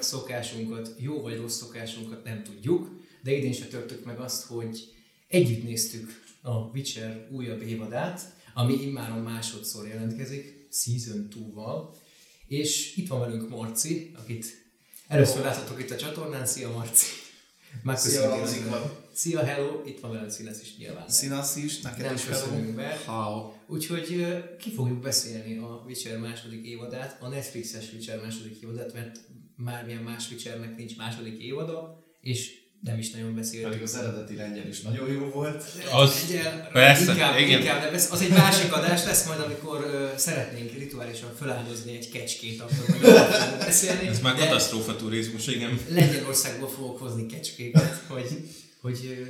meg szokásunkat, jó vagy rossz szokásunkat nem tudjuk, de idén se törtük meg azt, hogy együtt néztük a Witcher újabb évadát, ami immáron másodszor jelentkezik, Season 2-val, és itt van velünk Marci, akit először láthatok itt a csatornán. Szia Marci! Szia, Szia, Szia, hello! Itt van velünk Színasz is nyilván. Színasz is, neked Nem is köszönünk be. How? Úgyhogy ki fogjuk beszélni a Witcher második évadát, a Netflixes Witcher második évadát, mert mármilyen más Witchernek nincs második évada, és nem is nagyon beszéltünk. Pedig az eredeti lengyel is nagyon jó volt. Az- Egyel, persze, inkább, igen. Inkább, de ez, az egy másik adás lesz majd, amikor ö, szeretnénk rituálisan feláldozni egy kecskét, akkor beszélni. Ez már katasztrófa turizmus, igen. Lengyelországból fogok hozni kecskéket, hogy, hogy ö,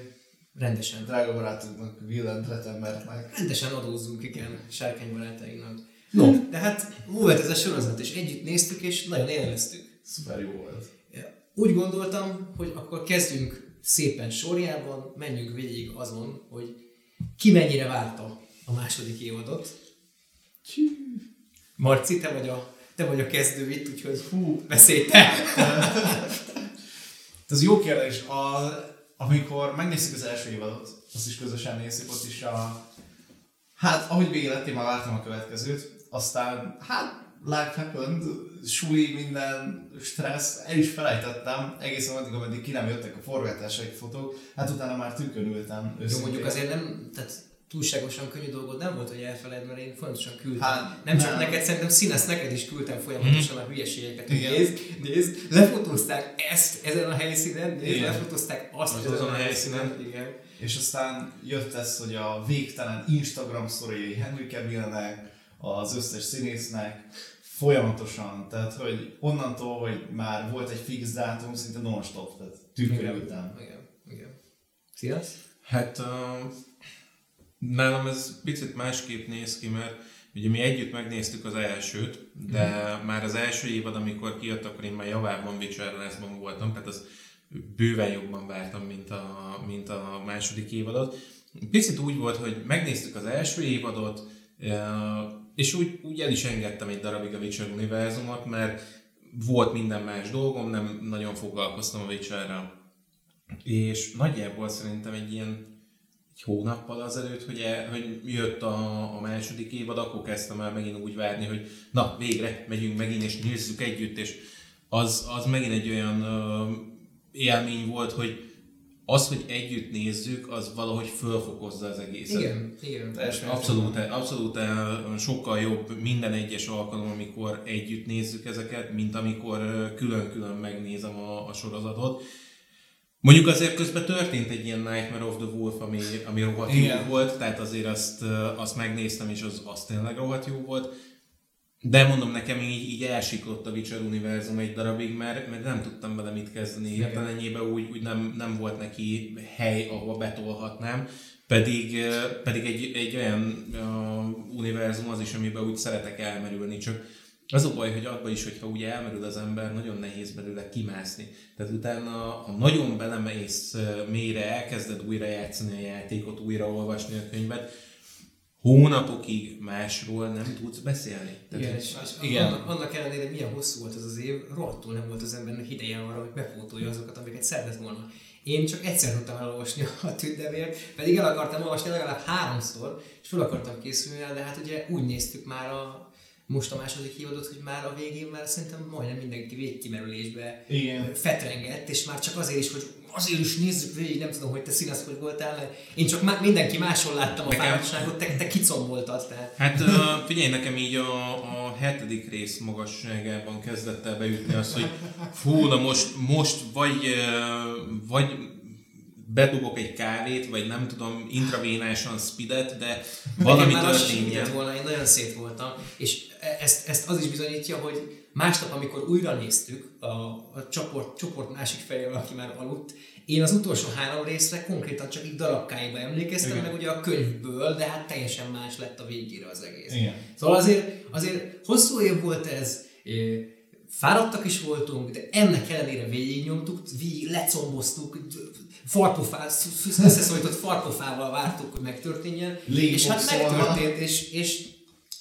rendesen, Drága barátunknak, Willem Trachtenbergnek. rendesen adózzunk, igen, sárkánybarátainknak. No, de hát volt ez a sorozat, és együtt néztük, és nagyon élveztük. Szuper jó volt. Úgy gondoltam, hogy akkor kezdjünk szépen sorjában, menjünk végig azon, hogy ki mennyire várta a második évadot. Marci, te vagy a, te vagy a kezdő itt, úgyhogy hú, beszélj te! Ez jó kérdés. A, amikor megnéztük az első évadot, azt is közösen néztük, ott is a... Hát, ahogy vége lett, én már vártam a következőt. Aztán, hát, life happened, súly, minden stressz, el is felejtettem, egészen addig, ameddig ki nem jöttek a forgatásai fotók, hát utána már tükön ültem. Jó, mondjuk azért nem, tehát túlságosan könnyű dolgod nem volt, hogy elfeled, mert én folyamatosan küldtem. Hát, nem csak nem. neked, szerintem színes neked is küldtem folyamatosan a hülyeségeket. hogy. Nézd, nézd, lefotózták ezt ezen a helyszínen, nézd, Igen. lefotózták azt Az ezen a helyszínen. Igen. És aztán jött ez, hogy a végtelen Instagram sztoriai Henry Cavillnek, az összes színésznek, folyamatosan, tehát hogy onnantól, hogy már volt egy fix dátum, szinte non-stop, tehát tükörültem. Igen, igen. Sziasz? Hát uh, nálam ez picit másképp néz ki, mert ugye mi együtt megnéztük az elsőt, de Mhm. már az első évad, amikor kijött, akkor én már javában Witcher voltam, tehát az bőven jobban vártam, mint a, mint a második évadot. Picit úgy volt, hogy megnéztük az első évadot, uh, és úgy, úgy el is engedtem egy darabig a Witcher univerzumot, mert volt minden más dolgom, nem nagyon foglalkoztam a Witcherrel. És nagyjából szerintem egy ilyen egy hónappal azelőtt, hogy, el, hogy jött a, a második évad, akkor kezdtem el megint úgy várni, hogy na, végre megyünk megint, és nézzük együtt, és az, az megint egy olyan ö, élmény volt, hogy az, hogy együtt nézzük, az valahogy fölfokozza az egészet. Igen, igen. Teljes Abszolút, abszolút eh, sokkal jobb minden egyes alkalom, amikor együtt nézzük ezeket, mint amikor eh, külön-külön megnézem a, a sorozatot. Mondjuk azért közben történt egy ilyen Nightmare of the Wolf, ami, ami rohadt jó volt, tehát azért azt, eh, azt megnéztem, és az, az tényleg rohadt jó volt. De mondom, nekem így, így elsiklott a Witcher univerzum egy darabig, mert, mert nem tudtam vele mit kezdeni. Értelemében úgy, úgy nem, nem volt neki hely, ahova betolhatnám. Pedig, pedig egy, egy olyan uh, univerzum az is, amiben úgy szeretek elmerülni, csak az a baj, hogy abban is, hogyha úgy elmerül az ember, nagyon nehéz belőle kimászni. Tehát utána, ha nagyon belemész mélyre, elkezded újra játszani a játékot, újra olvasni a könyvet, hónapokig másról nem tudsz beszélni. Tehát, Igen, hogy- és, és igen. Annak, annak ellenére milyen hosszú volt ez az év, rohadtul nem volt az embernek ideje arra, hogy befótolja azokat, amiket szeretett volna. Én csak egyszer tudtam elolvasni a tündevért, pedig el akartam olvasni legalább háromszor, és fel akartam készülni rá, de hát ugye úgy néztük már a most a második évadot, hogy már a végén már szerintem majdnem mindenki végkimerülésbe Igen. fetrengett, és már csak azért is, hogy azért is nézzük végig, nem tudom, hogy te színasz, hogy voltál, mert én csak má- mindenki máshol láttam a Nekem- fáradtságot, te, te kicomboltad, tehát Hát uh, figyelj, nekem így a, a hetedik rész magasságában kezdett el beütni az, hogy fú, na most, most vagy, vagy bedobok egy kávét, vagy nem tudom, intravénásan speedet, de valami történjen. volna, én nagyon szét voltam, és e- ezt, ezt az is bizonyítja, hogy másnap, amikor újra néztük a, a csoport, csoport másik felével, aki már aludt, én az utolsó három részre konkrétan csak így darabkáiba emlékeztem, Igen. meg ugye a könyvből, de hát teljesen más lett a végére az egész. Igen. Szóval azért, azért hosszú év volt ez, fáradtak is voltunk, de ennek ellenére végignyomtuk, végig lecomboztuk, farpofá, összeszorított farpofával vártuk, hogy megtörténjen. Légy és hát megtörtént, és, és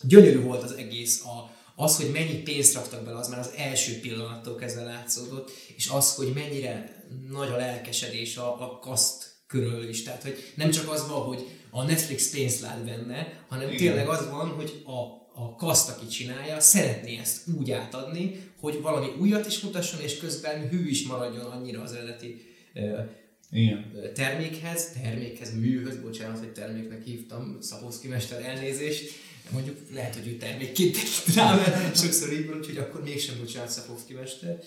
gyönyörű volt az egész. A, az, hogy mennyi pénzt raktak bele, az már az első pillanattól kezdve látszódott, és az, hogy mennyire nagy a lelkesedés a, a kaszt körül is. Tehát, hogy nem csak az van, hogy a Netflix pénzt lát benne, hanem Igen. tényleg az van, hogy a, a kaszt, aki csinálja, szeretné ezt úgy átadni, hogy valami újat is mutasson, és közben hű is maradjon annyira az eredeti Igen. termékhez, termékhez, műhöz, bocsánat, hogy terméknek hívtam, Szabószki mester elnézést, mondjuk lehet, hogy ő termékként tekint rá, mert sokszor így van, úgyhogy akkor mégsem bocsánat Szabószki mester.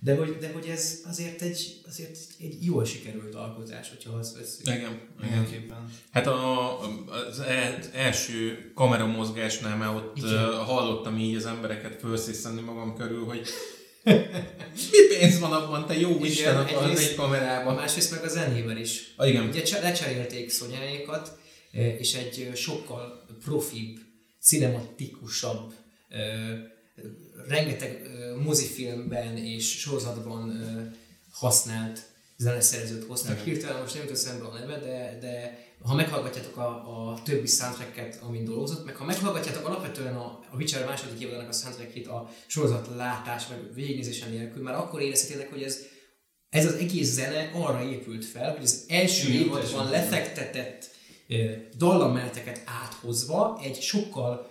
De hogy, de hogy ez azért egy, azért egy jól sikerült alkotás, hogyha azt veszünk. Igen, Mindenképpen. Hát a, az el- első kameramozgásnál már ott Igen. hallottam így az embereket felszészenni magam körül, hogy mi pénz van abban, te jó Igen, Isten, abban az egy kamerában. Másrészt meg a zenével is. Ah, igen. Ugye cse- lecserélték szonyáékat, és egy sokkal profibb, cinematikusabb, rengeteg mozifilmben és sorozatban használt zeneszerzőt hoztak. Hirtelen most nem jut eszembe a neve, de, de ha meghallgatjátok a, a többi soundtracket, amin dolgozott, meg ha meghallgatjátok alapvetően a, a Witcher második évadának a soundtrackét a sorozat látás, meg végignézése nélkül, már akkor érezhetitek, hogy ez ez az egész zene arra épült fel, hogy az első évadban lefektetett dallammeneteket áthozva egy sokkal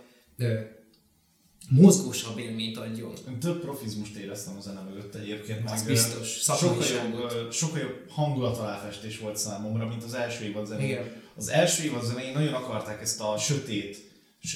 mozgósabb élményt adjon. Több profizmust éreztem a zene mögött egyébként. Az meg, biztos, Sokkal jobb, sokkal jobb hangulataláfestés volt számomra, mint az első évad zenéje. Igen. Az első évad zenéjén nagyon akarták ezt a sötét,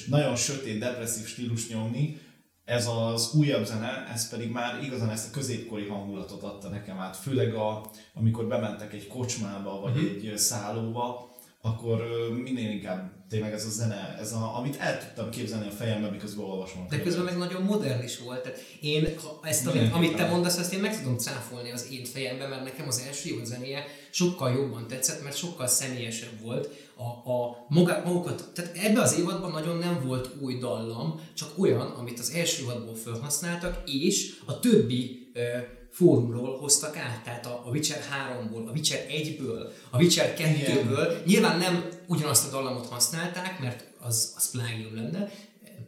nagyon sötét, depresszív stílus nyomni, ez az újabb zene, ez pedig már igazán ezt a középkori hangulatot adta nekem át. Főleg a, amikor bementek egy kocsmába, vagy Mhm. egy szállóba, akkor minél inkább tényleg ez a zene, ez a, amit el tudtam képzelni a fejemben, miközben olvasom. De közben meg nagyon modern is volt. Tehát én, ezt, amit, amit te mondasz, ezt én meg tudom cáfolni az én fejemben, mert nekem az első évad zenéje sokkal jobban tetszett, mert sokkal személyesebb volt. A, a maga, magukat, tehát ebbe az évadban nagyon nem volt új dallam, csak olyan, amit az első évadból felhasználtak, és a többi ö, fórumról hoztak át, tehát a, a Witcher 3-ból, a Witcher 1-ből, a Witcher 2-ből. Nyilván nem ugyanazt a dallamot használták, mert az, az plágium lenne,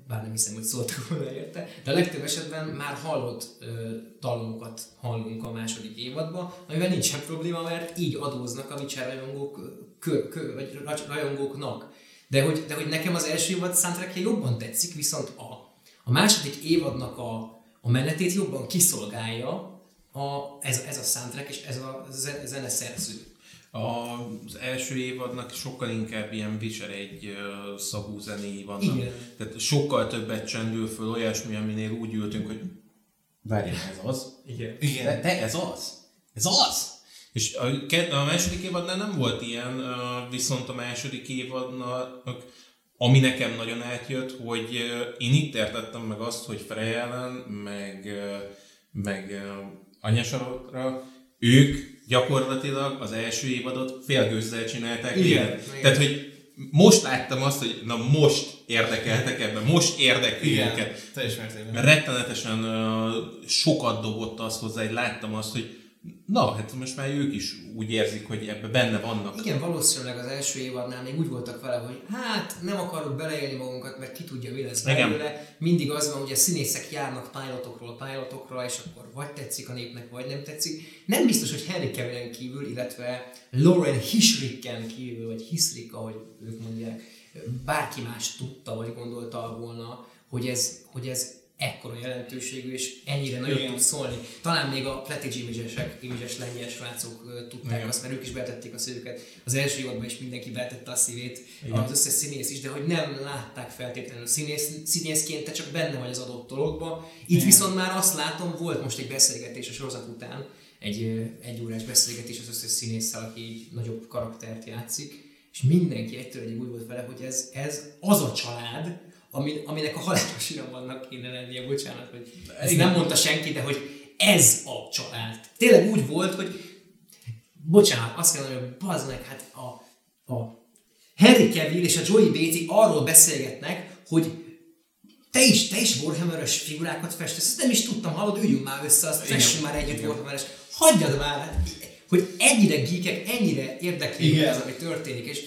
bár nem hiszem, hogy szóltak volna érte, de a legtöbb esetben már hallott ö, hallunk a második évadban, amivel nincsen probléma, mert így adóznak a Witcher rajongók, kö, kö, vagy raj- rajongóknak. De hogy, de hogy nekem az első évad soundtrackje jobban tetszik, viszont a, a második évadnak a, a menetét jobban kiszolgálja a, ez, ez a soundtrack és ez a ze- zeneszerző. Az első évadnak sokkal inkább ilyen Witcher egy ö, szagú zenéi vannak. Igen. Tehát sokkal többet csendül föl olyasmi, aminél úgy ültünk, hogy várjál, ez az? Igen. Igen. De, de ez az? Ez az? És a, a második évadnál nem volt ilyen, ö, viszont a második évadnak, ami nekem nagyon átjött, hogy én itt értettem meg azt, hogy Freya ellen, meg, meg ö, Anyasarokra, ők gyakorlatilag az első évadot félgőzzel csinálták Igen, igen. Tehát, hogy most láttam azt, hogy na most érdekeltek ebben, most érdekli őket. teljes mértékben. Mert rettenetesen uh, sokat dobott az hozzá, hogy láttam azt, hogy na, hát most már ők is úgy érzik, hogy ebbe benne vannak. Igen, valószínűleg az első évadnál még úgy voltak vele, hogy hát nem akarok beleélni magunkat, mert ki tudja, mi lesz Igen. belőle. Mindig az van, hogy a színészek járnak pilotokról pilotokra, és akkor vagy tetszik a népnek, vagy nem tetszik. Nem biztos, hogy Henry Cavillen kívül, illetve Lauren Hishricken kívül, vagy Hisrik, ahogy ők mondják, bárki más tudta, vagy gondolta volna, hogy ez, hogy ez ekkora jelentőségű, és ennyire nagyon Igen. tud szólni. Talán még a Platige Images-ek, Images lengyel srácok tudták Igen. azt, mert ők is betették a szívüket. Az első évadban is mindenki betette a szívét, Igen. az összes színész is, de hogy nem látták feltétlenül színész, színészként, te csak benne vagy az adott dologba. Itt Igen. viszont már azt látom, volt most egy beszélgetés a sorozat után, egy egy órás beszélgetés az összes színésszel, aki így nagyobb karaktert játszik, és mindenki egytől egyig úgy volt vele, hogy ez, ez az a család, ami, aminek a halálos irambannak kéne lennie, bocsánat, hogy ezt Igen. nem mondta senki, de hogy ez a család. Tényleg úgy volt, hogy bocsánat, azt kell mondani, hogy bazd meg, hát a, a Harry Cavill és a Joey Beatty arról beszélgetnek, hogy te is, te is Warhammer-ös figurákat festesz, ezt nem is tudtam, hallod, üljünk már össze, azt fessünk már együtt. Warhammer-es. Hagyjad már, hát, hogy ennyire geekek, ennyire érdekli ez, ami történik, és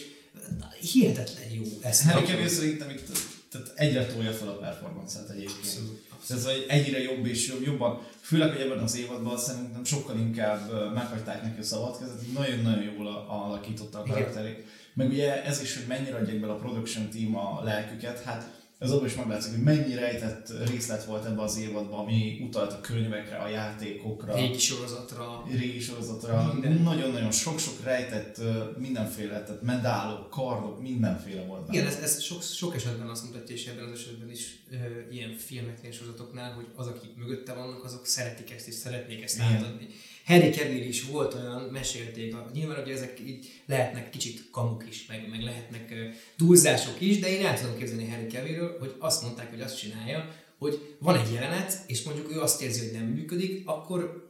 hihetetlen jó ezt. Harry Cavill szerintem itt tehát egyre tolja fel a performance-et egyébként. Abszolút, hogy egyre jobb és jobb, jobban, főleg, hogy ebben az évadban szerintem sokkal inkább meghagyták neki a szabadkezet, így nagyon-nagyon jól alakította a karakterét. Meg ugye ez is, hogy mennyire adják bele a production team a lelküket, hát ez abban is meglátszik, hogy mennyi rejtett részlet volt ebben az évadban, ami utalt a könyvekre, a játékokra. Régi sorozatra. Régi sorozatra. Nagyon-nagyon sok-sok rejtett mindenféle, tehát medálok, kardok, mindenféle volt. Igen, ez, ez sok, sok esetben azt mutatja, és ebben az esetben is e, ilyen filmeknél, sorozatoknál, hogy az, akik mögötte vannak, azok szeretik ezt, és szeretnék ezt Igen. átadni. Harry Cavill is volt olyan, mesélték, nyilván hogy ezek így lehetnek kicsit kamuk is, meg, meg lehetnek túlzások is, de én el tudom képzelni Harry Cavillről, hogy azt mondták, hogy azt csinálja, hogy van egy jelenet, és mondjuk ő azt érzi, hogy nem működik, akkor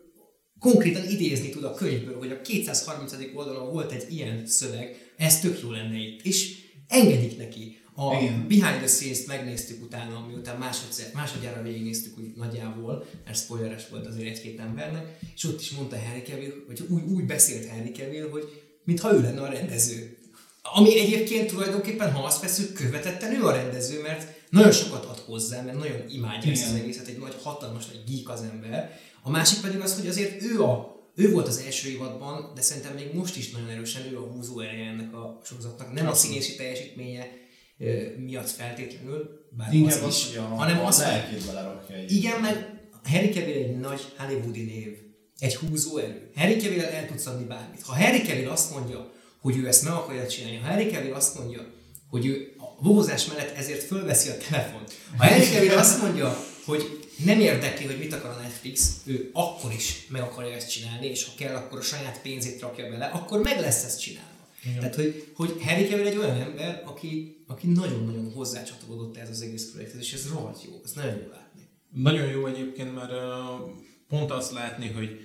konkrétan idézni tud a könyvből, hogy a 230. oldalon volt egy ilyen szöveg, ez tök jó lenne itt, és engedik neki. A Igen. Behind the Scenes-t megnéztük utána, miután másodszer, másodjára végignéztük úgy nagyjából, mert spoileres volt azért egy-két embernek, és ott is mondta Harry Cavill, hogy úgy, úgy beszélt Harry Cavill, hogy mintha ő lenne a rendező. Ami egyébként tulajdonképpen, ha azt veszük, követetten ő a rendező, mert nagyon sokat ad hozzá, mert nagyon imádja ezt az egészet, egy nagy hatalmas, nagy geek az ember. A másik pedig az, hogy azért ő a ő volt az első évadban, de szerintem még most is nagyon erősen ő a húzó ennek a sorozatnak. Nem a színészi teljesítménye, miatt feltétlenül, bár Inkább az, is, hogy a, hanem az, lelkét belerakja. Igen, mert Harry Cavill egy nagy hollywoodi név, egy húzó erő. Harry Cavill el tudsz adni bármit. Ha Harry Cavill azt mondja, hogy ő ezt meg akarja csinálni, ha Harry Cavill azt mondja, hogy ő a bohozás mellett ezért fölveszi a telefont, ha Harry Cavill azt mondja, hogy nem érdekli, hogy mit akar a Netflix, ő akkor is meg akarja ezt csinálni, és ha kell, akkor a saját pénzét rakja bele, akkor meg lesz ezt csinálni. Igen. Tehát, hogy, hogy Harry Cavill egy olyan ember, aki, aki nagyon-nagyon hozzácsatolódott ez az egész projekthez, és ez rohadt jó, ez nagyon jó látni. Nagyon jó egyébként, mert pont azt látni, hogy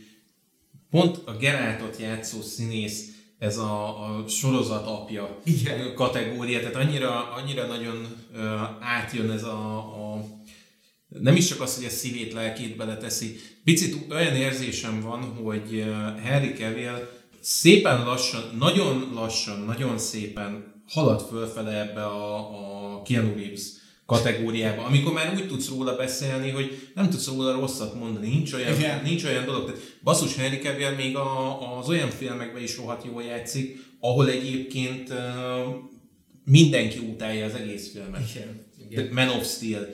pont a Geráltot játszó színész ez a, a sorozat apja Igen. kategória, tehát annyira, annyira nagyon uh, átjön ez a, a nem is csak az, hogy a szívét, lelkét beleteszi. Picit olyan érzésem van, hogy Harry Cavill szépen lassan, nagyon lassan, nagyon szépen halad fölfele ebbe a, a Keanu Reeves kategóriába, amikor már úgy tudsz róla beszélni, hogy nem tudsz róla rosszat mondani, nincs olyan, Igen. nincs olyan dolog. Tehát basszus Henry Cavill még a, az olyan filmekben is rohadt jól játszik, ahol egyébként uh, mindenki utálja az egész filmet. Igen. Igen. Man of Steel,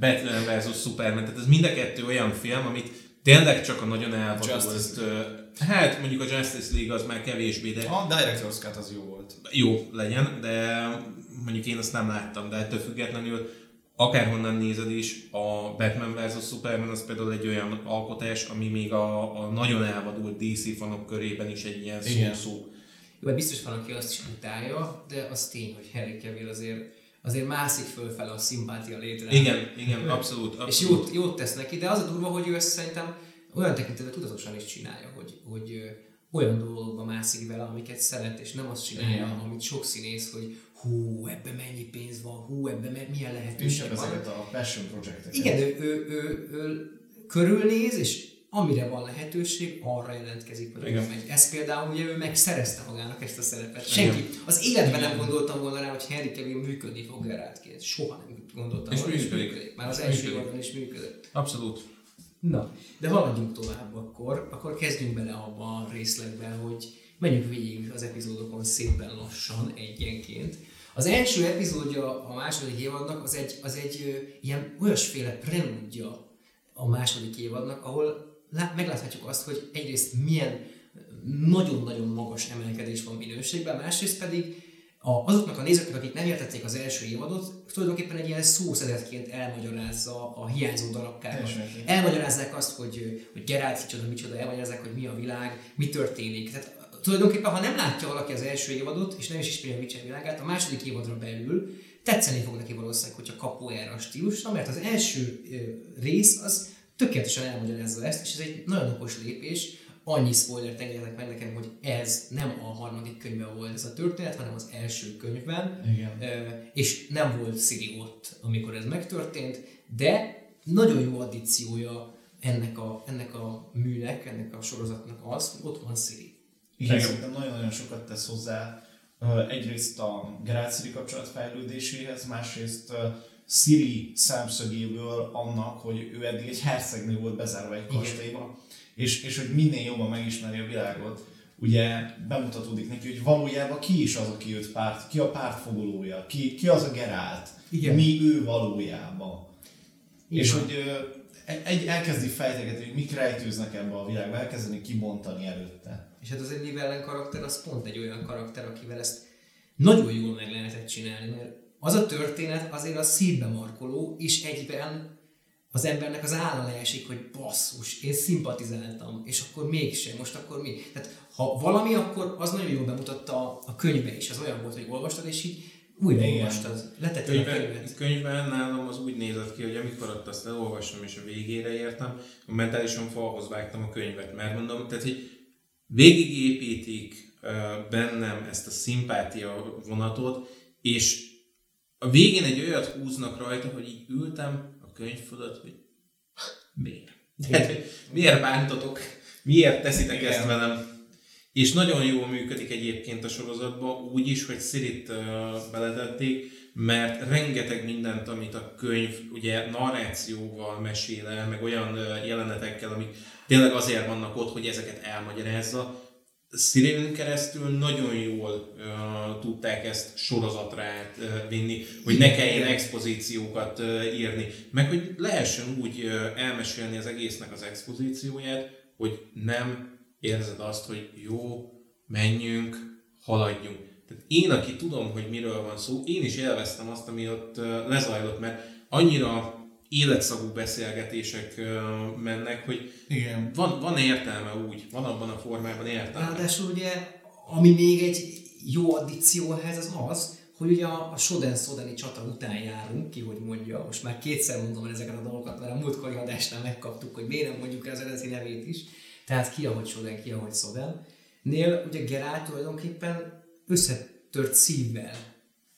Batman vs. Superman, tehát ez mind a kettő olyan film, amit tényleg csak a nagyon elvadult Hát mondjuk a Justice League az már kevésbé, de... A Director's Cut az jó volt. Jó legyen, de mondjuk én azt nem láttam, de ettől függetlenül akárhonnan nézed is, a Batman vs. Superman az például egy olyan alkotás, ami még a, a nagyon elvadult DC fanok körében is egy ilyen szó-szó. Jó, biztos van, aki azt is utálja, de az tény, hogy Harry Cavill azért azért mászik fölfele a szimpátia létre. Igen, igen, abszolút. abszolút. És jót, jót tesz neki, de az a durva, hogy ő ezt szerintem olyan tekintetben tudatosan is csinálja, hogy, hogy olyan dolgokba mászik vele, amiket szeret, és nem azt csinálja, Igen. amit sok színész, hogy hú, ebbe mennyi pénz van, hú, ebbe milyen lehetőség van. ezeket a passion projekteket. Igen, ő, ő, ő, ő, körülnéz, és amire van lehetőség, arra jelentkezik, hogy Igen. megy. Ez például ugye ő megszerezte magának ezt a szerepet. Senki, Igen. az életben Igen. nem gondoltam volna rá, hogy Harry Cavill működni fog Geralt Soha nem gondoltam, és hogy működik. működik. Már az első évben is működött. Abszolút. Na, de haladjunk tovább akkor, akkor kezdjünk bele abba a részletbe, hogy menjünk végig az epizódokon szépen lassan, egyenként. Az első epizódja a második évadnak az egy, az egy ilyen olyasféle preludja a második évadnak, ahol megláthatjuk azt, hogy egyrészt milyen nagyon-nagyon magas emelkedés van minőségben, másrészt pedig a, azoknak a nézőknek, akik nem értették az első évadot, tulajdonképpen egy ilyen szószedetként elmagyarázza a hiányzó darabkákat. Elmagyarázzák azt, hogy, hogy Geralt micsoda, micsoda, elmagyarázzák, hogy mi a világ, mi történik. Tehát tulajdonképpen, ha nem látja valaki az első évadot, és nem is ismeri a Witcher világát, a második évadra belül tetszeni fog neki valószínűleg, hogyha kapó erre a stílusra, mert az első rész az tökéletesen elmagyarázza ezt, és ez egy nagyon okos lépés, annyi spoilert engedjenek meg nekem, hogy ez nem a harmadik könyvben volt ez a történet, hanem az első könyvben, Igen. és nem volt Siri ott, amikor ez megtörtént, de nagyon jó addíciója ennek a, ennek a műnek, ennek a sorozatnak az, hogy ott van Siri. Igen, szerintem nagyon-nagyon sokat tesz hozzá egyrészt a Geralt Siri kapcsolat fejlődéséhez, másrészt Siri szemszögéből annak, hogy ő eddig egy hercegnő volt bezárva egy kastélyba, és, és hogy minél jobban megismeri a világot, ugye bemutatódik neki, hogy valójában ki is az, aki őt párt, ki a pártfogolója, ki, ki az a Gerált, Igen. mi ő valójában. Így és hogy ö, egy, elkezdi fejtegetni, hogy mik rejtőznek ebbe a világba, elkezdeni kibontani előtte. És hát az egy ellen karakter, az pont egy olyan karakter, akivel ezt nagyon jól meg lehetett csinálni, mert az a történet azért a szívbe markoló, és egyben az embernek az álla leesik, hogy basszus, én szimpatizáltam, és akkor mégsem, most akkor mi? Tehát ha valami, akkor az nagyon jól bemutatta a, a könyvbe is, az olyan volt, hogy olvastad, és így újra Igen. olvastad, letetted a Könyvben, könyvet. könyvben nálam az úgy nézett ki, hogy amikor ott azt elolvastam és a végére értem, mentálisan falhoz vágtam a könyvet, mert mondom, tehát hogy végigépítik bennem ezt a szimpátia vonatot, és a végén egy olyat húznak rajta, hogy így ültem a könyv fölött, hogy miért? Tehát, miért bántatok? Miért teszitek Igen. ezt velem? És nagyon jól működik egyébként a sorozatban, úgy is, hogy Szirit uh, beletették, mert rengeteg mindent, amit a könyv ugye narrációval mesél el, meg olyan uh, jelenetekkel, amik tényleg azért vannak ott, hogy ezeket elmagyarázza, Szirin keresztül nagyon jól uh, tudták ezt sorozatra uh, hogy ne kelljen expozíciókat uh, írni, meg hogy lehessen úgy uh, elmesélni az egésznek az expozícióját, hogy nem érzed azt, hogy jó, menjünk, haladjunk. Tehát én, aki tudom, hogy miről van szó, én is élveztem azt, ami ott uh, lezajlott, mert annyira életszagú beszélgetések mennek, hogy Igen. van, van értelme úgy, van abban a formában értelme. Ráadásul ugye, ami még egy jó addíció ehhez, az az, hogy ugye a, a Soden Szodeni csata után járunk, ki hogy mondja, most már kétszer mondom ezeket a dolgokat, mert a múltkori adásnál megkaptuk, hogy miért nem mondjuk az eredeti nevét is, tehát ki ahogy Soden, ki ahogy Soden. Nél ugye Geralt tulajdonképpen összetört szívvel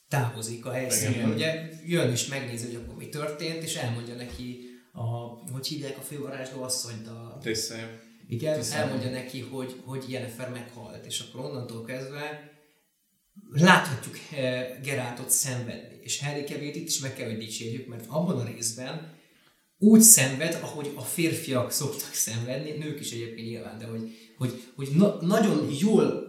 távozik a helyszínről. Ugye jön és megnézi, hogy akkor mi történt, és elmondja neki, a, hogy hívják a fővarázsló asszonyt, a, Tényleg. igen, Tisztán. elmondja neki, hogy, hogy Jennifer meghalt, és akkor onnantól kezdve láthatjuk eh, Geráltot szenvedni. És Harry Cavill itt is meg kell, hogy dicsérjük, mert abban a részben úgy szenved, ahogy a férfiak szoktak szenvedni, nők is egyébként nyilván, de hogy, hogy, hogy na, nagyon jól,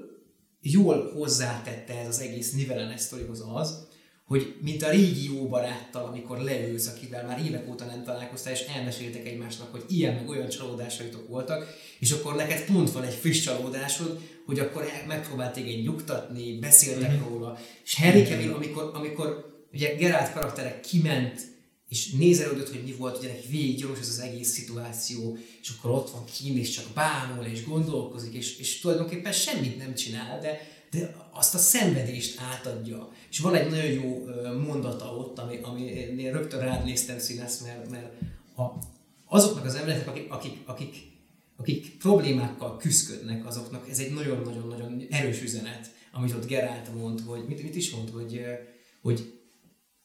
jól hozzátette ez az egész nivelenes sztorihoz az, hogy mint a régi jó baráttal, amikor leülsz, akivel már évek óta nem találkoztál, és elmeséltek egymásnak, hogy ilyen meg olyan csalódásaitok voltak, és akkor neked pont van egy friss csalódásod, hogy akkor megpróbált téged nyugtatni, beszéltek mm-hmm. róla, és Harry Cavill, amikor, amikor ugye Geralt karaktere kiment, és nézelődött, hogy mi volt, ugye neki végig gyanús ez az egész szituáció, és akkor ott van kín, és csak bámul, és gondolkozik, és, és tulajdonképpen semmit nem csinál, de, de azt a szenvedést átadja. És van egy nagyon jó mondata ott, ami, ami én rögtön rád néztem színesz, mert, mert a, azoknak az embereknek, akik, akik, akik, akik problémákkal küzdködnek, azoknak ez egy nagyon-nagyon-nagyon erős üzenet, amit ott Gerált mond, hogy mit, mit is mond, hogy, hogy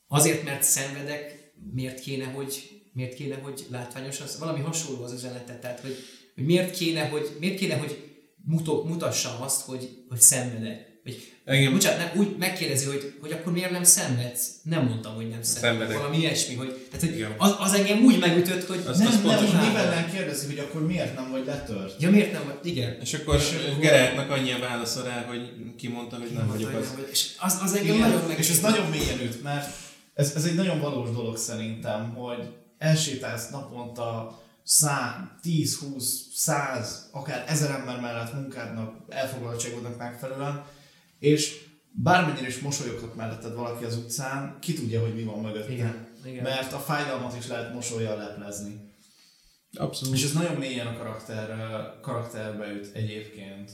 azért, mert szenvedek, miért kéne, hogy, miért kéne, hogy látványos az, valami hasonló az üzenete, tehát, hogy, hogy miért kéne, hogy, miért kéne, hogy mutok, mutassam azt, hogy, hogy szenvedek. Vagy, Igen. bocsánat, nem, úgy megkérdezi, hogy, hogy akkor miért nem szenvedsz? Nem mondtam, hogy nem szenvedek. Szenvedek. Valami ilyesmi, hogy, tehát, hogy Igen. az, az, engem úgy megütött, hogy Az- nem, az nem, nem, Mivel nem, kérdezi, hogy akkor miért nem vagy letört? Ja, miért nem? vagy- Igen. És akkor Geráltnak annyi a válasza rá, hogy kimondta, hogy nem vagyok az. És az, az engem Igen, nagyon meg. és ez nagyon mélyen üt, mert ez, ez egy nagyon valós dolog szerintem, hogy elsétálsz naponta 10, 20, 100, akár ezer ember mellett munkádnak, elfoglaltságodnak megfelelően, és bármennyire is mosolyoghat melletted valaki az utcán, ki tudja, hogy mi van mögötte. Igen, igen. Mert a fájdalmat is lehet mosolyjal leplezni. Abszolút. És ez nagyon mélyen a karakter, karakterbe üt egyébként.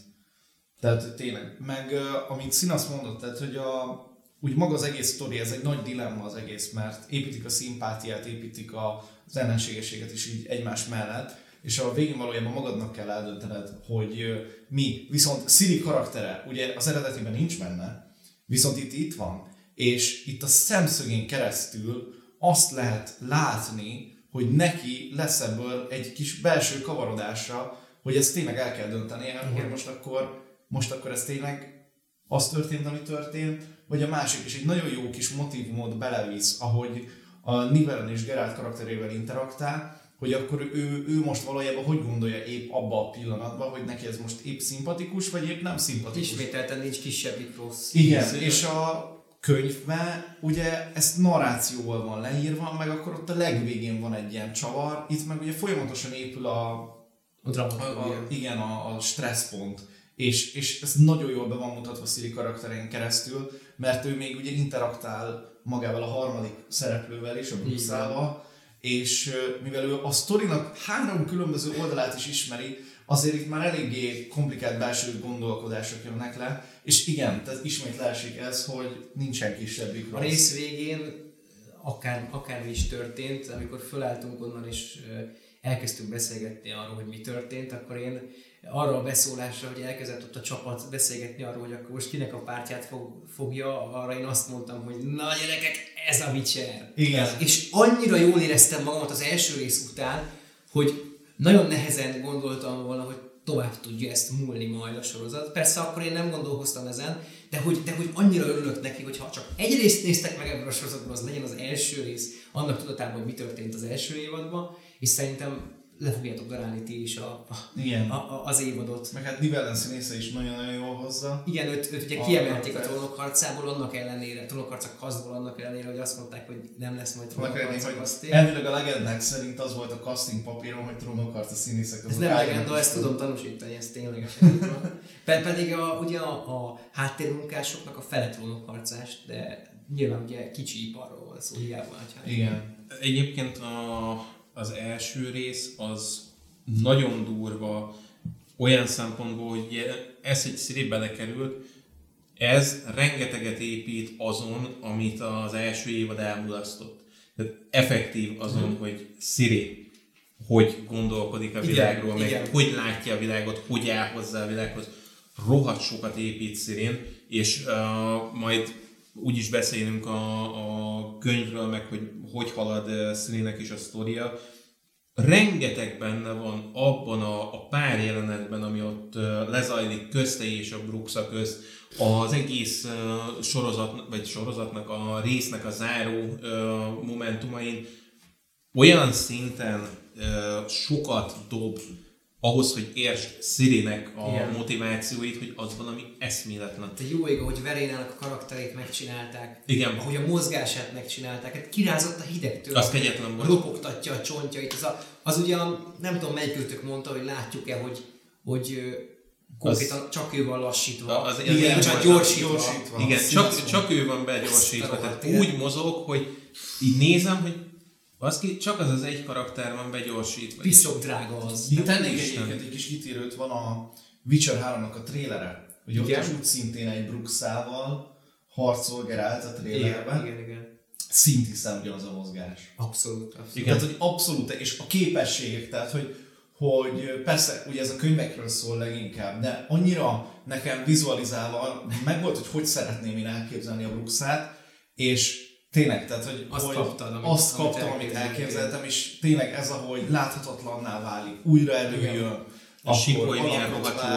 Tehát tényleg. Meg amit Szinasz mondott, tehát hogy a, úgy maga az egész sztori, ez egy nagy dilemma az egész, mert építik a szimpátiát, építik a, az ellenségességet is így egymás mellett, és a végén valójában magadnak kell eldöntened, hogy mi. Viszont Siri karaktere, ugye az eredetiben nincs benne, viszont itt itt van, és itt a szemszögén keresztül azt lehet látni, hogy neki lesz ebből egy kis belső kavarodása, hogy ezt tényleg el kell döntenie, hogy most akkor, most akkor ez tényleg az történt, ami történt, vagy a másik is egy nagyon jó kis motivumot belevisz, ahogy a Nivellen és Geralt karakterével interaktál, hogy akkor ő, ő most valójában hogy gondolja épp abba a pillanatban, hogy neki ez most épp szimpatikus, vagy épp nem szimpatikus. Ismételten nincs kisebbik rossz. Igen, és a könyvben ugye ezt narrációval van leírva, meg akkor ott a legvégén van egy ilyen csavar, itt meg ugye folyamatosan épül a, A a, a, igen, a, a stresszpont. És, és ez nagyon jól be van mutatva Siri karakterén keresztül, mert ő még ugye interaktál magával a harmadik szereplővel is, a Bruce és mivel ő a sztorinak három különböző oldalát is ismeri, azért itt már eléggé komplikált belső gondolkodások jönnek le, és igen, tehát ismét leesik ez, hogy nincsen kisebbik A rossz. rész végén akár, akármi is történt, amikor fölálltunk onnan és elkezdtünk beszélgetni arról, hogy mi történt, akkor én arra a beszólásra, hogy elkezdett ott a csapat beszélgetni arról, hogy akkor most kinek a pártját fog, fogja, arra én azt mondtam, hogy na gyerekek, ez a Witcher. Igen. És annyira jól éreztem magamat az első rész után, hogy nagyon nehezen gondoltam volna, hogy tovább tudja ezt múlni majd a sorozat. Persze akkor én nem gondolkoztam ezen, de hogy, de hogy annyira örülök neki, hogy ha csak egy részt néztek meg ebből a sorozatban, az legyen az első rész, annak tudatában, hogy mi történt az első évadban, és szerintem le fogjátok darálni ti is a, a, Igen. a, a, az évadot. Meg hát Nivellen színésze is nagyon-nagyon jól hozza. Igen, őt, őt ugye A kiemelték a trónok harcából, annak ellenére, trónok harca kasztból annak ellenére, hogy azt mondták, hogy nem lesz majd trónok harca hogy kaszté. elvileg a legendák szerint az volt a casting papíron, hogy trónokharc a színészek Ez nem legenda, ezt tudom tanúsítani, ez ténylegesen így van. Pe- Pedig a, ugye a, a háttérmunkásoknak a fele trónokharcást, de nyilván ugye kicsi iparról van szó, hiába. Igen. Egyébként a, az első rész az nagyon durva olyan szempontból, hogy ez egy sziri belekerült, ez rengeteget épít azon, amit az első évad elmulasztott. Tehát effektív azon, hogy Siri hogy gondolkodik a Igen, világról, meg igen. hogy látja a világot, hogy áll hozzá a világhoz. Rohadt sokat épít Szirin, és uh, majd úgyis beszélünk a, a könyvről, meg hogy hogy halad uh, Szirinek is a sztoria. Rengeteg benne van abban a, a pár jelenetben, ami ott uh, lezajlik közte és a Bruxa közt, az egész uh, sorozat, vagy sorozatnak, a résznek a záró uh, momentumain olyan szinten uh, sokat dob ahhoz, hogy értsd Szirinek a Igen. motivációit, hogy az valami eszméletlen. De jó ég, hogy Verénának a karakterét megcsinálták, Igen. ahogy a mozgását megcsinálták, hát kirázott a hidegtől. Az kegyetlen volt. Ropogtatja a csontjait. Az, a, az ugye, a, nem tudom melyikőtök mondta, hogy látjuk-e, hogy, hogy konkrétan csak ő van lassítva. Az- az- Igen, az- csak az- gyorsítva. gyorsítva. Igen, Az csak, csak ő van begyorsítva, tehát úgy mozog, hogy így nézem, hogy az ki, csak az az egy karakter van begyorsítva. Piszok drága az. Itt tennék egyébként egy kis kitérőt, van a Witcher 3-nak a trélere, hogy ott Igen. is úgy szintén egy Bruxával harcol Geralt a Igen, trélerben. igen, igen. Szintén ugyanaz a mozgás. Abszolút, abszolút. Igen. Tehát, hogy abszolút, és a képességek, tehát, hogy, hogy persze, ugye ez a könyvekről szól leginkább, de annyira nekem vizualizálva meg volt, hogy hogy szeretném én elképzelni a Bruxát, és tényleg, tehát, hogy Azt hogy kaptad, amit- azt kaptam, amit elképzeltem, és tényleg ez, ahogy láthatatlanná válik, újra előjön, A sípolj milyen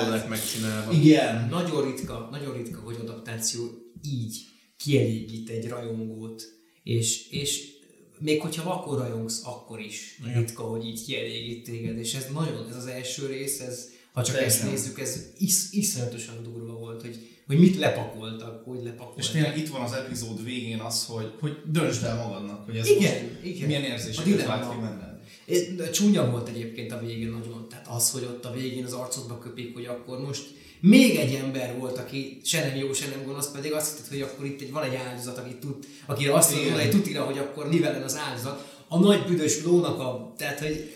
lett megcsinálva. Igen, Nagyon ritka, nagyon ritka, hogy adaptáció így kielégít egy rajongót, és, és még hogyha vakon rajongsz, akkor is Igen. ritka, hogy így kielégít téged, és ez nagyon, ez az első rész, ez, ha csak Teljesen. ezt nézzük, ez is, iszonyatosan durva volt, hogy, hogy mit lepakoltak, hogy lepakoltak. és tényleg itt van az epizód végén az, hogy, hogy döntsd el magadnak, hogy ez Igen, most igen. milyen érzéseket vált ki benned. Csúnya volt egyébként a végén nagyon, tehát az, hogy ott a végén az arcodba köpik, hogy akkor most még egy ember volt, aki se nem jó, se nem gonosz, pedig azt hitted, hogy akkor itt egy, van egy áldozat, aki tud, akire azt mondod, egy tutira, hogy akkor nivelen az áldozat. A nagy büdös lónak a, tehát hogy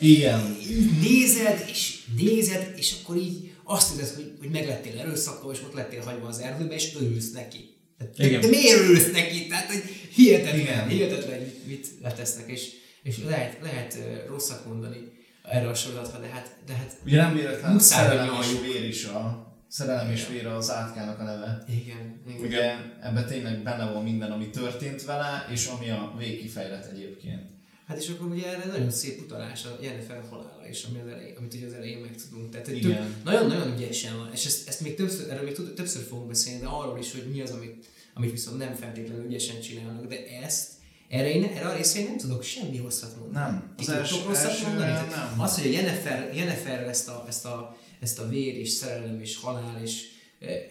Igen, nézed, és nézed, és akkor így azt érzed, hogy, hogy meglettél erőszakkal, és ott lettél hagyva az erdőbe, és örülsz neki. De, Igen. de miért örülsz neki? Tehát, hogy hihetetlen, Igen. hihetetlen, mit, mit letesznek, és, és lehet, lehet rosszat mondani erre a sorozatra, de hát, de hát Ugye nem véletlen hogy szerelem és vér is a szerelem és vér az átkának a neve. igen, igen. Ugye ebben tényleg benne van minden, ami történt vele, és ami a végkifejlet egyébként. Hát és akkor ugye erre nagyon szép utalás a Jennifer halála is, ami az elején, amit ugye az elején megtudunk. Tehát több, nagyon-nagyon ügyesen van, és ezt, ezt még többször, erről még többször fogunk beszélni, de arról is, hogy mi az, amit, amit viszont nem feltétlenül ügyesen csinálnak, de ezt Erre, én, erre a részre én nem tudok semmi rosszat mondani. Nem. Az első- rosszat elsőre mondani? nem. Az, hogy a Jennifer, Jennifer ezt, a, ezt, a, ezt a vér és szerelem és halál és eh,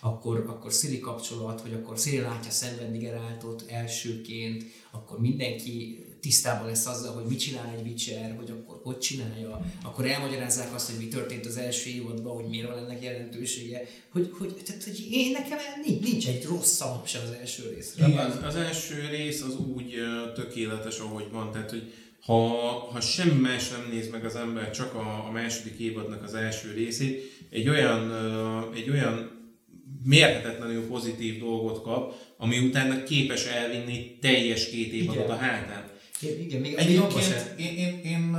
akkor, akkor Szili kapcsolat, hogy akkor Szili látja szenvedni Geráltot elsőként, akkor mindenki tisztában lesz azzal, hogy mit csinál egy Witcher, hogy akkor hogy csinálja, akkor elmagyarázzák azt, hogy mi történt az első évadban, hogy miért van ennek jelentősége, hogy, hogy, tehát, hogy én nekem nincs, nincs egy rossz szavam sem az első részre. Az, az első rész az úgy tökéletes, ahogy van, tehát hogy ha, ha semmi más nem néz meg az ember, csak a, a második évadnak az első részét, egy olyan, egy olyan mérhetetlenül pozitív dolgot kap, ami utána képes elvinni teljes két évadot a hátán. Igen, még, még. Egyébként én, én, én uh,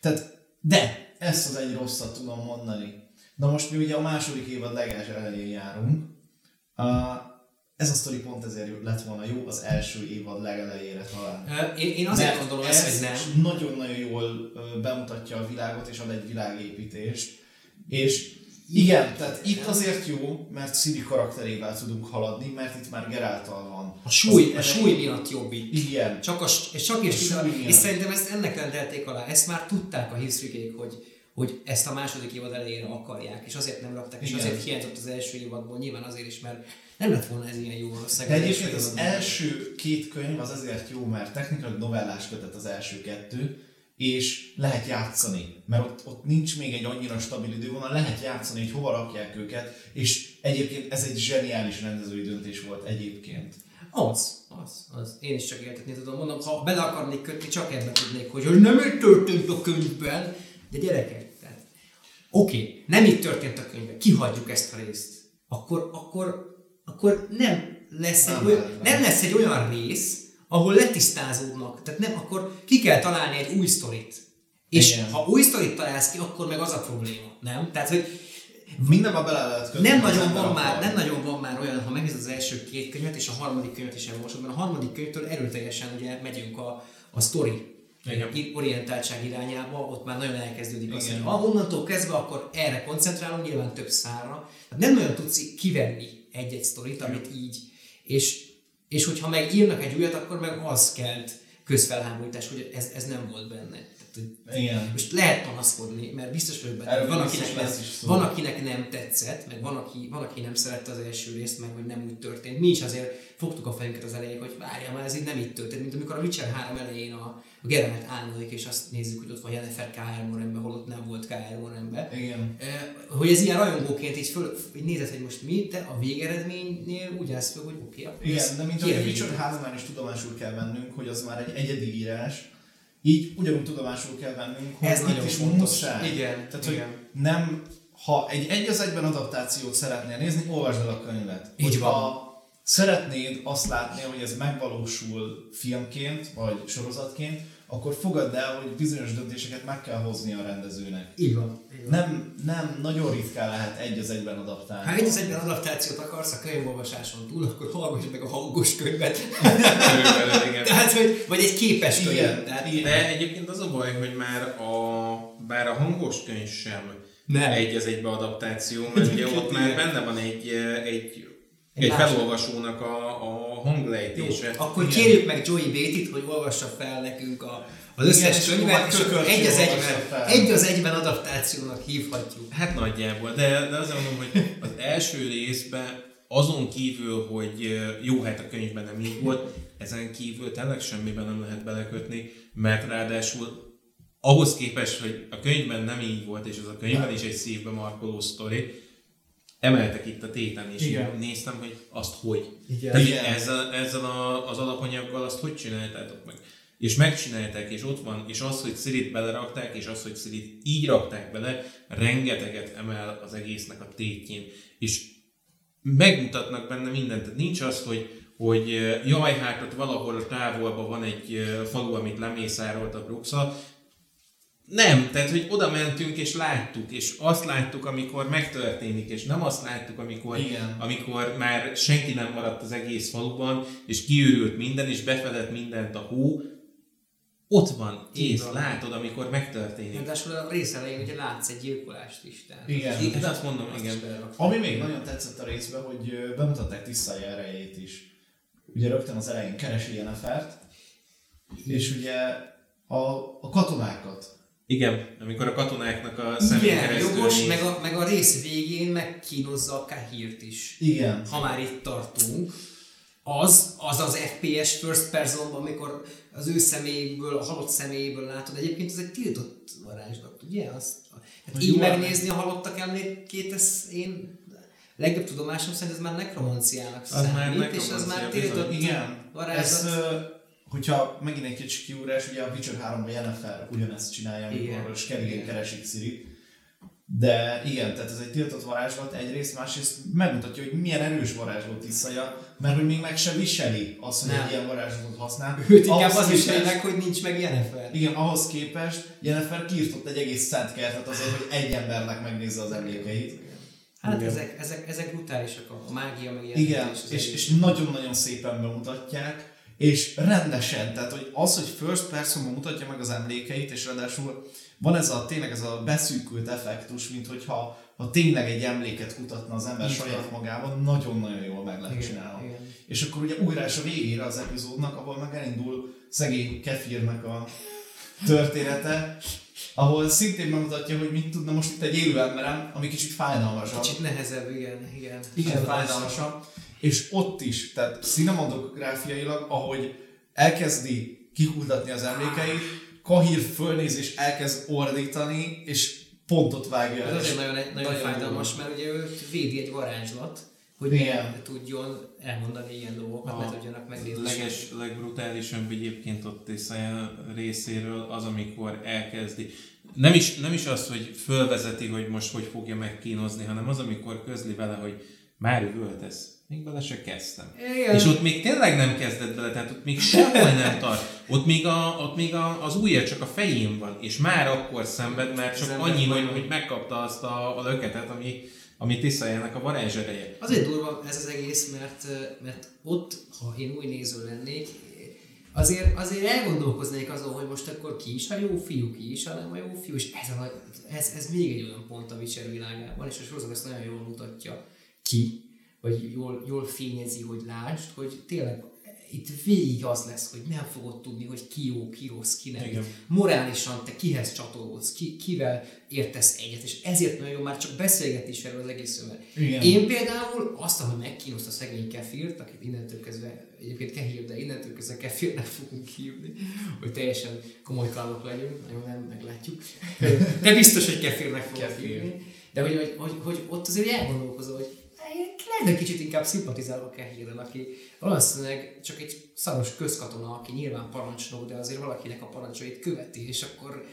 tehát, de ezt az egy rosszat tudom mondani. Na most mi ugye a második évad legelső elején járunk. Uh, ez a sztori pont ezért lett volna jó az első évad legelejére talán. Én, én azért Mert gondolom ez ezt, hogy nem. nagyon-nagyon jól bemutatja a világot, és ad egy világépítést. És igen, tehát itt azért jó, mert Siri karakterével tudunk haladni, mert itt már Geráltal van. A súly, a Az súly miatt jobb itt. Igen. Csak, a, és csak és, A és, és szerintem ezt ennek rendelték alá. Ezt már tudták a hisztrikék, hogy, hogy ezt a második évad elejére akarják, és azért nem rakták, és Igen. azért hiányzott az első évadból, nyilván azért is, mert nem lett volna ez ilyen jó De az egyébként az évadban. első két könyv az azért jó, mert technikailag novellás kötet az első kettő, és lehet játszani, mert ott, ott nincs még egy annyira stabil idővonal, lehet játszani, hogy hova rakják őket, és egyébként ez egy zseniális rendezői döntés volt egyébként. Az, az, az. Én is csak értetni tudom. Mondom, ha bele akarnék kötni, csak ebben tudnék, hogy, hogy nem így történt a könyvben. De gyerekek, tehát oké, okay, nem így történt a könyvben, kihagyjuk ezt a részt. Akkor, akkor, akkor nem lesz egy, Nem, olyan, nem. nem lesz egy olyan rész, ahol letisztázódnak. Tehát nem, akkor ki kell találni egy új sztorit. És Igen. ha új sztorit találsz ki, akkor meg az a probléma, nem? Tehát, hogy Mindenben bele lehet kötni. nem az nagyon, van már, akar. nem nagyon van már olyan, ha megnézed az első két könyvet, és a harmadik könyvet is elolvasod, mert a harmadik könyvtől erőteljesen ugye megyünk a, a sztori Igen. orientáltság irányába, ott már nagyon elkezdődik az, Igen. hogy ah, onnantól kezdve akkor erre koncentrálunk, nyilván több szárra. Tehát nem nagyon tudsz kivenni egy-egy sztorit, amit így, és, és hogyha meg írnak egy újat, akkor meg az kelt közfelháborítás, hogy ez, ez nem volt benne. Igen. most lehet panaszkodni, mert biztos vagyok benne, van akinek, nem, van, akinek nem tetszett, meg van aki, van, aki nem szerette az első részt, meg hogy nem úgy történt. Mi is azért fogtuk a fejünket az elején, hogy várjál már, ez így nem így történt, mint amikor a Witcher 3 elején a, a Geralt álmodik, és azt nézzük, hogy ott van Jennifer K.R. Morenben, holott nem volt K.R. Morenben. Igen. Hogy ez ilyen rajongóként így, föl, így nézed, hogy most mi, de a végeredménynél úgy állsz föl, hogy oké, okay, Igen, de mint ahogy a Witcher 3 is tudomásul kell vennünk, hogy az már egy egyedi írás, így ugyanúgy tudomásul kell vennünk, hogy Ez itt nagyon is fontos. muszáj. Igen, Tehát, igen. hogy nem, ha egy egy az egyben adaptációt szeretnél nézni, olvasd el a könyvet. Így van. Ha szeretnéd azt látni, hogy ez megvalósul filmként, vagy sorozatként, akkor fogadd el, hogy bizonyos döntéseket meg kell hozni a rendezőnek. Így van. Így van. Nem, nem, nagyon ritkán lehet egy az egyben adaptálni. Ha egy az egyben adaptációt akarsz a könyvolvasáson túl, akkor hallgass meg a hangos könyvet. Tehát, hogy, vagy egy képes könyv. Igen, Tehát, igen. De egyébként az a baj, hogy már a, bár a hangos könyv sem Nem. egy az egybe adaptáció, mert ugye ott már benne van egy, egy, Egy egy felolvasónak a, a Jó, hanglejtése. akkor Igen. kérjük meg Joey Bétit, hogy olvassa fel nekünk a, az Igen, összes és könyvet, akkor és akkor egy az, egyben, egy az egyben adaptációnak hívhatjuk. Hát nagyjából, de, de azért mondom, hogy az első részben azon kívül, hogy jó, hát a könyvben nem így volt, ezen kívül tényleg semmiben nem lehet belekötni, mert ráadásul ahhoz képest, hogy a könyvben nem így volt, és az a könyvben is egy szívbe markoló sztori, emeltek itt a téten, és Igen. néztem, hogy azt hogy. Igen. Tehát Igen. ezzel, ezzel a, az alapanyaggal azt hogy csináltátok meg? És megcsinálták, és ott van, és az, hogy Szirit belerakták, és az, hogy Szirit így rakták bele, rengeteget emel az egésznek a tétjén. És megmutatnak benne mindent. Tehát nincs az, hogy, hogy jaj, hát ott valahol távolban van egy falu, amit lemészárolt a Bruxa. Nem, tehát hogy oda mentünk és láttuk, és azt láttuk, amikor megtörténik, és nem azt láttuk, amikor, Igen. amikor már senki nem maradt az egész faluban, és kiürült minden, és befedett mindent a hó. Ott van, kész, van. látod, amikor megtörténik. Ráadásul a rész elején ugye látsz egy gyilkolást is. Tehát Igen. Igen, azt mondom, azt igen. Ami még nagyon tetszett a részben, hogy bemutatták Tisztája erejét is. ugye rögtön az elején keresi Jennifert, és ugye a, a katonákat. Igen, amikor a katonáknak a szemén Igen, keresztül jogos, meg a, meg a rész végén megkínozza a Kahírt is. Igen. Ha már itt tartunk, az, az az FPS first person amikor az ő személyből, a halott személyből látod. Egyébként ez egy tiltott varázslat, ugye? Azt, hát Hogy így jó, megnézni a halottak emlékét, ez én legjobb tudomásom szerint ez már nekromanciának számít, már és az már tiltott bizony. Igen. varázslat. Ez, ö, hogyha megint egy kicsi kiúrás, ugye a Witcher 3-ban Yennefer ugyanezt csinálja, Igen. amikor Skerigén keresik Szirit. De igen, tehát ez egy tiltott varázslat egyrészt, másrészt megmutatja, hogy milyen erős varázslat Tiszaja, mert hogy még meg se viseli azt, hogy Nem. egy ilyen varázslatot használ. Őt inkább az is képest- meg, hogy nincs meg Jennifer. Igen, ahhoz képest Jennifer kiirtott egy egész szent kertet azért, hogy egy embernek megnézze az emlékeit. Hát Igen. ezek, ezek, ezek brutálisak, a, mágia meg ilyen. Igen, és, egész. és nagyon-nagyon szépen bemutatják, és rendesen, tehát hogy az, hogy first personban mutatja meg az emlékeit, és ráadásul van ez a tényleg ez a beszűkült effektus, mint hogyha ha tényleg egy emléket kutatna az ember Így saját magában, nagyon-nagyon jól meg lehet Igen, csinálni. igen. És akkor ugye újra és a végére az epizódnak, ahol meg elindul szegény Kefirnek a története, ahol szintén bemutatja, hogy mit tudna most itt egy élő emberem, ami kicsit fájdalmasabb. Kicsit nehezebb, igen, igen. Igen, fájdalmasabb. És ott is, tehát cinematográfiailag, ahogy elkezdi kikutatni az emlékeit, Kahír fölnéz és elkezd ordítani, és pontot vágja. Ez azért nagyon, nagyon, nagyon fájdalmas, mert ugye őt védi egy varázslat, hogy Igen. ne tudjon elmondani ilyen dolgokat, ne tudjanak megnézni. leges, legbrutálisabb egyébként ott Isaiah részéről az, amikor elkezdi. Nem is, nem is az, hogy fölvezeti, hogy most hogy fogja megkínozni, hanem az, amikor közli vele, hogy már üvöltesz. Még bele se kezdtem. Igen. És ott még tényleg nem kezdett bele, tehát ott még sehol nem tart. Ott még, a, ott még a, az ujja csak a fején van, és már akkor szenved, mert csak ember annyi, nagyon- hogy megkapta azt a, a löketet, ami, ami Tiszajának a varázsereje. Azért durva ez az egész, mert, mert ott, ha én új néző lennék, azért, azért elgondolkoznék azon, hogy most akkor ki is a jó fiú, ki is a nem a jó fiú, és ez, a, nagy- ez, ez még egy olyan pont a Witcher világában, és a sorozat ezt nagyon jól mutatja ki, vagy jól, jól fényezi, hogy lásd, hogy tényleg itt végig az lesz, hogy nem fogod tudni, hogy ki jó, ki rossz, ki nem. Igen. Morálisan te kihez csatolódsz, ki, kivel értesz egyet, és ezért nagyon jó már csak beszélgetni is erről az egészről. Én például azt, hogy megkínozta a szegény Kefirt, akit innentől kezdve, egyébként Kehír, de innentől kezdve Kefirnek fogunk hívni, hogy teljesen komoly klanok legyünk, nagyon nem meglátjuk. De biztos, hogy Kefirnek fogunk Kefir. hívni. De hogy, hogy, hogy, hogy, ott azért elgondolkozol, hogy lehet, hogy kicsit inkább szimpatizálok a Kehírrel, aki valószínűleg csak egy szaros közkatona, aki nyilván parancsnok, de azért valakinek a parancsait követi, és akkor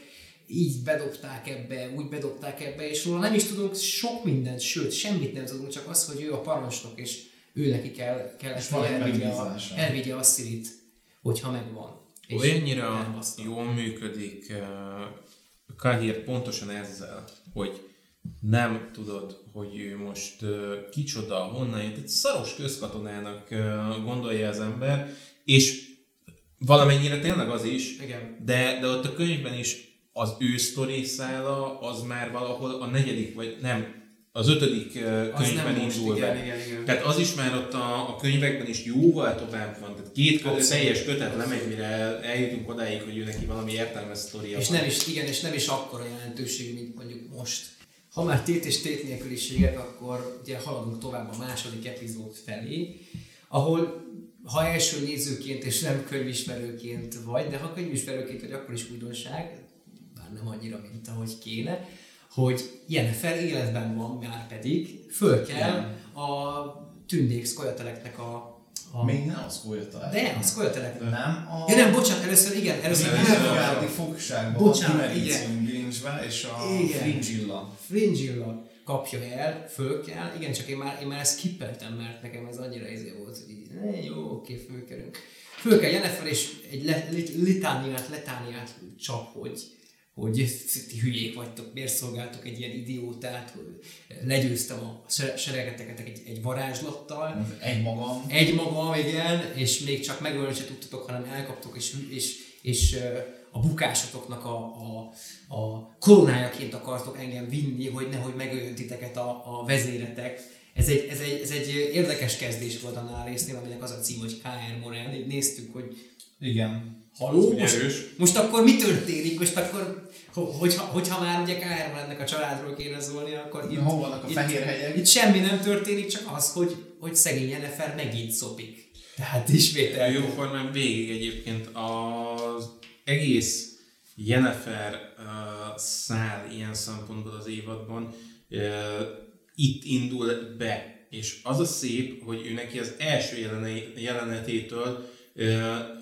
így bedobták ebbe, úgy bedobták ebbe, és róla nem is tudunk sok mindent, sőt, semmit nem tudunk, csak az, hogy ő a parancsnok, és ő neki kell, kell És elvigye a, elvigye a szirit, hogyha megvan. És Olyannyira jól működik uh, Kahir pontosan ezzel, hogy nem tudod, hogy ő most kicsoda, honnan jött. Egy szaros közkatonának gondolja az ember, és valamennyire tényleg az is, Igen. de, de ott a könyvben is az ő sztori szála, az már valahol a negyedik, vagy nem, az ötödik könyvben indul igen, be. igen, igen. Tehát az is már ott a, a könyvekben is jóval tovább van. Tehát két kötet, teljes kötet lemegy, mire el- eljutunk odáig, hogy ő neki valami értelmes sztoria És van. nem is, igen, és nem is akkora jelentőségű, mint mondjuk most. Ha már tét és tét nélküliségek, akkor ugye haladunk tovább a második epizód felé, ahol ha első nézőként és nem könyvismerőként vagy, de ha könyvismerőként vagy, akkor is újdonság, bár nem annyira, mint ahogy kéne, hogy Jennifer életben van, már pedig föl kell a tündék szkolyateleknek a, a Még nem az Kolyata. de, a szkolyateleknek. Nem a... Ja nem, bocsánat, először igen, először Először igen, Illuminati fogságban, Bocsánat, a igen. Grinchbe és a Igen. Fringilla. Fringilla kapja el, föl kell, igen, csak én már, én már ezt kippeltem, mert nekem ez annyira izé volt, hogy így, ne, jó, oké, fölkerünk. Föl kell Jennifer, és egy le, lit, litániát, letániát csap, hogy, hogy ti hülyék vagytok, miért szolgáltok egy ilyen idiótát, hogy legyőztem a se- seregeteket egy, egy varázslattal, Egy magam. egy magam, igen, és még csak megölni se tudtatok, hanem elkaptok, és, és, és a bukásotoknak a, a, a koronájaként akartok engem vinni, hogy nehogy megöljön titeket a, a vezéretek ez egy, ez, egy, ez egy érdekes kezdés volt annál a résznél, aminek az a cím, hogy KR Morel. Néztük, hogy Igen. haló, Erős. most, most akkor mi történik? Most akkor, hogyha, hogyha már ugye KR Morelnek a családról kéne szólni, akkor itt, Hol vannak a itt, fehér hegyek? itt semmi nem történik, csak az, hogy, hogy szegény Jennifer megint szopik. Tehát ismét el. Jóformán végig egyébként az egész Jennifer uh, szál ilyen szempontból az évadban uh, itt indul be. És az a szép, hogy ő neki az első jelene- jelenetétől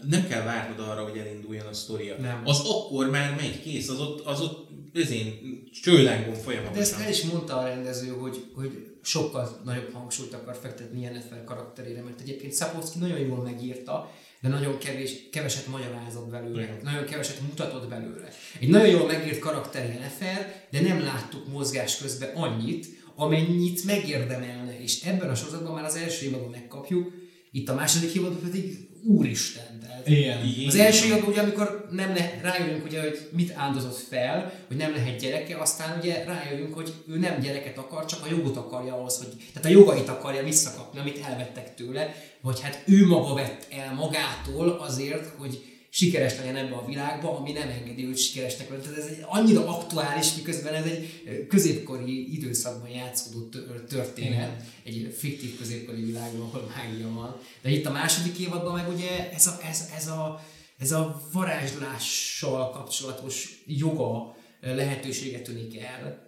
nem kell várnod arra, hogy elinduljon a sztoria. Nem. Az akkor már megy kész, az ott, az ott ezén csőlengom De ezt folyamatosan. el is mondta a rendező, hogy, hogy sokkal nagyobb hangsúlyt akar fektetni Jennifer karakterére, mert egyébként Szapolszki nagyon jól megírta, de nagyon kevés, keveset magyarázott belőle, Igen. nagyon keveset mutatott belőle. Egy nagyon jól megírt karakter Jennifer, de nem láttuk mozgás közben annyit, amennyit megérdemelne, és ebben a sorozatban már az első évadban megkapjuk, itt a második évadban pedig úristen, tehát Igen. Az első évadban ugye, amikor nem le, rájövünk ugye, hogy mit áldozott fel, hogy nem lehet gyereke, aztán ugye rájövünk, hogy ő nem gyereket akar, csak a jogot akarja ahhoz, hogy, tehát a jogait akarja visszakapni, amit elvettek tőle, vagy hát ő maga vett el magától azért, hogy sikeres legyen ebbe a világba, ami nem engedi őt sikeresnek lenni. Tehát ez egy annyira aktuális, miközben ez egy középkori időszakban játszódó tö- történet, egy fiktív középkori világban, ahol mágia van. De itt a második évadban meg ugye ez a, ez, ez a, ez a varázslással kapcsolatos joga lehetőséget tűnik el.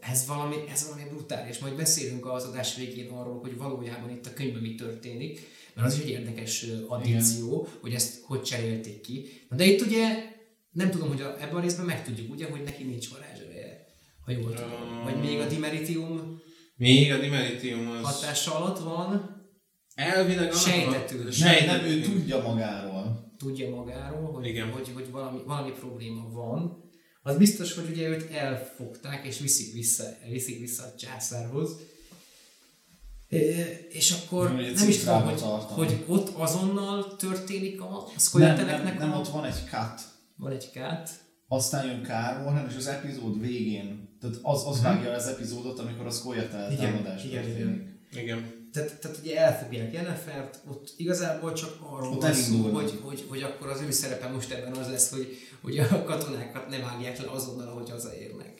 Ez valami, ez valami brutális. Majd beszélünk az adás végén arról, hogy valójában itt a könyvben mi történik, mert az is egy érdekes addíció, hogy ezt hogy cserélték ki. Na de itt ugye nem tudom, hogy a, ebben a részben megtudjuk, ugye, hogy neki nincs varázsereje, ha jól tudom. Vagy még a dimeritium Még a Dimeritium az hatása alatt van, elvileg annak a- Sejtető. Nem, nem, Sejtető. ő tudja magáról. tudja magáról, hogy, Igen. hogy, hogy valami, valami probléma van. Az biztos, hogy ugye őt elfogták, és viszik vissza, viszik vissza a császárhoz. És akkor egy nem is tudom, hogy, tartani. hogy ott azonnal történik a, a Nem, nem, nem, ott van egy cut. Van egy kát. Aztán jön Kármorhen, és az epizód végén, tehát az, az vágja el az epizódot, amikor a Mhm. Igen, támadás igen, történik. Igen. Tehát, tehát ugye elfogják Jennefert, ott igazából csak arról van szó, hogy, hogy, hogy, akkor az ő szerepe most ebben az lesz, hogy, hogy a katonákat nem vágják le azonnal, ahogy hazaérnek.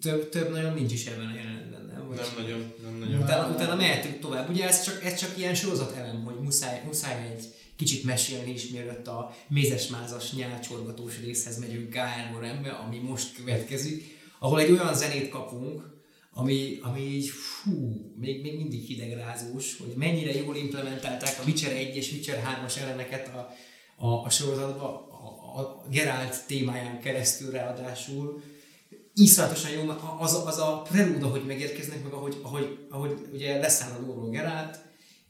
Több, több nagyon nincs is ebben a jelenetben, nem? Vagy Nem nagyon, nem nagyon. Utána, utána mehetünk tovább. Ugye ez csak, ez csak ilyen sorozat elem, hogy muszáj, muszáj egy kicsit mesélni is, mielőtt a mézesmázas nyálcsorgatós részhez megyünk Moranbe, ami most következik, ahol egy olyan zenét kapunk, ami, ami így, fú, még, még mindig hidegrázós, hogy mennyire jól implementálták a Witcher 1 és Witcher 3-as elemeket a, a, a sorozatba, a, a Geralt témáján keresztül ráadásul, iszonyatosan jó, az, az a prelúd, ahogy megérkeznek, meg ahogy, ahogy, ahogy ugye leszáll a lóról Gerált,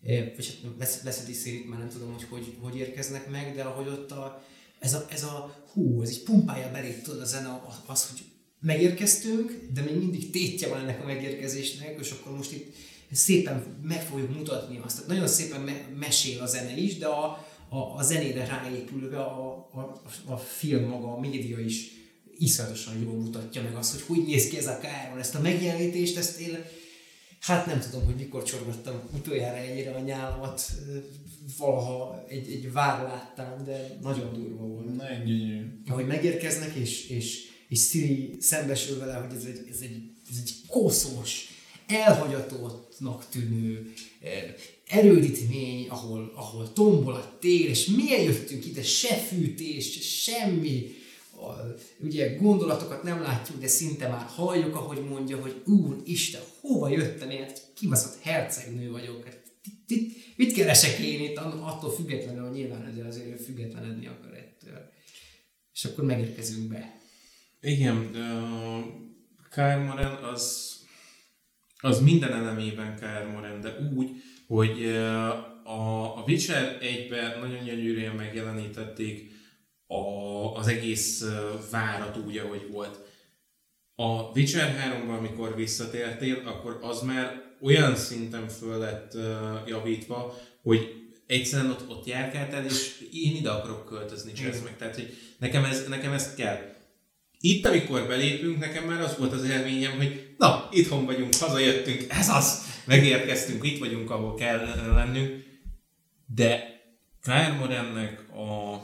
eh, vagy hát lesz, leszedi szérit, már nem tudom, hogy, hogy hogy érkeznek meg, de ahogy ott a, ez a, ez a hú, ez így pumpálja belé tudod a zene, az, hogy megérkeztünk, de még mindig tétje van ennek a megérkezésnek, és akkor most itt szépen meg fogjuk mutatni azt. Tehát nagyon szépen me- mesél a zene is, de a, a, a zenére ráépülve a, a, a film maga, a média is iszonyatosan jól mutatja meg azt, hogy hogy néz ki ez a káron, ezt a megjelenítést, ezt én hát nem tudom, hogy mikor csorgattam utoljára ennyire a nyálamat, valaha egy, egy vár láttam, de nagyon durva volt. Nagyon gyönyörű. Ahogy megérkeznek, és, és, és Siri szembesül vele, hogy ez egy, ez egy, ez egy koszos, elhagyatottnak tűnő eh, erődítmény, ahol, ahol tombol a tél, és miért jöttünk ide, se fűtés, semmi, a, ugye gondolatokat nem látjuk, de szinte már halljuk, ahogy mondja, hogy Úr Isten, hova jöttem én, Hát kibaszott hercegnő vagyok, hát mit- keresek én itt, attól függetlenül, hogy nyilván ezzel azért ő függetlenedni akar ettől. És akkor megérkezünk be. Igen, de az, az minden elemében Kyle de úgy, hogy ö, a, a Witcher 1-ben nagyon gyönyörűen megjelenítették a, az egész várat úgy, ahogy volt. A Witcher 3-ban, amikor visszatértél, akkor az már olyan szinten föl lett ö, javítva, hogy egyszerűen ott, ott járkáltál, és én ide akarok költözni, csesz meg. Tehát, hogy nekem ez, nekem ez kell. Itt, amikor belépünk, nekem már az volt az élményem, hogy na, itthon vagyunk, hazajöttünk, ez az, megérkeztünk, itt vagyunk, ahol kell lennünk. De Kármorennek a,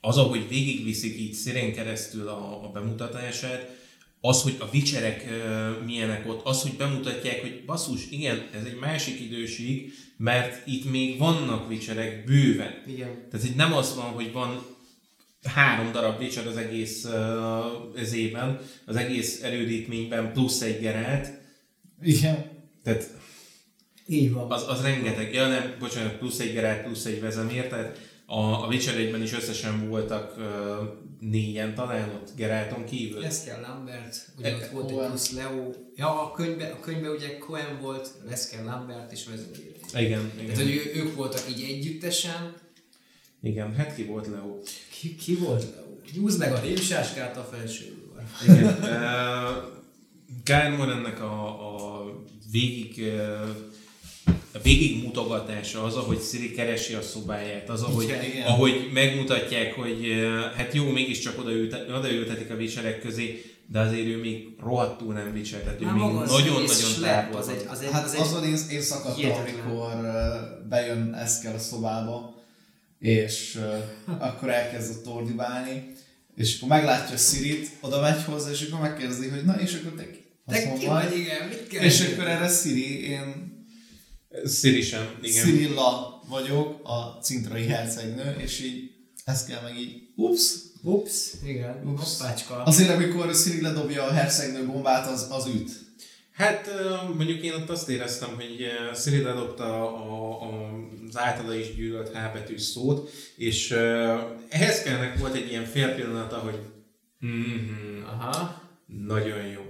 az, ahogy végigviszik így szirén keresztül a, a bemutatását, az, hogy a vicserek uh, milyenek ott, az, hogy bemutatják, hogy basszus, igen, ez egy másik időség, mert itt még vannak vicserek bőven. Igen. Tehát hogy nem az van, hogy van három darab Witcher az egész uh, ez évben, az egész erődítményben plusz egy Geralt. Igen. Tehát Így van. az, az rengeteg, ja nem, bocsánat, plusz egy Geralt, plusz egy Vezemir, tehát a, a Witcher 1-ben is összesen voltak uh, négyen talán ott Geralton kívül. Leszkel Lambert, ugye ott volt egy Cohen. plusz Leo. Ja, a könyvbe, a könyvbe ugye Cohen volt, Leszkel Lambert és Vezemir. Igen, Tehát, igen. hogy ő, ők voltak így együttesen. Igen, hát ki volt Leo? Ki, ki volt Leo? Húzd meg a rémsáskát a felsőből. Igen. Kyle ennek a, a végig uh, a végig mutogatása az, ahogy Siri keresi a szobáját, az, ahogy, Igen, igen. ahogy megmutatják, hogy hát jó, mégiscsak odaülte, odaültetik a vicserek közé, de azért ő még rohadtul nem vicser, tehát ő Már még nagyon-nagyon távol az egy, az egy, Hát az egy azon én, én szakadtam, hihetetlen. amikor bejön Eszkel a szobába, és uh, akkor elkezd ott ordibálni, és akkor meglátja Sirit, oda megy hozzá, és akkor megkérdezi, hogy na, és akkor te ki? Te ki vagy, igen, mit kell És akkor erre Siri, én Siri sem, igen. Cyrilla vagyok, a cintrai hercegnő, és így ezt kell meg így, ups. Ups, igen, Ups. hoppácska. Azért, amikor Ciri ledobja a hercegnő bombát, az, az üt. Hát mondjuk én ott azt éreztem, hogy ö, Siri ledobta a, a, az általa is gyűlölt H betűs szót, és ehhez kellene volt egy ilyen fél pillanata, hogy mm-hmm, Aha. nagyon jó.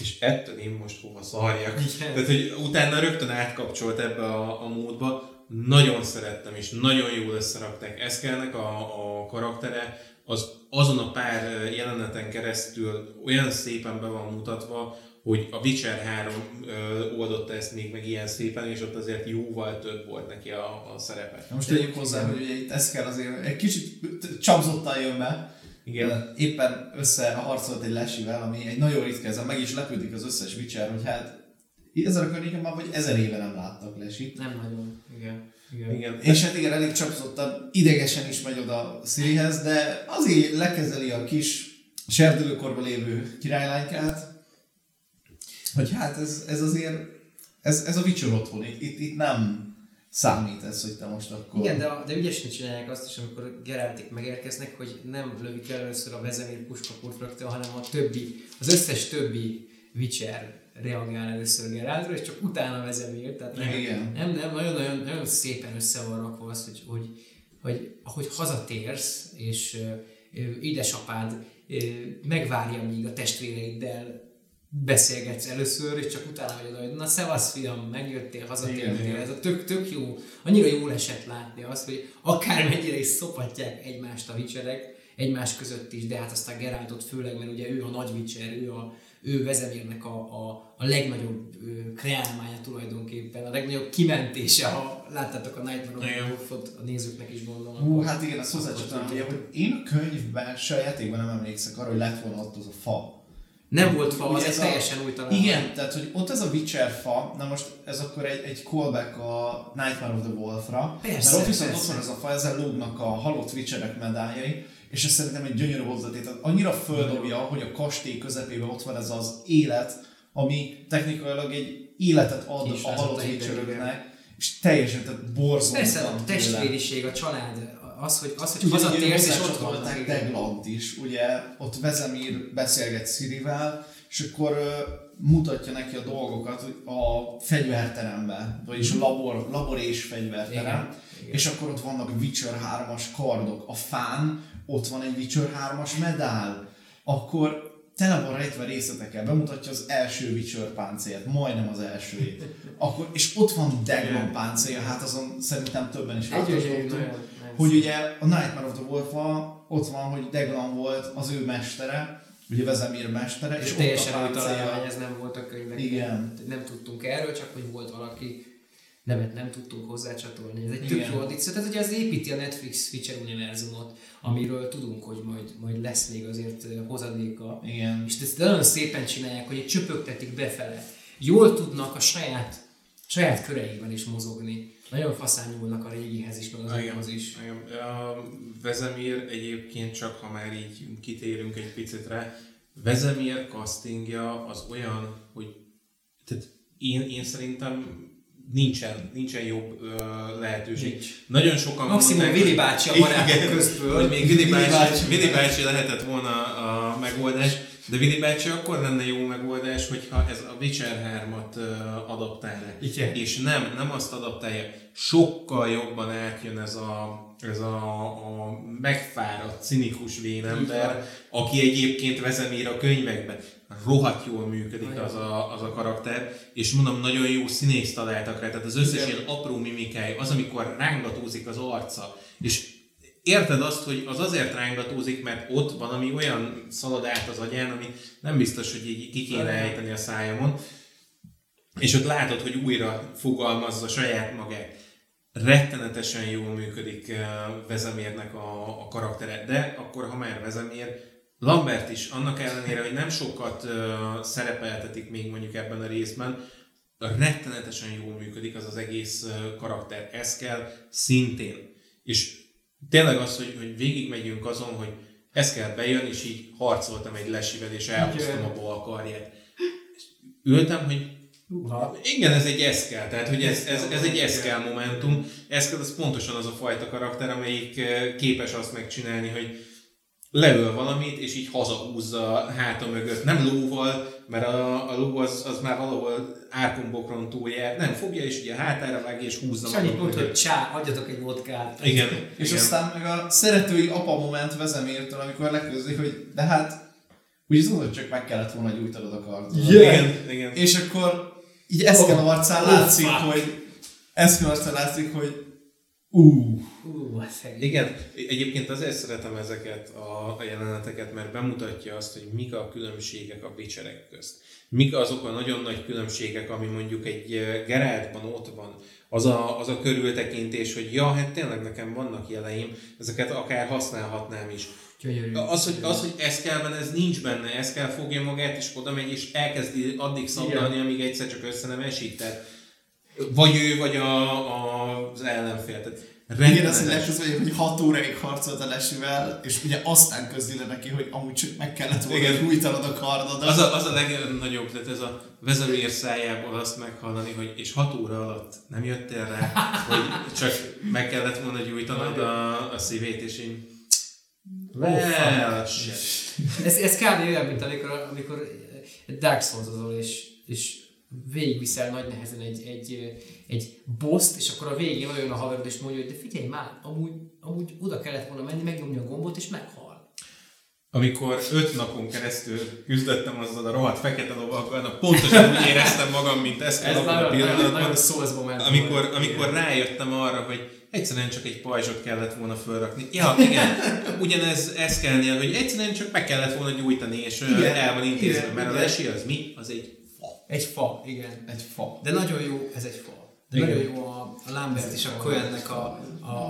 És ettől én most hova szarjak. Igen. Tehát, hogy utána rögtön átkapcsolt ebbe a, a módba. Nagyon szerettem, és nagyon jól összerakták. Eszkelnek a, a karaktere, az azon a pár jeleneten keresztül olyan szépen be van mutatva, hogy a Witcher 3 ö, oldotta ezt még meg ilyen szépen, és ott azért jóval több volt neki a, a szerepe. Na most tegyük hozzá, hogy ugye itt ez kell azért egy kicsit csapzottan jön be. Igen. Éppen össze harcolt egy lesivel, ami egy nagyon ritka, ezen meg is lepődik az összes Witcher, hogy hát ezer a környéken már vagy ezer éve nem láttak lesit. Nem nagyon, igen. igen. Igen. És hát igen, elég csapzottan, idegesen is megy oda Sirihez, de azért lekezeli a kis serdülőkorban lévő királylánykát, hogy hát ez, ez azért, ez, ez a Witcher otthon, itt, itt nem számít ez, hogy te most akkor... Igen, de, de ügyesen csinálják azt is, amikor Geraltik megérkeznek, hogy nem lövik el először a vezemír puskapult rögtön, hanem a többi, az összes többi Witcher reagál először Geraltra, és csak utána Vezemír, tehát nem, Igen. nem, nem nagyon, nagyon, nagyon szépen össze van rakva az, hogy, hogy, hogy ahogy hazatérsz, és ö, ö, édesapád ö, megvárja, míg a testvéreiddel beszélgetsz először, és csak utána vagy hogy na szevasz fiam, megjöttél, hazatértél. Ez a tök, tök jó, annyira jól esett látni azt, hogy akármennyire is szopatják egymást a vicserek, egymás között is, de hát aztán Geraltot főleg, mert ugye ő a nagy vicser, ő a ő Vezemérnek a, a, a legnagyobb kreálmánya tulajdonképpen, a legnagyobb kimentése, ha láttátok a Nightmare Wolf-ot, a nézőknek is gondolom. Hú, hát igen, ezt hozzácsatolom, hogy én a könyvben, se a játékban nem emlékszek arra, hogy lett volna ott az a fa. Nem volt fa, az ez teljesen új találmány. Igen, tehát hogy ott ez a Witcher fa, na most ez akkor egy, egy callback a Nightmare of the Wolf-ra, Persze, mert ott viszont persze. ott van ez a fa, ezzel lógnak a halott Witcherek medáljai, és ez szerintem egy gyönyörű hozzatét. Annyira földobja, hogy a kastély közepében ott van ez az élet, ami technikailag egy életet ad a halott Witcheröknek, és teljesen, tehát borzontan Persze, a testvériség, a család, az, hogy, az, hogy ugye hazatérsz és ott van. Deglant is, ugye ott Vezemir beszélget Szirivel, és akkor mutatja neki a dolgokat a fegyverteremben, vagyis a labor, labor és fegyverterem, Igen, igen. és akkor ott vannak Witcher 3-as kardok, a fán ott van egy Witcher 3-as medál, akkor tele van rejtve részletekkel, bemutatja az első Witcher páncélt, majdnem az elsőjét. Akkor, és ott van Deglan páncélja, hát azon szerintem többen is Egy hogy ugye a Nightmare of the wolf ott van, hogy Deglan volt az ő mestere, ugye Vezemir mestere, és ott teljesen a új találmány, ez nem volt a könyvekben. Igen. Nem tudtunk erről, csak hogy volt valaki nevet nem tudtunk hozzácsatolni. Ez egy tök jó addíció. Tehát ugye ez építi a Netflix Witcher univerzumot, amiről tudunk, hogy majd, majd lesz még azért hozadéka. Igen. És ezt nagyon szépen csinálják, hogy csöpögtetik befele. Jól tudnak a saját, saját köreiben is mozogni. Nagyon faszán nyúlnak a régihez is, meg az újhoz is. igen. A Vezemir egyébként csak, ha már így kitérünk egy picit rá, Vezemir castingja az olyan, hogy tehát én, én szerintem nincsen, nincsen jobb ö, lehetőség. Nincs. Nagyon sokan Maximum mondták, Vili bácsi a barátok közből. hogy még Vili bácsi. Vili bácsi lehetett volna a megoldás, de Vili bácsi akkor lenne jó megoldás, hogyha ez a Witcher 3-at ö, adaptálná. Igen. És nem, nem azt adaptálja, sokkal jobban átjön ez a, ez a, a megfáradt, cinikus vénember, aki egyébként Vezemír a könyvekben. Rohadt jól működik az a, az a karakter, és mondom, nagyon jó színészt találtak rá, tehát az összes Igen. ilyen apró mimikája, az, amikor rángatózik az arca, és érted azt, hogy az azért rángatózik, mert ott van, ami olyan szalad át az agyán, ami nem biztos, hogy így ki kéne ejteni a szájamon, és ott látod, hogy újra fogalmazza saját magát. Rettenetesen jól működik eh, Vezemérnek a, a karaktere, de akkor, ha már Vezemér, Lambert is, annak ellenére, hogy nem sokat uh, szerepeltetik még mondjuk ebben a részben, rettenetesen jól működik az az egész uh, karakter. Ez kell szintén. És tényleg az, hogy, hogy végigmegyünk azon, hogy ez kell bejön, és így harcoltam egy lesivel, és elhoztam a bal karját. És ültem, hogy Uha. igen, ez egy eszkel, tehát hogy ez, ez, ez egy eszkel momentum. Eszkel az pontosan az a fajta karakter, amelyik eh, képes azt megcsinálni, hogy leöl valamit, és így hazahúzza a háta mögött. Nem lóval, mert a, a ló az, az már valahol árkombokron túljár. Nem, fogja, és ugye a hátára vágja, és húzza És annyit mondta, hogy csá, adjatok egy vodkát. Igen. És igen. aztán meg a szeretői apa moment vezemértől, amikor leközli, hogy de hát úgy hogy csak meg kellett volna gyújtanod a kardot. Igen, igen. És akkor így Eszken Oh, arcán oh, látszik, fuck. hogy Eszken arcán látszik, hogy ú, Ú, hát szegény. Igen, egyébként azért szeretem ezeket a, a jeleneteket, mert bemutatja azt, hogy mik a különbségek a bicserek közt. Mik azok a nagyon nagy különbségek, ami mondjuk egy eh, Geráltban ott van, az a, az a körültekintés, hogy ja, hát tényleg nekem vannak jeleim, ezeket akár használhatnám is. Gyönyörű. Az, hogy, az, hogy ez kell benne, ez nincs benne, ez kell fogja magát, és oda megy, és elkezdi addig szabdalni, amíg egyszer csak össze nem esik. Tehát, vagy ő, vagy a, a, az ellenfél. Tehát igen, az, hogy rettenetes. leközli, hogy 6 óráig harcolt a lesivel, és ugye aztán közli le neki, hogy amúgy csak meg kellett volna Igen. gyújtanod a kardodat. Az a, az a legnagyobb, tehát ez a vezetőér szájából azt meghallani, hogy és hat óra alatt nem jöttél rá, hogy csak meg kellett volna gyújtanod a, a szívét, és így... Well. Ez, ez kb. olyan, mint amikor, amikor Dark souls és, és végigviszel nagy nehezen egy, egy, egy boss és akkor a végén olyan a haverod, és mondja, hogy de figyelj már, amúgy, amúgy oda kellett volna menni, megnyomni a gombot, és meghal. Amikor öt napon keresztül küzdöttem azzal a rohadt fekete lovakkal, pontosan úgy éreztem magam, mint ezt Ez a pillanatban. amikor, amikor rájöttem arra, hogy egyszerűen csak egy pajzsot kellett volna fölrakni. Ja, igen, ugyanez ez kellene, hogy egyszerűen csak meg kellett volna gyújtani, és igen, el van intézve, igen, mert igen. lesi az mi? Az egy fa. Egy fa, igen. Egy fa. De nagyon jó, ez egy fa. Igen. nagyon jó a, a Lambert és a Cohennek a,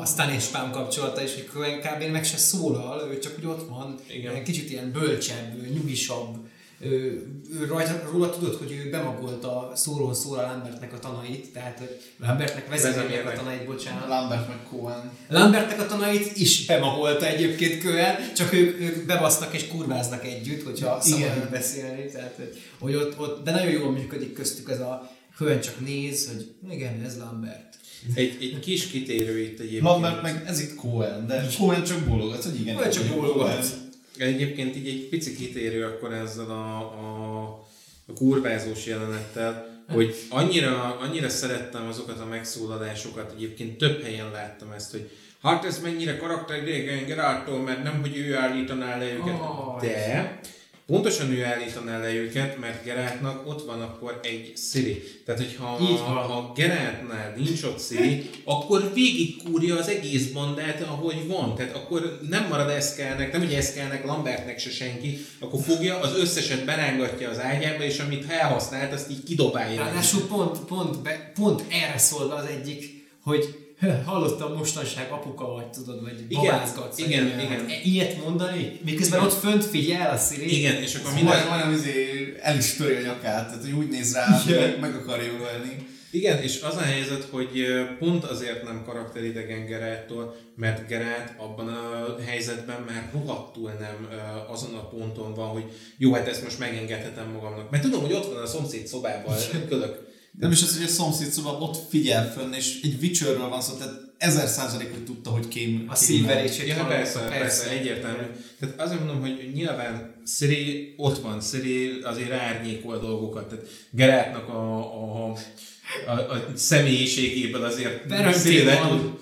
a Stan és Pam kapcsolata, és hogy Cohen kb. meg se szólal, ő csak úgy ott van, Igen. Kicsit ilyen bölcsebb, nyugisabb, ő, ő rajta, róla tudod, hogy ő bemagolta szóról szóra Lambertnek a tanait, tehát hogy Lambertnek vezetőnek a tanait, bocsánat. Lambert meg Cohen. Lambertnek a tanait is bemagolta egyébként Cohen, csak ők, ők bebasznak és kurváznak együtt, hogyha szabad beszélni, tehát hogy- hogy ott, ott, de nagyon jól működik köztük ez a Cohen csak néz, hogy igen, ez Lambert. Egy, egy kis kitérő itt egyébként. Lambert meg ez itt Cohen, de Cohen csak bólogat, hogy igen. Cohen csak bólogat. Egyébként így egy pici kitérő akkor ezzel a, a, a kurvázós jelenettel, hogy annyira, annyira szerettem azokat a megszólalásokat, egyébként több helyen láttam ezt, hogy hát ez mennyire karakteridegen Geralttól, mert nem, hogy ő állítaná le őket, Aj. de pontosan ő állítaná le őket, mert Geráltnak ott van akkor egy Siri. Tehát, hogyha Így van. ha Geráltnál nincs ott Siri, akkor végigkúrja az egész bandát, ahogy van. Tehát akkor nem marad Eszkelnek, nem hogy Eszkelnek, Lambertnek se senki, akkor fogja, az összeset berángatja az ágyába, és amit elhasznált, azt így kidobálja. Ráadásul pont, pont, be, pont erre szól az egyik, hogy "Hö, hallottam mostanság apuka vagy, tudod, vagy Igen, babázgatsz. igen, ilyen. igen. Hát Ilyet mondani? Miközben ott fönt figyel a Siri. Igen, és akkor Minden... minden, Majdnem izé el is töri a nyakát, tehát hogy úgy néz rá, hogy Igen. meg, akarja ölni. Igen, és az a helyzet, hogy pont azért nem karakteridegen Geráttól, mert Gerát abban a helyzetben már rohadtul nem azon a ponton van, hogy jó, hát ezt most megengedhetem magamnak. Mert tudom, hogy ott van a szomszéd szobában kölök. Nem is az, hogy a szomszéd szóval ott figyel fönn, és egy Witcherről van szó, tehát ezer százalék, hogy tudta, hogy kém. A szívverését Ja, persze, persze, persze, egyértelmű. Tehát azért mondom, hogy nyilván Siri ott van, Siri azért árnyékol dolgokat. Tehát Gerátnak a, a, a, a személyiségéből azért Siri le, tud,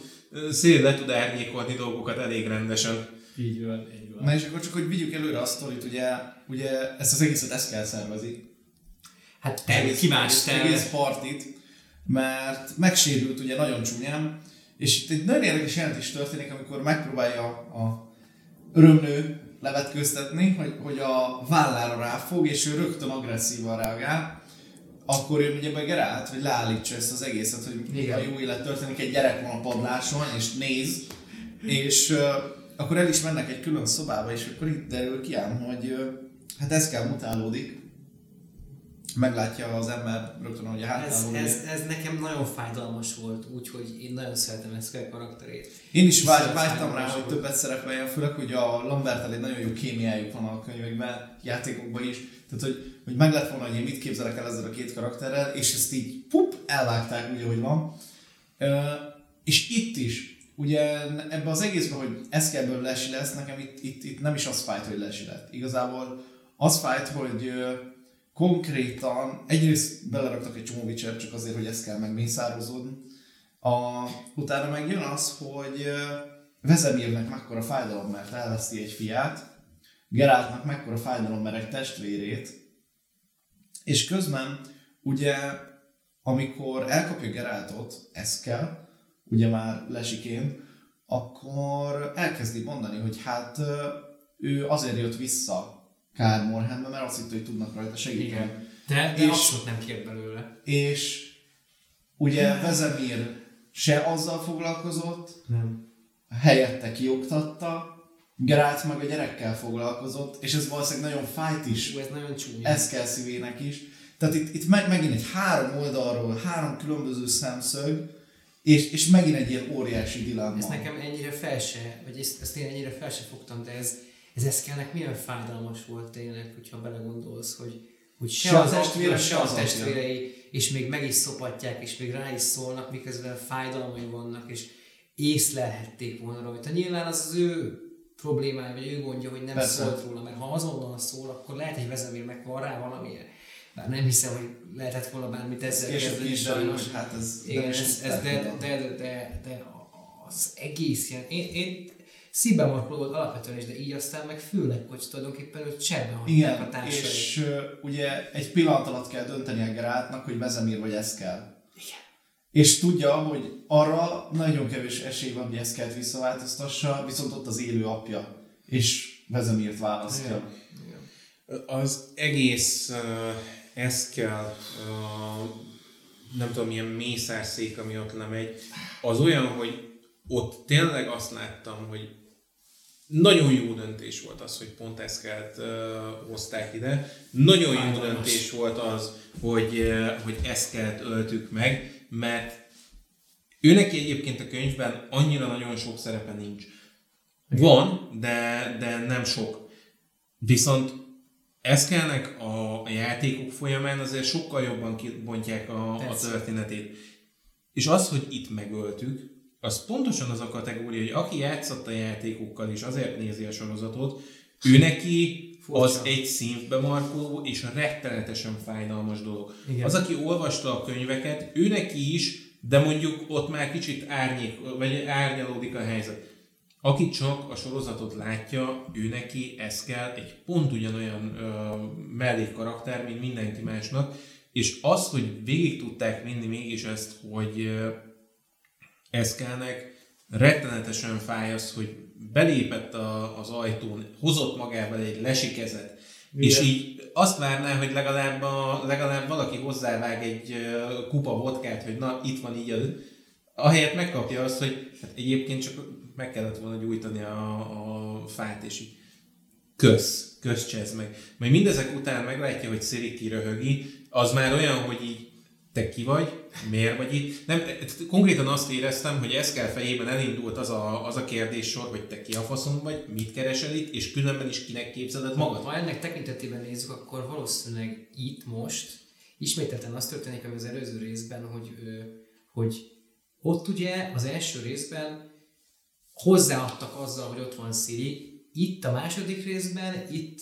Siri le tud árnyékolni dolgokat elég rendesen. Így van, így van. Na és akkor csak, hogy vigyük előre a sztorit, ugye, ugye ezt az egészet ezt kell szervezni. Hát te, ki más te? egész partit, mert megsérült ugye nagyon csúnyán, és itt egy nagyon érdekes jelentés történik, amikor megpróbálja a örömnő levetkőztetni, hogy, hogy a vállára ráfog, és ő rögtön agresszívan reagál, akkor jön ugye be Gerált, hogy leállítsa ezt az egészet, hogy Igen. a jó élet történik, egy gyerek van a padláson, és néz, és uh, akkor el is mennek egy külön szobába, és akkor itt derül ki ám, hogy uh, hát ez kell mutálódik, meglátja az ember rögtön, hogy a Ez, ez, ez, nekem nagyon fájdalmas volt, úgyhogy én nagyon szeretem ezt a karakterét. Én is vágy, vágytam rá, hogy többet szerepeljen, főleg, hogy a Lambertel egy nagyon jó kémiájuk van a könyvekben, játékokban is. Tehát, hogy, hogy meg lett volna, hogy én mit képzelek el ezzel a két karakterrel, és ezt így pup, elvágták úgy, ahogy van. Ö, és itt is, ugye ebben az egészben, hogy Eszkelből lesi lesz, nekem itt, itt, itt nem is az fájt, hogy lesi lett. Igazából az fájt, hogy konkrétan egyrészt beleraktak egy csomó Witcher csak azért, hogy ezt kell megmészározódni. A, utána meg jön az, hogy Vezemirnek mekkora fájdalom, mert elveszti egy fiát, Geráltnak mekkora fájdalom, mert egy testvérét, és közben ugye, amikor elkapja Geráltot, Eszkel, ugye már lesiként, akkor elkezdi mondani, hogy hát ő azért jött vissza Kár Morhenbe, mert azt hitte, hogy tudnak rajta segíteni. Igen. De, de És- abszolút nem kér belőle. És ugye Vezemir se azzal foglalkozott, Nem. helyette kioktatta, Gerált meg a gyerekkel foglalkozott, és ez valószínűleg nagyon fájt is Ú, ez nagyon csúnya. ez kell szívének is. Tehát itt, itt meg, megint egy három oldalról, három különböző szemszög, és, és megint egy ilyen óriási dilemma. Ez nekem ennyire fel se, vagy ezt, ezt én ennyire fel se fogtam, de ez, ez Eszkelnek milyen fájdalmas volt tényleg, hogyha belegondolsz, hogy, hogy se, Se az az testvére, apja, se az testvérei, és még meg is szopatják, és még rá is szólnak, miközben fájdalmai vannak, és észlelhették volna rajta. Nyilván az az ő problémája, vagy ő gondja, hogy nem Persze. szólt róla, mert ha azonnal szól, akkor lehet, hogy vezemérnek van rá valamilyen. Bár nem hiszem, hogy lehetett volna bármit ezzel kezdeni, derül, sajnos. hát ez Igen, ez, ez de, de, de, de, de az egész ilyen, én, én szívben markoló volt alapvetően is, de így aztán meg főleg, hogy tulajdonképpen őt cserben hagyták a Igen, társai. és ö, ugye egy pillanat alatt kell dönteni a Geráltnak, hogy Vezemir vagy Eszkel. Igen. És tudja, hogy arra nagyon kevés esély van, hogy Eszkelt visszaváltoztassa, viszont ott az élő apja, és Vezemirt választja. Igen. Az egész uh, Eszkel, uh, nem tudom, milyen mészárszék, ami ott lemegy, az olyan, hogy ott tényleg azt láttam, hogy nagyon jó döntés volt az, hogy pont Eszkelt uh, hozták ide. Nagyon jó Fájdalmas. döntés volt az, hogy, uh, hogy Eszkelt öltük meg, mert ő neki egyébként a könyvben annyira nagyon sok szerepe nincs. Van, de, de nem sok. Viszont Eszkelnek a játékok folyamán azért sokkal jobban kibontják a, a történetét. És az, hogy itt megöltük, az pontosan az a kategória, hogy aki játszott a játékokkal és azért nézi a sorozatot, ő neki Furcsa. az egy szívbe markoló és rettenetesen fájdalmas dolog. Igen. Az, aki olvasta a könyveket, ő neki is, de mondjuk ott már kicsit árnyék, vagy árnyalódik a helyzet. aki csak a sorozatot látja, ő neki ez kell egy pont ugyanolyan ö, mellékkarakter, mint mindenki másnak, és az, hogy végig tudták vinni mégis ezt, hogy ö, Eszkelnek rettenetesen fáj az, hogy belépett a, az ajtón, hozott magával egy lesikezet, igen. És így azt várná, hogy legalább, a, legalább valaki hozzávág egy kupa vodkát, hogy na, itt van így az, ahelyett megkapja azt, hogy hát egyébként csak meg kellett volna gyújtani a, a fát, és így kösz, kösz meg. Majd mindezek után meglátja, hogy Siri kiröhögi, az már olyan, hogy így te ki vagy, miért vagy itt. Nem, konkrétan azt éreztem, hogy kell fejében elindult az a, az a kérdéssor, hogy te ki a faszom vagy, mit keresel itt, és különben is kinek képzeled magad. Ha ennek tekintetében nézzük, akkor valószínűleg itt most ismételten az történik, ami az előző részben, hogy, hogy ott ugye az első részben hozzáadtak azzal, hogy ott van Siri, itt a második részben, itt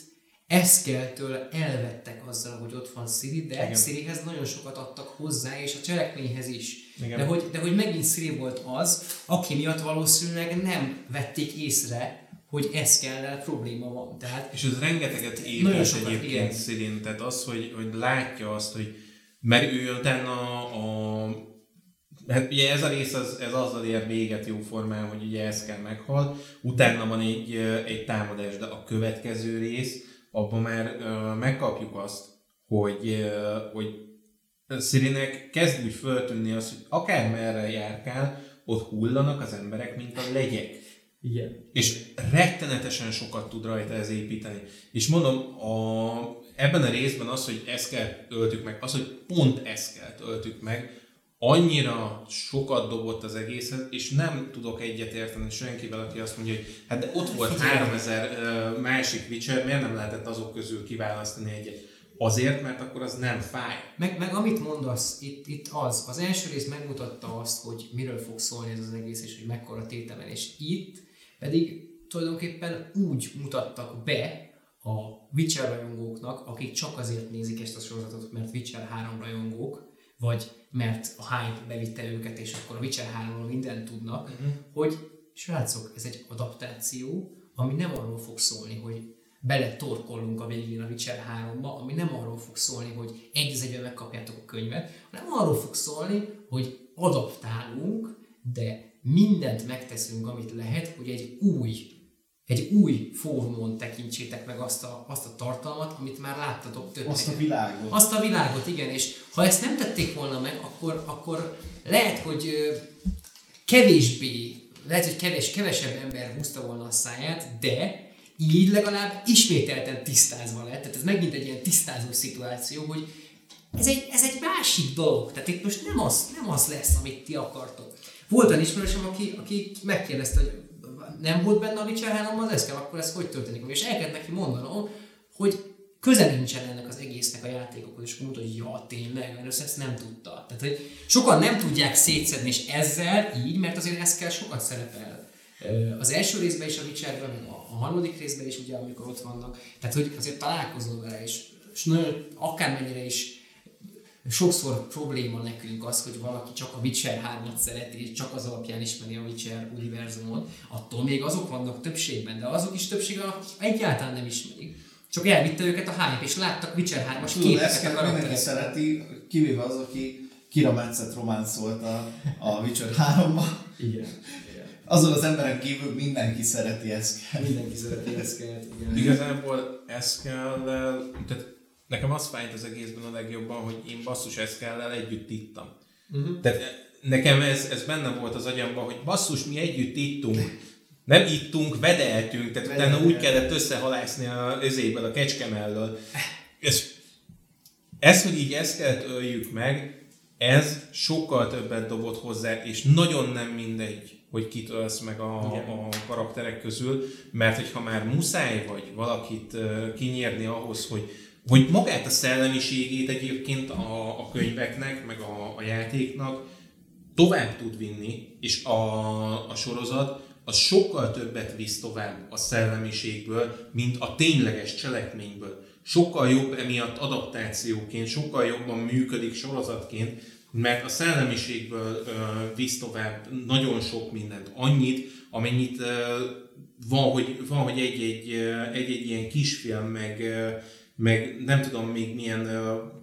Eszkeltől elvettek azzal, hogy ott van Siri, de Igen. Sirihez nagyon sokat adtak hozzá, és a cselekményhez is. Igen. De hogy, de hogy megint Siri volt az, aki miatt valószínűleg nem vették észre, hogy Eszkellel probléma van. Tehát és ez rengeteget éves egyébként Szirin, tehát az, hogy, hogy látja azt, hogy mert ő utána a, a Hát ugye ez a rész az, ez azzal ér véget jó formán, hogy ugye ez kell meghal. Utána van egy, egy támadás, de a következő rész, abban már megkapjuk azt, hogy, hogy Szirinek kezd úgy föltűnni az, hogy akár merre járkál, ott hullanak az emberek, mint a legyek. Igen. És rettenetesen sokat tud rajta ez építeni. És mondom, a, ebben a részben az, hogy ezt kell öltük meg, az, hogy pont ezt kell öltük meg, annyira sokat dobott az egészet, és nem tudok egyetérteni senkivel, aki azt mondja, hogy hát de ott volt 3000 másik Witcher, miért nem lehetett azok közül kiválasztani egyet? Azért, mert akkor az nem fáj. Meg, meg amit mondasz, itt, itt az, az első rész megmutatta azt, hogy miről fog szólni ez az egész, és hogy mekkora tétemelés. Itt pedig tulajdonképpen úgy mutattak be a Witcher rajongóknak, akik csak azért nézik ezt a sorozatot, mert Witcher 3 rajongók, vagy mert a hype bevitte őket, és akkor a Witcher 3 mindent tudnak, uh-huh. hogy srácok, ez egy adaptáció, ami nem arról fog szólni, hogy bele torkollunk a végén a Witcher 3-ba, ami nem arról fog szólni, hogy egy az egyben megkapjátok a könyvet, hanem arról fog szólni, hogy adaptálunk, de mindent megteszünk, amit lehet, hogy egy új egy új fórumon tekintsétek meg azt a, azt a tartalmat, amit már láttatok több Azt a világot. Azt a világot, igen, és ha ezt nem tették volna meg, akkor, akkor lehet, hogy kevésbé, lehet, hogy kevés, kevesebb ember húzta volna a száját, de így legalább ismételten tisztázva lett. Tehát ez megint egy ilyen tisztázó szituáció, hogy ez egy, ez egy másik dolog. Tehát itt most nem az, nem az lesz, amit ti akartok. Volt olyan ismerősöm, aki, aki megkérdezte, hogy nem volt benne a Witcher 3 az ez kell, akkor ez hogy történik És el kellett neki mondanom, hogy köze nincsen ennek az egésznek a játékokhoz, és mondta, hogy ja, tényleg, mert ezt nem tudta. Tehát, hogy sokan nem tudják szétszedni, és ezzel így, mert azért ez kell sokat szerepel. Az első részben is a Witcherben, a harmadik részben is, ugye, amikor ott vannak. Tehát, hogy azért találkozol vele, és, és nagyon, akármennyire is sokszor probléma nekünk az, hogy valaki csak a Witcher 3-at szereti, és csak az alapján ismeri a Witcher univerzumot, attól még azok vannak többségben, de azok is többsége, akik egyáltalán nem ismerik. Csak elvitte őket a hype, és láttak Witcher 3-as képeket a karakterek. szereti, kivéve az, aki Kira Metszet románcolt a, a Witcher 3-ba. Igen. Azon az emberek kívül mindenki szereti ezt. Mindenki szereti ezt. Igazából kell, tehát nekem az fájt az egészben a legjobban, hogy én basszus Eszkellel együtt ittam. Uh-huh. Tehát nekem ez, ez benne volt az agyamban, hogy basszus, mi együtt ittunk. Nem ittunk, vedeltünk, tehát utána úgy kellett összehalászni a özéből, a kecske mellől. Ez, ez, hogy így ezt kellett öljük meg, ez sokkal többet dobott hozzá, és nagyon nem mindegy, hogy kit ölsz meg a, a karakterek közül, mert hogyha már muszáj vagy valakit kinyírni ahhoz, hogy hogy magát a szellemiségét egyébként a, a könyveknek, meg a, a játéknak tovább tud vinni, és a, a sorozat az sokkal többet visz tovább a szellemiségből, mint a tényleges cselekményből. Sokkal jobb emiatt adaptációként, sokkal jobban működik sorozatként, mert a szellemiségből ö, visz tovább nagyon sok mindent. Annyit, amennyit van, hogy, van, hogy egy-egy, egy-egy ilyen kisfilm, meg, meg nem tudom még milyen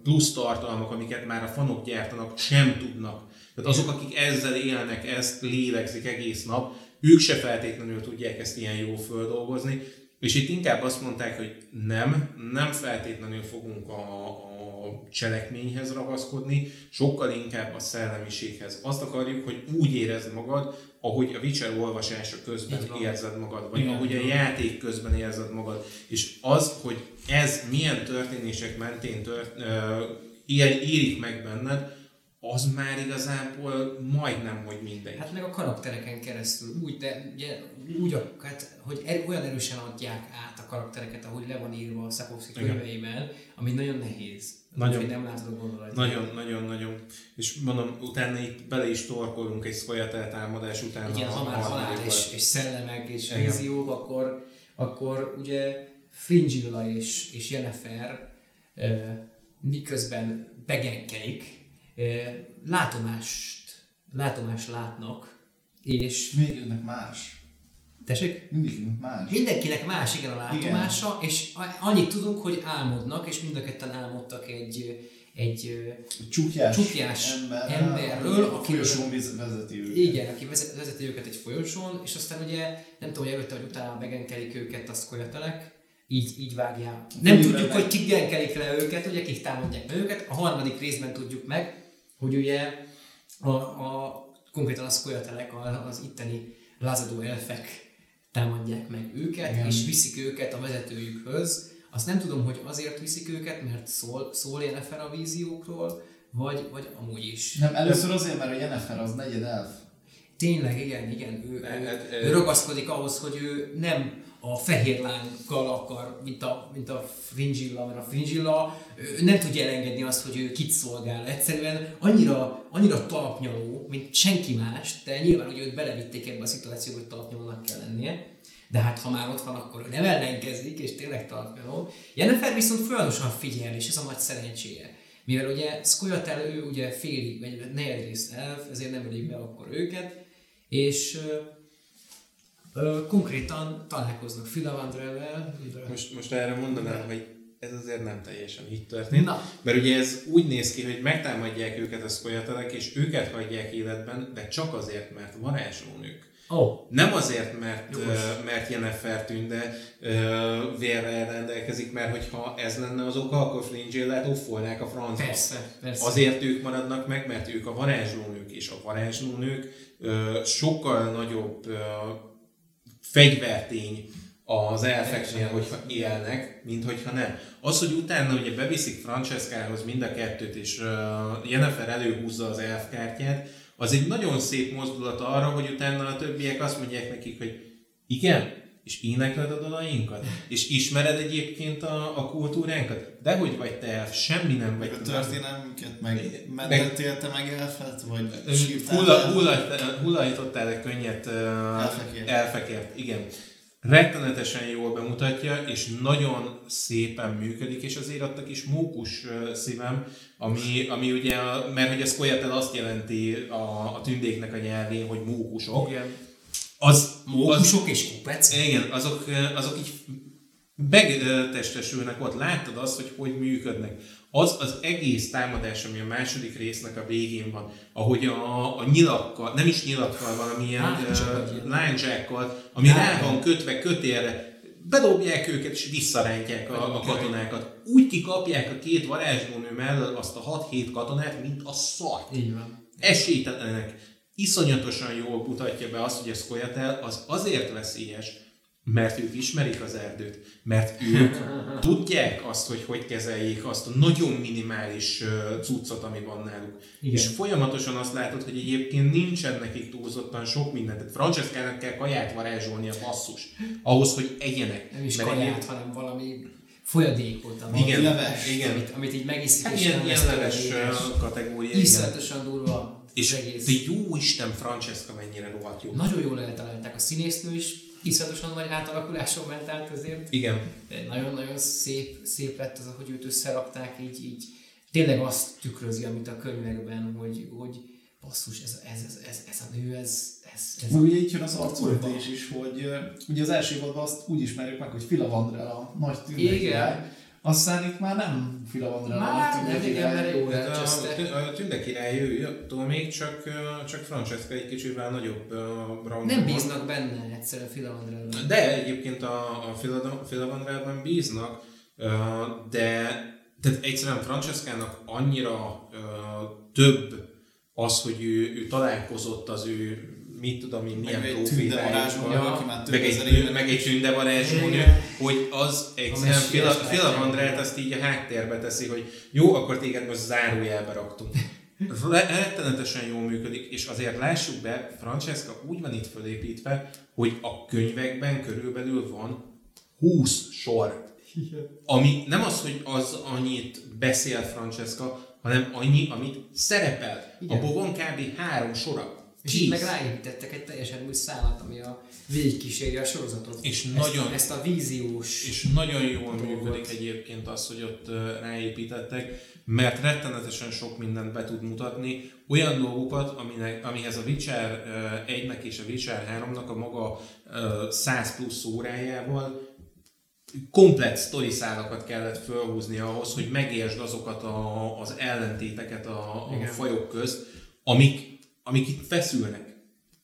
plusz tartalmak, amiket már a fanok gyártanak, sem tudnak. Tehát azok, akik ezzel élnek, ezt lélegzik egész nap, ők se feltétlenül tudják ezt ilyen jól földolgozni, és itt inkább azt mondták, hogy nem, nem feltétlenül fogunk a, a cselekményhez ragaszkodni, sokkal inkább a szellemiséghez. Azt akarjuk, hogy úgy érezd magad, ahogy a Witcher olvasása közben érzed magad, vagy Igen. ahogy a játék közben érzed magad. És az, hogy ez milyen történések mentén tört, uh, írik meg benned, az már igazából majdnem, hogy mindegy. Hát meg a karaktereken keresztül, úgy, de ugye, úgy, hát, hogy er, olyan erősen adják át a karaktereket, ahogy le van írva a Szakovszki könyveiben, ami nagyon nehéz. Nagyon, nem látod a gondolatot. Nagyon, nagyon, nagyon. És mondom, utána itt bele is torkolunk egy Scoia'tael támadás után. Igen, ha már halál és, és szellemek és víziók, akkor, akkor ugye Fringilla és, és Jennifer miközben begenkelik, látomást, látomást látnak, és... Mindenkinek más. Tessék? Mindenkinek más. Mindenkinek más, igen, a látomása, igen. és annyit tudunk, hogy álmodnak, és mind a ketten álmodtak egy, egy csukjás, csukjás ember, emberről, aki folyosón vezeti őket. Igen, aki vezeti őket egy folyosón, és aztán ugye nem tudom, hogy előtte vagy utána megenkelik őket, azt kolyatelek, így, így vágják. Nem tudjuk, meg. hogy kik genkelik le őket, ugye kik támadják be őket. A harmadik részben tudjuk meg, hogy ugye a, a konkrétan a szkolyatelek, az itteni lázadó elfek támadják meg őket, Igen. és viszik őket a vezetőjükhöz. Azt nem tudom, hogy azért viszik őket, mert szól, szól Jennifer a víziókról, vagy, vagy amúgy is. Nem, először azért, mert a Jennifer az negyed elf. Tényleg, igen, igen. Ő, ő, hát, ő ragaszkodik ahhoz, hogy ő nem a fehér lánggal akar, mint a, mint a Fringilla, mert a Fringilla nem tudja elengedni azt, hogy ő kit szolgál. Egyszerűen annyira, annyira talpnyaló, mint senki más, de nyilván, hogy őt belevitték ebbe a szituációba, hogy talpnyalónak kell lennie. De hát ha már ott van, akkor ő nem ellenkezik, és tényleg talpnyaló. Jennifer viszont folyamatosan figyel, és ez a nagy szerencséje. Mivel ugye Scoia'tael, ő ugye félig, vagy negyedrészt elf, ezért nem ölik be akkor őket, és konkrétan találkoznak Filavandrellel. Most, most erre mondanám, hogy ez azért nem teljesen így történt. Na. Mert ugye ez úgy néz ki, hogy megtámadják őket a szkolyatelek, és őket hagyják életben, de csak azért, mert varázslónők. Oh. Nem azért, mert, uh, mert Jennifer tünde uh, vérrel rendelkezik, mert hogyha ez lenne az oka, akkor Fringillát offolnák a francba. Persze, persze. Azért ők maradnak meg, mert ők a varázslónők, és a varázslónők uh, sokkal nagyobb uh, fegyvertény az elfeknél, hogyha élnek, mint hogyha nem. Az, hogy utána ugye beviszik Francescához mind a kettőt, és uh, Jennifer előhúzza az elfkártyát, az egy nagyon szép mozdulat arra, hogy utána a többiek azt mondják nekik, hogy igen, és énekled a dalainkat? És ismered egyébként a, a kultúránkat? De hogy vagy te elf? Semmi nem vagy. A történelmünket meg mentettél te meg elfet? Vagy hullajítottál egy könnyet elfekért. elfekért. Igen. Rettenetesen jól bemutatja, és nagyon szépen működik, és azért ott a kis mókus szívem, ami, ami ugye, mert hogy ez Scoia'tael azt jelenti a, a tündéknek a nyelvén, hogy mókusok. Igen az, Mókusok és kupec. Igen, azok, azok így megtestesülnek ott, láttad azt, hogy hogy működnek. Az az egész támadás, ami a második résznek a végén van, ahogy a, a nyilakkal, nem is nyilakkal van, ami ilyen lányzsákkal, ami rá van kötve kötélre, bedobják őket és visszarántják a, a katonákat. Úgy kikapják a két varázslónő mellett azt a 6-7 katonát, mint a szart. Így van. Esélytelenek iszonyatosan jól mutatja be azt, hogy a Scoia'tael az azért veszélyes, mert ők ismerik az erdőt, mert ők tudják azt, hogy hogy kezeljék azt a nagyon minimális cuccot, ami van náluk. Igen. És folyamatosan azt látod, hogy egyébként nincsen nekik túlzottan sok mindent. Tehát Francescának kell kaját varázsolni a basszus, ahhoz, hogy egyenek. Nem is mert kaját, egyéb... hanem valami folyadékot, ami igen, leves, igen. Amit, amit így megiszik. Hát ilyen, ilyen leves kategória. Iszonyatosan durva és egész. de jó Isten, Francesca mennyire rohadt jó. Nagyon jól eltalálták a színésznő is, iszonyatosan nagy átalakuláson ment át azért. Igen. Nagyon-nagyon szép, szép lett az, hogy őt összerakták, így, így tényleg azt tükrözi, amit a könyvekben, hogy, hogy, basszus, ez, ez, ez, ez, ez a nő, ez, ez, ez Ugye így jön az arcöltés is, hogy ugye az első évadban azt úgy ismerjük meg, hogy Fila Vandrel a nagy tündék Igen. Aztán itt már nem Fila Vandrel a nagy Már nem, igen, mert jó a, Tünde király ő, attól még csak, csak Francesca egy kicsivel nagyobb uh, rangban Nem bíznak benne egyszerűen Filamandrában. De egyébként a, a Filavandrában bíznak, de tehát egyszerűen Francescának annyira több az, hogy ő, ő találkozott az ő mit tudom én, milyen több meg egy, meg egy hogy az egyszerűen messiás Filavandrát azt így a háttérbe teszi, hogy jó, akkor téged most zárójelbe raktunk. Rettenetesen jól működik, és azért lássuk be, Francesca úgy van itt fölépítve, hogy a könyvekben körülbelül van 20 sor. Ami nem az, hogy az annyit beszél Francesca, hanem annyi, amit szerepel. Igen. Abból van kb. három sora. És így meg ráépítettek egy teljesen új szállat, ami a végigkíséri a sorozatot. És ezt nagyon- A, ezt a víziós... És nagyon jól dolgot. működik egyébként az, hogy ott ráépítettek, mert rettenetesen sok mindent be tud mutatni, olyan dolgokat, aminek, amihez a Witcher 1-nek és a Witcher 3-nak a maga ö, 100 plusz órájával komplet sztoriszálakat kellett felhúzni ahhoz, hogy megértsd azokat a, az ellentéteket a, a Igen. fajok közt, amik, amik itt feszülnek.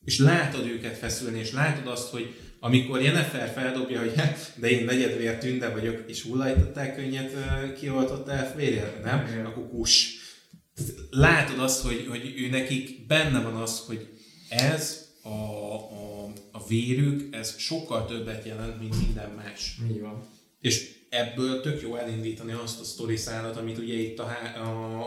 És látod őket feszülni, és látod azt, hogy amikor Jennifer feldobja, hogy de én negyedvér tünde vagyok, és hullajtották könnyet, ö, kioltották férjel, nem? Igen. Akkor kus. Látod azt, hogy, hogy ő nekik benne van az, hogy ez a, a, a vérük, ez sokkal többet jelent, mint minden más. Így van. És ebből tök jó elindítani azt a sztori szállat, amit ugye itt a, há- a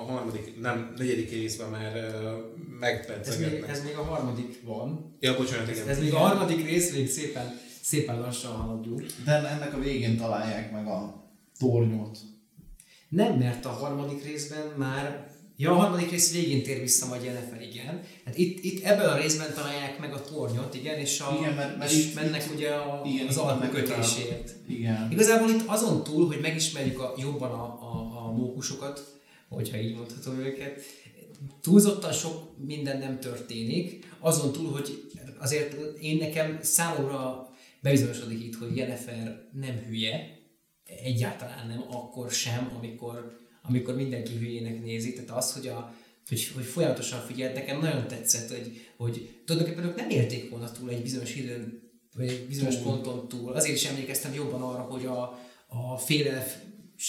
harmadik, nem, negyedik részben már uh, Ez még, megpedzegetnek. ez még a harmadik van. Ja, bocsánat, Ez, igen. ez még a harmadik rész, még szépen, szépen lassan haladjuk. De ennek a végén találják meg a tornyot. Nem, mert a harmadik részben már Ja, a harmadik rész végén tér vissza majd Jennifer, igen. Hát itt, itt ebben a részben találják meg a tornyot, igen, és, a, Igen, mert- mert és itt- mennek ugye a, igen, az itt alkú mennek kötésért. Igen. Igazából itt azon túl, hogy megismerjük a, jobban a, a, a mókusokat, hogyha így mondhatom őket, túlzottan sok minden nem történik, azon túl, hogy azért én nekem számomra bebizonyosodik itt, hogy Jennifer nem hülye, egyáltalán nem, akkor sem, amikor, amikor mindenki hülyének nézi. Tehát az, hogy, a, hogy, hogy folyamatosan figyelt, nekem nagyon tetszett, hogy, hogy tulajdonképpen ők nem érték volna túl egy bizonyos időn, vagy egy bizonyos Túl. ponton túl. Azért is emlékeztem jobban arra, hogy a, a félelf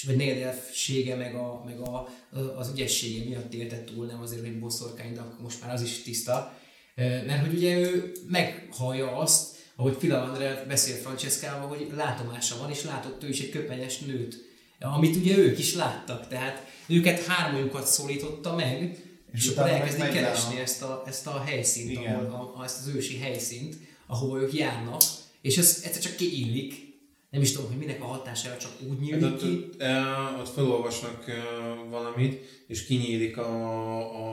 vagy negyedelfsége, meg, a, meg a, az ügyessége miatt élte túl, nem azért, hogy boszorkány, de akkor most már az is tiszta. Mert hogy ugye ő meghallja azt, ahogy Filamandre beszél Francescával, hogy látomása van, és látott ő is egy köpenyes nőt, amit ugye ők is láttak, tehát őket hármójukat szólította meg, és, És akkor elkezdik keresni a- ezt a, ezt a helyszínt, Igen. ahol, a, ezt az ősi helyszínt, ahova ők járnak, és ez egyszer csak kiillik, nem is tudom, hogy minek a hatására csak úgy Hát nyílik ott, ki. ott, eh, ott felolvasnak eh, valamit, és kinyílik a,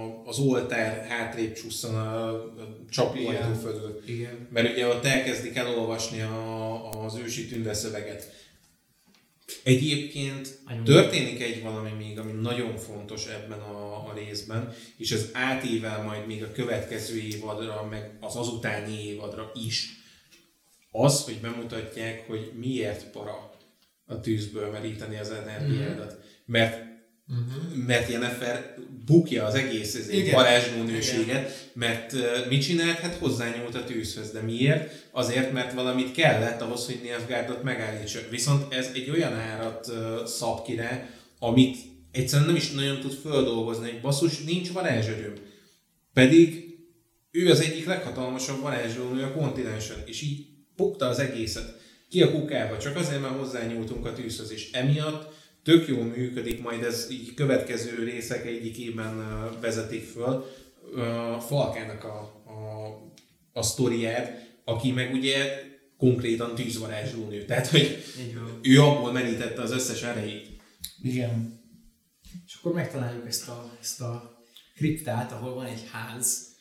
a, az oltár hátrébb csusszan a, a csapóajtó fölül. Igen. Mert ugye ott elkezdik elolvasni a, az ősi tünde szöveget. Egyébként történik egy valami még, ami nagyon fontos ebben a, a részben, és ez átível majd még a következő évadra, meg az azutáni évadra is. Az, hogy bemutatják, hogy miért para a tűzből meríteni az energiádat. Mert mert Jennifer bukja az egész ezért varázsló nőséget, mert uh, mit csinált? Hát hozzányúlt a tűzhöz. De miért? Azért, mert valamit kellett ahhoz, hogy Nilfgaardot megállítsa. Viszont ez egy olyan árat uh, szab ki rá, amit egyszerűen nem is nagyon tud földolgozni, hogy basszus, nincs varázserőm. Pedig ő az egyik leghatalmasabb varázslónő a kontinensen, és így bukta az egészet. Ki a kukába, csak azért, mert hozzányúltunk a tűzhöz, és emiatt tök jól működik, majd ez így következő részek egyikében vezetik föl Falkának a, a, a sztoriát, aki meg ugye konkrétan tűzvarázslónő. Tehát, hogy ő abból merítette az összes erejét. Igen. És akkor megtaláljuk ezt a, ezt a kriptát, ahol van egy ház,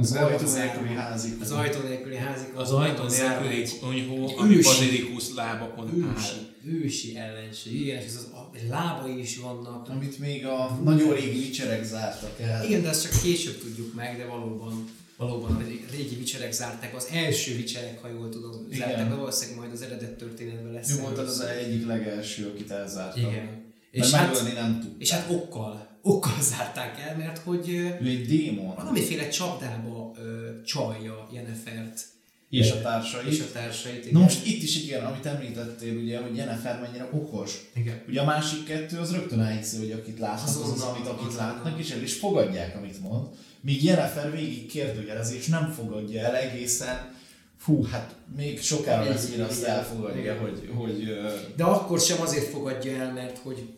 Az ajtó behozzák nélküli házik. Az ajtó nélküli házik. Az ajtó nélküli konyhó, ami ősi- bazilikus lábakon áll. Ősi, ősi ellenség. Igen, és ez az lábai is vannak. Amit még a nagyon régi vicserek zártak el. Igen, de ezt csak később tudjuk meg, de valóban valóban a ré- régi vicserek zárták, az első vicserek, ha jól tudom, Igen. zárták, de valószínűleg majd az eredet történetben lesz. Ő erről volt az szó. egyik legelső, akit elzártak. Igen. Mert És hát, nem tud. és hát okkal, okkal zárták el, mert hogy Ő egy démon. valamiféle csapdába ö, csalja Jennefert És a társai. és a társait. Na most itt is igen, amit említettél, ugye, hogy Jennifer mennyire okos. Igen. Ugye a másik kettő az rögtön elhiszi, hogy akit látnak, az az, Azonnal, amit akit látnak, és el is fogadják, amit mond. Míg Jennifer végig kérdőjelezi, és nem fogadja el egészen, fú, hát még sokára lesz, mire azt Igen. elfogadja, Igen. hogy, hogy De akkor sem azért fogadja el, mert hogy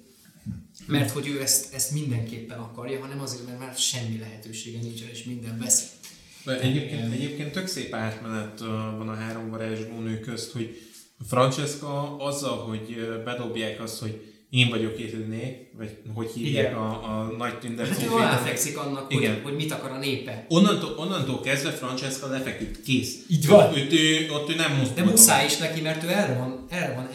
mert hogy ő ezt, ezt mindenképpen akarja, hanem azért, mert már semmi lehetősége nincsen, és minden veszett. De Egyébként, egyébként tök szép átmenet van a három varázsló nő közt, hogy Francesca azzal, hogy bedobják azt, hogy én vagyok Irné, vagy hogy hívják Igen. a, a nagy tündep Hát ő aláfekszik annak, hogy, Igen. hogy mit akar a népe. Onnantól, onnantól kezdve Francesca lefeküdt, kész. Így van. Őt, ő, ott ő nem mozdul. De muszáj is neki, mert ő erre van, erre van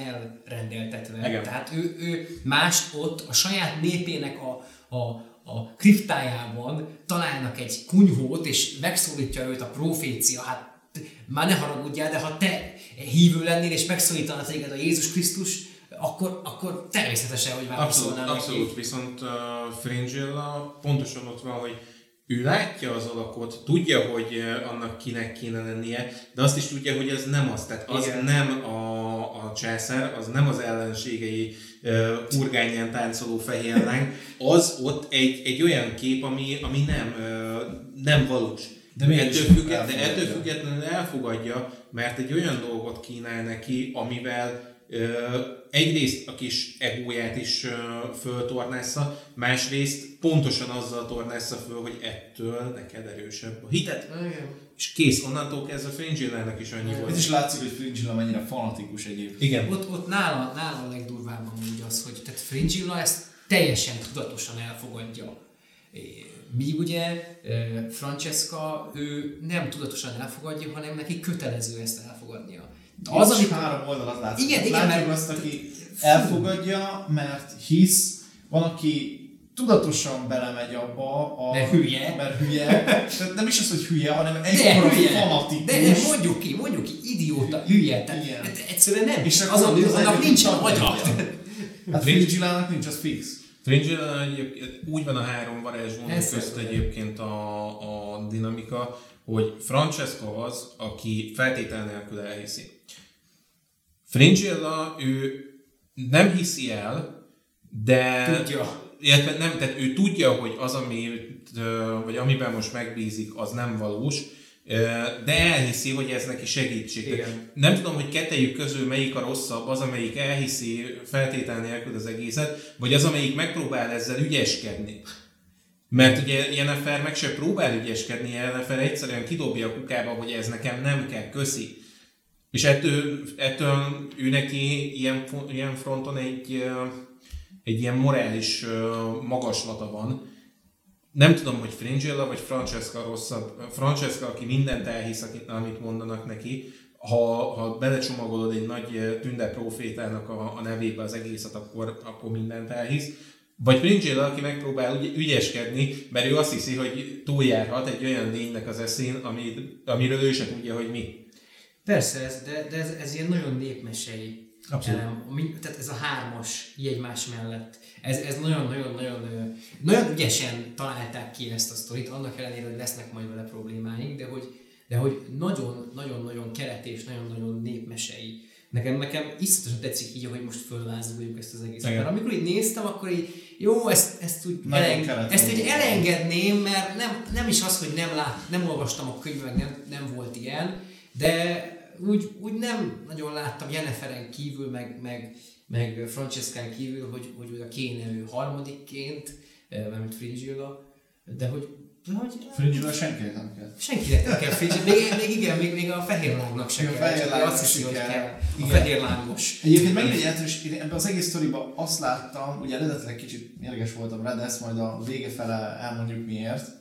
elrendeltetve. Igen. Tehát ő, ő mást ott a saját népének a, a, a kriptájában találnak egy kunyhót, és megszólítja őt a profécia. Hát már ne haragudjál, de ha te hívő lennél, és megszólítana téged a Jézus Krisztus, akkor, akkor természetesen, hogy Abszolút, válaszolnál neki. abszolút, viszont uh, Fringilla pontosan ott van, hogy ő látja az alakot, tudja, hogy annak kinek kéne lennie, de azt is tudja, hogy ez nem az. Tehát az Igen. nem a, a császár, az nem az ellenségei uh, urgányán táncoló fehér lány, az ott egy, egy olyan kép, ami, ami nem, uh, nem valós. De De, ettől, függet, de ettől függetlenül elfogadja, mert egy olyan dolgot kínál neki, amivel ö, egyrészt a kis egóját is ö, föltornásza, másrészt pontosan azzal tornásza föl, hogy ettől neked erősebb a hited. Igen. És kész, onnantól kezdve Fringillának is annyi volt. is látszik, hogy Fringilla mennyire fanatikus egyébként. Igen. Ott, ott nála, nála a legdurvább amúgy az, hogy tehát Fringilla ezt teljesen tudatosan elfogadja. Míg ugye Francesca, ő nem tudatosan elfogadja, hanem neki kötelező ezt elfogadnia. Az, Az, amit amit három oldalat látszik. Igen, igen, Látjuk mert- azt, aki elfogadja, mert hisz, van, aki tudatosan belemegy abba, a, Mert hülye. Mert hülye. Tehát nem is az, hogy hülye, hanem de hülye, fanatikus. de nem, mondjuk ki, mondjuk ki, idióta, hülye, tehát Igen. hát egyszerűen nem, És az, az annak egyik nincsen csak agya. Hát Fringillának nincs, az fix. Fringilla egyébként úgy van a három varázslónak Ez közt egyébként a, a dinamika, hogy Francesca az, aki feltétel nélkül elhiszi. Fringilla, ő nem hiszi el, de... Tudja. Illetve nem, tehát ő tudja, hogy az, amit, ö, vagy amiben most megbízik, az nem valós, de elhiszi, hogy ez neki segítség. Igen. Nem tudom, hogy kettejük közül melyik a rosszabb, az, amelyik elhiszi feltétel nélkül az egészet, vagy az, amelyik megpróbál ezzel ügyeskedni. Mert ugye Jennifer meg se próbál ügyeskedni, Jennifer egyszerűen kidobja a kukába, hogy ez nekem nem kell, köszi. És ettől, ettől ő neki ilyen, ilyen fronton egy, egy ilyen morális magaslata van. Nem tudom, hogy Fringilla vagy Francesca rosszabb. Francesca, aki mindent elhisz, amit mondanak neki, ha, ha belecsomagolod egy nagy tünde profétának a, a nevébe az egészet, akkor, akkor mindent elhisz. Vagy Fringilla, aki megpróbál ügy, ügyeskedni, mert ő azt hiszi, hogy túljárhat egy olyan lénynek az eszén, ami, amiről ő se tudja, hogy mi. Persze, ez, de, de ez, ez ilyen nagyon népmesei Abszolút. Tehát ez a hármas így egymás mellett. Ez, ez nagyon-nagyon-nagyon nagyon ügyesen találták ki ezt a sztorit, annak ellenére, hogy lesznek majd vele problémáink, de hogy, de hogy nagyon-nagyon-nagyon keret és nagyon-nagyon népmesei. Nekem, nekem iszonyatosan tetszik így, hogy most fölvázoljuk ezt az egészet. Mert amikor így néztem, akkor így, jó, ezt, ezt, úgy eleng, ezt így elengedném, mert nem, nem is az, hogy nem, lát, nem olvastam a könyvek, nem, nem volt ilyen, de úgy, úgy nem nagyon láttam Jenniferen kívül, meg, meg, meg Francescán kívül, hogy, hogy oda kéne ő harmadikként, eh, mármint Fringilla, de hogy, de hogy Fringilla senkinek nem kell. senkinek nem kell Fringilla, még, még igen, még, még a fehér lángnak sem a kell, fehér lángnak azt hiszi, hogy kell. A fehér lángos. Egyébként megint egy jelentős, én ebben az egész sztoriban azt láttam, ugye eredetileg kicsit mérges voltam rá, de ezt majd a vége fele elmondjuk miért,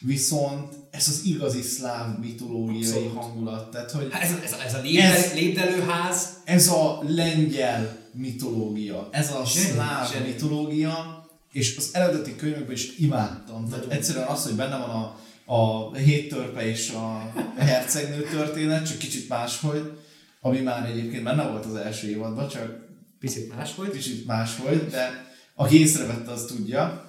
viszont ez az igazi szláv mitológiai Abszolút. hangulat. Tehát, hogy Hát ez, a- ez, ez a lépdel, Ez- lépdelőház, ez a lengyel mitológia, ez a Zseni, szláv zseni. mitológia, és az eredeti könyvekben is imádtam. Tehát Nagyon. egyszerűen az, hogy benne van a, a hét törpe és a hercegnő történet, csak kicsit máshogy, ami már egyébként benne volt az első évadban, csak picit más volt. kicsit máshogy, de aki észrevette, az tudja.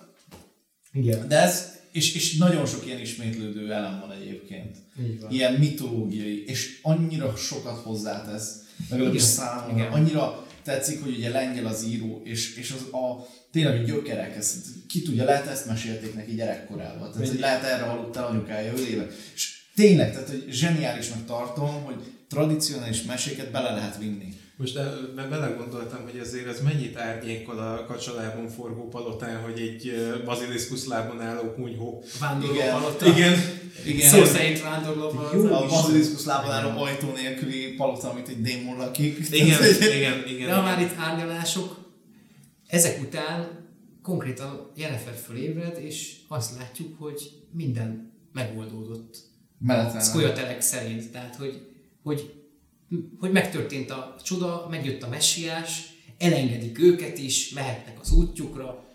Igen. De ez, és, és nagyon sok ilyen ismétlődő elem van egyébként. Van. Ilyen mitológiai, és annyira sokat hozzátesz, legalábbis számomra. igen. Annyira tetszik, hogy ugye lengyel az író, és, és az a tényleg gyökerek, ezt, ki tudja, lehet ezt mesélték neki gyerekkorában. Tehát, hogy lehet erre aludt el anyukája ölébe. És tényleg, tehát, hogy zseniálisnak tartom, hogy tradicionális meséket bele lehet vinni. Most eh, be- belegondoltam, hogy ezért ez mennyit árnyékol a kacsalábon forgó palotán, hogy egy eh, baziliszkusz lábon álló kunyhó. Vándorló Igen. palota. Igen, Igen. Szó szerint vándorló palota. a baziliszkusz lábon álló ajtó nélküli palota, amit egy démon lakik. igen, hogy- igen, igen. De ha már itt árnyalások, ezek után konkrétan Jennifer fölébred, és azt látjuk, hogy minden megoldódott. Menetrend. Szkolyatelek szerint. Tehát, hogy, hogy, hogy megtörtént a csoda, megjött a messiás, elengedik őket is, mehetnek az útjukra.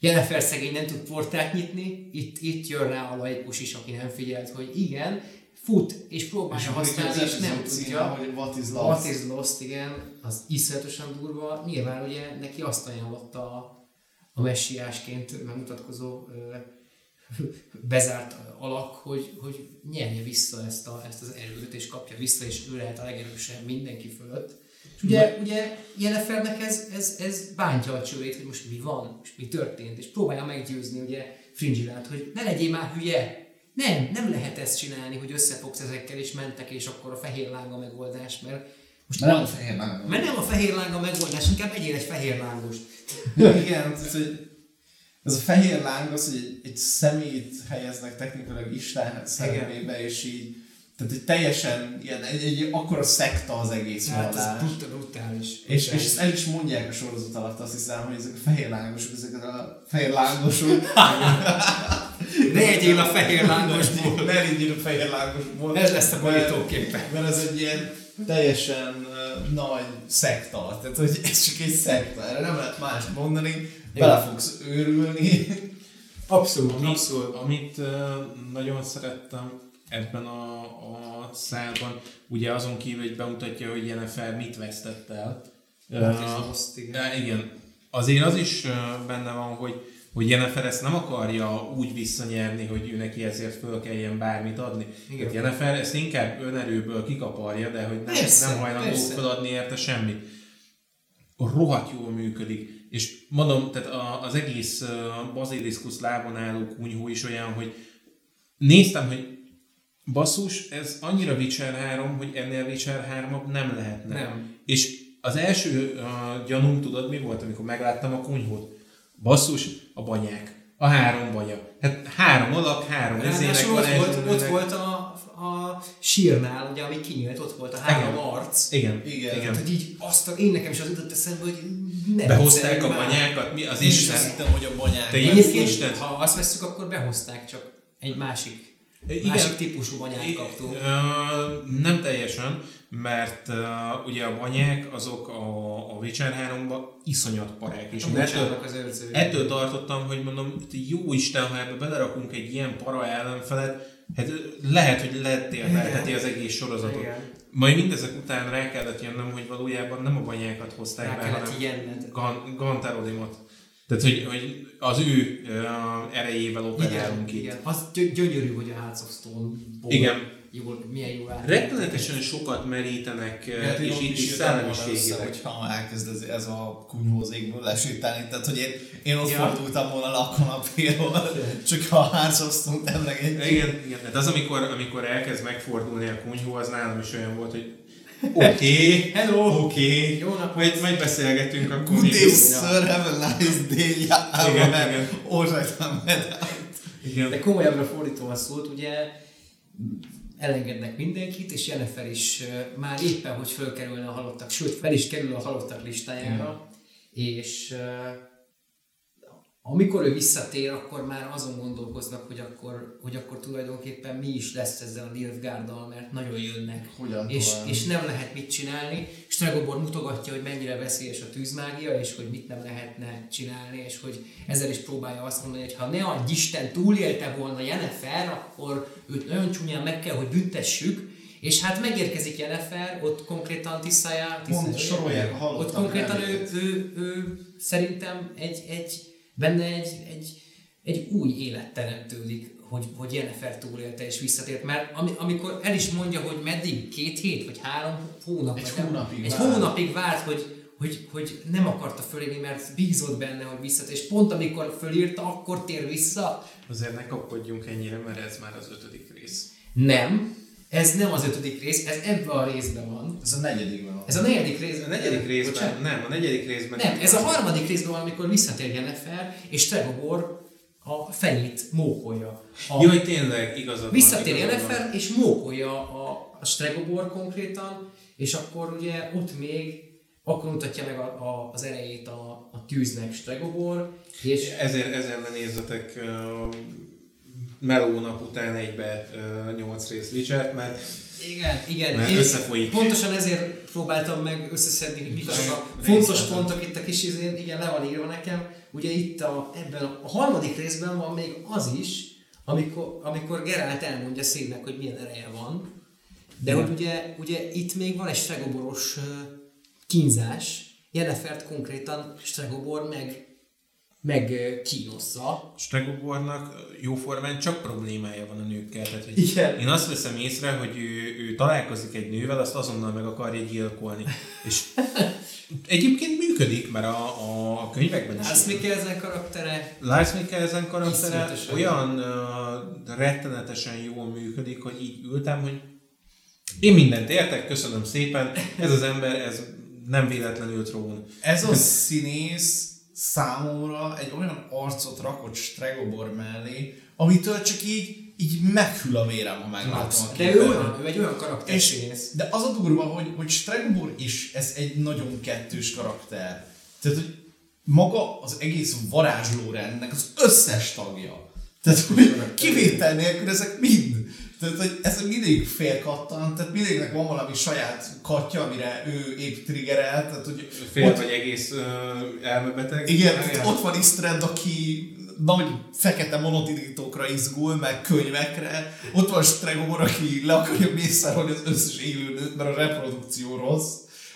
Jennifer szegény nem tud portát nyitni, itt, itt jön rá a laikus is, aki nem figyelt, hogy igen, fut és próbálja itt használni, és nem címe, tudja. hogy What is Lost. What is Lost, igen, az iszonyatosan durva. Nyilván ugye neki azt ajánlotta a, a messiásként megmutatkozó bezárt alak, hogy, hogy nyerje vissza ezt, a, ezt az erőt, és kapja vissza, és ő lehet a legerősebb mindenki fölött. És ugye, ugye Jennifernek ez, ez, ez bántja a csőrét, hogy most mi van, most mi történt, és próbálja meggyőzni ugye Fringilát, hogy ne legyél már hülye, nem, nem lehet ezt csinálni, hogy összefogsz ezekkel, és mentek, és akkor a fehér láng a megoldás, mert most Mert nem a fehér láng. mert nem a fehér láng a megoldás, inkább egyél egy fehér lángost. Igen, tehát, hogy ez a fehér láng az, hogy egy, egy szemét helyeznek technikailag Isten szerepébe, és így tehát egy teljesen ilyen, egy, egy akkora szekta az egész Hát ez vallás. brutális. És, és ezt el is mondják a sorozat alatt, azt hiszem, hogy ezek a fehér lángosok, ezek a fehér lángosok. Ne egyél a fehér lángosból. ne legyél a fehér lángosból. Ez lesz a borítóképpen. Mert ez egy ilyen teljesen uh, nagy szekta. Tehát, hogy ez csak egy szekta. Erre nem lehet mást mondani. Bele fogsz őrülni. Abszolút, Ami, abszolút. Amit uh, nagyon szerettem ebben a, a szálban, ugye azon kívül, hogy bemutatja, hogy Jennifer mit vesztett el. És azt, igen. de igen. Azért az is ö, benne van, hogy, hogy Jennifer ezt nem akarja úgy visszanyerni, hogy ő neki ezért föl kelljen bármit adni. Igen. Igen. Jennifer ezt inkább önerőből kikaparja, de hogy nem, Persze, nem hajlandó persze. feladni érte semmit. Rohadt jól működik. És mondom, tehát a, az egész baziliszkusz lábon álló kunyhó is olyan, hogy néztem, hogy basszus, ez annyira Witcher 3, hogy ennél Witcher 3 nem lehetne. Nem. És az első uh, gyanúm, tudod mi volt, amikor megláttam a kunyhót? Basszus, a banyák. A három banya. Hát három alak, három izének Ráadásul ott volt, ott volt a, a sírnál, ugye, ami kinyílt, ott volt a három Igen. arc. Igen, Igen. igen. Tehát így azt én nekem is az jutott eszembe, hogy ne Behozták a már. banyákat, mi az Én is hittem, hogy a banyák. Te Egyébként, Isten. ha azt veszük, akkor behozták, csak egy másik, Igen. másik típusú banyát kaptunk. Ö, nem teljesen, mert uh, ugye a banyák azok a, a Witcher 3-ban iszonyat parák, és ettől, ettől tartottam, hogy mondom, jó Isten, ha ebbe belerakunk egy ilyen para ellenfelet, hát lehet, hogy letérdelheti az egész sorozatot. Igen. Majd mindezek után rá kellett jönnöm, hogy valójában nem a banyákat hozták Rá be, hanem. Gan- Gantarodimot. Tehát, hogy, hogy az ő uh, erejével operálunk Igen, itt. igen. Az gy- gyönyörű, hogy a Hearts of Stone-ból Igen. Jól, milyen jól át. Rettenetesen sokat merítenek, eh, Hát és itt is szellemiségileg. hogyha elkezd ez, ez a kunyhó az égből lesétálni. Tehát, hogy én, én ott Ja. fordultam volna le a kanapéról, csak ha a házasztunk emlegetjük. Igen, igen, de az, amikor, amikor elkezd megfordulni a kunyhó, az nálam is olyan volt, hogy oké, okay, Hello! oké, okay, Jó napot! majd, majd beszélgetünk, akkor Good még day, jó. sir, have a nice day. Yeah, Igen, igen, igen. All right, I'm. Igen. De komolyabbra fordítva szólt, ugye elengednek mindenkit, és Jennifer is már éppen, hogy fölkerülne a halottak, sőt, fel is kerül a halottak listájára, és ö, amikor ő visszatér, akkor már azon gondolkoznak, hogy akkor, hogy akkor tulajdonképpen mi is lesz ezzel a Nilfgaarddal, mert nagyon jönnek. Hogyan és, tovább? és nem lehet mit csinálni. Stregobor mutogatja, hogy mennyire veszélyes a tűzmágia, és hogy mit nem lehetne csinálni, és hogy ezzel is próbálja azt mondani, hogy ha ne adj Isten túlélte volna Jennefer, akkor őt nagyon csúnyán meg kell, hogy büntessük, és hát megérkezik Jennefer, ott konkrétan halottak ott konkrétan ő, nevét. ő, ő, szerintem egy, egy, benne egy, egy, egy új élet teremtődik, hogy, hogy Jennifer túlélte és visszatért. Mert ami, amikor el is mondja, hogy meddig, két hét, vagy három hónap, Egy vagy nem- hónapig egy várt. hónapig várt, hogy, hogy, hogy nem akarta fölírni, mert bízott benne, hogy visszatér. És pont amikor fölírta, akkor tér vissza. Azért ne kapkodjunk ennyire, mert ez már az ötödik rész. Nem, ez nem az ötödik rész, ez ebben a részben van. Ez a negyedikben van. Ez a negyedik rész. A negyedik részben, Bocsánat. nem, a negyedik részben... Nem, ez a harmadik részben van, amikor visszatér Jennifer, és Tregobor a fejét mókolja. A, Jaj, tényleg, igazad van, visszatér. Jennifer, és mókolja a, a Stregobor konkrétan, és akkor ugye ott még akkor mutatja meg a, a, az erejét a, a tűznek Stregobor, és Ezért, ezért ne nézzetek uh, melónap után egybe uh, 8 rész Licset, mert igen, igen, Mert én összefolyik. pontosan ezért próbáltam meg összeszedni, hogy mik azok a fontos pontok itt a kis izén, igen, le van írva nekem. Ugye itt a, ebben a, a harmadik részben van még az is, amikor, amikor Geralt elmondja színnek, hogy milyen ereje van, de hogy ugye, ugye itt még van egy stregoboros kínzás, Jennefert konkrétan Stregobor meg, meg ö, kínoszza. Stregobornak jóformán csak problémája van a nőkkel. Tehát, hogy Igen. Én azt veszem észre, hogy ő, ő találkozik egy nővel, azt azonnal meg akarja gyilkolni. És egyébként működik, mert a, a könyvekben is. Lars Mikkelsen karaktere Lars Mikkelsen karaktere olyan uh, rettenetesen jól működik, hogy így ültem, hogy én mindent értek, köszönöm szépen, ez az ember, ez nem véletlenül trón. Ez a színész számomra egy olyan arcot rakott Stregobor mellé, amitől csak így, így meghűl a vérem, ha meglátom a De ő, olyan, ő egy olyan karakter És, de az a durva, hogy, hogy Stregobor is ez egy nagyon kettős karakter. Tehát, hogy maga az egész varázslórendnek az összes tagja. Tehát, hogy kivétel nélkül ezek mind. Tehát, hogy ez mindig félkattan, tehát mindegynek van valami saját katja, amire ő épp triggerel, tehát, hogy Fél ott- vagy egész uh, elmebeteg. igen, tehát ott van Istrend, aki nagy fekete monotidítókra izgul, meg könyvekre. Ott van Stregobor, aki le akarja mészárolni az összes élőnőt, mert a reprodukció rossz.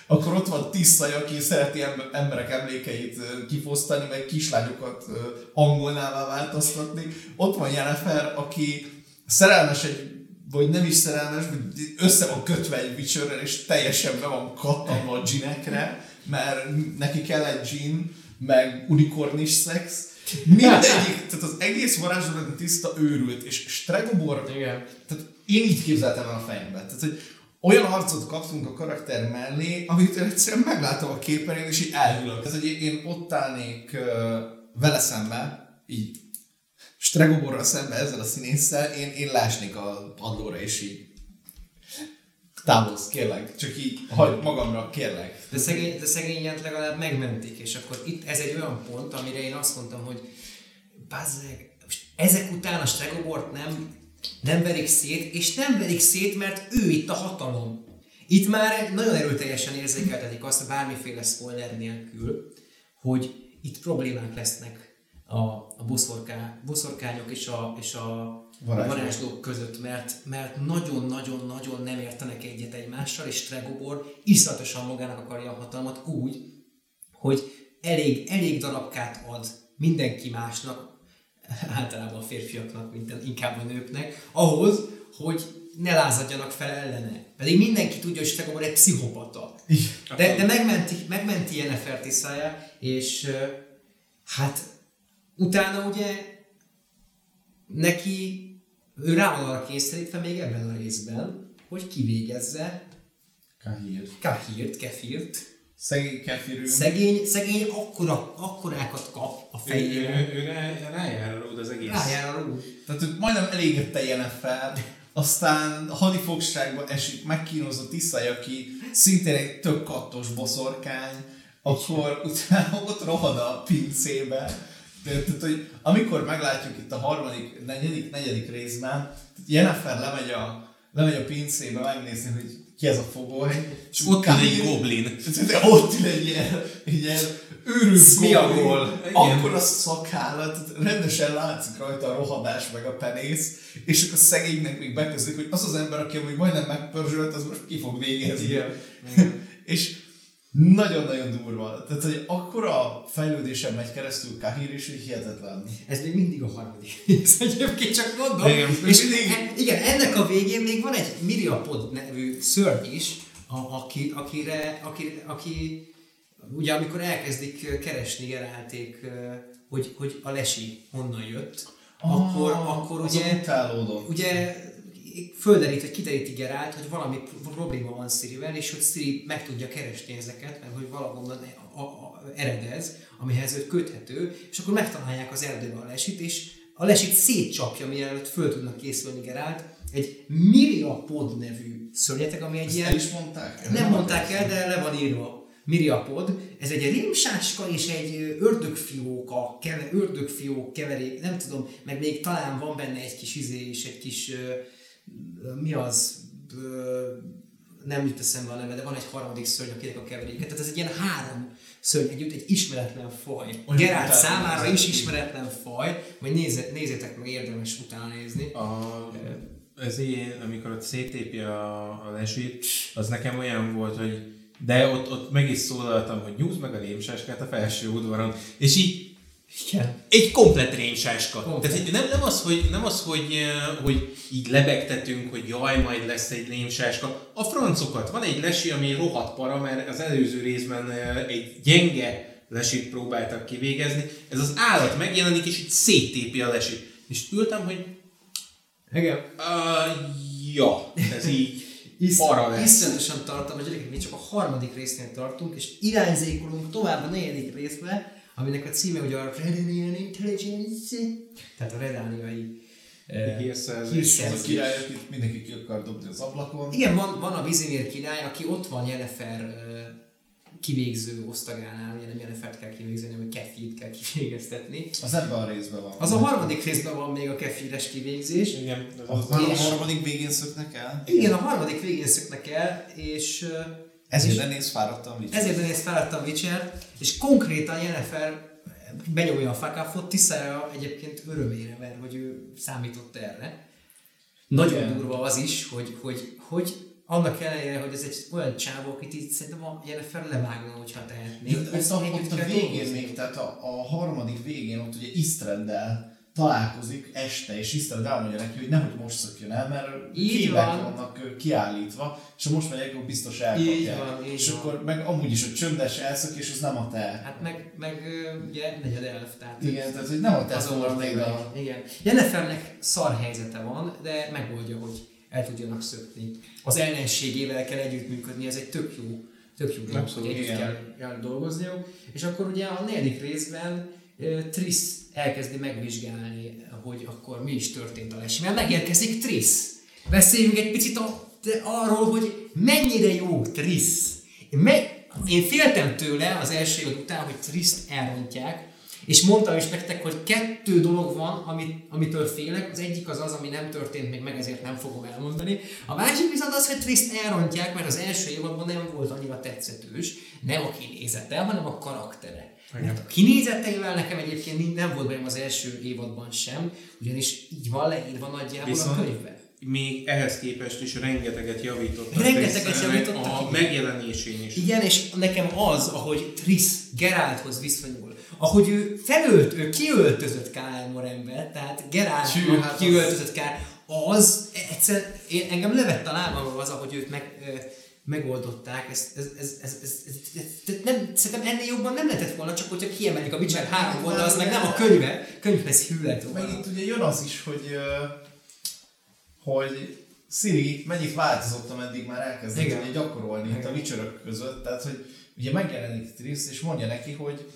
Akkor ott van Tiszaj, aki szereti em- emberek emlékeit ö, kifosztani, meg kislányokat ö, angolnává változtatni. Ott van Jennifer, aki szerelmes egy vagy nem is szerelmes, vagy össze van kötve egy Witcherrel, és teljesen be van kattanva a ginekre, mert neki kell egy gin, meg unikornis szex. Mindegyik, tehát az egész varázslat tiszta őrült, és Stregobor, Igen. tehát én így képzeltem el a fejembe. Tehát, hogy olyan arcot kaptunk a karakter mellé, amit egyszerűen meglátom a képernyőn, és így elhűlök. Tehát, hogy én ott állnék uh, vele szembe, így Stregoborral szembe ezzel a színésszel, én, én lásnék a padlóra, és így távolsz, kérlek. Csak így hagyd magamra, kérlek. De szegény, de szegényet legalább megmentik, és akkor itt ez egy olyan pont, amire én azt mondtam, hogy bazzeg, most ezek után a Stregobort nem, nem verik szét, és nem verik szét, mert ő itt a hatalom. Itt már nagyon erőteljesen érzékeltetik azt, bármiféle spoiler nélkül, hogy itt problémák lesznek a, a boszorká, boszorkányok és a, és a Varázslók. varázslók között, mert, mert nagyon-nagyon-nagyon nem értenek egyet egymással, és Stregobor iszonyatosan magának akarja a hatalmat úgy, hogy elég, elég darabkát ad mindenki másnak, általában a férfiaknak, mint inkább a nőknek, ahhoz, hogy ne lázadjanak fel ellene. Pedig mindenki tudja, hogy Stregobor egy pszichopata. De, de megmenti, megmenti Jennifer Tiszája, és hát utána ugye neki ő rá van arra kényszerítve még ebben a részben, hogy kivégezze Kahír. Kahirt, Kefirt. Szegény kefirű. Szegény, szegény akkora, akkorákat kap a Ő, ő, fejére. ő, ő rá, rájár a ród az egész. Rájár a rúd. Tehát őt majdnem elégette Jennifer, aztán hadifogságba esik, megkínozott Iszai, aki szintén egy tök kattos boszorkány, akkor utána ott rohad a pincébe, Tehát, hogy amikor meglátjuk itt a harmadik, negyedik, negyedik részben, Jennifer lemegy a, lemegy a pincébe megnézni, hogy ki ez a fogoly. És ott ül egy goblin. Ott ül egy ilyen, ilyen őrült goblin. Akkor a szakállat, rendesen látszik rajta a rohadás meg a penész, és akkor szegénynek még bekezdik, hogy az az ember, aki amúgy majdnem megpörzsölt, az most ki fog végezni. Igen. és nagyon-nagyon durva. Tehát, hogy akkora fejlődésen megy keresztül Kahir is, hogy hihetetlen. Ez még mindig a harmadik rész egyébként, csak mondom. Igen. és Mindig. e- igen, ennek a végén még van egy Miriapod nevű szörny is, a, aki, akire, aki, aki, ugye amikor elkezdik keresni Gerálték, hogy, hogy a lesi honnan jött, akkor, akkor az ugye, utálódott. ugye földerít, hogy kideríti Gerált, hogy valami probléma van Sirivel, és hogy Siri meg tudja keresni ezeket, mert hogy valahonnan a, a, a, eredez, amihez őt köthető, és akkor megtalálják az erdőben a lesit, és a lesit szétcsapja, mielőtt föl tudnak készülni Gerált, egy Miriapod nevű szörnyetek, ami egy Ezt ilyen... el is mondták? Nem mondták el, de le van írva. Miriapod, ez egy rémsáska és egy ördögfióka, keve, ördögfiók keverék, nem tudom, meg még talán van benne egy kis izé és egy kis, mi az, nem jut eszembe a neve, de van egy harmadik szörny, akinek a keveréke. Tehát ez egy ilyen három szörny együtt, egy ismeretlen faj. Olyan utána számára is ismeretlen faj, vagy nézze, nézzétek meg, érdemes utána nézni. A, ez ilyen, amikor ott széttépi a, a lesit, az nekem olyan volt, hogy de ott, ott meg is szólaltam, hogy nyúzd meg a rémsáskát a felső udvaron, és így Igen. egy komplet rémsáska. Komplet. Tehát nem, nem az, hogy, nem az hogy, hogy így lebegtetünk, hogy jaj, majd lesz egy rémsáska. A francokat. Van egy lesi, ami rohadt para, mert az előző részben egy gyenge lesit próbáltak kivégezni. Ez az állat megjelenik, és így széttépi a lesit. És ültem, hogy Igen. uh, ja, ez így para lesz. iszonyatosan tartom, hogy gyerekek, mi csak a harmadik résznél tartunk, és irányzékolunk tovább a negyedik részbe, aminek a címe ugye a Redanian Intelligence, tehát a redániai Hírszerzés. Az a király, akit mindenki ki akar dobni az ablakon. Igen, van, van a Vizimir király, aki ott van Jennifer kivégző osztagánál, ugye nem Jennifert kell kivégzni, hanem Kefit kell kivégeztetni. Az ebben a részben van. Az a harmadik részben van még a Kefires kivégzés. Igen, ez A, az, a harmadik végén szöknek el. Igen, a harmadik végén szöknek el, és Ezért ne néz fáradtam így. Ezért néz feladtam Witcher, és konkrétan Jennifer benyomja a fakafot, Tiszára egyébként örömére, mert hogy ő számított erre. Nagyon Igen. durva az is, hogy, hogy, hogy annak ellenére, hogy ez egy olyan csávó, akit így szerintem a Jennifer levágna, hogyha tehetné. A, Együtt itt a végén dolgozni. még, tehát a, a harmadik végén ott ugye Istreddel találkozik este, és Istred elmondja neki, hogy nehogy most szökjön el, mert Így van. vannak kiállítva, és ha most megyek, akkor biztos Így elkapják. van, így és van. akkor meg amúgy is, hogy csöndes elszök, és az nem a te. Hát meg, meg ugye negyed elf, tehát Igen, tehát hogy nem a te a... Igen. Jennifernek szar helyzete van, de megoldja, hogy el tudjanak szökni. Az ellenségével kell együttműködni, ez egy tök jó, tök jó dolog, hogy együtt kell, kell dolgozniuk. És akkor ugye a negyedik részben Triss elkezdi megvizsgálni, hogy akkor mi is történt a lesivel. Megérkezik Triss. Beszéljünk egy picit a, de arról, hogy mennyire jó Triss. Én, me, én féltem tőle az első évad után, hogy Triszt elrontják, és mondtam is nektek, hogy kettő dolog van, amit, amitől félek. Az egyik az az, ami nem történt még meg, ezért nem fogom elmondani. A másik viszont az, hogy Triszt elrontják, mert az első évadban nem volt annyira tetszetős, nem a kinézete, hanem a karaktere. Mert a kinézeteivel nekem egyébként mind- nem volt bajom az első évadban sem, ugyanis így van leírva nagyjából Viszont- a könyvben. még ehhez képest is rengeteget javítottak. Rengeteget javítottak, A megjelenésén is. Igen, és nekem az, ahogy Triss Gerálthoz viszonyul, ahogy ő felölt, ő kiöltözött Kyle Morembe, tehát Geráltnak hát az- kiöltözött Kyle, az egyszer, én, engem levett a lábamról az, ahogy őt meg, megoldották, ez, ez, ez, ez, ez, ez, ez nem, szerintem ennél jobban nem lehetett volna, csak hogyha kiemelik a Witcher 3 volna, az meg nem a könyve, könyvhez hű lett volna. Meg itt ugye jön az is, hogy, hogy Siri mennyit változott, ameddig már elkezdett ugye gyakorolni Igen. itt a witcher között, tehát hogy ugye megjelenik Triss, és mondja neki, hogy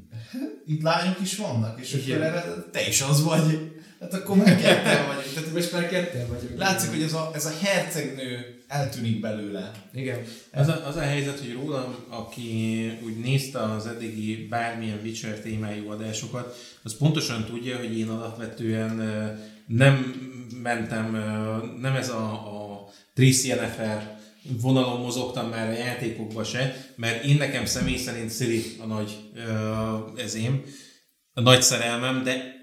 itt lányok is vannak, és Igen. akkor erre te is az vagy. Hát akkor már ketten vagyunk. Tehát Most már ketten vagyunk. látszik, hogy ez a, ez a hercegnő eltűnik belőle. Igen. Az a, az a helyzet, hogy rólam, aki úgy nézte az eddigi bármilyen Witcher témájú adásokat, az pontosan tudja, hogy én alapvetően nem mentem, nem ez a, a Triss Yennefer vonalon mozogtam már a játékokba se, mert én nekem személy szerint Ciri a nagy ezém, a nagy szerelmem, de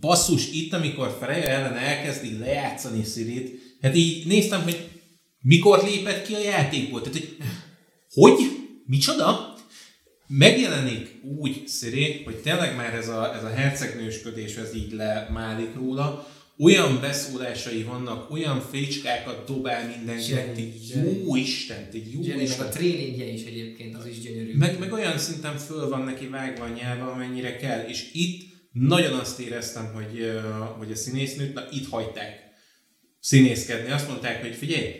basszus, itt amikor Freya ellen elkezdi lejátszani Cirit, hát így néztem, hogy mikor lépett ki a játékból. Tehát, hogy hogy? Micsoda? Megjelenik úgy Siri, hogy tényleg már ez a, ez a hercegnősködés, ez így lemálik róla, olyan beszólásai vannak, olyan fécskákat dobál mindenkinek, zseni. jó Isten, egy jó Jenny, meg Isten. a tréningje is egyébként, az is gyönyörű. Meg, meg olyan szinten föl van neki vágva a nyelve, amennyire kell, és itt nagyon azt éreztem, hogy, hogy a színésznőt, na itt hagyták színészkedni. Azt mondták, hogy figyelj,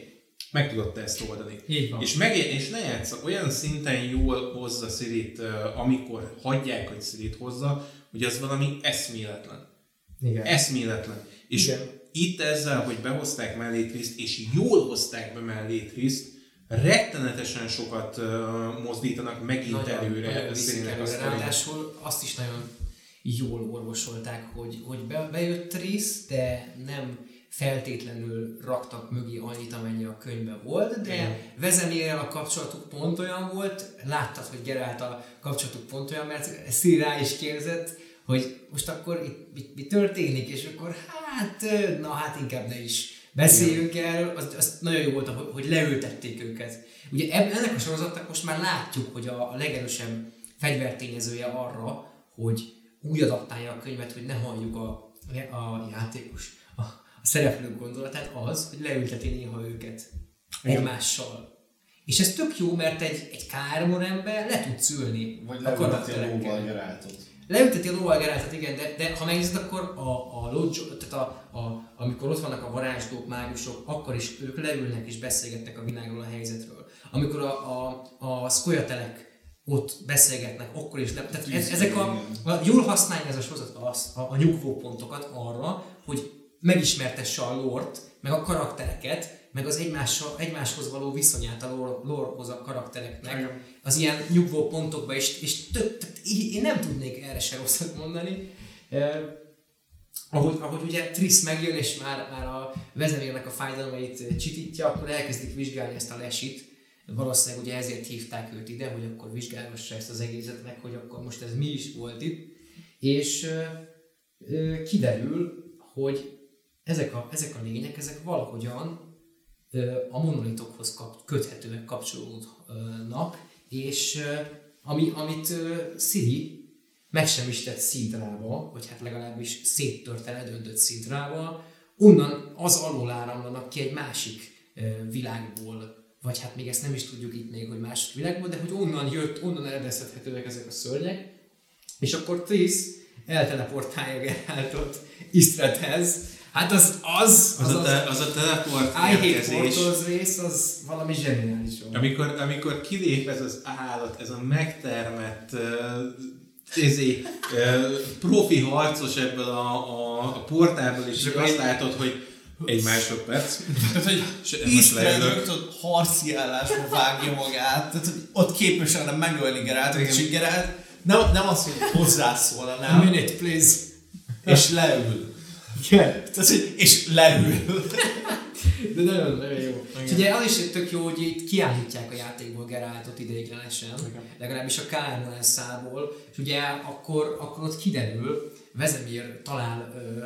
meg tudod te ezt oldani. És, meg, és lejátsza, olyan szinten jól hozza Szirit, amikor hagyják, hogy Szirit hozza, hogy az valami eszméletlen. Igen. Eszméletlen. És Igen. itt ezzel, hogy behozták mellé Triszt, és jól hozták be mellé Triszt, rettenetesen sokat uh, mozdítanak megint előre nagyon viszik Szirinek a előre. Ráadásul azt is nagyon jól orvosolták, hogy, hogy be, bejött Triss, de nem feltétlenül raktak mögé annyit, amennyi a könyvben volt, de Igen. Vezemérrel a kapcsolatuk pont olyan volt, láttad, hogy Gerált a kapcsolatuk pont olyan, mert Szíri rá is kérdezett, hogy most akkor itt mit, mi történik, és akkor hát, na hát inkább ne is beszéljünk erről, az, az nagyon jó volt, hogy, hogy leültették őket. Ugye ennek a sorozatnak most már látjuk, hogy a, a legerősebb fegyvertényezője arra, hogy úgy adaptálja a könyvet, hogy ne halljuk a, a játékos, a, a szereplők gondolatát az, hogy leülteti néha őket egymással. És ez tök jó, mert egy, egy kármor ember le tud szülni Vagy a leülteti a karakterekkel. lóval Geráltot. Leülteti a lovalgeráltat, igen, de, de ha megnézed, akkor a, a lodzsó, tehát a, a, amikor ott vannak a varázslók, mágusok, akkor is ők leülnek és beszélgetnek a világról, a helyzetről. Amikor a, a, a szkolyatelek ott beszélgetnek, akkor is, de, tehát ez, ezek a, a, jól használja ez a sorozat az, a, a nyugvópontokat arra, hogy megismertesse a lort, meg a karaktereket, meg az egymással, egymáshoz való viszonyát a lore, lorehoz a karaktereknek, az ilyen nyugvó pontokba, és, és tök, tehát én nem tudnék erre se rosszat mondani. Eh, ahogy, ahogy ugye Triss megjön, és már, már a vezemérnek a fájdalmait csitítja, akkor elkezdik vizsgálni ezt a lesit. Valószínűleg ugye ezért hívták őt ide, hogy akkor vizsgálgassa ezt az egészet meg, hogy akkor most ez mi is volt itt. És ö, kiderül, hogy ezek a, ezek a lények, ezek valahogyan ö, a monolitokhoz kap, köthetőek, kapcsolódnak, és ö, ami, amit ö, Siri megsemmisített szintrába, vagy hát legalábbis széttörte, ledöntött szintrába, onnan az alól áramlanak ki egy másik világból, vagy hát még ezt nem is tudjuk itt még, hogy másik világból, de hogy onnan jött, onnan eredezhethetőek ezek a szörnyek, és akkor Triss elteleportálja Geraltot Istredhez. Hát az az, Az, a, te, az a teleport I érkezés, rész, az valami zseniális volt. amikor, amikor kilép ez az állat, ez a megtermett uh, ezé, uh, profi harcos ebből a, a, a portából, és csak azt látod, hogy egy másodperc. Tehát, hogy most leülök. rögtön harci állásba vágja magát, tehát hogy ott képes lenne megölni Geráltot, és így Gerált nem, nem azt, hogy hozzászól, A hanem, minute, please. és leül. Igen. Tehát, hogy, és leül. De nagyon, nagyon jó. És ugye az is tök jó, hogy itt kiállítják a játékból Geraltot ideiglenesen, legalábbis a Kármán szából, és ugye akkor, akkor ott kiderül, Vezemir talál ö,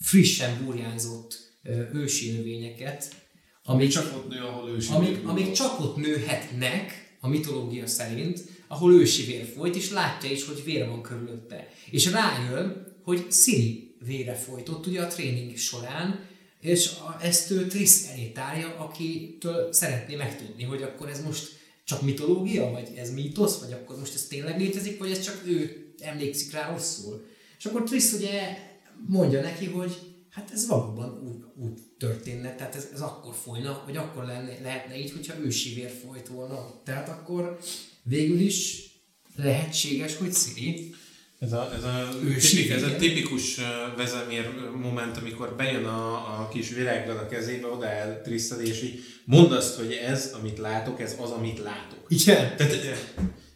frissen burjánzott ősi növényeket, amik, Csak ott nő, ahol ősi. amik, amik csak ott nőhetnek, a mitológia szerint, ahol ősi vér folyt, és látja is, hogy vér van körülötte. És rájön, hogy Siri vére folyt ott ugye a tréning során, és ezt ő Triss elé tárja, akitől szeretné megtudni, hogy akkor ez most csak mitológia, vagy ez mítosz, vagy akkor most ez tényleg létezik, vagy ez csak ő emlékszik rá rosszul. És akkor Triss ugye mondja neki, hogy hát ez valóban úgy, történne, tehát ez, ez akkor folyna, vagy akkor lenne, lehetne így, hogyha ősi vér folyt volna. Tehát akkor végül is lehetséges, hogy Siri Ez a, ez a, Ősi, tipik, ez a tipikus vezemér moment, amikor bejön a, a kis virággal a kezébe, odaáll Tristan, és így mondd azt, hogy ez, amit látok, ez az, amit látok. Igen. Tehát eh,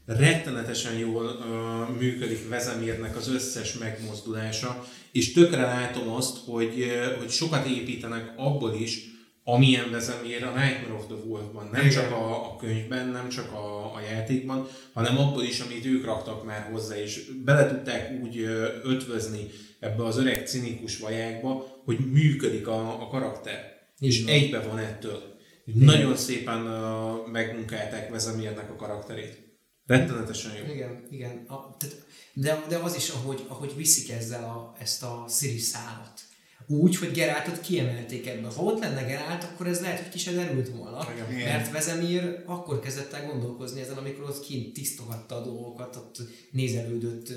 rettenetesen jól uh, működik Vezemérnek az összes megmozdulása, és tökre látom azt, hogy, uh, hogy sokat építenek abból is, amilyen Vezemér a Nightmare of the Wolf-ban, nem Igen. csak a, a könyvben, nem csak a, a játékban, hanem abból is, amit ők raktak már hozzá, és bele tudták úgy ö, ötvözni ebbe az öreg cinikus vajákba, hogy működik a, a karakter. És egybe van ettől. Nagyon szépen uh, megmunkálták Vezemérnek a karakterét. Rettenetesen jó. Igen, igen. A, tehát, de, de az is, ahogy, ahogy viszik ezzel a, ezt a Siri szálat. Úgy, hogy Geráltot kiemelték ebbe. Ha ott lenne Gerált, akkor ez lehet, hogy ki se derült volna. Igen. Mert Vezemír akkor kezdett el gondolkozni ezen, amikor ott kint tisztogatta a dolgokat, ott nézelődött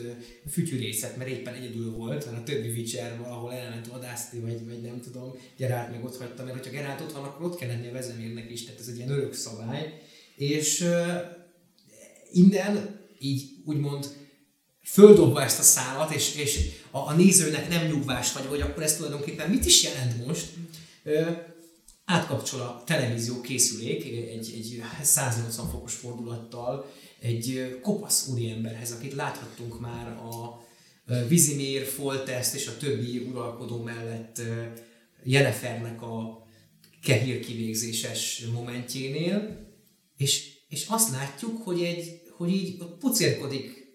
fütyűrészet, mert éppen egyedül volt, mert a többi Witcher valahol elment vadászni, vagy, vagy nem tudom, Gerált meg ott hagyta, mert hogyha Gerált ott van, akkor ott kell lennie Vezemírnek is, tehát ez egy ilyen örök szabály. És innen így úgymond földobva ezt a szálat, és, és a, a nézőnek nem nyugvás vagy, hogy akkor ez tulajdonképpen mit is jelent most, ö, átkapcsol a televízió készülék egy, egy 180 fokos fordulattal egy kopasz úriemberhez, akit láthattunk már a ö, Vizimir, Foltest és a többi uralkodó mellett ö, Jennefernek a kehír kivégzéses momentjénél, és, és azt látjuk, hogy, egy, hogy így ott pucérkodik,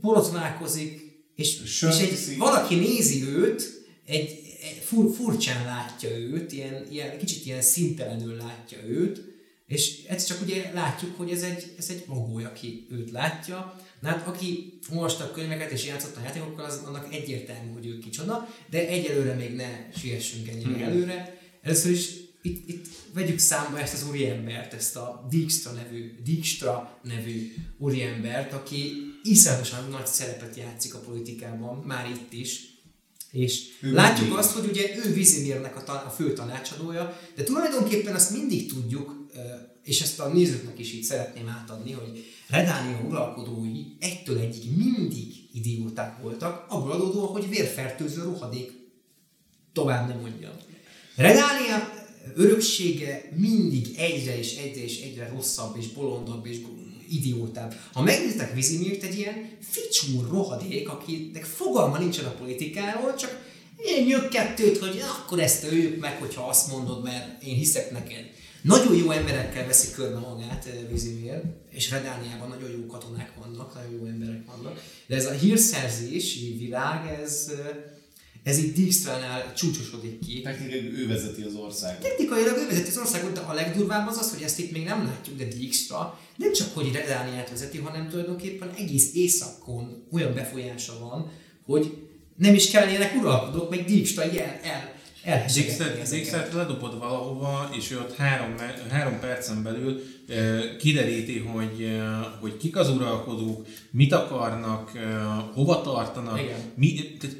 borotválkozik, és, és egy, valaki nézi őt, egy, egy fur, furcsán látja őt, ilyen, ilyen, kicsit ilyen szintelenül látja őt, és ez csak ugye látjuk, hogy ez egy, ez egy magója, aki őt látja. Na hát aki olvasta a könyveket és játszott a játékokkal, az annak egyértelmű, hogy ő kicsoda, de egyelőre még ne siessünk ennyire előre. Először is itt, itt vegyük számba ezt az úriembert, ezt a Dijkstra nevű, Dijkstra nevű úriembert, aki iszonyatosan nagy szerepet játszik a politikában, már itt is. És Ő látjuk mindig. azt, hogy ugye ő Vizimirnek a, ta- a fő tanácsadója, de tulajdonképpen azt mindig tudjuk, és ezt a nézőknek is így szeretném átadni, hogy Redánia uralkodói egytől egyig mindig idióták voltak, abból adódóan, hogy vérfertőző rohadék tovább nem mondjam. Redália öröksége mindig egyre és egyre és egyre rosszabb és bolondabb és idiótább. Ha megnéztek Vizimirt, egy ilyen ficsúr rohadék, akinek fogalma nincsen a politikáról, csak én jök kettőt, hogy akkor ezt öljük meg, hogyha azt mondod, mert én hiszek neked. Nagyon jó emberekkel veszi körbe magát eh, Vizimir, és Redániában nagyon jó katonák vannak, nagyon jó emberek vannak, de ez a hírszerzési világ, ez, eh, ez itt Dijkstránál csúcsosodik ki. Technikailag ő vezeti az országot. Technikailag ő vezeti az országot, de a legdurvább az az, hogy ezt itt még nem látjuk, de Dijkstra nem csak hogy Redániát vezeti, hanem tulajdonképpen egész északon olyan befolyása van, hogy nem is kellenének uralkodók, meg Dijkstra el, el. Zixert ledobod valahova, és ő ott három, három percen belül e, kideríti, hogy, hogy kik az uralkodók, mit akarnak, hova tartanak. Igen. Mi, tehát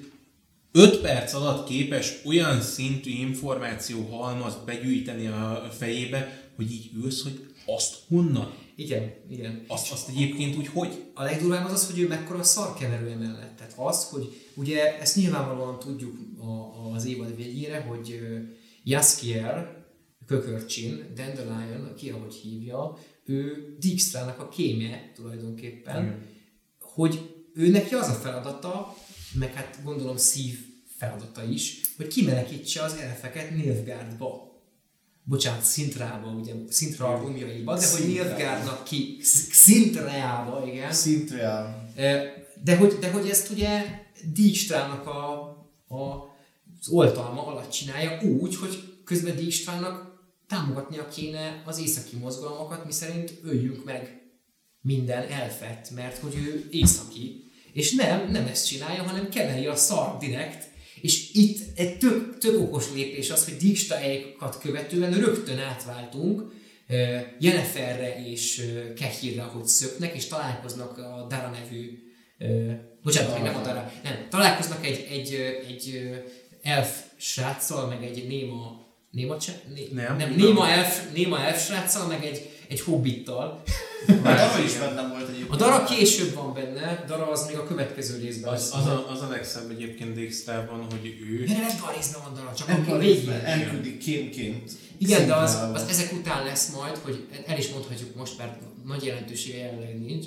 öt perc alatt képes olyan szintű információ halmazt begyűjteni a fejébe, hogy így ülsz, hogy azt honnan? Igen, igen. Azt, azt egyébként úgy hogy? A legdurvább az az, hogy ő mekkora szarkeverő emellett. Tehát az, hogy ugye ezt nyilvánvalóan tudjuk a, az évad végére, hogy ö, Jaskier, Kökörcsin, Dandelion, ki ahogy hívja, ő Dijkstrának a kémje tulajdonképpen, Igen. hogy ő neki az a feladata, meg hát gondolom szív feladata is, hogy kimenekítse az elfeket Nilfgaardba. Bocsánat, Szintrába, ugye, Szintra romjaiba, de hogy. Nilfgaardnak ki, Szintreába, igen. Szintre E, De hogy, de hogy ezt ugye Dijkstrának a, a, az oltalma alatt csinálja úgy, hogy közben Dijkstrának támogatnia kéne az északi mozgalmakat, miszerint öljünk meg minden elfett, mert hogy ő északi. És nem, nem ezt csinálja, hanem keveri a szar direkt, és itt egy tök, tök okos lépés az, hogy Dijkstra-eikat követően rögtön átváltunk Jenneferre és eh, Kehirre, ahogy szöknek, és találkoznak a Dara nevű, bocsánat, nem a Dara, nem, találkoznak egy, egy, egy elf sráccal, meg egy néma, néma, cse- né, Nem. nem néma elf, néma elf sráccal, meg egy, egy hobbittal. Már arra is bennem volt egyébként. A Dara később van benne, Dara az még a következő részben Az, az, a, az a legszebb egyébként Dijkstrában, hogy ő... Igen, ebben a részben van Dara, csak akkor a részben elküldik kémként. Igen, de az, az ezek után lesz majd, hogy el is mondhatjuk most, mert nagy jelentősége jelenleg nincs,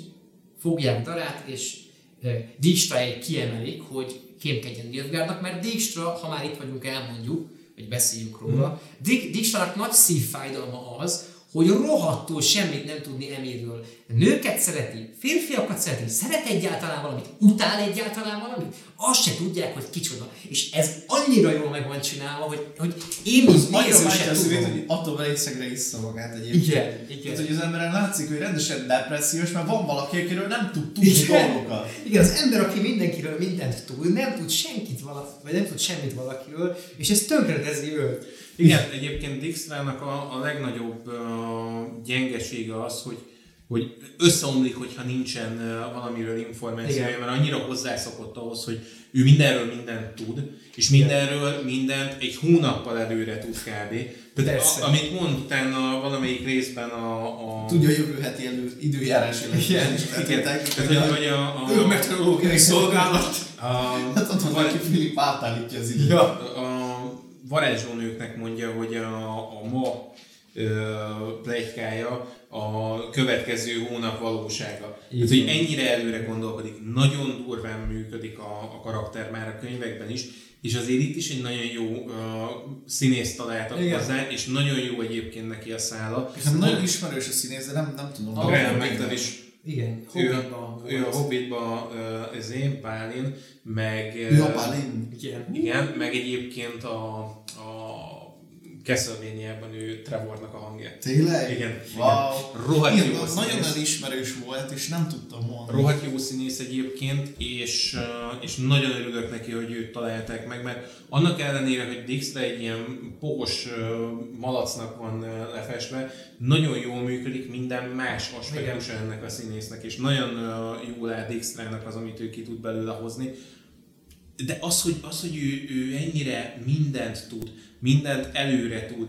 fogják Darát, és e, Dijkstraig kiemelik, hogy kémkedjen Nilfgaardnak, mert Dijkstra, ha már itt vagyunk, elmondjuk, hogy beszéljünk róla. Mm. Dijkstrának nagy szívfájdalma az, hogy rohadtul semmit nem tudni Emirről. Nőket szereti, férfiakat szereti, szeret egyáltalán valamit, utál egyáltalán valamit, azt se tudják, hogy kicsoda. És ez annyira jól meg van csinálva, hogy, hogy én, Az néző bántja se a szívét, tudom. hogy attól részegre issza magát egyébként. Igen, igen. Tehát, hogy az emberen látszik, hogy rendesen depressziós, mert van valaki, akiről nem tud tudni Igen. dolgokat. Igen, az ember, aki mindenkiről mindent tud, nem tud senkit vala, vagy nem tud semmit valakiről, és ez tönkretezi őt. Igen, egyébként Dijkstrának a, a legnagyobb uh, gyengesége az, hogy hogy összeomlik, hogyha nincsen uh, valamiről információja, Igen. mert annyira hozzászokott ahhoz, hogy ő mindenről mindent tud, és mindenről mindent egy hónappal előre tud kb. Tehát Persze. a, amit mond utána valamelyik részben a... a Tudja a jövő heti elő, időjárási Igen, is. igen, tehát, hogy, hogy a, a, Ő meteorológiai szolgálat. a, Hát ott van, aki Filip átállítja az időt. Ja. a varázslónőknek mondja, hogy a, a ma plegykája a következő hónap valósága. Tehát, hogy ennyire előre gondolkodik, nagyon durván működik a, a karakter már a könyvekben is, és azért itt is egy nagyon jó uh, színész találtak Igen. hozzá, és nagyon jó egyébként neki a szála. Nekem nagyon ismerős a színész, de nem, nem tudom. A Graham is Igen, ő, Hobbitban ő a volt. Hobbitban ez én, Bálin, meg... Ő a ö, Balin. Igen. Igen, meg egyébként a, a Castlevania-ban ő Trevornak a hangja. Tényleg? Igen, Wow. igen. Rohadt Igen, jó nagyon elismerős volt, és nem tudtam mondani. Rohadt jó színész egyébként, és, uh, és nagyon örülök neki, hogy őt találták meg, mert annak ellenére, hogy Dijkstra egy ilyen pohos uh, malacnak van uh, lefestve, nagyon jól működik minden más aspektusa ennek a színésznek, és nagyon jól áll Dijkstrának az, amit ő ki tud belőle hozni. De az, hogy, az, hogy ő, ő ennyire mindent tud, mindent előre tud,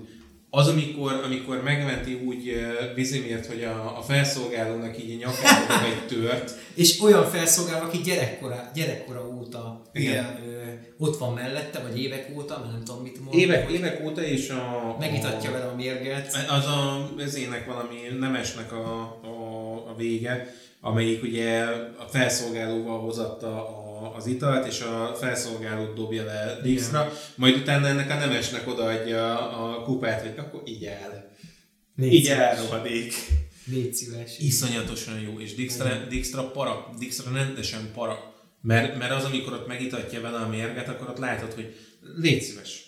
az, amikor, amikor megmenti úgy Vizimért, hogy a, a felszolgálónak így nyakába egy tört, És olyan felszolgáló, aki gyerekkora, gyerekkora óta Igen. ö, ott van mellette, vagy évek óta, mert nem tudom mit mond. évek, évek óta, és a... Megitatja a, vele a mérget. Az a vezének valami nemesnek a, a, a vége, amelyik ugye a felszolgálóval hozatta a, az italt, és a felszolgálót dobja le Dijkstra, majd utána ennek a nemesnek odaadja a kupát, hogy akkor így el. Légy Így szíves. el, rohadék. Légy szíves. Iszonyatosan jó, és Dijkstra, Dijkstra para, Dijkstra rendesen para. Mert, mert az, amikor ott megitatja vele a mérget, akkor ott látod, hogy légy szíves.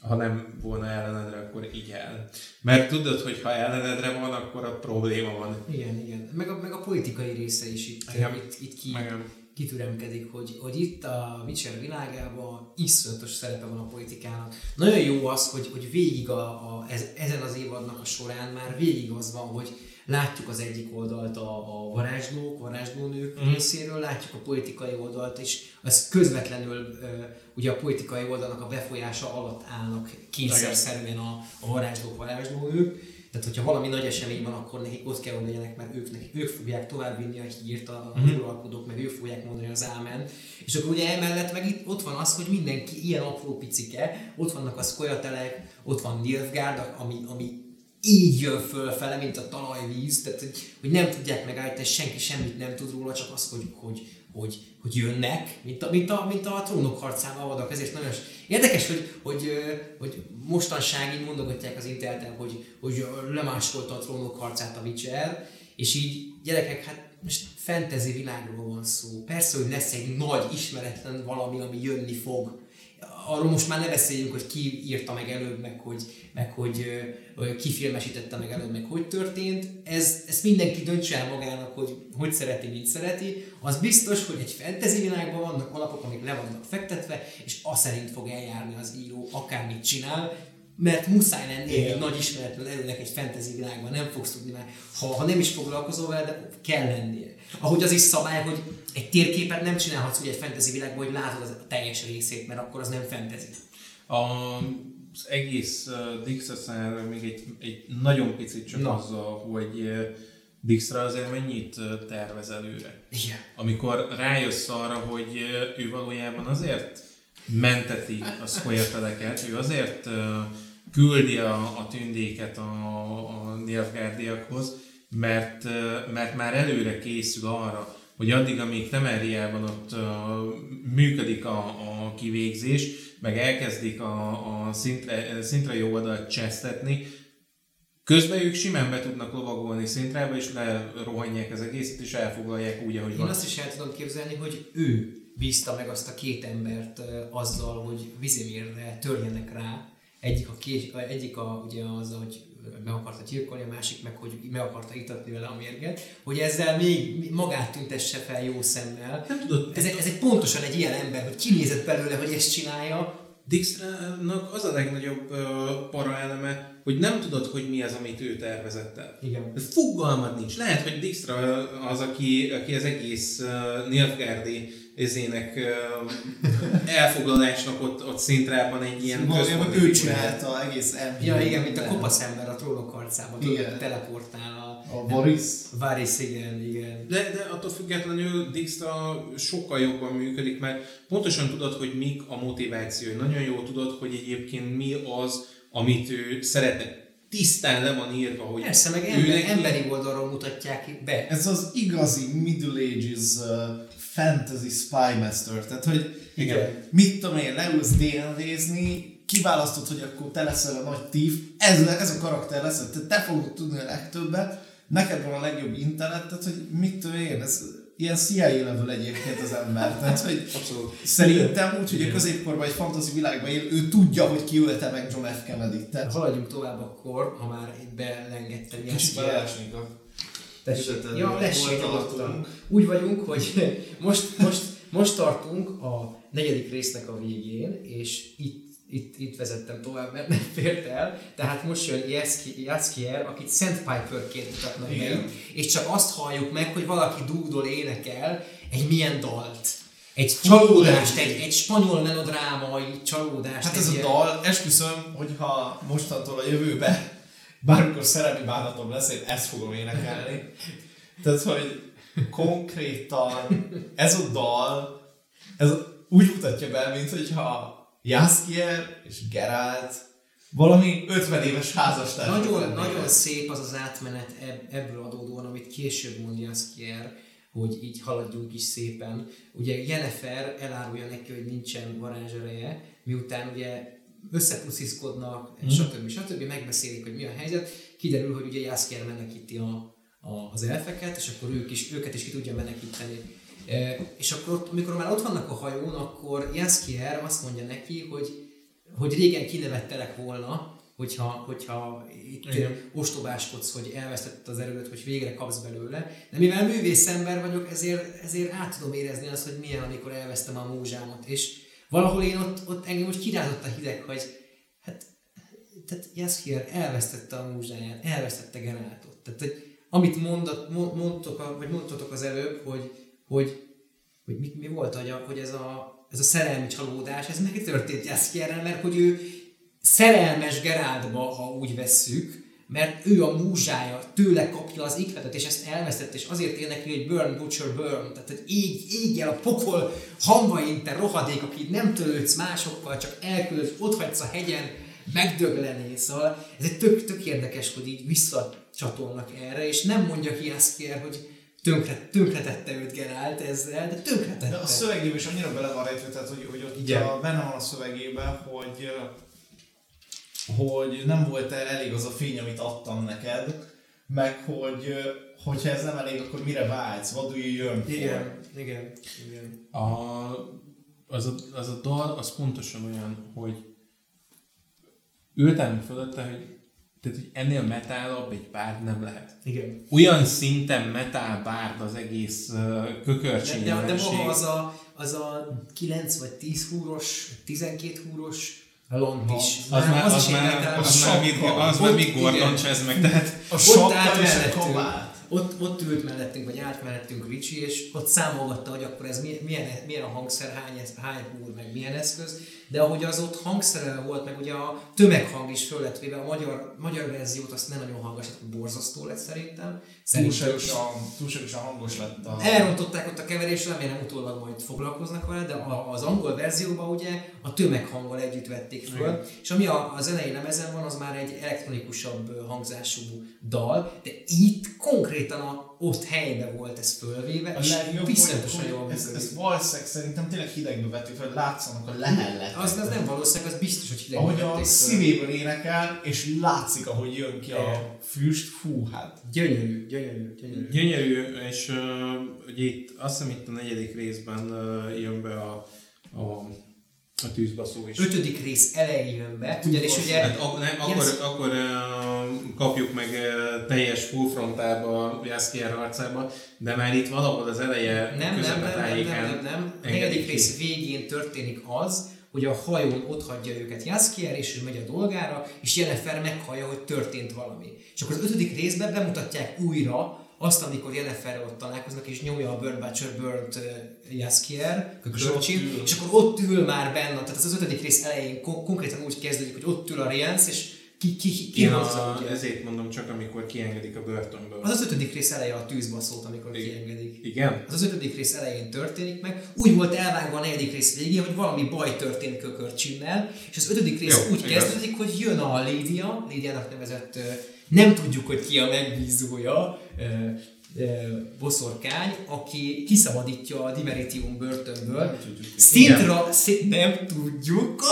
Ha nem volna ellenedre, akkor így el. Mert tudod, hogy ha ellenedre van, akkor ott probléma van. Igen, igen. Meg a, meg a politikai része is itt, Igen. itt, itt ki, Igen. Kitüremkedik, hogy, hogy itt a Witcher világában iszonyatos szerepe van a politikának. Nagyon jó az, hogy, hogy végig a, a, ez, ezen az évadnak a során már végig az van, hogy látjuk az egyik oldalt a, a varázslók, varázslónők mm. részéről, látjuk a politikai oldalt, és az közvetlenül ugye a politikai oldalnak a befolyása alatt állnak kényszerszerűen a, a varázslók, varázslónők. Tehát, hogyha valami nagy esemény van, akkor nekik ott kell, hogy legyenek, mert ők, nekik, ők fogják továbbvinni a hírt, a uralkodók, meg ők fogják mondani az ámen. És akkor ugye emellett meg itt ott van az, hogy mindenki ilyen apró picike, ott vannak a szkolyatelek, ott van Nilfgaard, ami, ami így jön fölfele, mint a talajvíz, tehát hogy, hogy nem tudják megállítani, senki semmit nem tud róla, csak az, hogy, hogy, hogy, hogy jönnek, mint a, mint a, mint a trónok harcán avadak. Ezért nagyon érdekes, hogy, hogy, hogy mostanság így mondogatják az interneten, hogy, hogy lemásolta a trónok harcát a Witcher, és így gyerekek, hát most fantasy világról van szó. Persze, hogy lesz egy nagy, ismeretlen valami, ami jönni fog. Arról most már ne beszéljünk, hogy ki írta meg előbb, meg hogy, meg hogy ki filmesítette meg előbb, meg hogy történt. Ez, ezt mindenki döntse el magának, hogy hogy szereti, mit szereti. Az biztos, hogy egy fantasy világban vannak alapok, amik le vannak fektetve, és azt szerint fog eljárni az író, akármit csinál, mert muszáj lenni egy nagy ismeretlen erőnek egy fantasy világban, nem fogsz tudni már, ha, ha nem is foglalkozol vele, de kell lennie. Ahogy az is szabály, hogy egy térképet nem csinálhatsz ugye egy fantasy világban, hogy látod az a teljes részét, mert akkor az nem fantasy. Az egész uh, számára még egy, egy nagyon picit csak Na. azzal, hogy uh, Dijkstra azért mennyit uh, tervez előre. Igen. Amikor rájössz arra, hogy uh, ő valójában azért menteti a szkolyateleket, ő azért uh, küldi a, a tündéket a, a Nilfgaardiakhoz, mert, mert már előre készül arra, hogy addig, amíg Temeriában ott uh, működik a, a kivégzés, meg elkezdik a, a szintre, szintre jó oldalt csesztetni, közben ők simán be tudnak lovagolni szintrába, és lerohanják az egészet, és elfoglalják úgy, ahogy Én van. azt is el tudom képzelni, hogy ő bízta meg azt a két embert azzal, hogy Vizimérre törjenek rá. Egyik, a két, egyik a, ugye az, hogy meg akarta gyilkolni, a másik meg, hogy meg akarta itatni vele a mérget, hogy ezzel még magát tüntesse fel jó szemmel. Nem tudod, Ez, egy- ez egy pontosan egy ilyen ember, hogy kinézett belőle, hogy ezt csinálja, Dijkstrának az a legnagyobb uh, paraeleme, hogy nem tudod, hogy mi az, amit ő tervezett el. Igen. Fogalmad nincs. Lehet, hogy Dijkstra az, aki, aki az egész Nilfgaardi ezének uh, elfoglalásnak ott, ott szintrában egy ilyen Valójában központi ő csinálta egész MPU. Ja, igen, mint a kopasz ember a trónok harcában, tudod, Igen. teleportál a... A Varys. Varys, igen, igen. De, de attól függetlenül Dijkstra sokkal jobban működik, mert pontosan tudod, hogy mik a motivációi. Nagyon jól tudod, hogy egyébként mi az, amit ő szeretne. Tisztán le van írva, hogy Persze, meg ember, neki- emberi oldalról mutatják be. Ez az igazi Middle Ages uh, fantasy spy master. Tehát, hogy Igen. mit tudom én, leülsz DND-zni, kiválasztod, hogy akkor te leszel a nagy tív, ez, ez a karakter lesz, te, te fogod tudni a legtöbbet, neked van a legjobb intellektet, hogy mit tudom én, ez ilyen CIA level egyébként az ember. Tehát, hogy Abszolút. szerintem úgy, hogy a középkorban egy fantasy világban él, ő tudja, hogy ki ölte meg John F. Kennedy-t. Tehát Haladjunk tovább akkor, ha már itt belengedtem ilyen kicsit beleesnék a Tessék. Ja, Hol lessék tartunk? Úgy vagyunk, hogy most, most, most tartunk a negyedik résznek a végén, és itt, itt, itt vezettem tovább, mert nem fért el. Tehát most jön Jaskier, akit Sandpiperként mutatnak itt, és csak azt halljuk meg, hogy valaki dúdol, énekel egy milyen dalt. Egy csalódást, egy, egy spanyol melodrámai csalódást. Hát ez a dal, esküszöm, hogyha mostantól a jövőbe bármikor szerelmi bánatom lesz, én ezt fogom énekelni. Tehát, hogy konkrétan ez a dal, ez úgy mutatja be, mint hogyha Jaskier és Geralt valami 50 éves házastárs. Nagyon, nagyon szép az az átmenet eb- ebből adódóan, amit később mond Jaskier, hogy így haladjunk is szépen. Ugye Jennifer elárulja neki, hogy nincsen varázsereje, miután ugye összepusziszkodnak, mm. stb. stb. megbeszélik, hogy mi a helyzet. Kiderül, hogy ugye Jaskier menekíti a, a, az elfeket, és akkor ők is, őket is ki tudja menekíteni. E, és akkor, ott, amikor már ott vannak a hajón, akkor Jaskier azt mondja neki, hogy hogy régen kinevettelek volna, hogyha, hogyha itt Igen. ostobáskodsz, hogy elvesztetted az erődet, hogy végre kapsz belőle. De mivel művész ember vagyok, ezért, ezért át tudom érezni azt, hogy milyen, amikor elvesztem a múzsámat. És valahol én ott, ott engem most kirázott a hideg, hogy hát, tehát Jaskier elvesztette a múzsáját, elvesztette Gerátot. Tehát, hogy amit mondott, mond- mondtok, vagy mondtatok az előbb, hogy, hogy, hogy mi, mi volt, hogy, a, hogy ez, a, ez a szerelmi csalódás, ez megtörtént Jaskierrel, mert hogy ő szerelmes Geráltba, ha úgy vesszük, mert ő a múzsája, tőle kapja az ikletet, és ezt elvesztett, és azért énekli, hogy burn, butcher, burn, tehát hogy így, így el a pokol hamvain, te rohadék, aki nem törődsz másokkal, csak elküldöd, ott hagysz a hegyen, megdöglené, szóval ez egy tök, tök érdekes, hogy így visszacsatolnak erre, és nem mondja ki Jaskier, hogy tönkre, tönkretette őt Gerált ezzel, de tönkretette. De a szövegében is annyira bele van rejtve, tehát hogy, hogy ott Igen. a, benne van a szövegében, hogy, hogy nem volt elég az a fény, amit adtam neked, meg hogy hogyha ez nem elég, akkor mire vágysz? What do you yearn for? Igen, igen, igen. A, az, a, az a dal az pontosan olyan, hogy ültem fölötte, hogy, tehát, hogy ennél metálabb egy bárd nem lehet. igen. Olyan szinten metál bárd az egész uh, De, kökörcsi de, de jelenség. maga az a, az a 9 vagy 10 húros, 12 húros lont is. Az már, az, is már, az, már, sokkal. az már mit Gordon csez meg, tehát A Ott állt mellettünk, ott, ott ült mellettünk, vagy állt mellettünk Ricsi, és ott számolgatta, hogy akkor ez milyen, milyen, milyen a hangszer, hány, hány húr, meg milyen eszköz, de ahogy az ott hangszerelve volt, meg ugye a tömeghang is föl lett véve, a magyar, magyar verziót azt nem nagyon hangosítottak, borzasztó lett szerintem. Túlságosan, hangos lett a... Elrontották ott a keverést, remélem utólag majd foglalkoznak vele, de a- az angol verzióban ugye a tömeghanggal együtt vették föl, Igen. és ami a, az elején lemezen van, az már egy elektronikusabb hangzású dal, de itt konkrétan a, ott helyben volt ez fölvéve, A és hogy jól ez, működik. ez valószínűleg szerintem tényleg hidegbe vettük fel, látszanak a lehellet. Az, az nem valószínűleg, az biztos, hogy hidegben Ahogy a föl. szívéből énekel, és látszik, ahogy jön ki a füst, fú, hát. Gyönyörű, gyönyörű, gyönyörű. Gyönyörű, és uh, ugye itt azt hiszem itt a negyedik részben uh, jön be a, a, a tűzbaszó is. Ötödik rész elején jön be, ugyanis ugye Hát ak- nem, akkor, Yes. akkor uh, kapjuk meg uh, teljes full frontába Jaskier harcába, de már itt valahol az eleje Nem, nem, nem, nem, nem, nem, nem. A negyedik ki. rész végén történik az, hogy a hajón ott hagyja őket Jaskier, és ő megy a dolgára, és Jennifer meghallja, hogy történt valami. És akkor az ötödik részben bemutatják újra azt, amikor Jenniferrel ott találkoznak, és nyomja a Burn Butcher uh, Jaskier, És akkor ott ül már benne, tehát az, az ötödik rész elején kon- konkrétan úgy kezdődik, hogy ott ül a Rience, és ki, ki, ki, ki hozza, a, ugye. ezért mondom csak, amikor kiengedik a börtönből. Az az ötödik rész eleje a tűzbaszót, amikor Igen. kiengedik. Igen? Az az ötödik rész elején történik meg. Úgy volt elvágva a negyedik rész végén, hogy valami baj történt Kökörcsinnel, és az ötödik rész Jó, úgy igaz. kezdődik, hogy jön a Lídia, Lídiának nevezett, nem tudjuk, hogy ki a megbízója, boszorkány, aki kiszabadítja a Dimeritium börtönből. Nem tudjuk. Szintra, szint, nem tudjuk,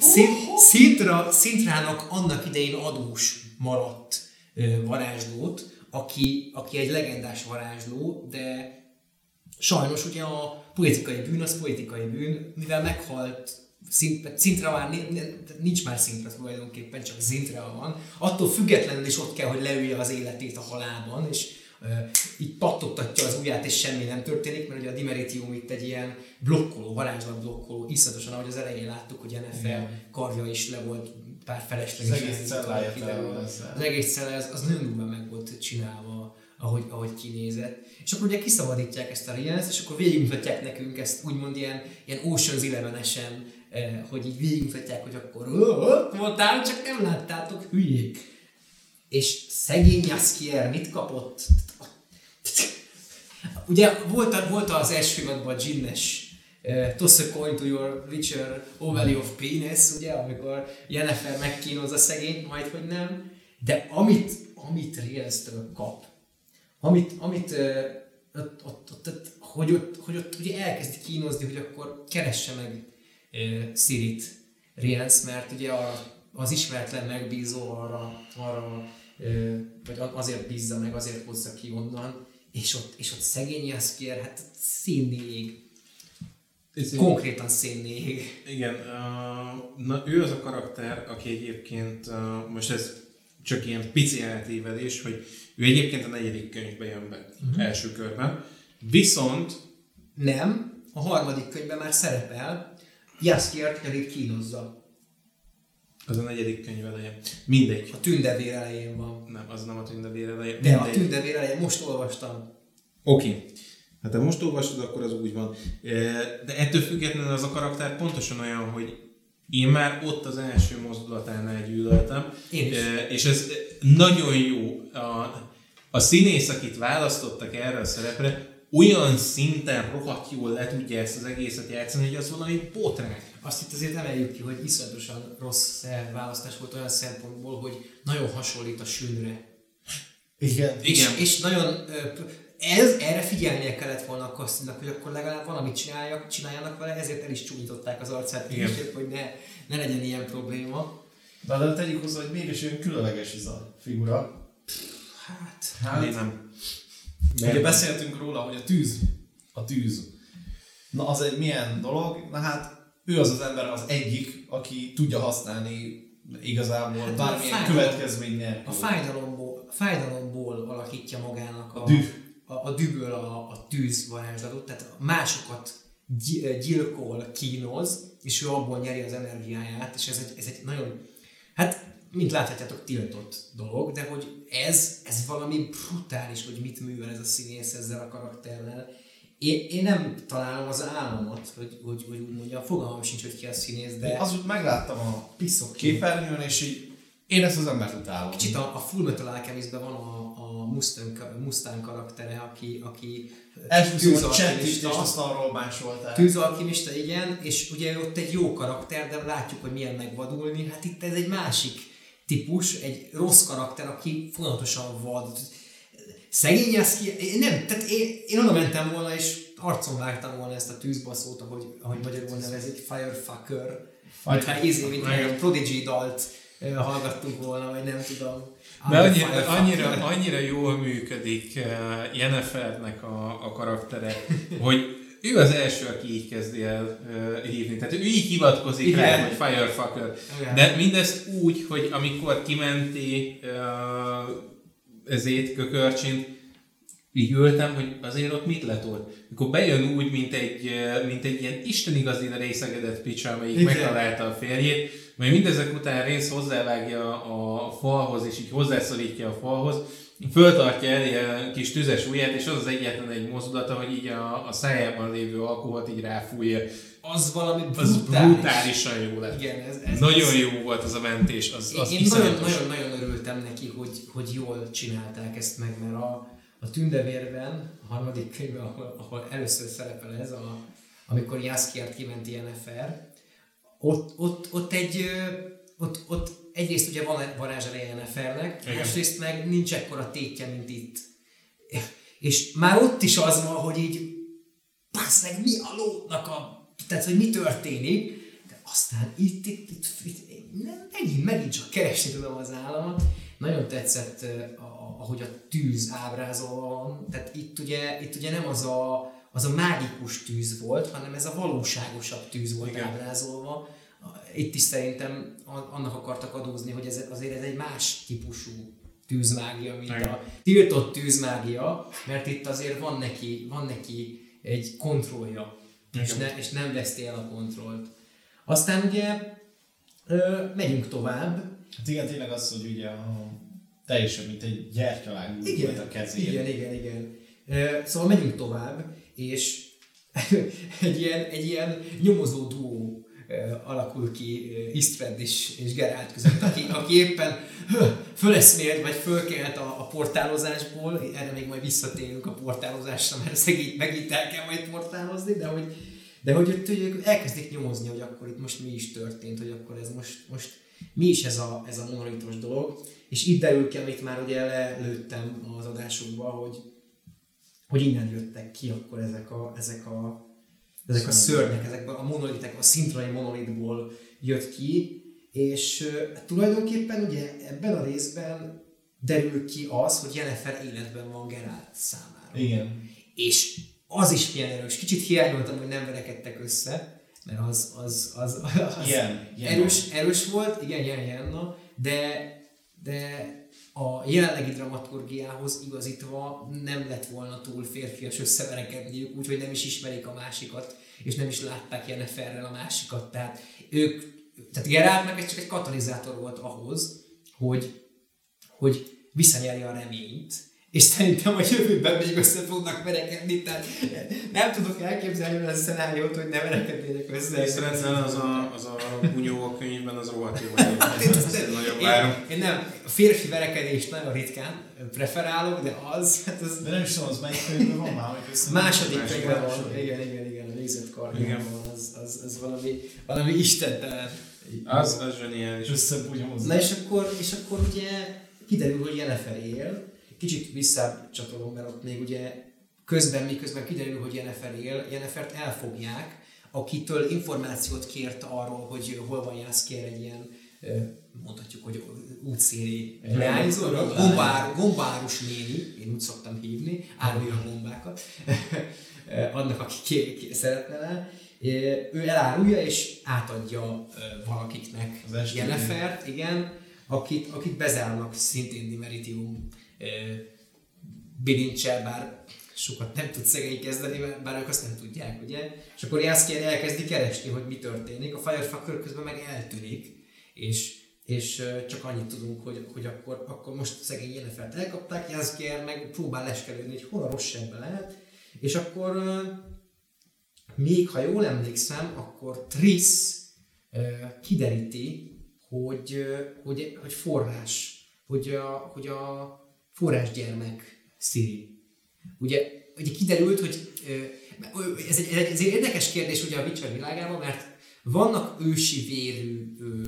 szint, szintra, szintrának annak idején adós maradt varázslót, aki, aki egy legendás varázsló, de sajnos ugye a politikai bűn az politikai bűn, mivel meghalt szint, szintre már ni- ni- nincs már szintre tulajdonképpen, csak szintre van. Attól függetlenül is ott kell, hogy leülje az életét a halálban, és így pattogtatja az ujját, és semmi nem történik, mert ugye a Dimeritium itt egy ilyen blokkoló, varázslat blokkoló, iszonyatosan, ahogy az elején láttuk, hogy Jennifer karja is le volt pár felesleges. Az egész cellája. Az egész cella, az, az nagyon durván meg volt csinálva, ahogy, ahogy kinézett. És akkor ugye kiszabadítják ezt a Rienz, és akkor végigmutatják nekünk ezt úgymond ilyen, ilyen Ocean's Eleven-esen, eh, hogy így végigmutatják, hogy akkor "Ö, ott voltál, csak nem láttátok, hülyék. És szegény Jaskier mit kapott? Ugye volt, a- volt az első évadban a Ginnes uh, Toss a coin to your richer Valley of Penis, ugye, amikor Jennifer megkínozza szegényt, majd hogy nem. De amit, amit Rienz-től kap, amit, amit uh, ott, ott, ott, ott, hogy, ott, hogy ott ugye elkezdi kínozni, hogy akkor keresse meg uh, Sirit Rienz, mert ugye a, az ismeretlen megbízó arra, arra uh, vagy azért bízza meg, azért hozza ki onnan, és ott, és ott szegény Jaskier, hát színnéig, konkrétan színnéig. Igen, uh, na ő az a karakter, aki egyébként, uh, most ez csak ilyen pici eltévedés, hogy ő egyébként a negyedik könyvbe jön be uh-huh. első körben, viszont Nem, a harmadik könyvben már szerepel, Jaskier pedig kínozza. Az a negyedik könyv eleje. Mindegy. A tündevér elején van. Nem, az nem a tündevér eleje. De a Mindegy. tündevér elején most olvastam. Oké. Okay. Hát ha most olvastad, akkor az úgy van. De ettől függetlenül az a karakter pontosan olyan, hogy én már ott az első mozdulatánál gyűlöltem. Én is. És ez nagyon jó. A, a színész, akit választottak erre a szerepre, olyan szinten rohadt jól le tudja ezt az egészet játszani, hogy az valami botrány. Azt itt azért emeljük ki, hogy iszonyatosan rossz választás volt olyan szempontból, hogy nagyon hasonlít a sünre. Igen. Igen. És, és nagyon ö, ez, erre figyelnie kellett volna a Kasszinak, hogy akkor legalább valamit csináljak, csináljanak vele, ezért el is csúnyították az arcát Igen. később, hogy ne, ne legyen ilyen probléma. De, de tegyük hozzá, hogy mégis olyan különleges ez a figura. Hát, Hát, én nem. Ugye beszéltünk róla, hogy a tűz, a tűz. Na az egy milyen dolog? Na hát ő az az ember az egyik, aki tudja használni igazából Hát a bármilyen fájdalom- következmény nélkül. a fájdalomból, fájdalomból alakítja magának a, A düh. a, a dühből a, a tűz varázslatot, tehát másokat gy- gyilkol, kínoz, és ő abból nyeri az energiáját, és ez egy, ez egy nagyon, hát mint láthatjátok, tiltott dolog, de hogy ez, ez valami brutális, hogy mit művel ez a színész ezzel a karakterrel, én, én nem találom az államot, hogy, hogy, hogy úgy mondjam, fogalmam sincs, hogy ki a színész, de De az úgy megláttam a piszok képernyőn, és így én ezt az embert utálom. Kicsit a, a Full Metal Alchemistben van a, a Mustang, Mustang karaktere, aki, aki tűzalkimista. csendítést azt arról másolták. Tűzalkimista, igen, és ugye ott egy jó karakter, de látjuk, hogy milyen megvadulni. Hát itt ez egy másik típus, egy rossz karakter, aki folyamatosan vad. Szegény ez ki, nem, tehát én, én oda mentem volna, és arcon vágtam volna ezt a tűzbaszót, ahogy, ahogy magyarul nevezik, Firefucker. Mintha izé, mintha Igen. egy Prodigy dalt hallgattunk volna, vagy nem tudom. De annyira, annyira, annyira jól működik Jennifernek a, a karaktere, hogy ő az első, aki így kezdi el uh, hívni. Tehát ő így hivatkozik Igen. rá, hogy Firefucker. Igen. De mindezt úgy, hogy amikor kimenti uh, ezét kökörcsint, így ültem, hogy azért ott mit letolt. Mikor bejön úgy, mint egy, mint egy ilyen istenigazi részegedett picsa, amelyik Igen. megtalálta a férjét, majd mindezek után rész hozzávágja a falhoz, és így hozzászorítja a falhoz, föltartja el ilyen kis tüzes ujját, és az az egyetlen egy mozdulata, hogy így a, a szájában lévő alkoholt így ráfújja. Az valami Az brutális. brutálisan jó lett. Igen, ez, ez Nagyon ez, jó volt az a mentés, az, az Én nagyon, iszonyatos. nagyon, nagyon örültem neki, hogy, hogy jól csinálták ezt meg, mert a, a Tündevérben, a harmadik könyvben, ahol, ahol először szerepel ez, a, amikor Jaskiert kimenti Yennefer, ott, ott, ott egy, ott, ott egyrészt ugye van varázsereje Yennefernek, Igen. másrészt meg nincs ekkora tétje, mint itt. És már ott is az van, hogy így bassz meg, mi a lónak a... Tehát, hogy mi történik, de aztán itt, itt, itt, itt nem, megint, megint csak keresni tudom az államot. Nagyon tetszett, ahogy a tűz ábrázolva van. Tehát itt ugye, itt ugye nem az a, az a mágikus tűz volt, hanem ez a valóságosabb tűz volt Igen. ábrázolva. Itt is szerintem a- annak akartak adózni, hogy ez, azért ez egy más típusú tűzmágia, mint Igen. a tiltott tűzmágia, mert itt azért van neki, van neki egy kontrollja, és, ne, és nem veszti el a kontrollt. Aztán ugye ö, megyünk tovább. Hát igen, tényleg az, hogy ugye a, teljesen mint egy gyertyalág volt a kezén. igen, igen, igen. Ö, Szóval megyünk tovább, és egy ilyen, egy ilyen nyomozó duó alakul ki ö, Istred és, és Geralt között, aki, aki éppen föleszmélt, vagy fölkelt a, a portálozásból, erre még majd visszatérünk a portálozásra, mert szegít megint el kell majd portálozni, de hogy, de hogy ott ők elkezdik nyomozni, hogy akkor itt most mi is történt, hogy akkor ez most, most mi is ez a, ez a monolitos dolog, és itt derül ki, amit már ugye lelőttem az adásokba, hogy, hogy innen jöttek ki akkor ezek a, ezek a, ezek a szörnyek, ezekből a monolitek, a szintrai monolitból jött ki, és tulajdonképpen ugye ebben a részben derül ki az, hogy Jennifer életben van Geralt számára. Igen. És az is milyen erős. Kicsit hiányoltam, hogy nem verekedtek össze, mert az, az, az, az Ilyen, ilyen. erős, erős volt, igen, ilyen, ilyen, de, de a jelenlegi dramaturgiához igazítva nem lett volna túl férfias összeverekedniük, úgyhogy nem is ismerik a másikat, és nem is látták Jenniferrel a másikat. Tehát ők, tehát Geralt meg ez csak egy katalizátor volt ahhoz, hogy, hogy visszanyerje a reményt, és szerintem a jövőben még össze fognak verekedni, tehát nem tudok elképzelni olyan szenáriót, hogy ne verekednének össze. Észrevetlen az a, az a bunyó a könyvben, az rohadt jó. én nagyon várom. én, én nem, a férfi verekedést nagyon ritkán preferálok, de az, hát az De nem is tudom, az melyik könyvben van már, hogy össze... második könyvben van. Igen, igen, igen, a végzett Igen. karjában, az, az, az valami, valami istentelen. Az, az zseniális. Összebugyózni. Na és akkor, és akkor ugye kiderül, hogy Jennifer él, kicsit visszacsatolom, mert ott még ugye közben, miközben kiderül, hogy Jennifer él, Jennifert elfogják, akitől információt kért arról, hogy hol van Jaskier egy ilyen, mondhatjuk, hogy útszéli leányzó, leány. gombár, gombárus néni, én úgy szoktam hívni, árulja a gombákat, annak, aki ki, ki szeretne le. Ő elárulja és átadja valakiknek Jennifert, igen, akit, akit bezárnak szintén Dimeritium bilincsel, bár sokat nem tud szegény kezdeni, bár ők azt nem tudják, ugye? És akkor Jaskier elkezdi keresni, hogy mi történik, a Firefucker közben meg eltűnik, és, és csak annyit tudunk, hogy, hogy akkor, akkor most szegény Jennifert elkapták, Jaskier meg próbál leskelődni, hogy hol a rossz lehet, És akkor még ha jól emlékszem, akkor Triss kideríti, hogy, hogy, hogy forrás, hogy a, hogy a forrásgyermek Siri. Ugye, ugye kiderült, hogy ez egy, ez egy érdekes kérdés ugye a Witcher világában, mert vannak ősi vérű ö,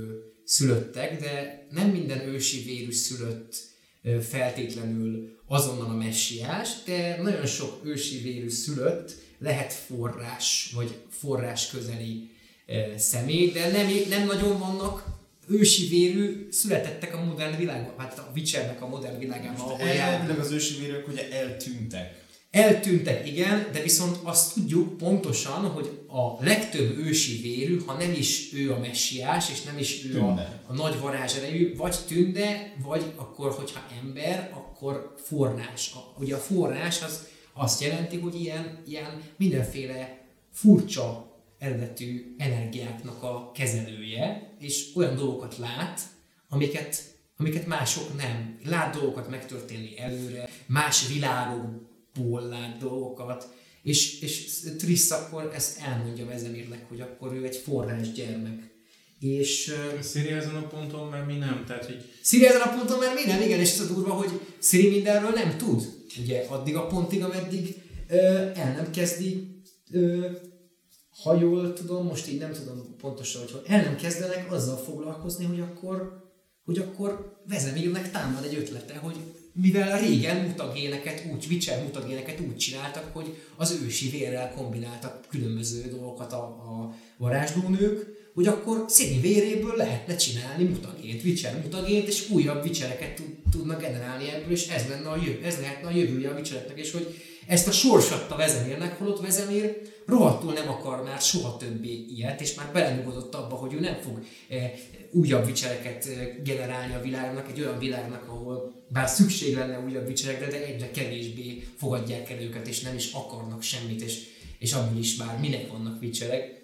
szülöttek, de nem minden ősi vérű szülött ö, feltétlenül azonnal a messiás, de nagyon sok ősi vérű szülött lehet forrás, vagy forrás közeli ö, személy, de nem, nem nagyon vannak ősi vérű születettek a modern világban, hát a Witchernek a modern világában, ahol Elvileg az ősi vérők ugye eltűntek. Eltűntek, igen, de viszont azt tudjuk pontosan, hogy a legtöbb ősi vérű, ha nem is ő a messiás, és nem is ő a, a nagy varázserejű, vagy tünde, vagy akkor, hogyha ember, akkor forrás. A, ugye a forrás az azt jelenti, hogy ilyen, ilyen mindenféle furcsa eredetű energiáknak a kezelője, és olyan dolgokat lát, amiket, amiket mások nem. Lát dolgokat megtörténni előre, más világokból lát dolgokat, és, és Triss akkor ezt elmondja Vezemirnek, hogy akkor ő egy forrás gyermek. És... Sziri ezen a ponton már mi nem, tehát hogy... Sziri ezen a ponton már mi nem, igen, és ez a durva, hogy Sziri mindenről nem tud. Ugye addig a pontig, ameddig ö, el nem kezdi ö, ha jól tudom, most így nem tudom pontosan, hogy el nem kezdenek azzal foglalkozni, hogy akkor, hogy akkor Vezemirnek támad egy ötlete, hogy mivel régen mutagéneket úgy, Witcher mutagéneket úgy csináltak, hogy az ősi vérrel kombináltak különböző dolgokat a, a varázslónők, hogy akkor színi véréből lehetne csinálni mutagént, Witcher mutagént, és újabb Witchereket tud, tudnak generálni ebből, és ez, lenne a jövő, ez lehetne a jövője a Witchereknek, és hogy ezt a sorsatta Vezemérnek, holott Vezemér rohadtul nem akar már soha többé ilyet, és már belenyugodott abba, hogy ő nem fog e, újabb vicsereket e, generálni a világnak, egy olyan világnak, ahol bár szükség lenne újabb vicserekre, de egyre kevésbé fogadják el őket, és nem is akarnak semmit, és, és abból is már minek vannak vicserek.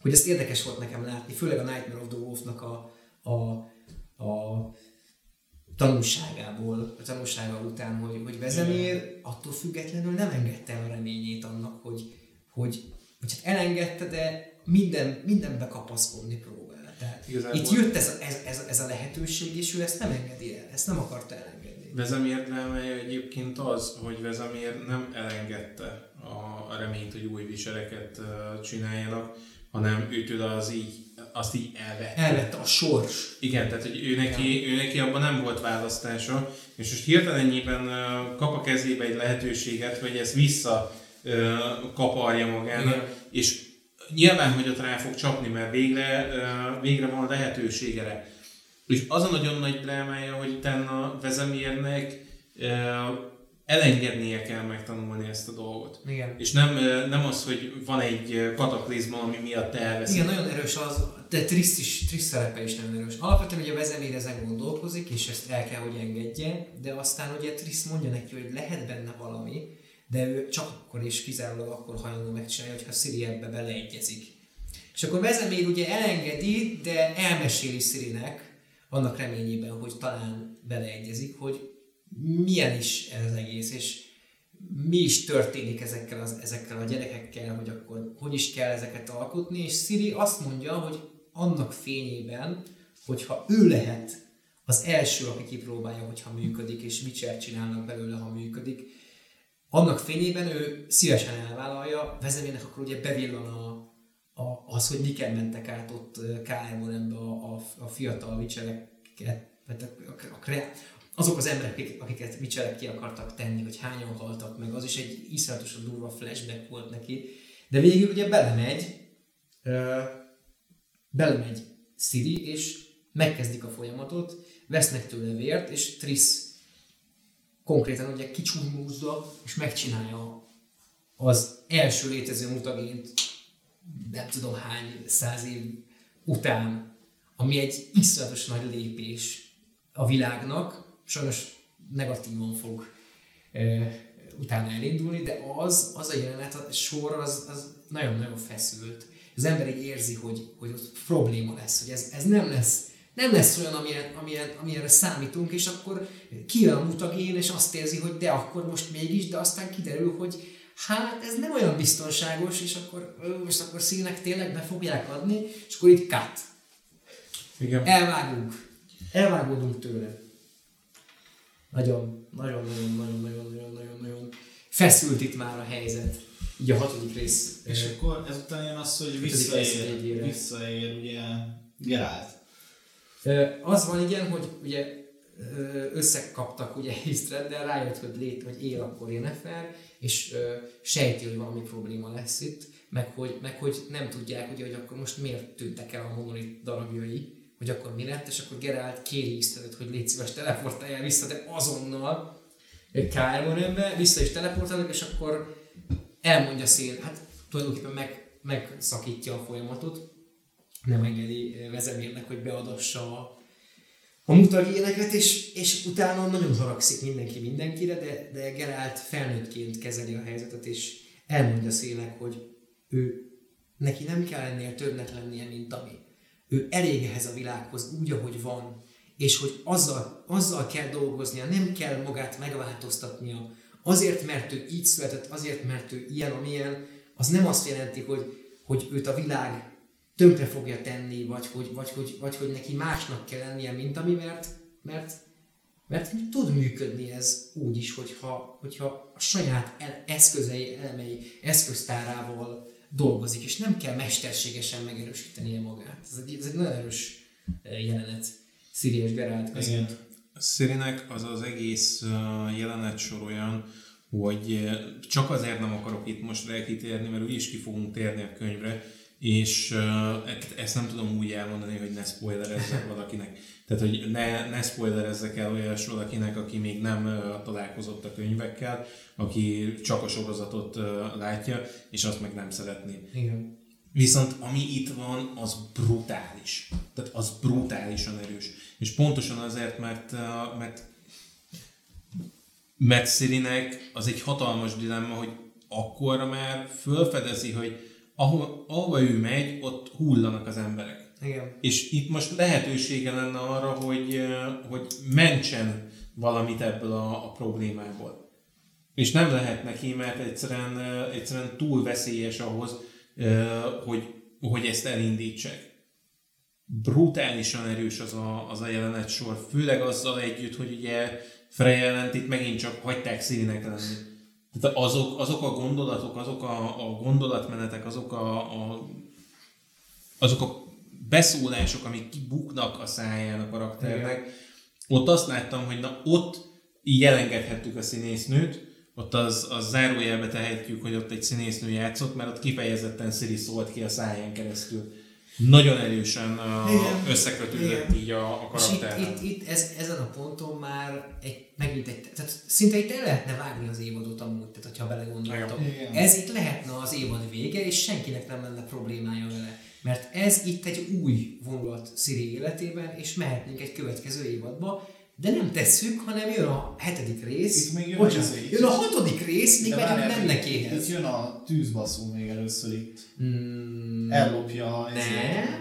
Hogy ezt érdekes volt nekem látni, főleg a Nightmare of the Wolf-nak a, a, a tanulságából, a tanulsága után, hogy, hogy Vezemér attól függetlenül nem engedte el a reményét annak, hogy, hogy, hogy hát elengedte, de minden, mindenbe kapaszkodni próbál. Tehát Igazából itt jött ez, ez, ez, ez, a lehetőség, és ő ezt nem engedi el, ezt nem akarta elengedni. Vezemér drámája egyébként az, hogy Vezemér nem elengedte a, a reményt, hogy új viseleket csináljanak, hanem őtől az így, azt így elvette. Elvette a sors. Igen, tehát hogy ő neki, ő neki abban nem volt választása, és most hirtelennyében kap a kezébe egy lehetőséget, hogy ezt vissza kaparja magának, Igen. és nyilván, hogy ott rá fog csapni, mert végre, végre van lehetőségere. És az a nagyon nagy drámája, hogy utána Vezemérnek elengednie kell megtanulni ezt a dolgot. Igen. És nem, nem az, hogy van egy kataklizma, ami miatt elveszik. Igen, nagyon erős az, de Trisz, is, Trisz szerepe is nagyon erős. Alapvetően ugye a Vezemér ezen gondolkozik, és ezt el kell, hogy engedje, de aztán ugye Trisz mondja neki, hogy lehet benne valami, de ő csak akkor és kizárólag akkor hajlandó megcsinálni, hogyha Siri ebbe beleegyezik. És akkor Vezemér ugye elengedi, de elmeséli Sirinek, annak reményében, hogy talán beleegyezik, hogy milyen is ez az egész, és mi is történik ezekkel, az, ezekkel a gyerekekkel, hogy akkor hogy is kell ezeket alkotni, és Siri azt mondja, hogy annak fényében, hogyha ő lehet az első, aki kipróbálja, hogyha működik, és mit csinálnak belőle, ha működik, annak fényében ő szívesen elvállalja, vezemének akkor ugye bevillan a, a, az, hogy miken mentek át ott KM-on a, a, a fiatal vicseleket, a, a, a, azok az emberek, akiket Witcherek ki akartak tenni, hogy hányan haltak meg, az is egy iszonyatosan durva flashback volt neki. De végül ugye belemegy, uh, belemegy Siri, és megkezdik a folyamatot, vesznek tőle vért, és Triss konkrétan ugye kicsúmúzza, és megcsinálja az első létező mutagént, nem tudom hány száz év után, ami egy iszonyatos nagy lépés a világnak, sajnos negatívan fog e, utána elindulni, de az, az a jelenet, a sor az, az nagyon-nagyon feszült. Az ember így érzi, hogy, hogy ott probléma lesz, hogy ez, ez nem lesz nem lesz olyan, amilyen, amilyen, amilyenre számítunk, és akkor kijön a mutagén, és azt érzi, hogy de akkor most mégis, de aztán kiderül, hogy hát ez nem olyan biztonságos, és akkor most akkor színek tényleg be fogják adni, és akkor itt cut. Igen. Elvágunk. Elvágódunk tőle. Nagyon, nagyon, nagyon, nagyon, nagyon, nagyon, nagyon, nagyon feszült itt már a helyzet. Így a hatodik rész. És akkor ezután jön az, hogy visszaér, visszaér ugye Gerált. Az van igen, hogy ugye összekaptak ugye Istreddel, rájött, hogy, lét, hogy él akkor Yennefer, és sejti, hogy valami probléma lesz itt, meg hogy, meg hogy nem tudják, ugye, hogy akkor most miért tűntek el a monolit darabjai, hogy akkor mi lett, és akkor Geralt kéri Istredet, hogy légy szíves, teleportáljál vissza, de azonnal Kármonönbe, vissza is teleportálnak, és akkor elmondja szél, hát tulajdonképpen meg, megszakítja a folyamatot, nem engedi eh, vezemérnek, hogy beadassa a, a mutagéneket, és, és utána nagyon haragszik mindenki mindenkire, de, de Gerált felnőttként kezeli a helyzetet, és elmondja szélnek, hogy ő neki nem kell ennél többnek lennie, mint ami. Ő elég ehhez a világhoz úgy, ahogy van, és hogy azzal, azzal kell dolgoznia, nem kell magát megváltoztatnia. Azért, mert ő így született, azért, mert ő ilyen, amilyen, az nem azt jelenti, hogy, hogy őt a világ tönkre fogja tenni, vagy hogy, vagy, hogy, vagy hogy neki másnak kell lennie, mint ami, mert, mert, mert tud működni ez úgy is, hogyha, hogyha a saját el, eszközei, elemei, eszköztárával dolgozik, és nem kell mesterségesen megerősítenie magát. Ez egy, ez egy nagyon erős eh, jelenet Sziri és Gerált között. Igen. Szirinek az az egész uh, jelenet sor olyan, hogy uh, csak azért nem akarok itt most rekitérni, mert úgyis ki fogunk térni a könyvre, és e- ezt nem tudom úgy elmondani, hogy ne spoilerezzek valakinek. Tehát, hogy ne, ne spoilerezzek el olyas valakinek, aki még nem találkozott a könyvekkel, aki csak a sorozatot látja, és azt meg nem szeretné. Igen. Viszont ami itt van, az brutális. Tehát az brutálisan erős. És pontosan azért, mert, mert mert Szirinek az egy hatalmas dilemma, hogy akkor már fölfedezi, hogy ahol, ahova ő megy, ott hullanak az emberek. Igen. És itt most lehetősége lenne arra, hogy, hogy mentsen valamit ebből a, a problémából. És nem lehet neki, mert egyszerűen, egyszerűen túl veszélyes ahhoz, hogy, hogy ezt elindítsák. Brutálisan erős az a, az a jelenet sor, főleg azzal együtt, hogy ugye Freya ellent itt megint csak hagyták Szirinek lenni. Tehát azok, azok a gondolatok, azok a, a gondolatmenetek, azok a, a azok a beszólások, amik kibuknak a száján a karakternek, ott azt láttam, hogy na ott így elengedhettük a színésznőt, ott az, az zárójelbe tehetjük, hogy ott egy színésznő játszott, mert ott kifejezetten Siri szólt ki a száján keresztül. Nagyon erősen Igen. összekötődött Igen. így a, a És itt, itt, itt ez, ezen a ponton már egy, megint egy, tehát szinte itt el lehetne vágni az évadot amúgy, tehát hogyha belegondoltok. Igen. Ez itt lehetne az évad vége, és senkinek nem lenne problémája vele. Mert ez itt egy új vonulat Siri életében, és mehetnénk egy következő évadba, de nem tesszük, hanem jön a hetedik rész. Itt még jön Bocsánat, az- jön a hatodik rész, még De megyünk várjál, Itt jön a tűzbaszó még először itt. Mm, Ellopja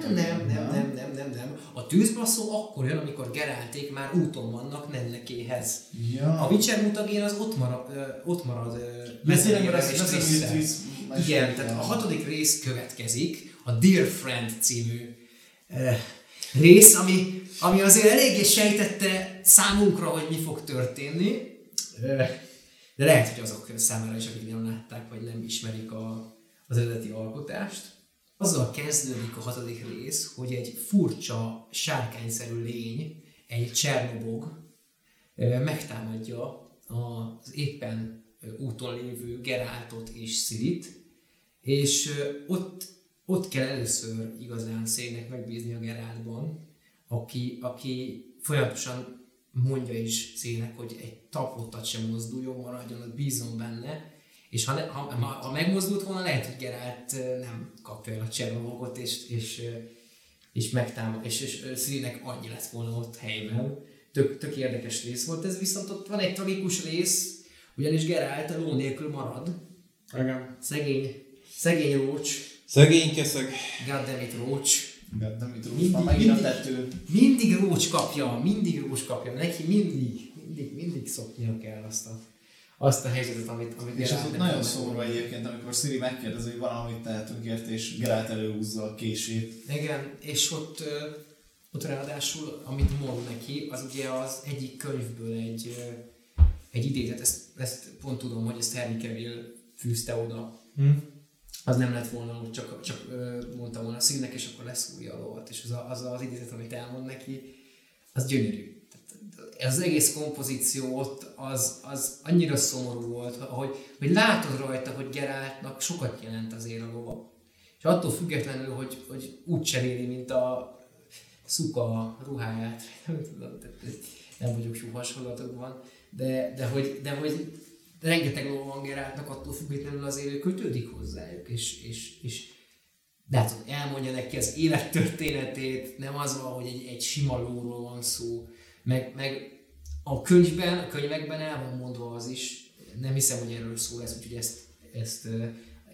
nem, nem, nem, nem, nem, nem, nem. A tűzbasszó akkor jön, amikor Gerálték már úton vannak Nennekéhez. Ja. A Witcher mutagén az ott marad, ott marad és Igen, tehát a hatodik rész következik, a Dear Friend című rész, ami, ami azért eléggé sejtette számunkra, hogy mi fog történni. De lehet, hogy azok számára is, akik nem látták, vagy nem ismerik a, az eredeti alkotást. Azzal kezdődik a hatodik rész, hogy egy furcsa, sárkányszerű lény, egy Csernobog megtámadja az éppen úton lévő Geráltot és Szirit, és ott, ott kell először igazán Szének megbízni a Geráltban, aki, aki folyamatosan mondja is Szének, hogy egy tapottat sem mozduljon, maradjon, ott bízom benne, és ha, ne, ha, ha, ha megmozdult volna, lehet, hogy Gerált nem kapja el a Csernovogot, és, és, és megtámad, és, és ö, Színek annyi lett volna ott helyben. Tök, tök érdekes rész volt ez, viszont ott van egy tragikus rész, ugyanis Gerált a ló nélkül marad. Igen. Szegény, szegény Rócs, Szegénykeszeg. goddammit Rócs. Itt rúg, Mindig- már megint a mindig- tető. Mindig Rócs kapja, mindig Rócs kapja, neki mindig, mindig, mindig szoknia kell azt a, azt a helyzetet, amit, amit És ott nagyon szomorú egyébként, amikor Siri megkérdezi, hogy valamit tehetünk érte, és Geralt előhúzza a kését. Igen, és ott, ott ráadásul, amit mond neki, az ugye az egyik könyvből egy, egy idézet, ezt, ezt pont tudom, hogy ezt Henry Cavill fűzte oda. Hm? Az nem lett volna, hogy csak, csak mondtam volna színnek, és akkor lesz új a lovat. És az, a, az az idézet, amit elmond neki, az gyönyörű. Tehát Az egész kompozíció ott az, az annyira szomorú volt, hogy, hogy látod rajta, hogy Geráltnak sokat jelent azért a lova. És attól függetlenül, hogy, hogy úgy cseréli, mint a szuka ruháját, nem tudom, nem vagyok jó hasonlatokban, de, de, hogy, de hogy rengeteg ló van Geráltnak, attól függetlenül azért ő kötődik hozzájuk, és, és, és hogy elmondja neki az élettörténetét, nem az van, hogy egy, egy sima lóról van szó, meg, meg a könyvben, a könyvekben el van mondva az is, nem hiszem, hogy erről szó lesz, úgyhogy ezt, ezt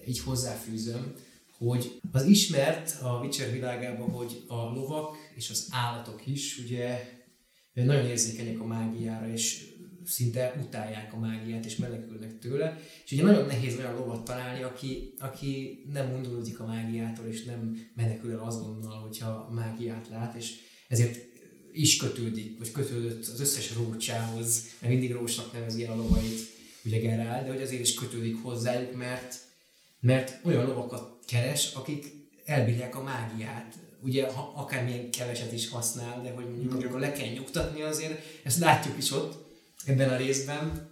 így hozzáfűzöm, hogy az ismert a Witcher világában, hogy a lovak és az állatok is ugye nagyon érzékenyek a mágiára, és szinte utálják a mágiát, és menekülnek tőle. És ugye nagyon nehéz olyan lovat találni, aki, aki nem undorodik a mágiától, és nem menekül el azonnal, hogyha mágiát lát, és ezért is kötődik, vagy kötődött az összes rócsához, mert mindig rósnak nevezi el a lovait, ugye Geralt, de hogy azért is kötődik hozzájuk, mert, mert olyan lovakat keres, akik elbírják a mágiát. Ugye, ha akármilyen keveset is használ, de hogy mondjuk amikor le kell nyugtatni azért, ezt látjuk is ott, ebben a részben,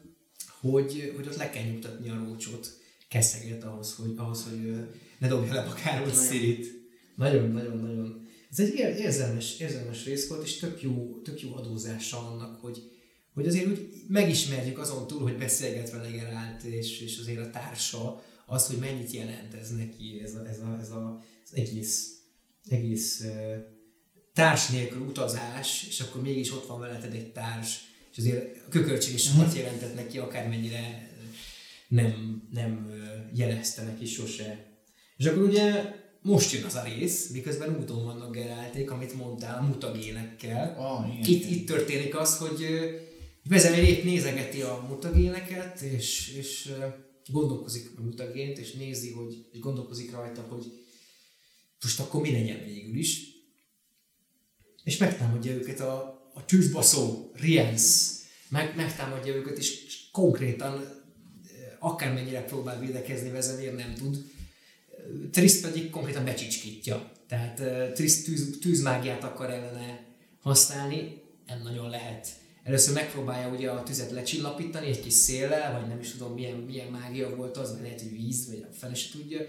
hogy, hogy ott le kell nyugtatni a rócsot, keszeget ahhoz, hogy, ahhoz, hogy ne dobja le magáról Szirit. Nagyon, nagyon, nagyon. Ez egy ér- érzelmes, érzelmes rész volt, és tök jó, tök jó adózása annak, hogy, hogy azért úgy megismerjük azon túl, hogy beszélget vele Gerált, és, és azért a társa, az, hogy mennyit jelent ez neki, ez, a, ez, a, ez a, az egész, egész uh, társ nélkül utazás, és akkor mégis ott van veleted egy társ, és azért a kököltség is sokat jelentett neki, akármennyire nem, nem jelezte neki sose. És akkor ugye most jön az a rész, miközben úton vannak Gerálték, amit mondtál, a mutagénekkel. Ah, igen. Itt, itt történik az, hogy Vezemér nézegeti a mutagéneket, és, és gondolkozik a mutagént, és nézi, hogy, és gondolkozik rajta, hogy most akkor mi legyen végül is. És megtámadja őket a, a tűzbaszó Riens, meg, megtámadja őket, és konkrétan akármennyire próbál védekezni, Vezemér nem tud. Triszt pedig konkrétan becsicskítja. Tehát Triszt tűz, tűzmágiát akar ellene használni, nem nagyon lehet. Először megpróbálja ugye a tüzet lecsillapítani egy kis széllel, vagy nem is tudom milyen, milyen mágia volt az, vagy lehet, hogy víz, vagy a fele se tudja.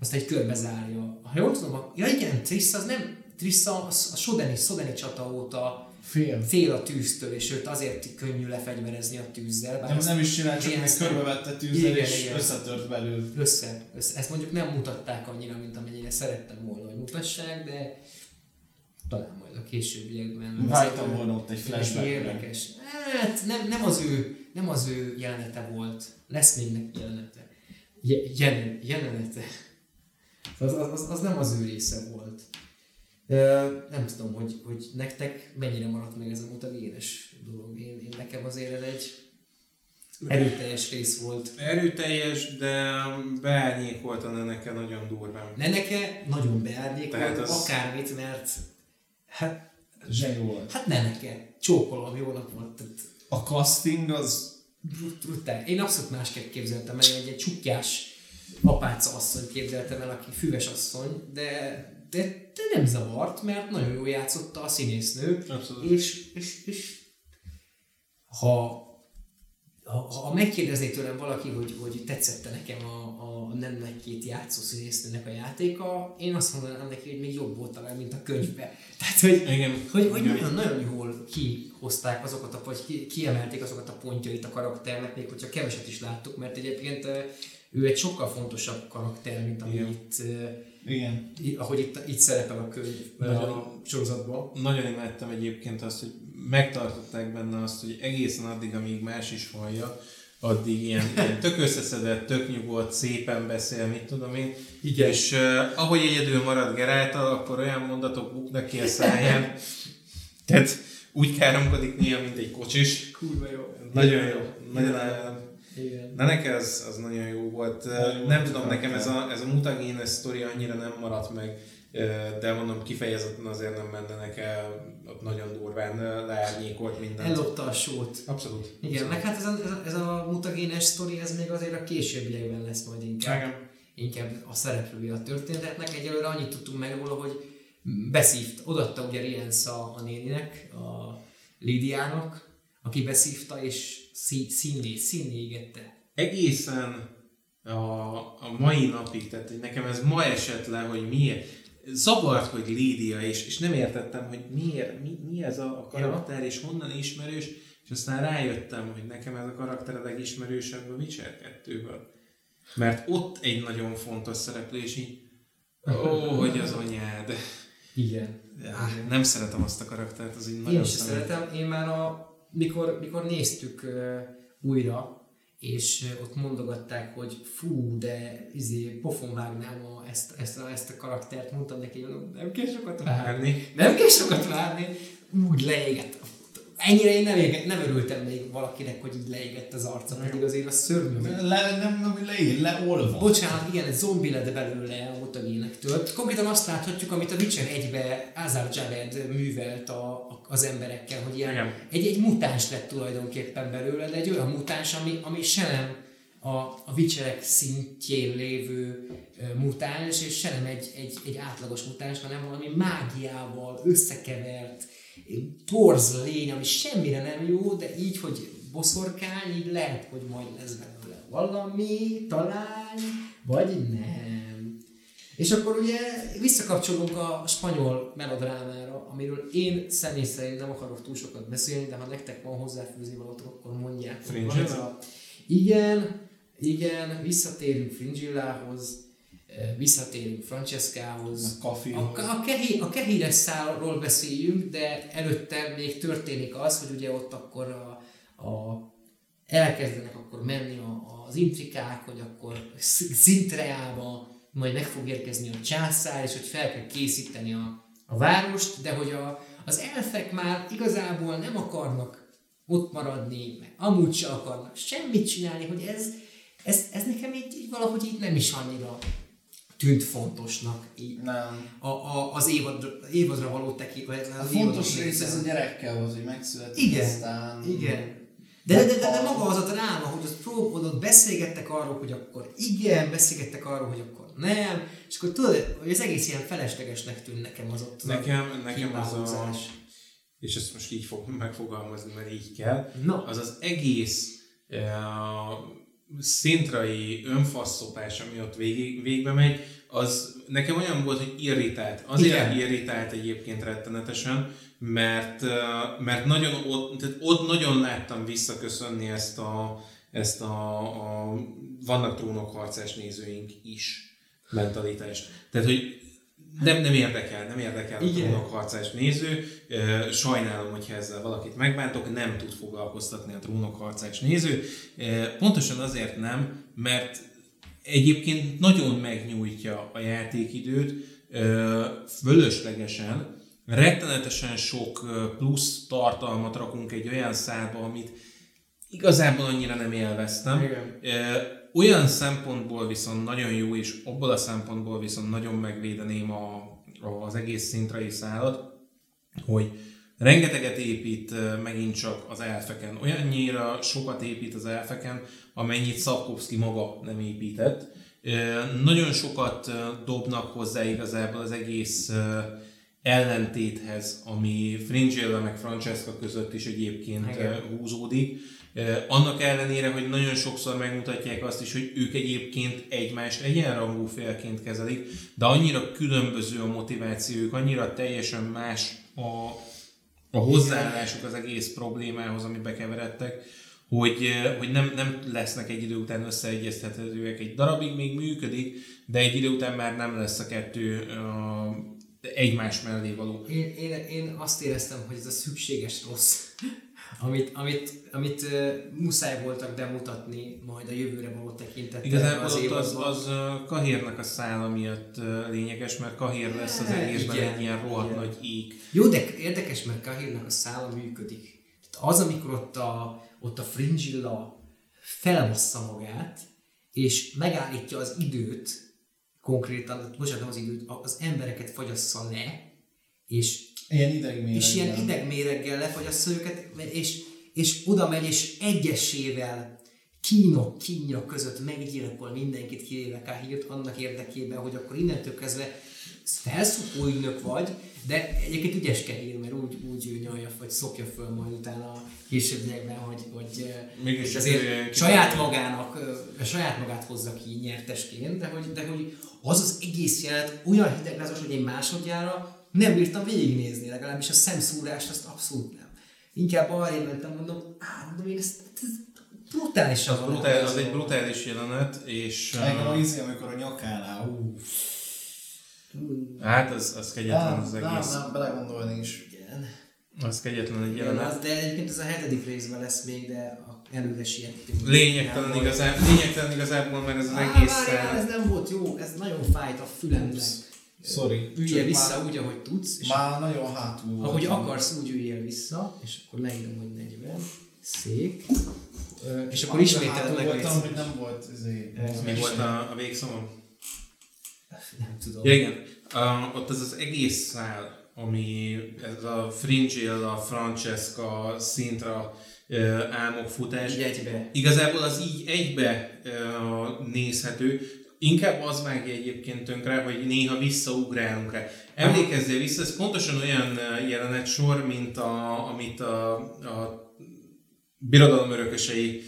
Aztán egy körbe zárja. Ha jól tudom, a, ja igen, Triss az nem, Triss a, a Sodeni, Sodeni csata óta Fél. fél a tűztől, és őt azért könnyű lefegyverezni a tűzzel. bár Nem, nem is csinál, csak ezt- körbevette tűzzel, Igen, és igen. összetört belül. össze, össze. Ezt mondjuk nem mutatták annyira, mint amennyire szerettem volna, hogy mutassák, de talán majd a későbbiekben. Vágytam volna ott egy Ez flashbackre. Érdekes. Hát nem, nem, az ő, nem az ő jelenete volt. Lesz még neki jelenete. Je, jelen, jelenete. Az, az, az, az, nem az ő része volt. Nem tudom, hogy, hogy nektek mennyire maradt meg ez a mutagénes dolog. Én, én nekem azért ez egy erőteljes rész volt. Erőteljes, de beárnyékolt a neneke nagyon durván. Neneke nagyon beárnyékolt az- akármit, mert hát, Zseni volt. hát Neneke, csókolom, jó napot. Tehát A casting az brut- brutál. Én abszolút másképp képzeltem el, egy, egy csukjás apáca asszony képzeltem el, aki füves asszony, de, de, de nem zavart, mert nagyon jól játszotta a színésznő, Abszolút. és, és, és ha, ha, ha megkérdezné tőlem valaki, hogy, hogy tetszette nekem a, a nem két játszó színésznőnek a játéka, én azt mondanám neki, hogy még jobb volt talán, mint a könyvbe. Tehát, hogy, Igen. hogy, hogy nagyon, nagyon jól kihozták azokat, a, vagy ki, kiemelték azokat a pontjait a karakternek, még hogyha keveset is láttuk, mert egyébként ő egy sokkal fontosabb karakter, mint ami Igen. itt, igen. i- ahogy itt, itt szerepel a könyv, Nagyon. a sorozatban. Nagyon imádtam egyébként azt, hogy megtartották benne azt, hogy egészen addig, amíg más is hallja, addig ilyen, ilyen tök összeszedett, tök nyugodt, szépen beszél, mit tudom én. Igen. És uh, ahogy egyedül marad Geráltal, akkor olyan mondatok buknak ki a száján. Tehát úgy káromkodik néha, mint egy kocsis. Kurva jó. Nagyon jó. Nagyon, Igen. Na nekem ez az nagyon jó volt. Nagyon nem tudom, nekem ez a, ez a mutagénes sztori annyira nem maradt meg, de mondom kifejezetten azért nem mennenek el, ott nagyon durván leárnyékolt mindent. Ellopta a sót. Abszolút. Igen, meg hát ez a, ez a, a mutagénes sztori, ez még azért a későbbiekben lesz majd inkább. Igen. inkább a szereplője a történetnek. Egyelőre annyit tudtunk meg róla, hogy beszívt, odatta ugye Rienza a néninek, a Lidiának, aki beszívta és szí- színné, színné égette. Egészen a, a mai napig, tehát hogy nekem ez ma esett le, hogy miért. Zavart, hogy Lídia, és, és nem értettem, hogy miért, mi, mi ez a, a karakter, és honnan ismerős, és aztán rájöttem, hogy nekem ez a karakter a legismerősebb a Witcher 2-ből. Mert ott egy nagyon fontos szereplő, és így, ó, hogy az anyád. Igen. Nem szeretem azt a karaktert, az így Én nagyon is személy. szeretem. Én már a, mikor, mikor néztük uh, újra, és ott mondogatták, hogy fú, de izé, pofon vágnám a, ezt, ezt, a, ezt a karaktert, mondtam neki, hogy nem kell sokat várni. Nem kell sokat várni. Úgy leégett. Ennyire én nem, ége, nem örültem még valakinek, hogy így leégett az arca, pedig azért a szörnyű. Le, nem, nem, le, leolva. Bocsánat, igen, egy zombi lett belőle a mutagénektől. Konkrétan azt láthatjuk, amit a Witcher 1-be Azar Javed művelt a, a, az emberekkel, hogy ilyen, Igen. egy, egy mutáns lett tulajdonképpen belőle, de egy olyan mutáns, ami, ami se nem a, a Witcherek szintjén lévő mutáns, és se nem egy, egy, egy átlagos mutáns, hanem valami mágiával összekevert, torz lény, ami semmire nem jó, de így, hogy boszorkány, így lehet, hogy majd lesz belőle valami, talán, vagy nem. És akkor ugye visszakapcsolunk a spanyol melodrámára, amiről én személy szerint nem akarok túl sokat beszélni, de ha nektek van hozzáfűzni valótok, akkor mondják. a- Igen, igen, visszatérünk Fringillához, visszatérünk Francescához, A a, a, kehi, a kehíres szálról beszéljünk, de előtte még történik az, hogy ugye ott akkor a, a elkezdenek akkor menni a, az intrikák, hogy akkor Sz- Szintreába majd meg fog érkezni a császár, és hogy fel kell készíteni a, a várost, de hogy a, az elfek már igazából nem akarnak ott maradni, meg amúgy se akarnak semmit csinálni, hogy ez, ez, ez nekem így, így valahogy így nem is annyira tűnt fontosnak így Nem. a, a, az évad, évadra való tekintve. A fontos rész ez a gyerekkel az, hogy megszületik, Igen, aztán... igen. De, de, de, de, de maga az a dráma, hogy ott, prób, ott beszélgettek arról, hogy akkor igen, beszélgettek arról, hogy akkor nem, és akkor tudod, hogy az egész ilyen feleslegesnek tűn nekem az ott. az a Nekem, nekem az a, és ezt most így fog megfogalmazni, mert így kell, Na. az az egész uh, szintrai önfaszszopás, ami ott végig, végbe megy, az nekem olyan volt, hogy irritált. Azért Igen. irritált egyébként rettenetesen, mert, mert nagyon ott, tehát ott nagyon láttam visszaköszönni ezt a, ezt a, a vannak trónokharcás nézőink is mentalitást. Tehát, hogy nem, nem érdekel, nem érdekel a Igen. trónokharcás néző. Sajnálom, hogyha ezzel valakit megbántok, nem tud foglalkoztatni a trónokharcás néző. Pontosan azért nem, mert egyébként nagyon megnyújtja a játékidőt, fölöslegesen, rettenetesen sok plusz tartalmat rakunk egy olyan szálba, amit igazából annyira nem élveztem. Igen. Olyan szempontból viszont nagyon jó, és abból a szempontból viszont nagyon megvédeném a, az egész szintrai szállat, hogy rengeteget épít megint csak az elfeken. Olyannyira sokat épít az elfeken, amennyit Szapkovszki maga nem épített. Nagyon sokat dobnak hozzá igazából az egész ellentéthez, ami Fringilla meg Francesca között is egyébként Igen. húzódik. Annak ellenére, hogy nagyon sokszor megmutatják azt is, hogy ők egyébként egymást egyenrangú félként kezelik, de annyira különböző a motivációjuk, annyira teljesen más a, a hozzáállásuk az egész problémához, amibe keveredtek, hogy, hogy nem, nem lesznek egy idő után összeegyeztethetőek. Egy darabig még működik, de egy idő után már nem lesz a kettő uh, egymás mellé való. Én, én, én azt éreztem, hogy ez a szükséges rossz, amit, amit, amit uh, muszáj voltak bemutatni majd a jövőre való tekintettel Igazából az az, az, az Kahérnak a szála miatt uh, lényeges, mert Kahér lesz az egészben Igen, egy ilyen rohadt igen. nagy íg. Jó, de érdekes, mert Kahirnak a szála működik. Tehát az, amikor ott a, ott a Fringilla felbassza magát, és megállítja az időt, konkrétan, bocsánat, nem az időt, az embereket fagyassza le, és Ilyen idegméreggel. és ilyen idegméreggel lefagyassza őket, és, és oda megy, és egyesével kínok kínja között meggyilkol mindenkit, kivéve Káhírt, annak érdekében, hogy akkor innentől kezdve felszokó ügynök vagy, de egyébként ügyes kehér, mert úgy, úgy nyalja, vagy szokja föl majd utána a későbbiekben, hogy, hogy Mégis azért saját magának, saját magát hozza ki nyertesként, de hogy, de hogy az az egész jelenet olyan hideglázos, hogy én másodjára nem bírtam végignézni, legalábbis a szemszúrást azt abszolút nem. Inkább arra mentem, mondom, á, mondom, én ezt, ez brutálisan Az, van brutál, az egy brutális jelenet, és Engem a uh, izé, amikor a nyakánál, ú. hát az, az kegyetlen Nem, az nem, egész. nem, belegondolni is. Igen. Az kegyetlen egy Igen, jelenet. az, de egyébként ez a hetedik részben lesz még, de a előre siettünk. Lényegtelen, Nem igazán, lényegtelen igazából, mert ez az Á, egész... várjál, ez nem volt jó, ez nagyon fájt a fülemnek. Sorry. Üljél Csak vissza már- úgy, ahogy tudsz, és Már nagyon hátul ahogy akarsz, úgy üljél vissza, és akkor leírom, hogy 40. Szék. Ö, és akkor ismételed meg, voltam, hogy nem volt izé. Mi volt a, a végszavam? Nem tudom. Ja, igen. Uh, ott az az egész szál, ami ez a Fringilla, a Francesca, Sintra álmokfutás. Így egybe. Igazából az így egybe nézhető. Inkább az vágja egyébként tönkre, hogy néha visszaugrálunk rá. Emlékezzél vissza, ez pontosan olyan jelenet sor, mint a, amit a, a Birodalom örökösei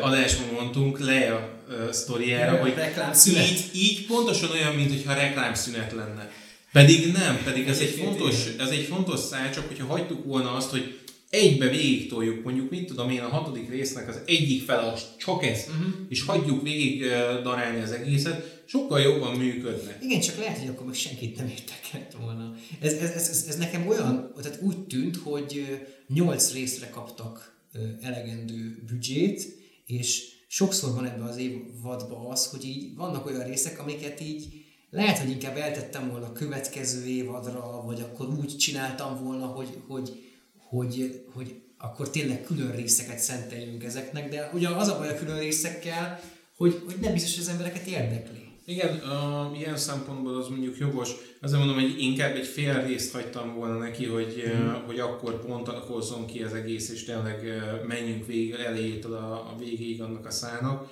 adásban mondtunk, Leia sztoriára, hogy Reklámszünet. így, így pontosan olyan, mintha reklámszünet lenne. Pedig nem, pedig ez egy fontos, ez egy fontos szál, csak hogyha hagytuk volna azt, hogy egybe végig toljuk, mondjuk mit tudom én, a hatodik résznek az egyik fele az csak ez, uh-huh. és hagyjuk végig darálni az egészet, sokkal jobban működne. Igen, csak lehet, hogy akkor meg senkit nem értekelt volna. Ez, ez, ez, ez, ez nekem olyan, tehát úgy tűnt, hogy nyolc részre kaptak elegendő büdzsét, és sokszor van ebben az évadban az, hogy így vannak olyan részek, amiket így lehet, hogy inkább eltettem volna a következő évadra, vagy akkor úgy csináltam volna, hogy, hogy, hogy, hogy akkor tényleg külön részeket szenteljünk ezeknek, de ugye az a baj a külön részekkel, hogy, hogy nem biztos, hogy az embereket érdekli. Igen, uh, ilyen szempontból az mondjuk jogos. Azért mondom, hogy inkább egy fél részt hagytam volna neki, hogy, Mhm. uh, hogy akkor pontakozzon ki az egész, és tényleg uh, menjünk végig elejétől a, a végéig annak a szának.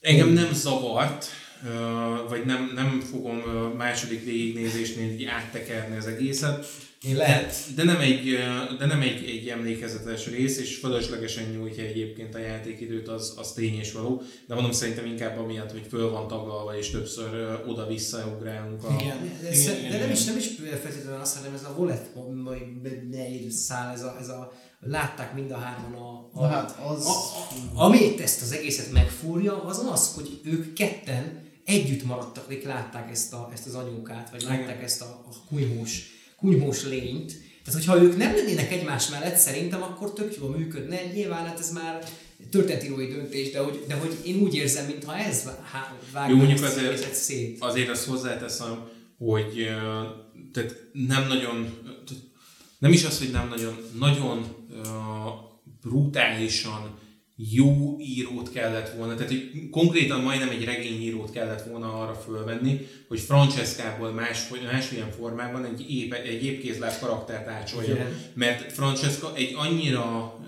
Engem nem zavart, uh, vagy nem, nem fogom uh, második végignézésnél így áttekerni az egészet. Én lehet. De nem egy, de nem egy, egy emlékezetes rész, és fölöslegesen nyújtja egyébként a játékidőt, az, az tény és való. De mondom, szerintem inkább amiatt, hogy föl van taglalva, és többször oda-vissza ugrálunk a, Igen. De, de, Igen, de, igen, de nem, is, nem is feltétlenül azt, hanem ez a wallet nehéz szál, ez a, ez a látták mind a hárman a, a, hát, az- a, a, amit ezt az egészet megfúrja, az az, hogy ők ketten együtt maradtak, akik látták ezt, a, ezt az anyókát, vagy látták ezt a, a kunyhós, kunyhós lényt. Tehát, hogyha ők nem lennének egymás mellett, szerintem akkor tök jól működne. Nyilván hát ez már történetírói döntés, de hogy, de hogy én úgy érzem, mintha ez vá- vágja Jó, mondjuk azért- szét. Azért azt hozzáteszem, hogy tehát nem nagyon, tehát nem is az, hogy nem nagyon, nagyon uh, brutálisan jó írót kellett volna, tehát hogy konkrétan majdnem egy regényírót kellett volna arra fölvenni, hogy Francescából más, másmilyen formában egy, ép, egy épkézláb karaktert ácsolja. Igen. Mert Francesca egy annyira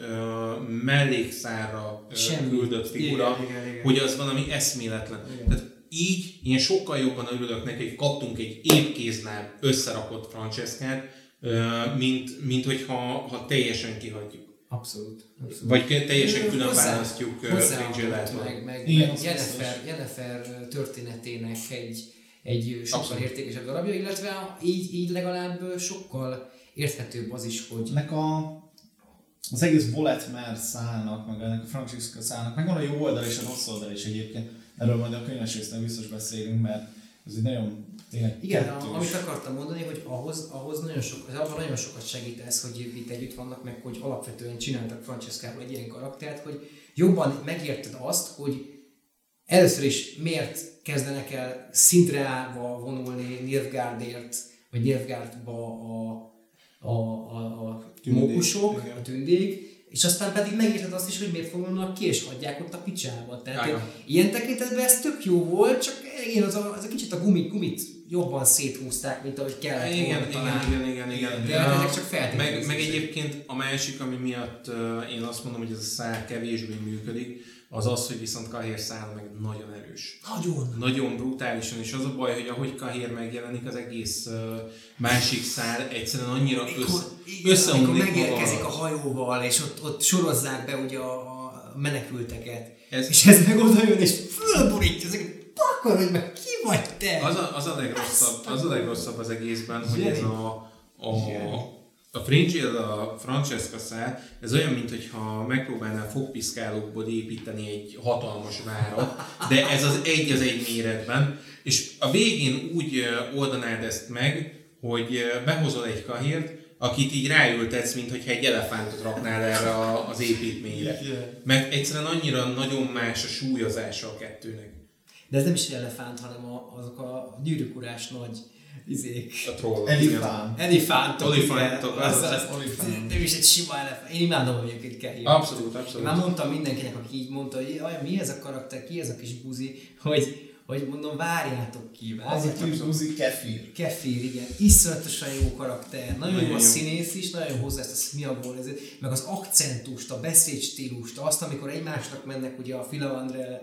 mellékszára uh, Semmi. küldött figura, Igen, igen, igen. hogy az valami eszméletlen. Igen. Tehát így én sokkal jobban örülök neki, hogy kaptunk egy épkézláb összerakott Franceskát, ö, mint, mint hogyha ha teljesen kihagyjuk. Abszolút. abszolút. Vagy teljesen külön hozzá- választjuk Fringillától. meg, meg, Igen, meg Jennifer, Jennifer történetének egy, egy sokkal Abszolút. értékesebb darabja, illetve így, így legalább sokkal érthetőbb az is, hogy Ennek a, az egész Voletmer szállnak, meg ennek a Francesca szállnak, meg van a jó oldal és a rossz oldal is egyébként. Erről majd a könyves részben biztos beszélünk, mert ez egy nagyon tényleg igen, kettős. a, amit akartam mondani, hogy ahhoz, ahhoz nagyon, sok, az abban nagyon sokat segít ez, hogy itt együtt vannak, meg hogy alapvetően csináltak Francescából egy ilyen karaktert, hogy jobban megérted azt, hogy először is miért kezdenek el Szindreába vonulni Nilfgaardért, vagy Nilfgaardba a, a, a, a Tündék, mókusok, a tündék, és aztán pedig megérted azt is, hogy miért foglalnak ki, és hagyják ott a picsába. Tehát én, ilyen tekintetben ez tök jó volt, csak igen, az a, az a kicsit a gumit, gumit jobban széthúzták, mint ahogy kellett Igen, volna igen, talán. igen, igen, igen. De Ja, ezek csak feltételezések. meg, meg egyébként a másik, ami miatt uh, én azt mondom, hogy ez a szál kevésbé működik, az az, hogy viszont Kahér szál meg nagyon erős. Nagyon. Nagyon brutálisan, és az a baj, hogy ahogy Kahér megjelenik, az egész uh, másik szál egyszerűen annyira össze, amikor összeomlik megérkezik a hajóval, és ott, ott sorozzák be ugye a, a menekülteket. Ez- És ez meg oda jön, és fölborítja ezeket. Pakar, hogy meg ki vagy te? Az a, az a legrosszabb, az a legrosszabb az egészben, hogy ez a, a, Zseni. A Fringilla, a Francesca szál, ez olyan, mintha megpróbálnál fogpiszkálókból építeni egy hatalmas várat, de ez az egy az egy méretben, és a végén úgy oldanád ezt meg, hogy behozol egy kahért, akit így ráültetsz, mint hogyha egy elefántot raknál erre az építményre. Mert egyszerűen annyira nagyon más a súlyozása a kettőnek. De ez nem is elefánt, hanem a, azok a gyűrűkurás nagy izék. A troll. Elifán. Elefántok. Olifántok, igen. az- az, olifánt. Is egy sima elefánt. Én imádom, hogy őket kell hívni. Abszolút, Én abszolút. már mondtam mindenkinek, aki így mondta, hogy "Jaj, mi ez a karakter, ki ez a kis buzi, hogy, hogy mondom, várjátok ki, Az a várjátok kis buzi kefir. Kefir, igen, iszonyatosan jó karakter, nagyon, Nagyon jó a színész is, nagyon hozzá ezt a smiagból, meg az akcentust, a beszédstílust, azt, amikor egymásnak mennek, ugye a Filavander,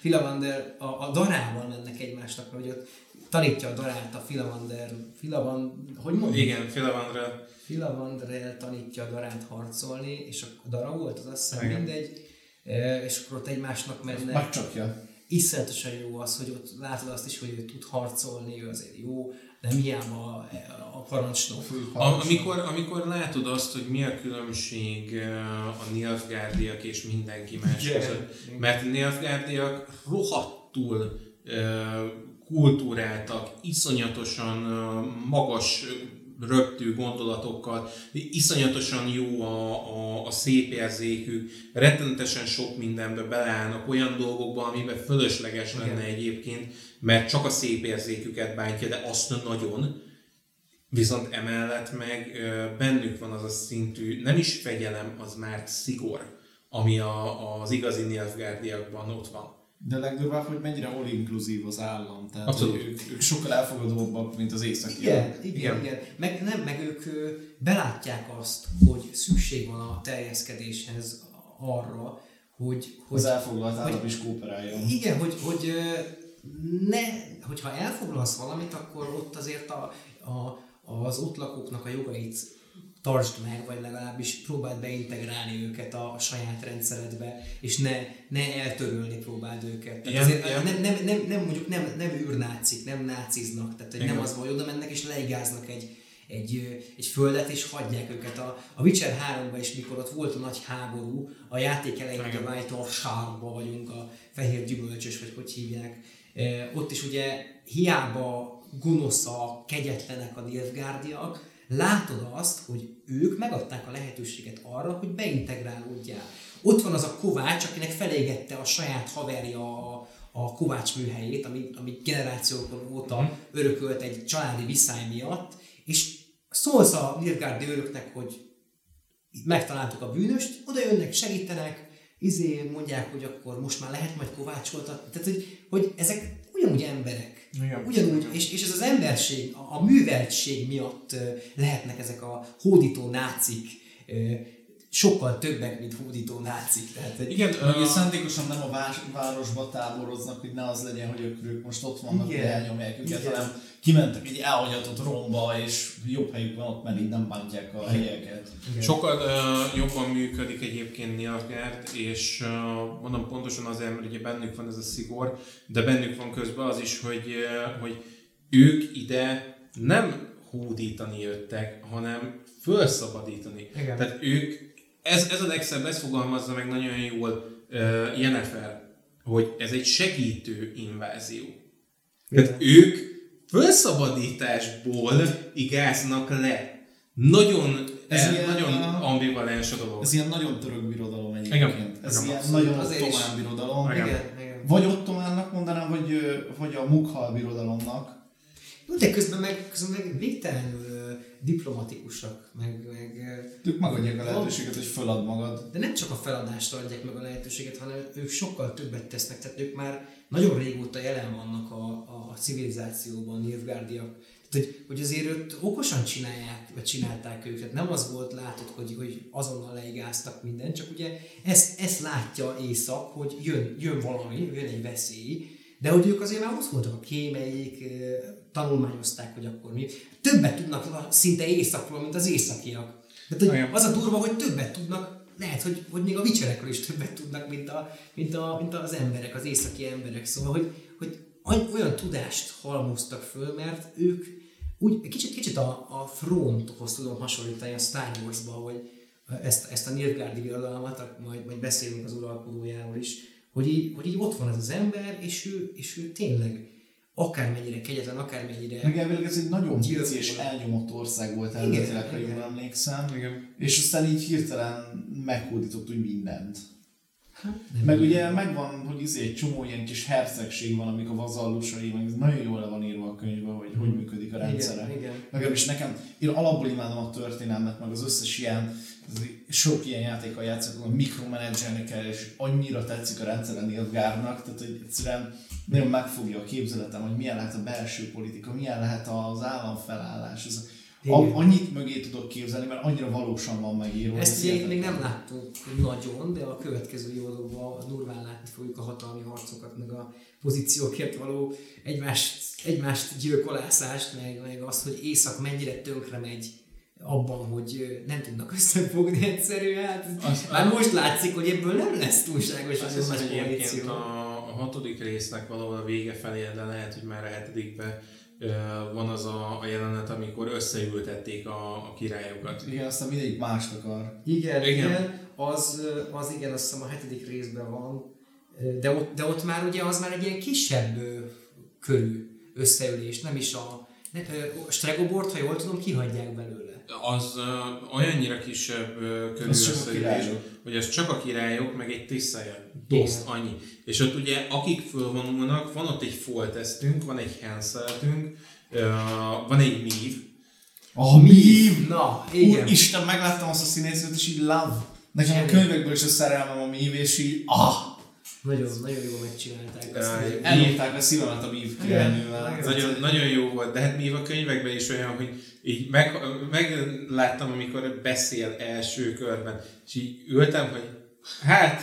Filavander a, a darával mennek egymásnak, ugye ott tanítja a darát a Filavander, Filavan, hogy mondjuk? Igen, Filavandra. Filavandrel tanítja a darát harcolni, és a dara volt, az azt hiszem mindegy, E, és akkor ott egymásnak mennek. Megcsapja. Iszonyatosan jó az, hogy ott látod azt is, hogy ő tud harcolni, ő azért jó, nem hiába a parancsnok. A, amikor, amikor látod azt, hogy mi a különbség eh, a Nilfgaardiak és mindenki más között, mert a Nilfgaardiak rohadtul eh, kultúráltak, iszonyatosan magas röptű gondolatokkal, iszonyatosan jó a, a, a szép érzékük, rettenetesen sok mindenbe beleállnak, olyan dolgokba, amiben fölösleges Igen. lenne egyébként, mert csak a szép érzéküket bántja, de azt nagyon. Viszont emellett meg bennük van az a szintű, nem is fegyelem, az már szigor, ami a, az igazi Nilfgaardiakban ott van. De legdurvább, hogy mennyire all-inkluzív az állam. Tehát Abszolút. hogy ők, ők sokkal elfogadóbbak, mint az északiak. Igen, igen, Igen. igen. Meg, nem, meg ők belátják azt, hogy szükség van a terjeszkedéshez arra, hogy, hogy Az elfoglalt állam is kooperáljon. Igen, hogy, hogy ne, hogyha elfoglalsz valamit, akkor ott azért a, a, az ott lakóknak a jogait tartsd meg, vagy legalábbis próbáld beintegrálni őket a saját rendszeredbe, és ne, ne eltörölni próbáld őket. Tehát Igen, azért igen. nem, nem, nem, nem, mondjuk nem, nem űrnácik, nem náciznak, tehát hogy nem Igen. az van, hogy oda mennek és leigáznak egy, egy, egy földet, és hagyják őket. A, a Witcher 3-ban is, mikor ott volt a nagy háború, a játék elején ugye White Sharkban vagyunk, a fehér gyümölcsös, vagy hogy hívják. E, ott is ugye hiába gonoszak, kegyetlenek a Nilfgaardiak, látod azt, hogy ők megadták a lehetőséget arra, hogy beintegrálódjál. Ott van az a kovács, akinek felégette a saját haverja a, a kovács műhelyét, ami, ami generációkon óta örökölt egy családi viszály miatt, és szólsz a Nilfgaardi őröknek, hogy megtaláltuk a bűnöst, oda jönnek, segítenek, izé mondják, hogy akkor most már lehet majd kovácsoltatni. Tehát, hogy, hogy ezek ugyanúgy emberek. Igen. Ugyanúgy, és, és ez az emberség, a, a műveltség miatt lehetnek ezek a hódító nácik, sokkal többek, mint hódító nácik. Tehát, hogy Igen, ö, és szándékosan nem a városba táboroznak, hogy ne az legyen, hogy ők, ők most ott vannak, hogy Igen. elnyomják őket, Igen. hanem kimentek egy elhagyatott romba, és jobb helyük van ott, mert így nem bántják a helyeket. igen. Sokkal uh, jobban működik egyébként Nilfgaard, és uh, mondom pontosan azért, mert ugye bennük van ez a szigor, de bennük van közben az is, hogy, uh, hogy ők ide nem hódítani jöttek, hanem felszabadítani. Igen. Tehát ők, ez, ez a legszebb, ez fogalmazza meg nagyon jól uh, Jennifer, hogy ez egy segítő invázió. Tehát ők felszabadításból igáznak le. Nagyon, Ez ez ilyen, nagyon a- ambivalens a dolog. Ez ilyen nagyon török birodalom egyébként. Igen. Ez Igen, ilyen abszolút. nagyon ottomán birodalom. Igen. igen, igen. Vagy ottománnak mondanám, vagy, vagy a Mughal birodalomnak. Jó, de közben meg, közben meg végtelenül diplomatikusak, meg, meg Ők megadják a lehetőséget, hogy fölad magad. de nem csak a feladásra adják meg a lehetőséget, hanem ők sokkal többet tesznek, tehát ők már nagyon régóta jelen vannak a, a, a civilizációban, Nilfgaardiak. Tehát, hogy, hogy azért őt okosan csinálják, vagy csinálták őket. Nem az volt, látod, hogy, hogy azonnal leigáztak mindent, csak ugye ezt, ezt látja Észak, hogy jön, jön valami, jön egy veszély, de hogy ők azért már ott voltak a kémeik, tanulmányozták, hogy akkor mi. Többet tudnak szinte északról, mint az északiak. Tehát, hogy az a durva, hogy többet tudnak, lehet, hogy, hogy még a vicserekről is többet tudnak, mint, a, mint, a, mint az emberek, az északi emberek. Szóval, hogy, hogy olyan tudást halmoztak föl, mert ők úgy, kicsit, kicsit a, a fronthoz tudom hasonlítani a Star Wars-ba, hogy ezt, ezt a Nilfgaardi birodalmat, majd, majd beszélünk az uralkodójáról is, hogy így, hogy így ott van ez az ember, és ő, és ő tényleg akármennyire kegyetlen, akármennyire... Meg elvileg ez egy nagyon pici és elnyomott ország volt Igen, eredetileg, ha jól emlékszem. Igen. És aztán így hirtelen meghódított úgy mindent. Nem Meg így. ugye megvan, hogy izé egy csomó ilyen kis hercegség van, amik a vazallusai, meg ez nagyon jól le van írva a könyvben, hogy hogy működik a rendszere. Igen, igen. Legalábbis nekem, én alapból imádom a történelmet, meg az összes ilyen, sok ilyen játékkal játszok, hogy mikromanagerni kell, és annyira tetszik a rendszere Nilfgaardnak, tehát hogy egyszerűen nagyon megfogja a képzeletem, hogy milyen lehet a belső politika, milyen lehet az államfelállás. Ez, a, annyit mögé tudok képzelni, mert annyira valósan van megírva. Ezt még hihetetlen. nem láttuk nagyon, de a következő évadokban durván látni fogjuk a hatalmi harcokat, meg a pozíciókért való egymást, egymást gyilkolászást, meg, meg azt, hogy Észak mennyire tönkre megy abban, hogy nem tudnak összefogni egyszerűen. Hát, Az- már most látszik, hogy ebből nem lesz túlságosan Azt jó hiszem, nagy hogy egyébként koalíció. a, a hatodik résznek valahol a vége felé, de lehet, hogy már a hetedikben van az a, a jelenet, amikor összeültették a, a királyokat. Igen, aztán mindegyik mást akar. Igen, Igen. igen, az, az igen, azt hiszem a hetedik részben van, de ott, de ott már ugye az már egy ilyen kisebb körű összeülés, nem is a, ne, a Stregobort, ha jól tudom, kihagyják belőle. Az uh, olyannyira kisebb uh, körül összeülés. Hogy ez csak a királyok, meg egy tisztelje. Dost, annyi. És ott ugye, akik fölvonulnak, van ott egy foltesztünk, van egy henszeltünk, uh, van egy mív, A mív! Na, igen. Úristen, megláttam azt a színészet, és így love. Nekem a Igen. könyvekből is a szerelmem a mív, és így ah! Nagyon, nagyon jól megcsinálták hogy- Elnyomták a szívemet a mív királynővel. Nagyon, nagyon jó volt, de hát még a könyvekben is olyan, hogy így meg, megláttam, amikor beszél első körben, és így ültem, hogy hát,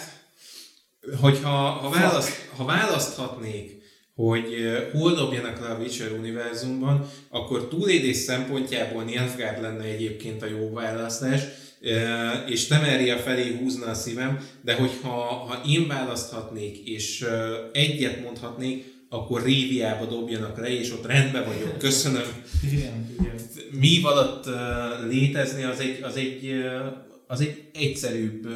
hogyha ha, választ, ha választhatnék, hogy eh, hol dobjanak le a Witcher univerzumban, akkor túlélés szempontjából Nilfgaard lenne egyébként a jó választás, eh, és Temeria felé húzna a szívem, de hogyha ha én választhatnék, és eh, egyet mondhatnék, akkor Réviába dobjanak le, és ott rendben vagyok. Köszönöm. Igen. Mi alatt létezni, az egy, az egy, az egy egyszerűbb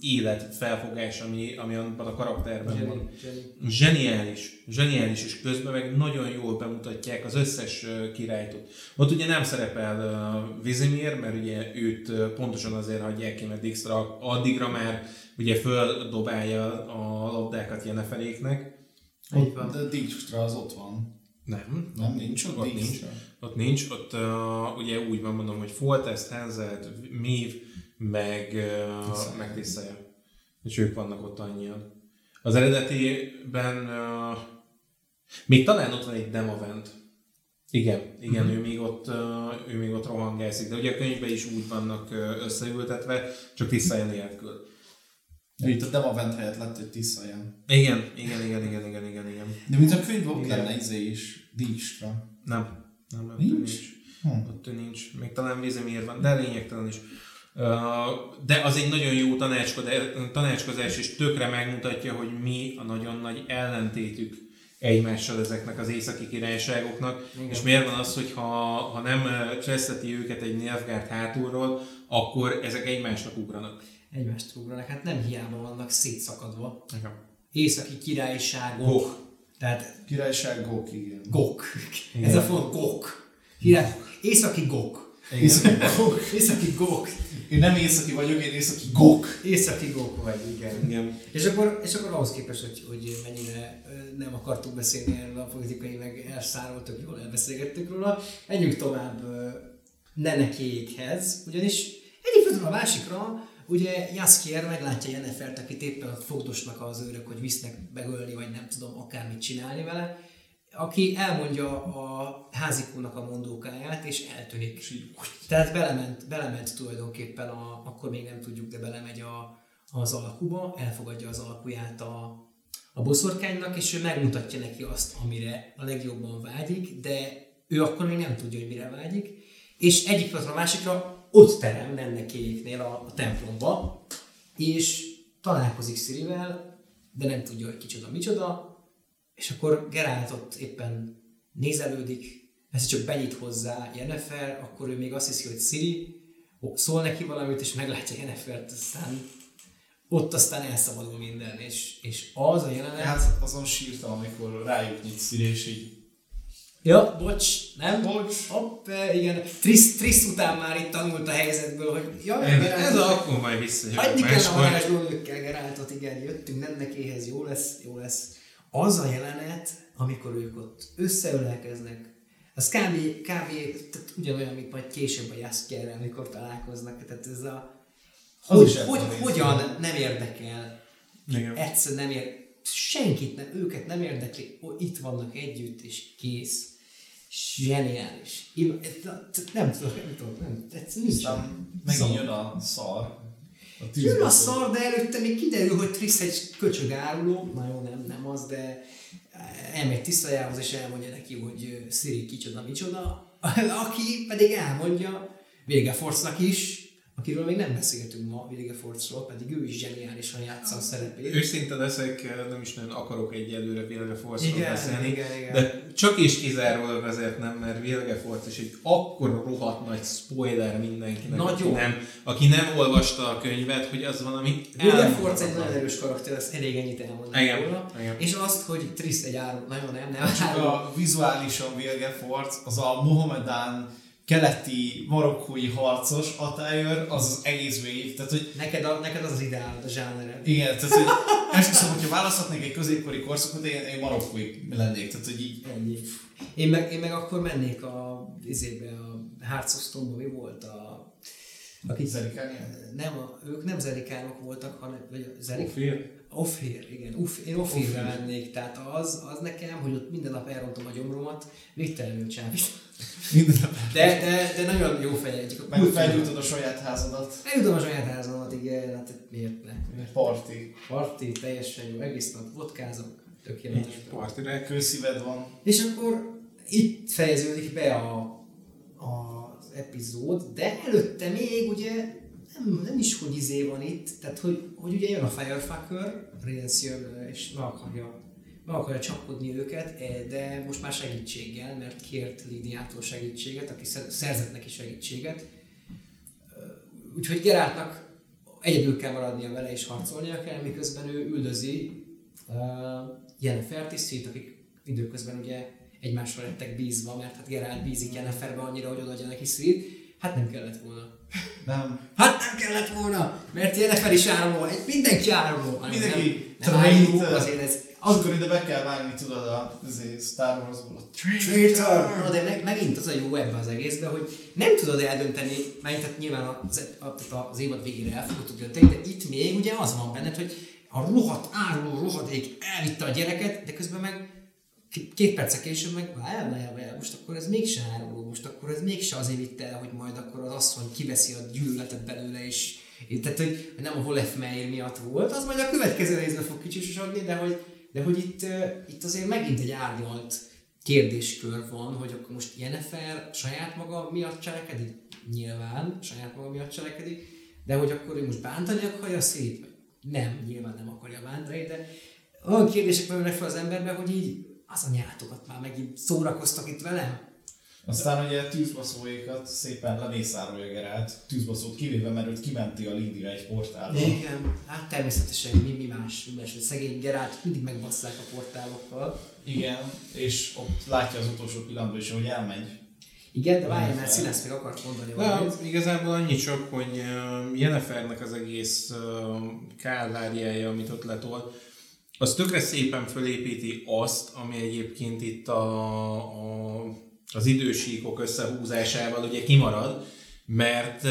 életfelfogás, ami, ami abban a karakterben van. Jenny, Jenny. Zseniális, zseniális, és közben meg nagyon jól bemutatják az összes ö, királyt ott. Ott ugye nem szerepel Vizimir, mert ugye őt pontosan azért hagyják ki, mert Dijkstra addigra már ugye földobálja a labdákat Jeneferéknek. Van. De Dijkstra az ott van. Nem, Nem, nincs ott nincs. Dijkstra. Ott nincs, ott uh, ugye úgy van mondom, hogy Foltest, Henzelt, Mív, meg, uh, meg Tiszaja. És ők vannak ott annyian. Az eredetiben uh, még talán ott van egy Demavent. Igen, igen, Mhm. ő, még ott, uh, ő még ott rohangászik, de ugye a könyvben is úgy vannak összeültetve, csak Tiszaja nélkül. Itt a Demavent helyett lett egy Tiszaján. Igen, igen, igen, igen, igen, igen, igen. De mint a könyvben ott lenne izé is. Dijkstra. Nem, nem, Nincs? nincs. Hm. Ott nincs. Még talán Vizemir van, de lényegtelen is. De az egy nagyon jó tanácskozás, és tökre megmutatja, hogy mi a nagyon nagy ellentétük egymással ezeknek az északi királyságoknak, Igen. és miért van az, hogy ha, ha nem cseszteti őket egy Nilfgaard hátulról, akkor ezek egymásnak ugranak. Egymást ugranak, hát nem hiába vannak szétszakadva. Igen. Északi királyságok. Gok. Királyság Gok, igen. Gok. Ez a font Gok. Király, északi Gok. Északi gók. Északi gók. Én nem északi vagyok, én északi gók. Északi gók vagy, igen. Igen. És akkor, és akkor ahhoz képest, hogy, hogy mennyire nem akartuk beszélni erről a politikai, meg elszároltuk, jól elbeszélgettük róla, menjünk tovább ö, Nenekékhez, ugyanis egyik a másikra, ugye Jaskier meglátja Jennefert, akit éppen fogdosnak az őrök, hogy visznek megölni, vagy nem tudom akármit csinálni vele, aki elmondja a házikónak a mondókáját, és eltűnik. Tehát belement, belement tulajdonképpen, a, akkor még nem tudjuk, de belemegy a, az alkuba, elfogadja az alkuját a, a boszorkánynak, és ő megmutatja neki azt, amire a legjobban vágyik, de ő akkor még nem tudja, hogy mire vágyik, és egyik a másikra ott terem Nennekéjéknél a, a templomba, és találkozik Szirivel, de nem tudja, hogy kicsoda, micsoda, és akkor Geralt ott éppen nézelődik, ez csak benyit hozzá Jennifer, akkor ő még azt hiszi, hogy Siri, szól neki valamit, és meglátja Jennifert, aztán ott aztán elszabadul minden, és, és az a jelenet... Hát azon sírtam, amikor rájuk nyit Sziri, és így Ja, bocs, nem? Bocs. Hopp, igen. Trisz, Trisz után már itt tanult a helyzetből, hogy ja, Ez, ez a, akkor majd visszajövök Hagyni kell a máskor. varázslónőkkel Geráltot, igen, jöttünk Nennekéhez, jó lesz, jó lesz. Az a jelenet, amikor ők ott összeölelkeznek, az kb. kb. Tehát ugyanolyan, mint majd később a Jaskierrel, amikor találkoznak. Tehát ez a... Az Hogy, hogy, tudom hogyan nem érdekel Igen. egyszer nem ér, senkit nem, őket nem érdekli, itt vannak együtt, és kész. Zseniális. Nem tudom, nem tudom, nem, ez nincs. megint jön a szar. A Jön a szar, de előtte még kiderül, hogy Trisz egy köcsög áruló, na jó, nem, nem az, de elmegy tisztajához, és elmondja neki, hogy Siri kicsoda, micsoda, aki pedig elmondja Vilgeforce-nak is, akiről még nem beszéltünk ma, Vilgeforce-ról, pedig ő is zseniálisan játsza a szerepét. Őszinte leszek, nem is nagyon akarok egyelőre Vilgeforce-ról Igen, beszélni, igen, igen. de csak és kizárólag azért nem, mert Vilgeforce is egy akkor rohadt nagy spoiler mindenkinek, aki Nagyon. nem, aki nem olvasta a könyvet, hogy az valami Vilgeforce egy nagyon erős karakter, ezt elég ennyit elmondani Igen, róla. igen. És azt, hogy Trisz egy áruló, nagyon nem, nem Csak a vizuálisan Vilgefortz, az a Mohamedán keleti marokkói harcos attire, az az egész végig. Tehát, hogy Neked, a, neked az az ideál, a zsánered. igen, tehát, hogy esküszöm, hogyha választhatnék egy középkori korszakot, én, én marokkói lennék. Tehát, hogy így Ennyi. Én meg, én meg akkor mennék a, izébe, a Hearthstone-ba, mi volt a... Akik, nem, a, ők nem zerikánok voltak, hanem, vagy a zerik? Ofir, igen. Uf, én Ofirre mennék, tehát az, az nekem, hogy ott minden nap elrontom a gyomromat, végtelenül csábít. Minden nap. De, de, de nagyon jó fej egyik. Meg felgyújtod a saját házadat. Eljutom a saját házamat, igen, hát miért ne? Party. Parti, teljesen jó, egész nap vodkázok, tökéletes. Partire. Kőszíved van. És akkor itt fejeződik be a, a, az epizód, de előtte még ugye nem, nem is, hogy izé van itt, tehát hogy, hogy ugye jön a Firefucker, Rance jön és meg akarja, meg akarja csapkodni őket, eh, de most már segítséggel, mert kért Lidiától segítséget, aki szer- szerzett neki segítséget. Úgyhogy Geráltnak egyedül kell maradnia vele és harcolnia kell, miközben ő üldözi uh, Jennifert és Szét, akik időközben ugye egymásra lettek bízva, mert hát Gerált bízik Jenniferbe annyira, hogy odaadja neki Szét. Hát nem kellett volna. Nem. Hát nem kellett volna, mert Jennifer is áruló, egy mindenki. Nem, Mindenki nem, nem traitor. azért ez Akkor ide be kell vágni, tudod, a azért Star Wars-ból a Traitor! Na, de meg, megint az a jó ebben az egészben, hogy nem tudod eldönteni, mert tehát nyilván az, az, évad végére el fogod tudni dönteni, de itt még ugye az van benned, hogy a rohadt áruló rohadék elvitte a gyereket, de közben meg két perccel később meg várjál, várjál, várjál, most akkor ez mégse áruló, most akkor ez mégse azért vitte el, hogy majd akkor az asszony kiveszi a gyűlöletet belőle, és tehát, hogy nem a Wolf Meyer miatt volt, az majd a következő részben fog kicsúsosodni, de hogy, de hogy itt, itt azért megint egy árnyalt kérdéskör van, hogy akkor most Jennifer saját maga miatt cselekedik? Nyilván saját maga miatt cselekedik, de hogy akkor ő most bántani akarja szét? Nem, nyilván nem akarja bántani, de olyan kérdések merülnek fel az emberbe, hogy így az anyátokat már megint szórakoztak itt velem. Aztán ugye tűzbaszóékat szépen lemészárolja Gerált, tűzbaszót kivéve, mert őt kimenti a Lindia egy portálba. Igen, hát természetesen mi, mi más, mi más, hogy szegény Gerált mindig megbasszák a portálokkal. Igen, és ott látja az utolsó pillanatban is, hogy elmegy. Igen, de várj, mert Színász még akart mondani valamit. De igazából annyi csak, hogy uh, Jennifernek az egész uh, kálváriája, amit ott letol, az tökre szépen fölépíti azt, ami egyébként itt a, a, az idősíkok összehúzásával ugye kimarad, mert,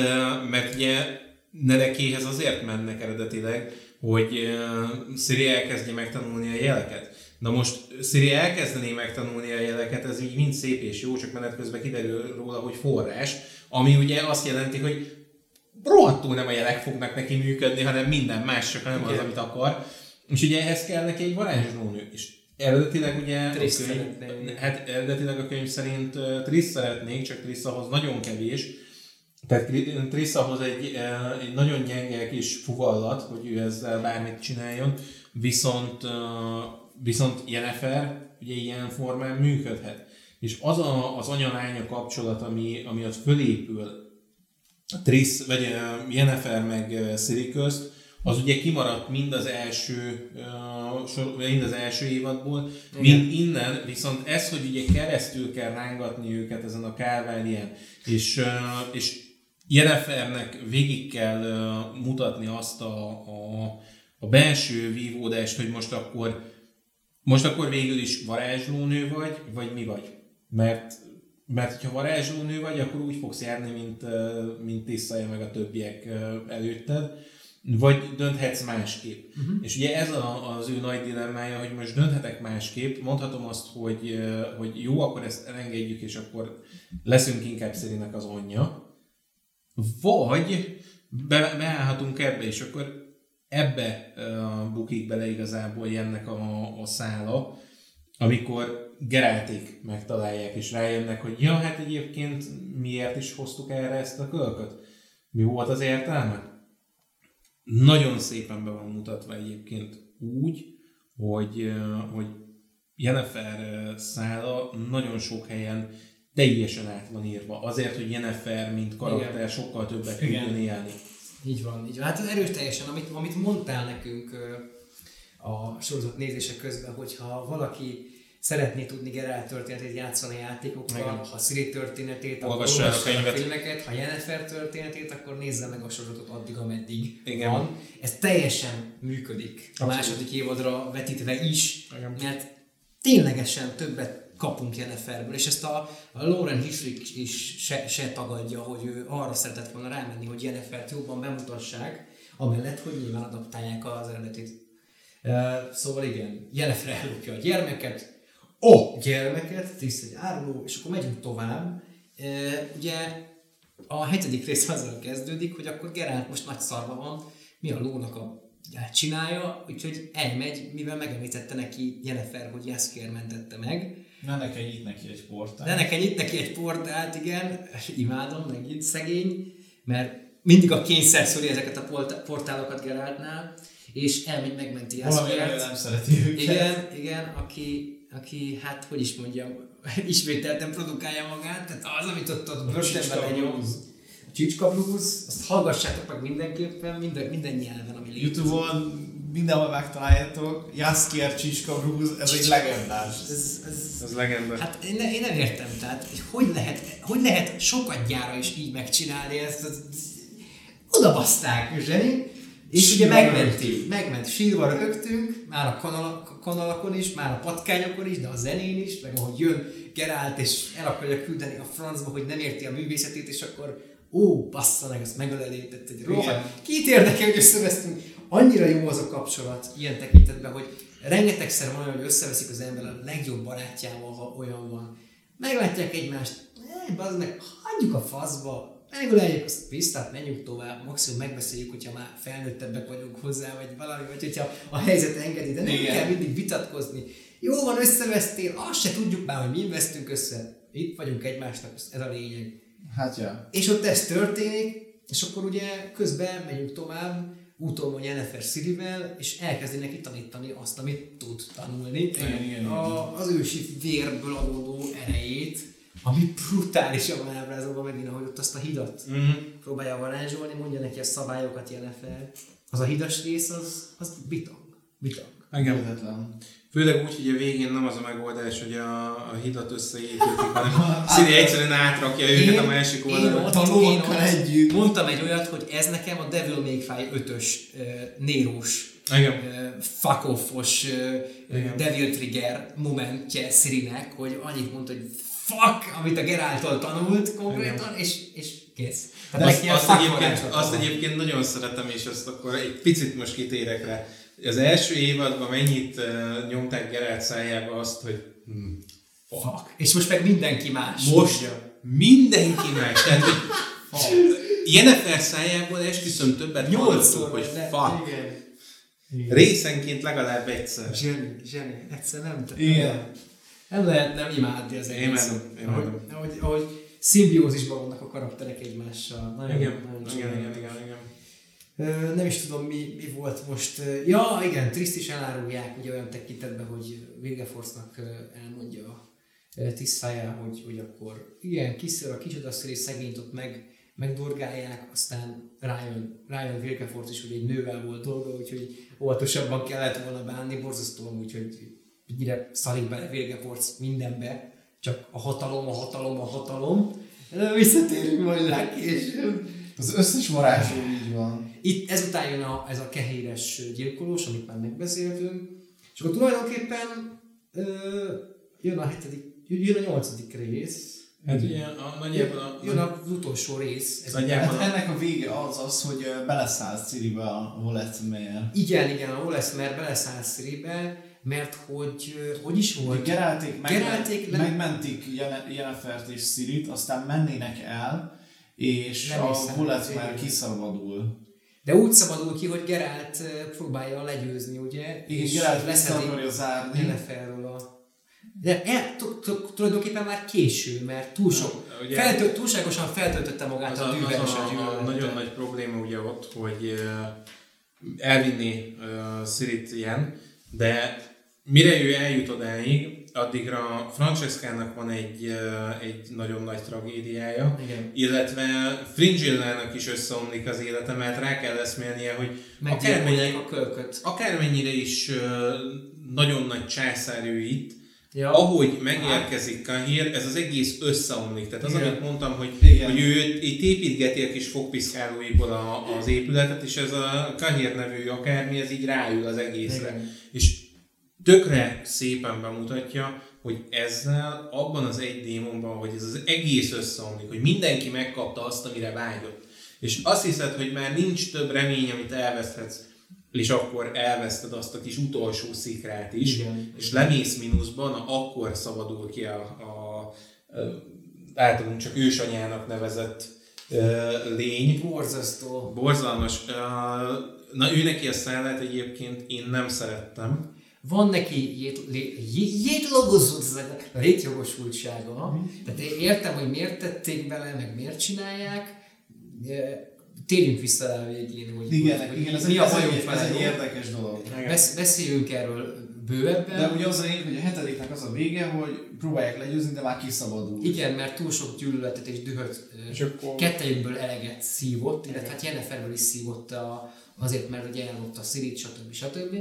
mert ugye Nerekéhez azért mennek eredetileg, hogy Siri elkezdje megtanulni a jeleket. Na most Siri elkezdené megtanulni a jeleket, ez így mind szép és jó, csak menet közben kiderül róla, hogy forrás, ami ugye azt jelenti, hogy rohadtul nem a jelek fognak neki működni, hanem minden más, csak nem az, amit akar. És ugye ehhez kell neki egy varázslónő. És eredetileg ugye Triss hát eredetileg a könyv szerint Triss szeretnék, csak Triss ahhoz nagyon kevés. Tehát Tri- Triss ahhoz egy, egy nagyon gyenge kis fuvallat, hogy ő ezzel bármit csináljon, viszont, viszont Jennifer ugye ilyen formán működhet. És az a, az anya-lánya kapcsolat, ami, ami ott fölépül, Triss, vagy Jennifer meg Siri közt, az ugye kimaradt mind az első, mind az első évadból, mind innen, viszont ez, hogy ugye keresztül kell rángatni őket ezen a kálvárián, és, és Jennifernek végig kell mutatni azt a, a, a belső vívódást, hogy most akkor most akkor végül is varázslónő vagy, vagy mi vagy? Mert, mert ha varázslónő vagy, akkor úgy fogsz járni, mint, mint Tiszaja meg a többiek előtted, vagy dönthetsz másképp. Uh-huh. És ugye ez a, az ő nagy dilemmája, hogy most dönthetek másképp, mondhatom azt, hogy, hogy jó, akkor ezt elengedjük, és akkor leszünk inkább Szérinek az anyja, vagy be, beállhatunk ebbe, és akkor ebbe uh, bukik bele igazából ennek a, a szála, amikor Gerálték megtalálják, és rájönnek, hogy ja, hát egyébként miért is hoztuk erre ezt a kölköt? Mi volt az értelme? Nagyon szépen be van mutatva egyébként úgy, hogy, hogy Jennifer szála nagyon sok helyen teljesen át van írva. Azért, hogy Jennifer, mint karakter, Igen. sokkal többet tudjon élni. Így van, így van. Hát ez erős teljesen, amit, amit mondtál nekünk a sorozat nézése közben, hogyha valaki szeretné tudni Geralt történetét játszani a játékokkal, Igen. ha Siri történetét, akkor Olvassa a a filmeket, ha Yennefer történetét, akkor nézze meg a sorozatot addig, ameddig Igen. van. Ez teljesen működik a Abszolút. második évadra vetítve is, Igen. mert ténylegesen többet kapunk Yenneferből, és ezt a, a Lauren Hissrich is se, se tagadja, hogy ő arra szeretett volna rámenni, hogy Jennifert jobban bemutassák, amellett, hogy nyilván adaptálják az eredetit. Uh, szóval igen, Jennifer ellopja a gyermeket, ó, gyermeket, tiszt egy áruló, és akkor megyünk tovább. Uh, ugye a hetedik rész azzal kezdődik, hogy akkor Geralt most nagy szarva van, mi a lónak a csinálja, úgyhogy elmegy, mivel megemlítette neki Jennifer, hogy Jaskier mentette meg. Na nekem nyit neki egy portál. De nekem nyit neki egy portált, igen, imádom, megint szegény, mert mindig a kényszer szori ezeket a port- portálokat Geraltnál, és elmegy megmenti Valami Jaskiert. nem szereti őket. Igen, igen, aki, aki, hát hogy is mondjam, ismételten produkálja magát, tehát az, amit ott, ott börtönben Csicska lenyom. Blues. A Csicska Blues, azt hallgassátok meg mindenképpen, minden, minden nyelven, ami létezik. Youtube-on mindenhol megtaláljátok. Jaskier Csicska Blues, ez egy legendás. Ez, ez, Ez legenda. Hát én, ne, én nem értem, tehát hogy lehet, hogy lehet sokat gyára is így megcsinálni ezt, ezt, ezt oda baszták, zseni, és ugye Sírva megmenti, megment, sírva rögtünk, már a kanala, kanalakon is, már a patkányokon is, de a zenén is, meg ahogy jön Gerált, és el akarja küldeni a francba, hogy nem érti a művészetét, és akkor ó, bassza meg, azt megöleli, tehát egy rohadt. Kit érdekel, hogy összevesztünk? Annyira jó az a kapcsolat ilyen tekintetben, hogy rengetegszer van olyan, hogy összeveszik az ember a legjobb barátjával, ha olyan van. Meglátják egymást, eh, bazd meg, hagyjuk a faszba, megöleljük azt pisztát, menjünk tovább, maximum megbeszéljük, hogyha már felnőttebbek vagyunk hozzá, vagy valami, vagy hogyha a helyzet engedi, de nem Igen. kell mindig vitatkozni. Jó van, összevesztél, azt se tudjuk már, hogy mi vesztünk össze. Itt vagyunk egymásnak, ez a lényeg. Hát ja. És ott ez történik, és akkor ugye közben megyünk tovább, úton van Jennifer Sirivel, és elkezdi neki tanítani azt, amit tud tanulni. Igen, igen, a, az ősi vérből adódó erejét, ami brutálisan van ábrázolva megint, ahogy ott azt a hidat Mm. próbálja varázsolni, mondja neki a szabályokat Jennifer. Az a hidas rész, az, az bitang. Bitang. Igen. Hihetetlen. Főleg úgy, hogy a végén nem az a megoldás, hogy a, a hidat összeépítik, hanem Siri egyszerűen átrakja őket a másik én oldalra. ott, A lovakkal én ott együtt. Mondtam egy olyat, hogy ez nekem a Devil May Cry 5-ös uh, nérós Igen. uh, fuck off-os uh, Igen. Devil Trigger momentje Sirinek, hogy annyit mondta, hogy fuck, amit a Geráltól tanult konkrétan, és, és kész. Tehát Azt, azt, fuck egyébként, azt egyébként nagyon szeretem, és azt akkor egy picit most kitérek rá. Az első évadban mennyit uh, nyomták Geralt szájába azt, hogy hm, Fuck. És most meg mindenki más. most mondja. mindenki más. Tehát, hogy Jennifer szájából esküszöm többet hallottuk, hogy de- fuck. Igen. Részenként legalább egyszer. Zseni, zseni. Egyszer nem tudom. Igen. Nem lehet nem imádni az Én egész. imádom, én Ahogy, imádom. ahogy, ahogy szimbiózisban vannak a karakterek egymással. Nagyon, Igen, nagyon igen, igen, igen, igen. Nem is tudom, mi, mi volt most. Ja, igen, Triszt is elárulják ugye olyan tekintetben, hogy Wilgeforce-nak ö, elmondja ö, tisztájá, hogy, hogy akkor igen, kiször a kicsodasztori szegényt ott meg, megdorgálják, aztán rájön, rájön Wilgeforce is, hogy egy nővel volt dolga, úgyhogy óvatosabban kellett volna bánni, borzasztóan, úgyhogy mire szarik bele Wilgeforce mindenbe, csak a hatalom, a hatalom, a hatalom. De Visszatérünk majd rá később. Az összes varázsló így van. Itt ezután jön a, ez a kehéres gyilkolós, amit már megbeszéltünk, és akkor tulajdonképpen ö, jön a hetedik, jön a nyolcadik rész, Hát ugye a, nagyjából a, jön az utolsó rész. Ez nagyjából Hát a, ennek a vége az az, hogy beleszáll Ciribe a Voletmeyer. igen, igen, a Oleszmer beleszáll Sziribe, mert hogy, hogy is volt? Gerálték, meg, Gerálték le- megmentik Jene- Jennifert és Cirit, aztán mennének el, és Nem a Voletmeyer igen. kiszabadul. De úgy szabadul ki, hogy Gerált próbálja legyőzni, ugye? Igen, Gerált vissza leszedi. Yenneferről a... De el, tu- tu- tulajdonképpen már késő, mert túl sok, Ugye- feltölt, túlságosan feltöltötte magát az, a és a, a nagyon nagy probléma ugye ott, hogy elvinni uh, Sirit ilyen, de mire ő eljut odáig, addigra Francescának van egy, egy nagyon nagy tragédiája, Igen. illetve Fringillának is összeomlik az élete, mert rá kell eszmélnie, hogy akármennyire, a kölköt. akármennyire is nagyon nagy császár ő itt, Ja. ahogy megérkezik Kahir, ez az egész összeomlik. Tehát az, Igen. amit mondtam, hogy, Igen. hogy ő itt építgeti a kis fogpiszkálóiból a, az épületet, és ez a Kahir nevű akármi, ez így ráül az egészre. Igen. És tökre szépen bemutatja, hogy ezzel abban az egy démonban, hogy ez az egész összeomlik, hogy mindenki megkapta azt, amire vágyott. És azt hiszed, hogy már nincs több remény, amit elveszthetsz, és akkor elveszted azt a kis utolsó szikrát is, Igen. és lemész mínuszban, akkor szabadul ki a, a, a általunk csak ősanyának nevezett ö, lény. Borzasztó. Borzalmas. Na ő neki a szállát egyébként én nem szerettem. Van neki jét, lé, jé- jétlogosult- létjogosultsága. Tehát én értem, hogy miért tették bele, meg miért csinálják. Térjünk vissza rá a végén, hogy, Igen, hogy igen ez, mi egy, a ez, bajunk egy, ez vele, egy érdekes dolog. Besz, beszéljünk erről bővebben. De ugye az a lényeg, hogy a hetediknek az a vége, hogy próbálják legyőzni, de már kiszabadul. Igen, mert túl sok gyűlöletet és dühöt És akkor- kettejükből eleget szívott, illetve hát Jenniferből is szívott a, azért, mert ugye elmondta a Szirit, stb. stb.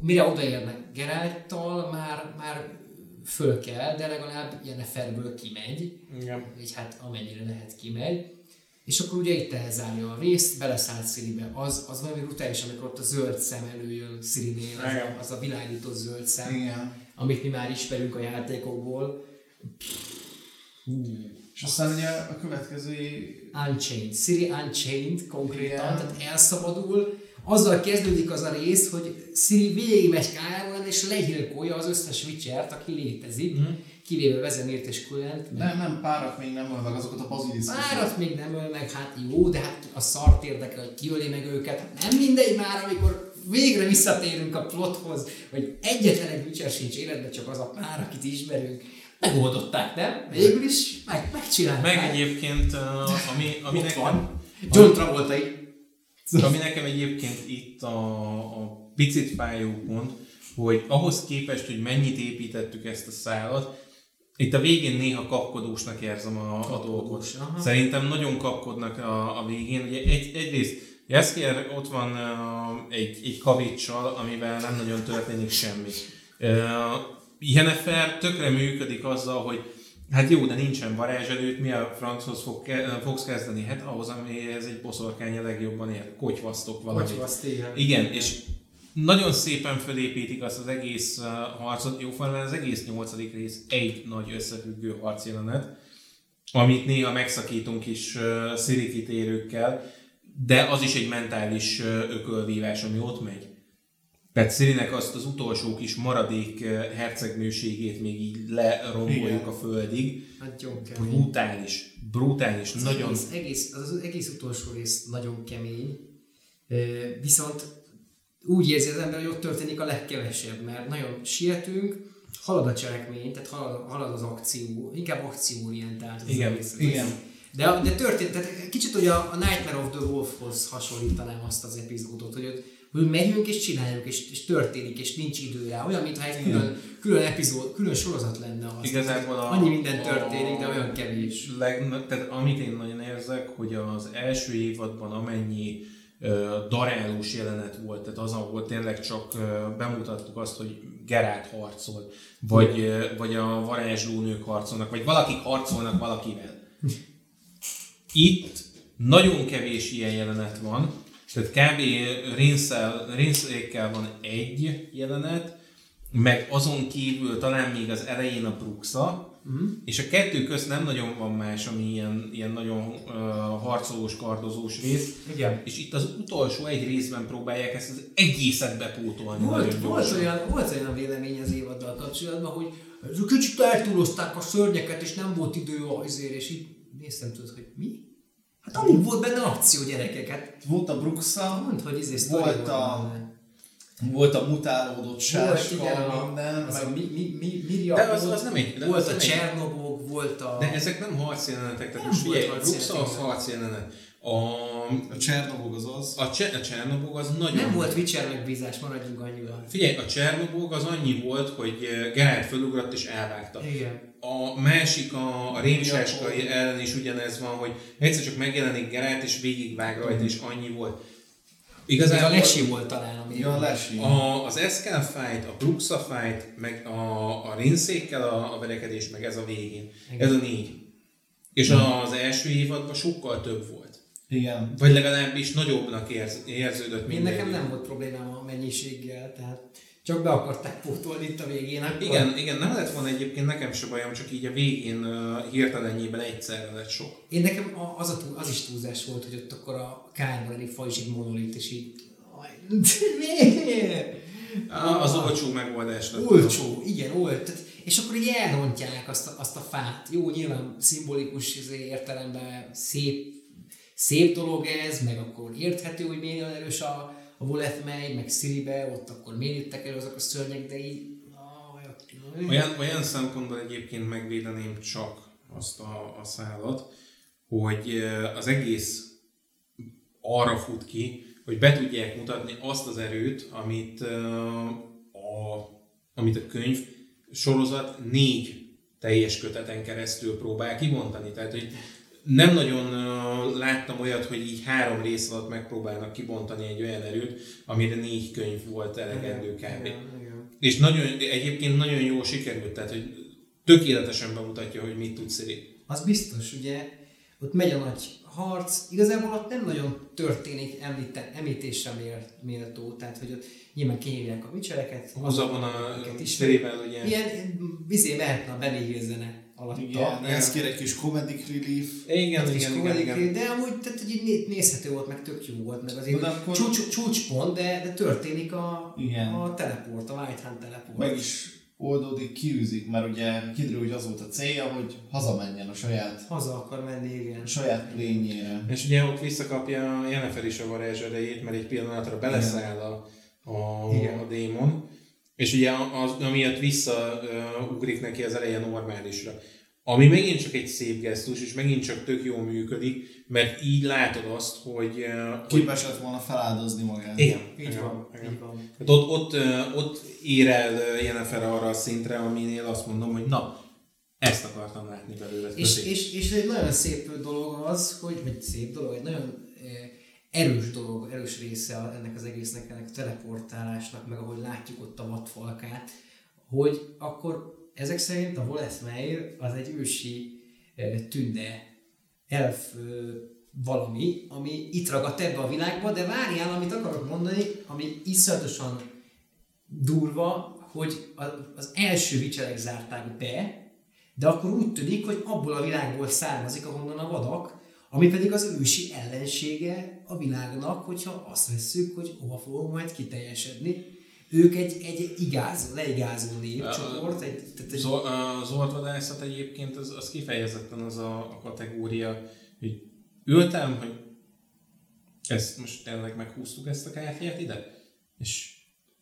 Mire odaérnek Gerálttal, már, már föl kell, de legalább Jenniferből kimegy, Igen. így hát amennyire lehet kimegy. És akkor ugye itt elzárja a részt, beleszáll Sziribe. Az, az valami brutális, amikor ott a zöld szem előjön Szirinél, az, a, az a világító zöld szem, Igen. amit mi már ismerünk a játékokból. És aztán ugye a következő Unchained, Siri Unchained konkrétan, Igen. tehát elszabadul. Azzal kezdődik az a rész, hogy Siri végigmegy Káron és legyilkolja az összes Witchert, aki létezik, mm. kivéve Vezemért és Kulent. Nem, nem, párat még nem öl meg azokat a baziliszkokat. Párat még nem öl meg, hát jó, de hát a szart érdekel, hogy kiöli meg őket. Hát Nem mindegy már, amikor végre visszatérünk a plothoz, hogy egyetlen egy Witcher sincs életben, csak az a pár, akit ismerünk. Megoldották, nem? Végül is meg, megcsinálták. Meg egyébként, ami, ami Ott nekem, van. John travolta ami nekem egyébként itt a, a picit fájó pont, hogy ahhoz képest, hogy mennyit építettük ezt a szálat, itt a végén néha kapkodósnak érzem a, a dolgot. aha. Szerintem nagyon kapkodnak a, a végén. Ugye egy, egyrészt Jeszker ott van uh, egy, egy kavicsal, amivel nem nagyon történik semmi. Uh, Jennifer tökre működik azzal, hogy Hát jó, de nincsen varázserőt, mi a franchoz fog ke- fogsz kezdeni? Hát ahhoz, amihez egy boszorkány a legjobban ért. Kocsvasztok valamit. Kocsvaszt, igen. Igen, és nagyon szépen felépítik azt az egész uh, harcot. Jóformán az egész nyolcadik rész egy nagy összefüggő harcjelenet, amit néha megszakítunk is uh, szirikitérőkkel, de az is egy mentális uh, ökölvívás, ami ott megy. Tehát Szirinek azt az utolsó kis maradék uh, hercegnőségét még így leromboljuk a földig. Nagyon kemény. Brutális, brutális, Az nagyon... Egész, egész, az, az egész utolsó rész nagyon kemény, Ö, viszont úgy érzi az ember, hogy ott történik a legkevesebb, mert nagyon sietünk, halad a cselekmény, tehát halad, halad az akció, inkább akcióorientált az Igen, egész. igen. De, de történt, tehát kicsit hogy a, a Nightmare of the Wolfhoz hasonlítanám azt az epizódot, hogy, ott- hogy megyünk és csináljuk, és, és történik, és nincs idő rá. Olyan, mintha egy külön, külön epizód, külön sorozat lenne az. Igazából a, Annyi minden a- történik, de olyan kevés. Leg, tehát amit én nagyon érzek, hogy az első évadban amennyi darálós jelenet volt, tehát az, ahol tényleg csak bemutattuk azt, hogy Gerát harcol, vagy, vagy a varázslónők harcolnak, vagy valakik harcolnak valakivel. Itt nagyon kevés ilyen jelenet van, tehát kb. Rinszel, van egy jelenet, meg azon kívül talán még az elején a Bruxa, uh-huh. és a kettő közt nem nagyon van más, ami ilyen, ilyen nagyon uh, harcolós, kardozós rész, Igen. és itt az utolsó egy részben próbálják ezt az egészet bepótolni. Volt, volt, olyan, volt olyan vélemény az évaddal kapcsolatban, hogy kicsit eltúlozták a szörnyeket, és nem volt idő azért, és így néztem, tudod, hogy mi? Hát alig volt benne akció gyerekeket. Volt a Bruxa, Mondd, hogy izé volt a, volt a mutálódott Volt, sáska, igen, a, minden, az meg a mi, mi, mi, Mirja De az- volt, az nem egy- de volt az a Csernobog, volt a... De ezek nem harcjelenetek, tehát most volt figyelj, a Bruxa az harcjelenet. A, a Csernobog az az. a, Cse- a Csernobog az nagyon... nem volt Witcher megbízás, maradjunk annyival. Figyelj, a Csernobog az annyi volt, hogy eh, Geralt fölugrott és elvágta. Igen. A másik, a, a rémsáska ellen is ugyanez van, hogy egyszer csak megjelenik Geralt és végigvág rajta, és annyi volt. Még a Igazából Lesi volt talán, ami... Ja, Lesi. a, az Eskel fight, a Bruxa fight, meg a, a Rinszékkel a, a verekedés, meg ez a végén. Igen. Ez a négy. És az első évadban sokkal több volt. Igen. Vagy legalábbis nagyobbnak érz, érződött Én minden. nekem nem volt problémám a mennyiséggel, tehát csak be akarták pótolni itt a végén. Akkor Igen, igen, nem lett volna egyébként nekem se bajom, csak így a végén uh, hirtelenjében egyszerre lett sok. Én nekem az, a az is túlzás volt, hogy ott akkor a kármolani faj is egy monolit, és így... Ah, az olcsó megoldás lett. Olcsó, igen. Tehát, és akkor így elrontják azt a, azt a fát. Jó, nyilván szimbolikus izé, értelemben szép, szép dolog ez, meg akkor érthető, hogy miért olyan erős a, a Wolfmei, meg Sziribe, ott akkor miért jöttek elő azok a szörnyek, de így... Olyan, olyan szempontból egyébként megvédeném csak azt a, a szállat, hogy az egész arra fut ki, hogy be tudják mutatni azt az erőt, amit a, amit a könyv sorozat négy teljes köteten keresztül próbál kibontani. Tehát, hogy nem nagyon láttam olyat, hogy így három rész alatt megpróbálnak kibontani egy olyan erőt, amire négy könyv volt elegendő kb. És nagyon, egyébként nagyon jól sikerült, tehát hogy tökéletesen bemutatja, hogy mit tud Siri. Az biztos, ugye, ott megy a nagy harc, igazából ott nem nagyon történik említen, említésre mél, méltó, tehát hogy ott nyilván kinyírják a vicsereket, Húzza van a Sirivel, ugye. Ilyen vizé mehetne a Benny Hill zene alatta. Igen, ez kér egy kis comedic relief. Igen, Egy kis igen, igen, igen. clip, De amúgy tehát, hogy így né- nézhető volt, meg tök jó volt, meg azért De akkor- csúcs, csúcspont, de, de történik a, Igen. a teleport, a White Hand teleport. Meg is oldódik, kiűzik, mert ugye kiderül, hogy az volt a célja, hogy hazamenjen a saját, Haza akar menni, igen. a saját plényére. És ugye ott visszakapja Jennifer is a varázs erejét, mert egy pillanatra beleszáll a, a, Igen. a démon, és ugye az, amiatt visszaugrik neki az eleje normálisra. Ami megint csak egy szép gesztus, és megint csak tök jól működik, mert így látod azt, hogy... Képes lett volna feláldozni magát. igen, Így igen, van, igen. így van. Hát ott, ott, ott ér el Jennifer arra a szintre, aminél azt mondom, hogy na, ezt akartam látni belőle. És, és, és egy nagyon szép dolog az, hogy, vagy szép dolog, egy nagyon eh, erős dolog, erős része ennek az egésznek, ennek a teleportálásnak, meg ahogy látjuk ott a vadfalkát, hogy akkor ezek szerint a Woleth Meir az egy ősi tünde, elf valami, ami itt ragadt ebbe a világba, de várjál, amit akarok mondani, ami iszonyatosan durva, hogy az első vicselek zárták be, de akkor úgy tűnik, hogy abból a világból származik, ahonnan a vadak, ami pedig az ősi ellensége a világnak, hogyha azt vesszük, hogy hova fog majd kiteljesedni. Ők egy, egy igázó, leigázó népcsoport, egy, tehát egy, Zol- Az oldvadászat egyébként az, az kifejezetten az a, a kategória, hogy ültem, hogy ezt most tényleg meghúztuk ezt a kártyát ide, és,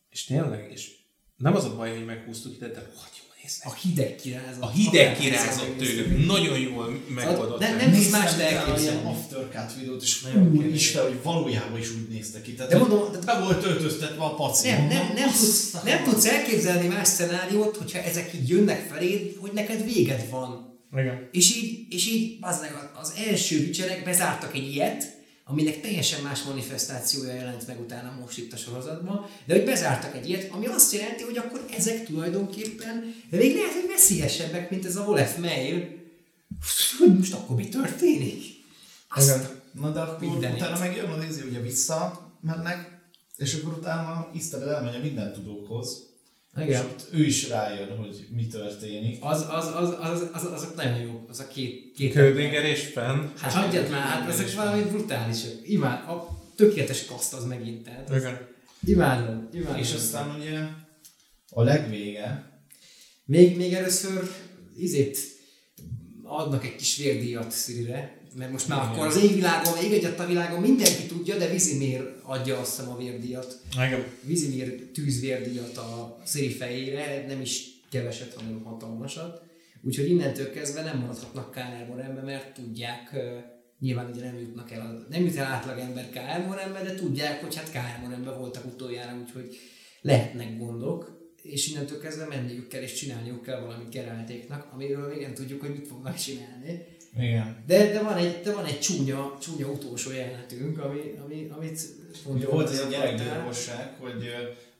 és tényleg, és nem az a baj, hogy meghúztuk ide, de hogy néznek. a hideg kirázott. A hideg kirázott ők, nagyon jól megoldották. nem- nem- Néztem más elképzelni. ilyen aftercut videót, és Nagyon úr. Isten, hogy valójában is úgy néztek ki. Tehát De mondom, de- be volt öltöztetve a paci. Nem, nem, nem, tudsz, nem tudsz elképzelni más szenáriót, hogyha ezek így jönnek feléd, hogy neked véged van. Igen. És így, és így az, az első vicserek bezártak egy ilyet, aminek teljesen más manifestációja jelent meg utána most itt a sorozatban, de hogy bezártak egy ilyet, ami azt jelenti, hogy akkor ezek tulajdonképpen még lehet, hogy veszélyesebbek, mint ez a Wolf Mail. Hogy most akkor mi történik? Azt, Na de akkor Mindenit. utána meg jön a nézi, ugye visszamennek, és akkor utána Isztabel elmegy a minden tudókhoz. És igen. ott ő is rájön, hogy mi történik. Az, az, az, az, az, azok nagyon jó, az a két, két Kődinger és Fenn. Hát hagyjad már, hát ezek valami brutálisak. Imád, a tökéletes kaszt az megint, tehát. Igen. Imádom, imádom. És aztán ugye a legvége, Még, még először izét adnak egy kis vérdíjat Szirire, mert most már akkor az égvilágon, ég egyet a világon mindenki tudja, de Vizimir adja azt hiszem a vérdíjat. Igen. Vizimir tűzvérdíjat a Sziri fejére, nem is keveset, hanem hatalmasat. Úgyhogy innentől kezdve nem maradhatnak KR Morembe, mert tudják, nyilván ugye nem jutnak el, nem jut el átlag ember Morembe, de tudják, hogy hát Morembe voltak utoljára, úgyhogy lehetnek gondok, és innentől kezdve menniük kell és csinálniuk kell valamit Geráltéknak, amiről még nem tudjuk, hogy mit fognak csinálni. Igen. De, de, van egy, de van egy csúnya, csúnya utolsó jelenetünk, ami, ami, amit Ugye volt ez a gyerekgyilkosság, hogy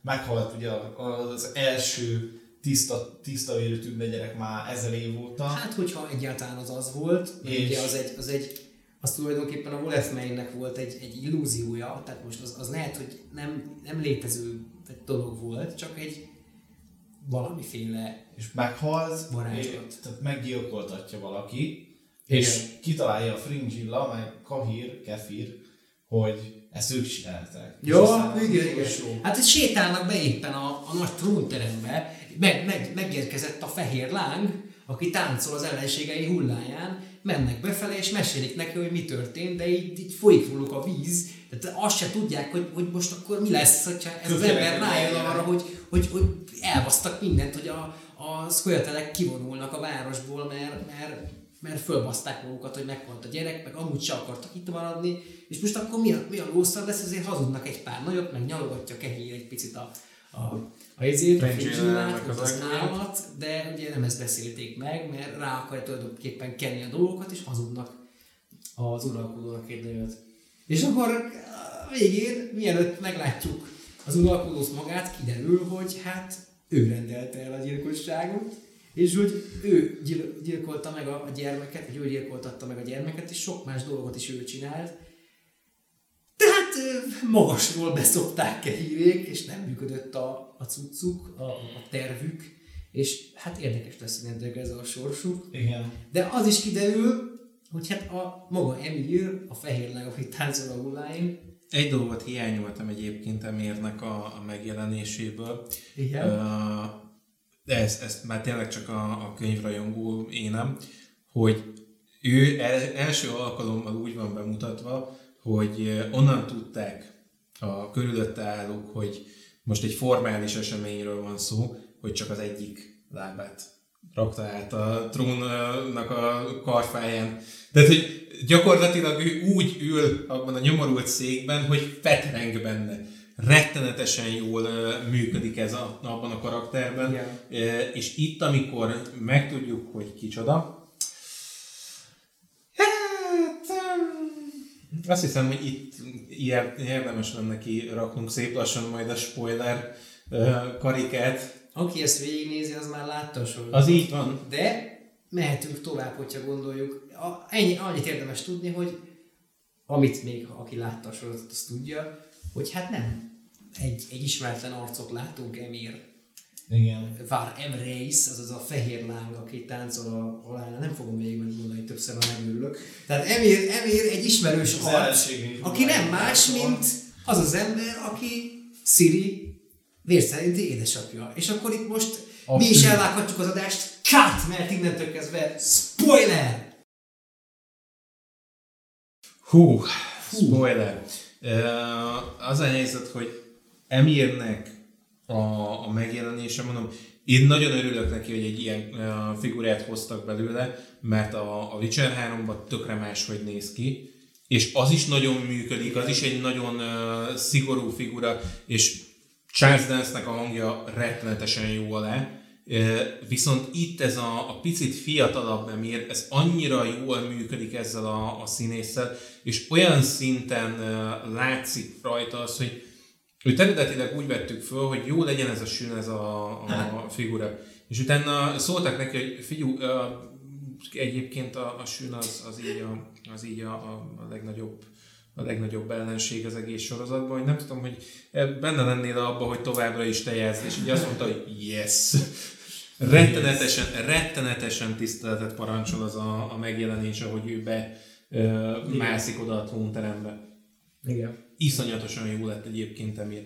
meghalt ugye az első tiszta, tiszta vérű tünde gyerek már ezer év óta. Hát, hogyha egyáltalán az az volt, És- ugye az egy, az egy az tulajdonképpen a Wolf Maynek volt egy, egy illúziója, tehát most az, az lehet, hogy nem, nem létező dolog volt, csak egy valamiféle és meghalt, Varázslat. és, tehát meggyilkoltatja valaki, Igen. és kitalálja a Fringilla, meg Kahir, Kefir, hogy ezt ők csinálták. Jó, az igen, igen. Hát itt sétálnak be éppen a, a nagy trónterembe, meg, meg, megérkezett a fehér láng, aki táncol az ellenségei hulláján, mennek befele és mesélik neki, hogy mi történt, de így, így folyik róluk a víz, tehát azt se tudják, hogy, hogy most akkor mi lesz, hogyha ez az Kökörek, ember rájön arra, hogy, hogy, hogy elbasztak mindent, hogy a, a szköltelek kivonulnak a városból, mert, mert, mert fölbaszták magukat, hogy meghalt a gyerek, meg amúgy se akartak itt maradni, és most akkor mi a, mi a lószar lesz, ezért hazudnak egy pár nagyot, meg nyalogatja Kehír egy picit a, a, a izét, a meg az az állat, de ugye nem ezt beszélték meg, mert rá akarja tulajdonképpen kenni a dolgokat, és hazudnak az uralkodónak egy nagyot. És akkor a végén, mielőtt meglátjuk az uralkodót magát, kiderül, hogy hát ő rendelte el a gyilkosságot, és hogy ő gyil- gyilkolta meg a a gyermeket, vagy ő gyilkoltatta meg a gyermeket, és sok más dolgot is ő csinált. Tehát magasról beszopták Kehirék, és nem működött a, a cuccuk, a, a tervük, és hát érdekes lesz innentől ez a sorsuk. Igen. De az is kiderül, hogy hát a maga Emir, a fehér lány, aki táncol a hulláin, Egy dolgot hiányoltam egyébként Emirnek a, a megjelenéséből. igen, Ö, de ezt már tényleg csak a, a könyvrajongó énem, hogy ő el, első alkalommal úgy van bemutatva, hogy onnan tudták a körülötte állók, hogy most egy formális eseményről van szó, hogy csak az egyik lábát rakta át a trónnak a karfáján. Tehát, hogy gyakorlatilag ő úgy ül abban a nyomorult székben, hogy fetreng benne. Rettenetesen jól működik ez a, abban a karakterben. Igen. És itt, amikor megtudjuk, hogy kicsoda, hát, azt hiszem, hogy itt ilyen- érdemes lenne ki raknunk szép lassan majd a spoiler karikát, aki ezt végignézi, az már látta a sorozatot. Az így van. De mehetünk tovább, hogyha gondoljuk. A, ennyi, annyit érdemes tudni, hogy amit még aki látta a sorozatot, az tudja, hogy hát nem egy, egy ismeretlen arcot látunk Emir Igen. Vár Emreis, azaz a fehér láng, aki táncol a halálnál, nem fogom még megmondani, többször ha megőrülök. Tehát Emir, Emir egy ismerős Az arc, aki nem más, mint az az ember, aki Siri vér szerinti édesapja. És akkor itt most A mi is elvághatjuk az adást, cut, mert innentől kezdve spoiler! Hú, spoiler. Uh, az a helyzet, hogy Emirnek a, a megjelenése, mondom, én nagyon örülök neki, hogy egy ilyen figurát hoztak belőle, mert a, a Witcher 3-ban tökre máshogy néz ki, és az is nagyon működik, az is egy nagyon uh, szigorú figura, és Charles Dance-nek a hangja rettenetesen jó alá, Viszont itt ez a, a picit fiatalabb Emir, ez annyira jól működik ezzel a, a színésszel, és olyan szinten látszik rajta az, hogy őt eredetileg úgy vettük föl, hogy jó legyen ez a sün, ez a, a figura. És utána szóltak neki, hogy figyú, egyébként a, a sün az, az így, a, az így a, a legnagyobb a legnagyobb ellenség az egész sorozatban, hogy nem tudom, hogy benne lennél abba, hogy továbbra is te játsz, és így azt mondta, hogy yes. Rettenetesen, rettenetesen tiszteletet parancsol az a, a megjelenés, ahogy ő be ö, mászik oda a trónterembe. Igen. Iszonyatosan jó lett egyébként Emir.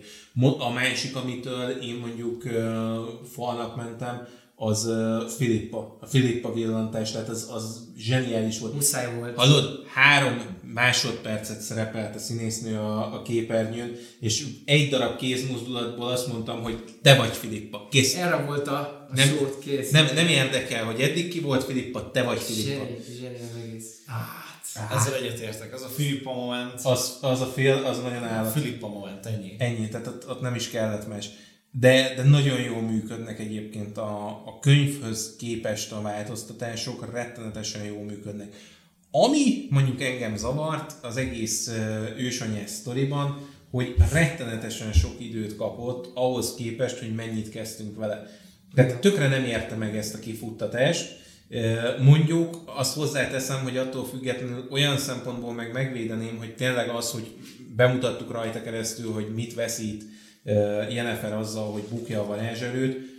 A másik, amitől én mondjuk ö, falnak mentem, az Filippa. A Filippa villantás, tehát az, az zseniális volt. Muszáj volt. Hallod, három másodpercet szerepelt a színésznő a, a képernyőn, és egy darab kézmozdulatból azt mondtam, hogy te vagy Filippa. Kész. Erre volt a, a Nem, sót kész. nem, nem érdekel, hogy eddig ki volt Filippa, te vagy Filippa. Zseni, zseni az egész. Hát. Ezzel egyetértek. Az a Filippa moment. Az, az a fél, az nagyon állat. Filippa moment, ennyi. Ennyi, tehát ott, ott nem is kellett más. De, de nagyon jól működnek egyébként a, a könyvhöz képest a változtatások, rettenetesen jól működnek. Ami mondjuk engem zavart az egész ősanyás sztoriban, hogy rettenetesen sok időt kapott ahhoz képest, hogy mennyit kezdtünk vele. Tehát tökre nem érte meg ezt a kifuttatást. Mondjuk azt hozzáteszem, hogy attól függetlenül olyan szempontból meg megvédeném, hogy tényleg az, hogy bemutattuk rajta keresztül, hogy mit veszít Jennifer azzal, hogy bukja a varázserőt,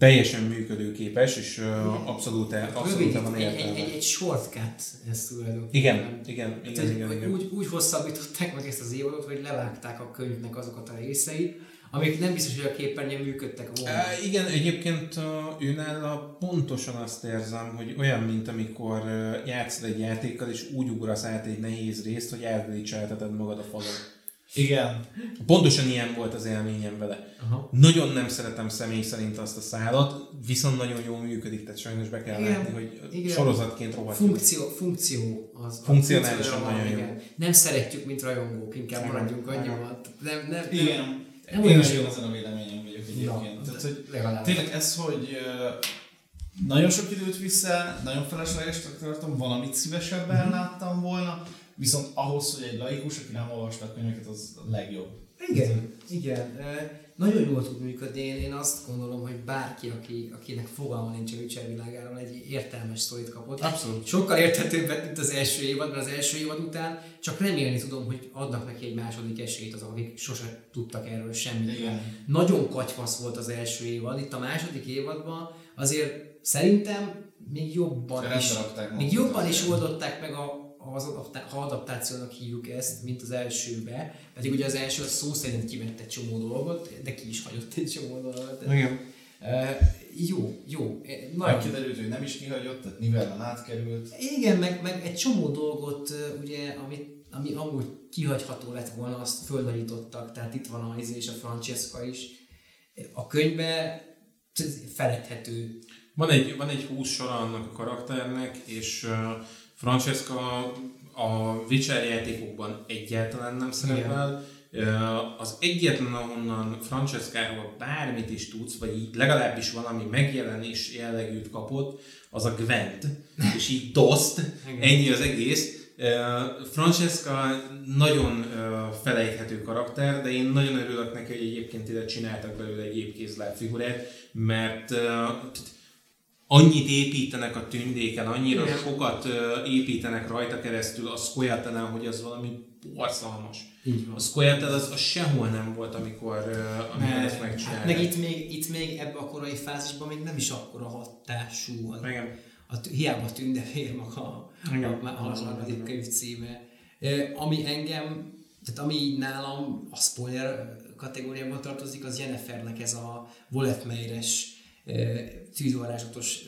teljesen működőképes, és abszolút, abszolút Rövid, van egy, egy, értelme. egy, egy shortcut ez tulajdonképpen. Igen, igen, Hát, igen, igen, igen. Úgy, úgy hosszabbították meg ezt az évadot, hogy levágták a könyvnek azokat a részeit, amik nem biztos, hogy a képernyőn működtek volna. Igen, egyébként a, őnála pontosan azt érzem, hogy olyan, mint amikor ö, játszol egy játékkal, és úgy ugrasz át egy nehéz részt, hogy elglitcselteted magad a falon. Igen. Pontosan ilyen volt az élményem vele. Aha. Nagyon nem szeretem személy szerint azt a szállat, viszont nagyon jól működik, tehát sajnos be kell Igen, látni, hogy igen. sorozatként rohadt. Funkció, funkció az. Funkcionálisan nagyon jó. igen. Nem szeretjük, mint rajongók, inkább Igen, maradjunk igen. annyival. Nem, nem, nem, Igen. Nem Én is jó. ezen a véleményem vagyok egyébként. Na, Tehát, hogy legalább. tényleg ez, hogy nagyon sok időt vissza, nagyon feleslegesnek tartom, van, amit szívesebben Mhm. láttam volna, viszont ahhoz, hogy egy laikus, aki nem olvasta a könyveket, az a legjobb. Igen, igen. Ö, Nagyon jól tud működni. Én, én azt gondolom, hogy bárki, aki, akinek fogalma nincs a Witcher világáról, egy értelmes sztorit kapott. Abszolút. Sokkal érthetőbbet, mint az első évad, mert az első évad után csak remélni tudom, hogy adnak neki egy második esélyt azok, akik sose tudtak erről semmit. Igen. Nagyon katyvasz volt az első évad. Itt a második évadban azért szerintem még jobban Rendbe is, még jobban is oldották meg a, az adaptá- ha adaptációnak hívjuk ezt, mint az elsőbe, pedig ugye az első az szó szerint kivett egy csomó dolgot, de ki is hagyott egy csomó dolgot. Igen. Uh, jó, jó. Majd Nagyon kiderült, hogy nem is kihagyott, tehát Nivellen átkerült. igen, meg, meg egy csomó dolgot, ugye, amit, ami amúgy kihagyható lett volna, azt fölnagyítottak, tehát itt van a Izé és a Francesca is. A könyvbe feledhető. Van egy, van egy húsz sora annak a karakternek, és uh, Francesca a Witcher játékokban egyáltalán nem szerepel. Az egyetlen, ahonnan Francescáról bármit is tudsz, vagy így legalábbis valami megjelenés jellegűt kapott, az a Gwent, és így Dost, ennyi az egész. Francesca nagyon felejthető karakter, de én nagyon örülök neki, hogy egyébként ide csináltak belőle egy épkézláb figurát, mert annyit építenek a tündéken, annyira Igen. sokat építenek rajta keresztül a Scoia'telen, hogy az valami borzalmas. A Scoia'tel az, az sehol nem volt, amikor, amikor ezt megcsinálták. Meg itt még, itt még ebbe a korai fázisban még nem is akkora hatású. Az, Igen. A, hiába tündevér maga a, a, a, harmadik könyv címe. Ami engem, tehát ami így nálam a spoiler kategóriában tartozik, az Jennifernek ez a Voletmeires tűzvarázslatos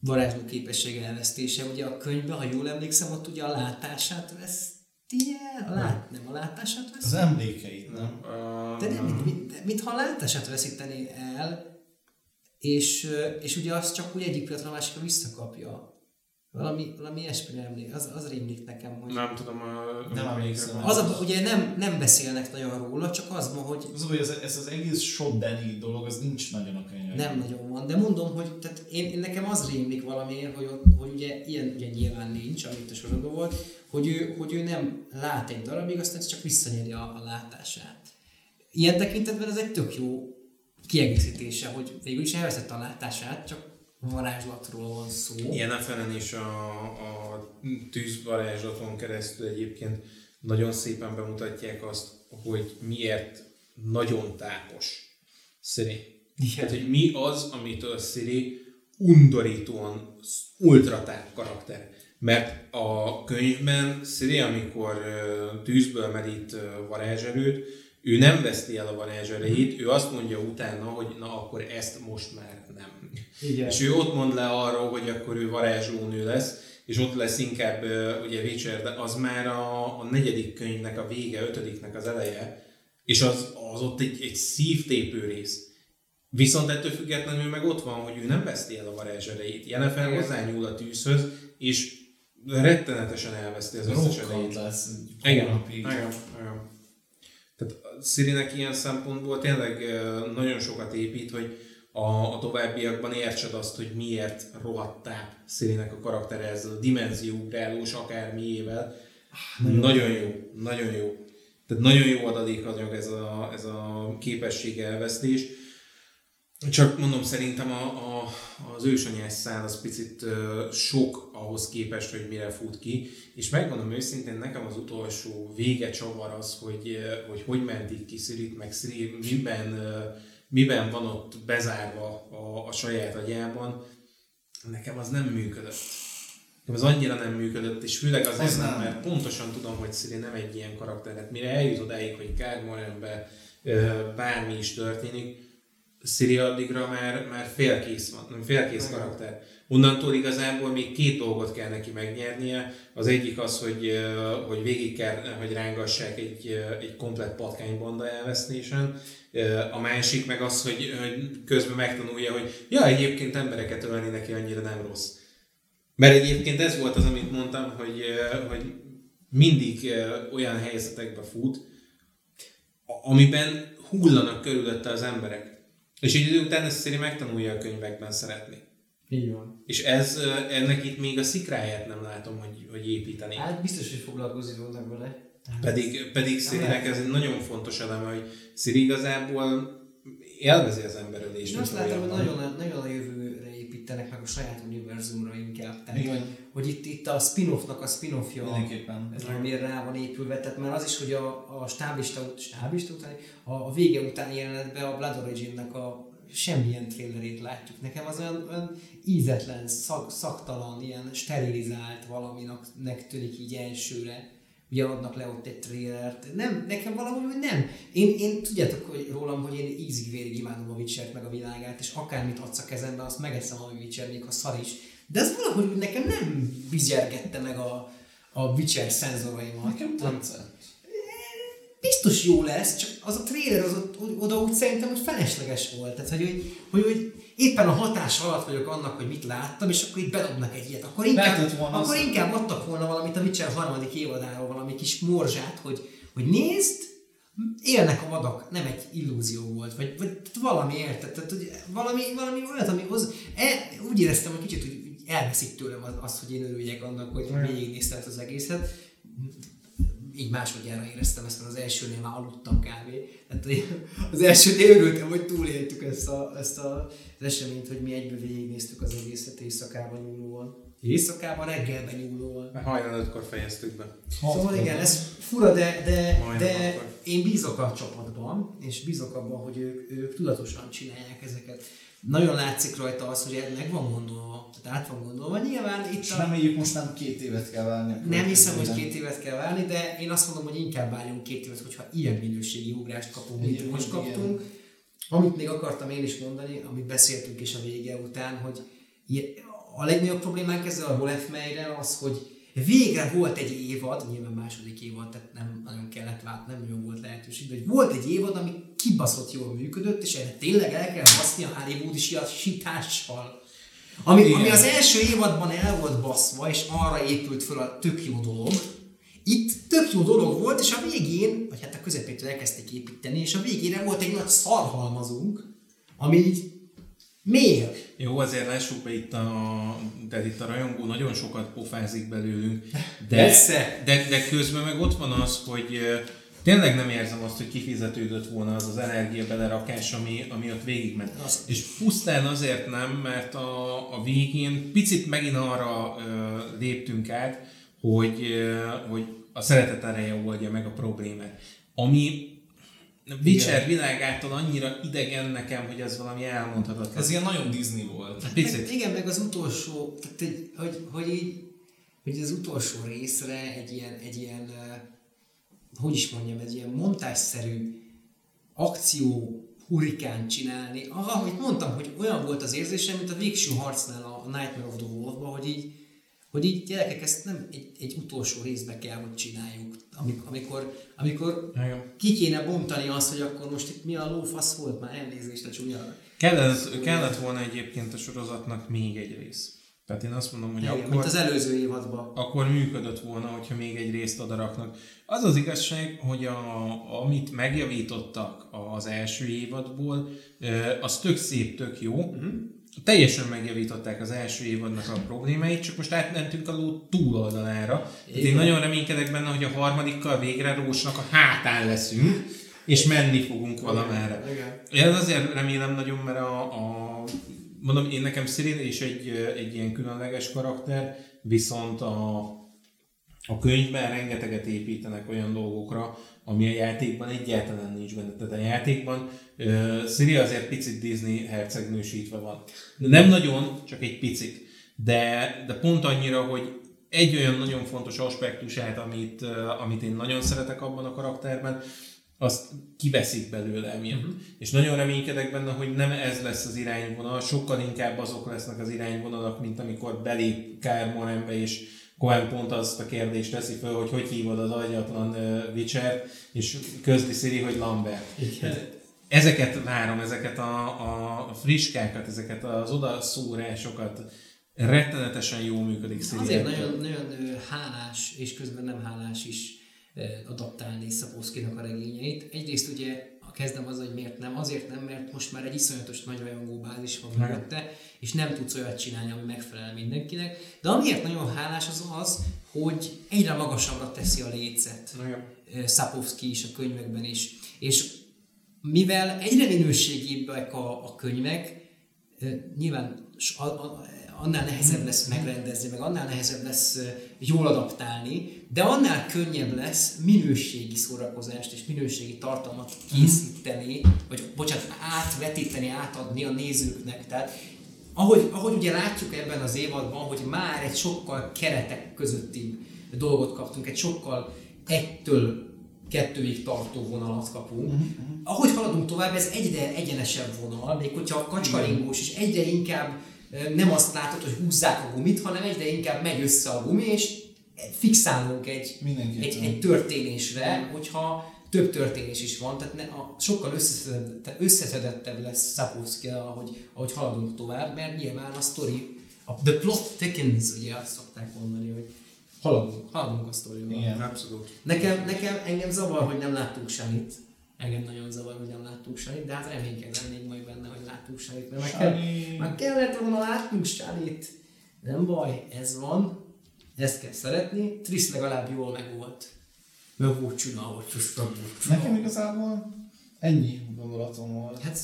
varázsló képessége elvesztése. Ugye a könyvben, ha jól emlékszem, ott ugye a látását veszti el, a lát, nem a látását veszti Az emlékeit, nem? De nem, mint, mint, mintha a látását veszíteni el, és, és ugye azt csak úgy egyik pillanatra a másikra visszakapja. Valami, valami ilyesmi emlék, az, az rémlik nekem, hogy... Nem tudom, a... Nem emlékszem. Az a, ugye nem, nem beszélnek nagyon róla, csak az ma, hogy... Az, hogy ez, ez az egész Shot Danny dolog, az nincs nagyon a könyvben. Nem nagyon van, de mondom, hogy tehát én, én nekem az rémlik valamiért, hogy, hogy ugye ilyen ugye nyilván nincs, amit a sorozatban volt, hogy ő, hogy ő nem lát egy darabig, aztán csak visszanyeri a, a látását. Ilyen tekintetben ez egy tök jó kiegészítése, hogy végül is elvesztette a látását, csak varázslatról van szó. Fenen is a, a tűzvarázslaton keresztül egyébként nagyon szépen bemutatják azt, hogy miért nagyon tápos Siri. Tehát, hogy mi az, amitől Siri undorítóan ultratáp karakter. Mert a könyvben Siri, amikor tűzből merít varázserőt, ő nem veszti el a varázserejét, ő azt mondja utána, hogy na akkor ezt most már nem. Igen. És ő ott mond le arról, hogy akkor ő varázslónő lesz, és ott lesz inkább ugye Witcher, de az már a, a negyedik könyvnek a vége, ötödiknek az eleje, és az, az ott egy, egy szívtépő rész. Viszont ettől függetlenül meg ott van, hogy ő nem veszti el a varázserejét. Jennifer hozzányúl a tűzhöz, és rettenetesen elveszti az összes erejét. lesz. Igen, igen, igen. Tehát Szirinek ilyen szempontból tényleg nagyon sokat épít, hogy a, a továbbiakban értsed azt, hogy miért rohadták Szirinek a karaktere ezzel a dimenzióugrálós akármiével. Nagyon, nagyon jó, nagyon jó. Tehát nagyon jó adalékanyag ez a, ez a képesség elvesztés. Csak mondom, szerintem a, a, az ősanyás szál az picit uh, sok ahhoz képest, hogy mire fut ki, és megmondom őszintén, nekem az utolsó vége csavar az, hogy hogy, hogy mentik ki Szirit, meg Siri miben, uh, miben van ott bezárva a, a saját agyában, nekem az nem működött. Nekem az annyira nem működött, és főleg azért az nem, mert pontosan tudom, hogy Siri nem egy ilyen karakter. Hát mire eljut odáig, hogy Kármolyanben bármi is történik, Siri addigra már, már félkész van, nem félkész karakter. Onnantól igazából még két dolgot kell neki megnyernie. Az egyik az, hogy, hogy végig kell, hogy rángassák egy, egy komplett patkánybanda elvesztésen. A másik meg az, hogy, hogy közben megtanulja, hogy ja, egyébként embereket ölni neki annyira nem rossz. Mert egyébként ez volt az, amit mondtam, hogy, hogy mindig olyan helyzetekbe fut, amiben hullanak körülötte az emberek. És egy idő után ezt Sziri megtanulja a könyvekben szeretni. Így van. És ez, ennek itt még a szikráját nem látom, hogy, hogy építeni. Hát biztos, hogy foglalkozni fognak vele. Pedig, pedig Szirinek ez egy nagyon fontos eleme, hogy Sziri igazából élvezi az emberölést. Én azt látom, hogy nagyon, nagyon a jövőre építenek meg a saját univerzumra inkább. Tehát, hogy, hogy itt, itt a spin-offnak a spin-offja, ez amire rá van épülve, tehát már az is, hogy a, a stábista, stábista utáni, a, a vége utáni jelenetben a Blood Origin-nek a semmilyen trailerét látjuk. Nekem az olyan, olyan ízetlen, szak, szaktalan, ilyen sterilizált valaminek tűnik így elsőre. Ugye adnak le ott egy trailert. Nem, nekem valahogy nem. Én, én tudjátok hogy rólam, hogy én ízig vérig imádom a witcher meg a világát, és akármit adsz a kezembe, azt megeszem a Witcher, még a szar is. De ez valahogy nekem nem vizsgette meg a, a Witcher szenzoraimat. Nekem tetszett biztos jó lesz, csak az a trailer az ott, oda úgy szerintem, hogy felesleges volt. Tehát, hogy, hogy, hogy éppen a hatás alatt vagyok annak, hogy mit láttam, és akkor így bedobnak egy ilyet. Akkor inkább, akkor inkább adtak volna valamit a Witcher harmadik évadáról, valami kis morzsát, hogy, hogy nézd, élnek a vadak, nem egy illúzió volt, vagy, vagy valami érted, tehát hogy valami, valami olyat, ami hoz, e, úgy éreztem, hogy kicsit hogy elveszik tőlem az- azt, hogy én örüljek annak, hogy végignéztem az egészet. Így másodjára éreztem ezt, mert az elsőnél már aludtam kávé. Tehát az elsőnél örültem, hogy túléltük ezt, a, ezt a, az eseményt, hogy mi egyből végignéztük az egészet éjszakában nyúlóan. Éjszakában, reggelben nyúlóan. Mert hajnal ötkor fejeztük be. Szóval igen, ez fura, de, de, Majdnem de akkor. én bízok a csapatban, és bízok abban, hogy ők, ők tudatosan csinálják ezeket. Nagyon látszik rajta az, hogy meg van gondolva, tehát át van gondolva. Nyilván itt És a... reméljük most nem két évet kell várni. Nem hiszem, hogy két évet kell várni, de én azt mondom, hogy inkább várjunk két évet, hogyha ilyen minőségi ugrást kapunk, mint most igen. kaptunk. Amit még akartam én is mondani, amit beszéltünk is a vége után, hogy a legnagyobb problémánk ezzel a Wolf Meyer az, hogy végre volt egy évad, nyilván második évad, tehát nem nagyon kellett várni, nem nagyon volt lehetőség, de hogy volt egy évad, ami kibaszott jól működött, és erre tényleg el kell baszni a hollywoodi sitással. Ami, Igen. ami az első évadban el volt baszva, és arra épült föl a tök jó dolog, itt tök jó dolog volt, és a végén, vagy hát a közepétől elkezdték építeni, és a végére volt egy nagy szarhalmazunk, ami így miért? Jó, azért lássuk be itt a, de itt a rajongó nagyon sokat pofázik belőlünk, de, de, de közben meg ott van az, hogy tényleg nem érzem azt, hogy kifizetődött volna az az energia belerakás, ami, ami ott végigment. Az- És pusztán azért nem, mert a, a végén picit megint arra ö, léptünk át, hogy, ö, hogy a szeretet ereje oldja meg a problémát. Ami Witcher világától annyira idegen nekem, hogy ez valami elmondhatatlan. Ez ilyen nagyon Disney volt. Picit. Meg, igen, meg az utolsó, tehát egy, hogy, hogy így, hogy az utolsó részre egy ilyen, egy ilyen, hogy is mondjam, egy ilyen montásszerű akció hurikán csinálni. Ah, Ahogy mondtam, hogy olyan volt az érzésem, mint a végső harcnál a Nightmare of the Wolf-ban, hogy így, hogy így gyerekek, ezt nem egy, egy utolsó részbe kell, hogy csináljuk. Amikor, amikor, amikor ki kéne bontani azt, hogy akkor most itt mi a lófasz volt, már elnézést a csúnya. Kellett, kellett volna egyébként a sorozatnak még egy rész. Tehát én azt mondom, hogy Igen, akkor, mint az előző évadban. akkor működött volna, hogyha még egy részt odaraknak. Az az igazság, hogy a, amit megjavítottak az első évadból, az tök szép, tök jó. Uh-huh. Teljesen megjavították az első évadnak a problémáit, csak most átmentünk a ló túloldalára. Tehát én nagyon reménykedek benne, hogy a harmadikkal végre Rósnak a hátán leszünk, és menni fogunk valamára. Igen. Én azért remélem nagyon, mert a, a mondom, én nekem Cyril és egy, egy ilyen különleges karakter, viszont a, a könyvben rengeteget építenek olyan dolgokra, ami a játékban egyáltalán nincs benne. Tehát a játékban uh, Ciri azért picit Disney hercegnősítve van. De nem nagyon, csak egy picit. De, de pont annyira, hogy egy olyan nagyon fontos aspektusát, amit, uh, amit én nagyon szeretek abban a karakterben, azt kiveszik belőle emiatt. Uh-huh. És nagyon reménykedek benne, hogy nem ez lesz az irányvonal, sokkal inkább azok lesznek az irányvonalak, mint amikor belép Kár Morenbe, és Cohen pont azt a kérdést teszi fel, hogy hogy hívod az agyatlan uh, Witcher, és közli Siri, hogy Lambert. Igen. Ezeket várom, ezeket a, a friskákat, ezeket az odaszúrásokat, rettenetesen jól működik Siri. Azért nagyon, nagyon hálás, és közben nem hálás is adaptálni Szaposzkinak a regényeit. Egyrészt ugye a kezdem az, hogy miért nem. Azért nem, mert most már egy iszonyatos nagy rajongó bázis van mögötte, és nem tudsz olyat csinálni, ami megfelel mindenkinek. De amiért nagyon hálás az az, hogy egyre magasabbra teszi a lécet. Szapovszki is a könyvekben is. És mivel egyre minőségibbek a, a könyvek, nyilván s- a, a, annál nehezebb lesz megrendezni, meg annál nehezebb lesz jól adaptálni, de annál könnyebb lesz minőségi szórakozást és minőségi tartalmat készíteni, vagy bocsánat, átvetíteni, átadni a nézőknek. Tehát ahogy, ahogy ugye látjuk ebben az évadban, hogy már egy sokkal keretek közötti dolgot kaptunk, egy sokkal egytől kettőig tartó vonalat kapunk. Uh-huh. Ahogy haladunk tovább, ez egyre egyenesebb vonal, még hogyha a kacskaringós is egyre inkább nem azt látod, hogy húzzák a gumit, hanem egyre inkább megy össze a gumi, és fixálunk egy, egy, egy történésre, hogyha több történés is van, tehát ne, a, sokkal összeszedettebb, összeszedettebb lesz Szapovszki, ahogy, ahogy haladunk tovább, mert nyilván a story, a, the plot thickens, ugye azt szokták mondani, hogy haladunk, haladunk a sztorival. Igen. Abszolút. Nekem, nekem engem zavar, hogy nem láttunk semmit. Engem nagyon zavar, hogy nem láttunk semmit, de hát reménykedem még majd benne, hogy láttunk semmit. Mert már, kell, már kellett volna látnunk semmit. Nem baj, ez van, ezt kell szeretni, Trisz legalább jól meg volt. Meg volt csinálva, hogy. Nekem igazából ennyi gondolatom volt. Hát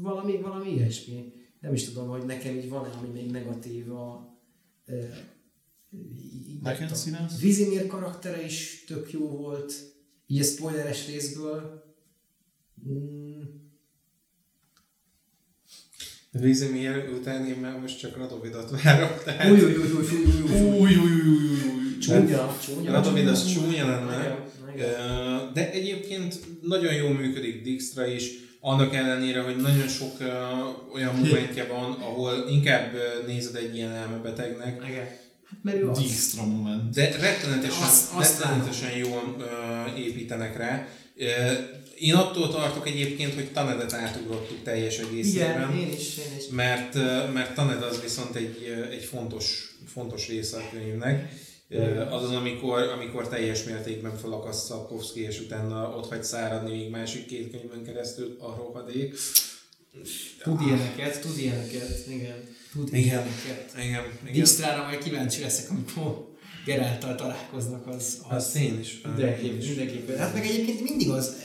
valami, valami ilyesmi. Nem is tudom, hogy nekem így van-e, ami még negatív a... Tudom. színes? Vizimir karaktere is tök jó volt, így a spoileres részből. Mm, Vizimir után én már most csak Radovidot várok, tehát Új, új, új, új, új, új, új. Új, új, új, új. Csúnya, csúnya. Radovid az csúnya lenne. De egyébként nagyon jól működik Dijkstra is, annak ellenére, hogy nagyon sok olyan momentje van, ahol inkább nézed egy ilyen elmebetegnek, Igen. Hát mert ő az. Dijkstra moment. de rettenetesen, azt- azt rettenetesen jól építenek rá. Én attól tartok egyébként, hogy Tanedet átugrottuk teljes egészében. Igen, én is, én is. Mert, mert Taned az viszont egy, egy fontos, fontos része a könyvnek. Az az, amikor, amikor teljes mértékben felakaszt Szapkovszki, és utána ott hagy száradni még másik két könyvön keresztül a rohadék. Tud ilyeneket, tud ilyeneket, igen. Tud Igen. ilyeneket. Igen, igen. Majd kíváncsi leszek, amikor Geráltal találkoznak, az, az Azt én is. mindenképp, mindenképpen. Hát meg egyébként mindig az,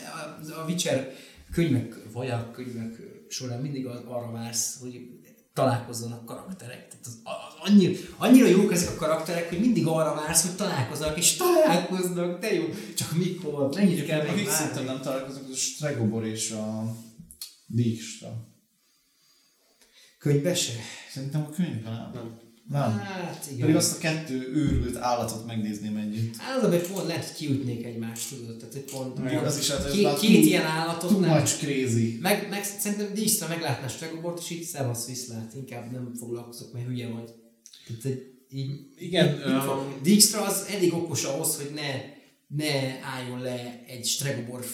a, a Witcher könyvek, a könyvek során mindig az, arra vársz, hogy találkozzanak karakterek. Tehát az, az annyira, annyira jók ezek a karakterek, hogy mindig arra vársz, hogy találkoznak, és találkoznak, de jó, csak mikor, mennyit kell még várni. nem találkoznak, az a Stregobor és a Dijkstra. Könyvbe se? Szerintem a könyvben nem. Nem. Nem. Hát igen. Pedig azt a kettő őrült állatot megnézném együtt. Hát az, hogy pont lehet, hogy kiütnék egymást, tudod, tehát hogy pont, Igen, az is lehet, hogy két, két túl- ilyen állatot Too nem. much crazy. Meg, meg szerintem Dijkstra meglátná Stregobort, és így szevasz viszlát, inkább nem foglalkozok, mert hülye vagy. Tehát, hogy így, Igen, így, um, Dijkstra az elég okos ahhoz, hogy ne, ne álljon le egy Stregobor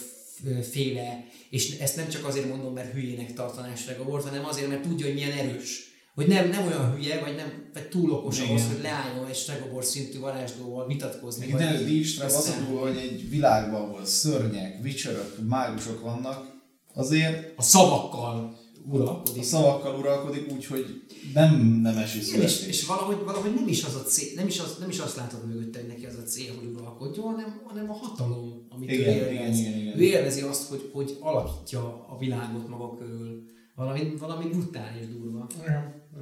féle, és ezt nem csak azért mondom, mert hülyének tartaná Stregobort, hanem azért, mert tudja, hogy milyen erős. Hogy nem, nem olyan hülye, vagy, nem, vagy túl okos Igen. ahhoz, hogy leálljon egy Stregobor szintű varázslóval vitatkozni. Tényleg Dijkstra az a hogy egy világban, ahol szörnyek, witcherök, mágusok vannak, azért a szavakkal a uralkodik. szavakkal uralkodik úgy, hogy nem nemesi Igen, és, és valahogy, valahogy nem is az a cél, nem is, az, nem is azt látod mögötte, hogy neki az a cél, hogy uralkodjon, hanem, hanem a hatalom, amit Igen, ő élvez. igen, igen, igen. Ő élvezi azt, hogy, hogy alakítja a világot maga körül. Valami, valami brutális durva.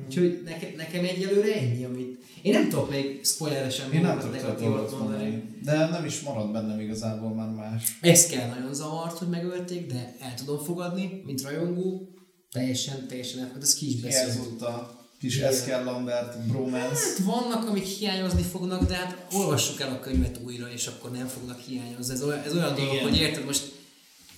Úgyhogy nekem, nekem egyelőre ennyi, amit... Én nem tudok még spoileresen Én nem dolgot mondani. De nem is marad bennem igazából már más. Ez kell nagyon zavart, hogy megölték, de el tudom fogadni, mint rajongó. Teljesen, teljesen elfogadom, ezt ki is beszéltük. Hiányzott a kis Igen. Eszkel Lambert bromance. Hát vannak, amik hiányozni fognak, de hát olvassuk el a könyvet újra, és akkor nem fognak hiányozni. Ez olyan, ez olyan dolog, hogy érted, most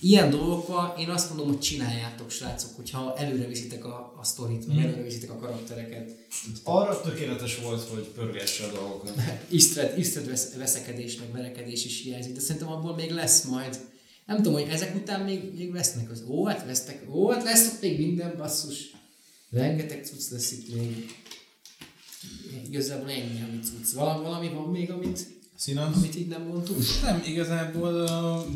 ilyen dolgokban én azt mondom, hogy csináljátok, srácok, hogyha előre viszitek a, a sztorit, meg előre viszitek a karaktereket. Arra tökéletes volt, hogy pörgesse a dolgokat. Isztred, isztred vesz, veszekedés, meg verekedés is hiányzik, de szerintem abból még lesz majd. Nem tudom, hogy ezek után még, még vesznek az. Ó, hát vesztek, ó, hát lesz ott még minden basszus. Rengeteg cucc lesz itt még. Igazából ennyi, amit cucc. Valami, valami van még, amit, Színasz? amit így nem mondtunk? Nem, igazából,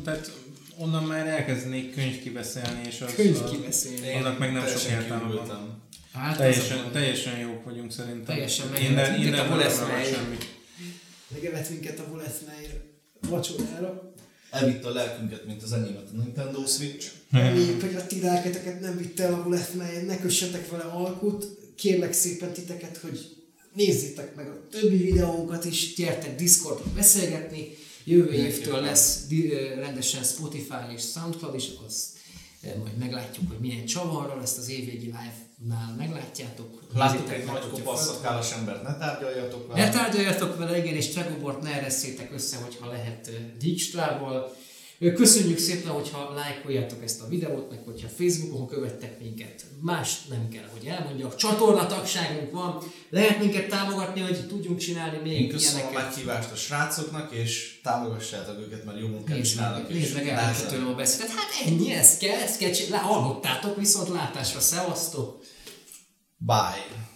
tehát onnan már elkezdenék könyv kibeszélni, és az, Könyv kibeszélni. Annak meg nem sok Teljesen értelme van. Hát az a Teljesen, teljesen jók vagyunk szerintem. Teljesen innen, meglepett minket innen a nem Wallace marad Meyer. semmi. Megevet minket a Wolfmeyer vacsorára. Elvitt a lelkünket, mint az enyémet a Nintendo Switch. Reméljük, hogy a ti lelketeket nem vitte el a Wolfmeyer, ne kössetek vele alkut. Kérlek szépen titeket, hogy nézzétek meg a többi videónkat is, gyertek Discordon beszélgetni. Jövő évtől lesz rendesen Spotify és Soundcloud is, az majd meglátjuk, hogy milyen csavarral, ezt az évvégi live-nál meglátjátok. Láttuk egy nagy hogyha kopasz föl- szakállas embert, ne tárgyaljatok ne vele. tárgyaljatok vele, igen, és Tregobort ne ereszétek össze, hogyha lehet Dijkstrával. Köszönjük szépen, hogyha lájkoljátok ezt a videót, meg hogyha Facebookon követtek minket. Más nem kell, hogy elmondjak. Csatornatagságunk van, lehet minket támogatni, hogy tudjunk csinálni még Én köszönöm a ilyeneket. meghívást a srácoknak, és támogassátok őket, mert jó munkát Nézd csinálnak. nézd meg el tőlem a beszédet. Hát ennyi, ez kell, ezt kell csinálni. Hallottátok, viszont látásra, szevasztok! Bye.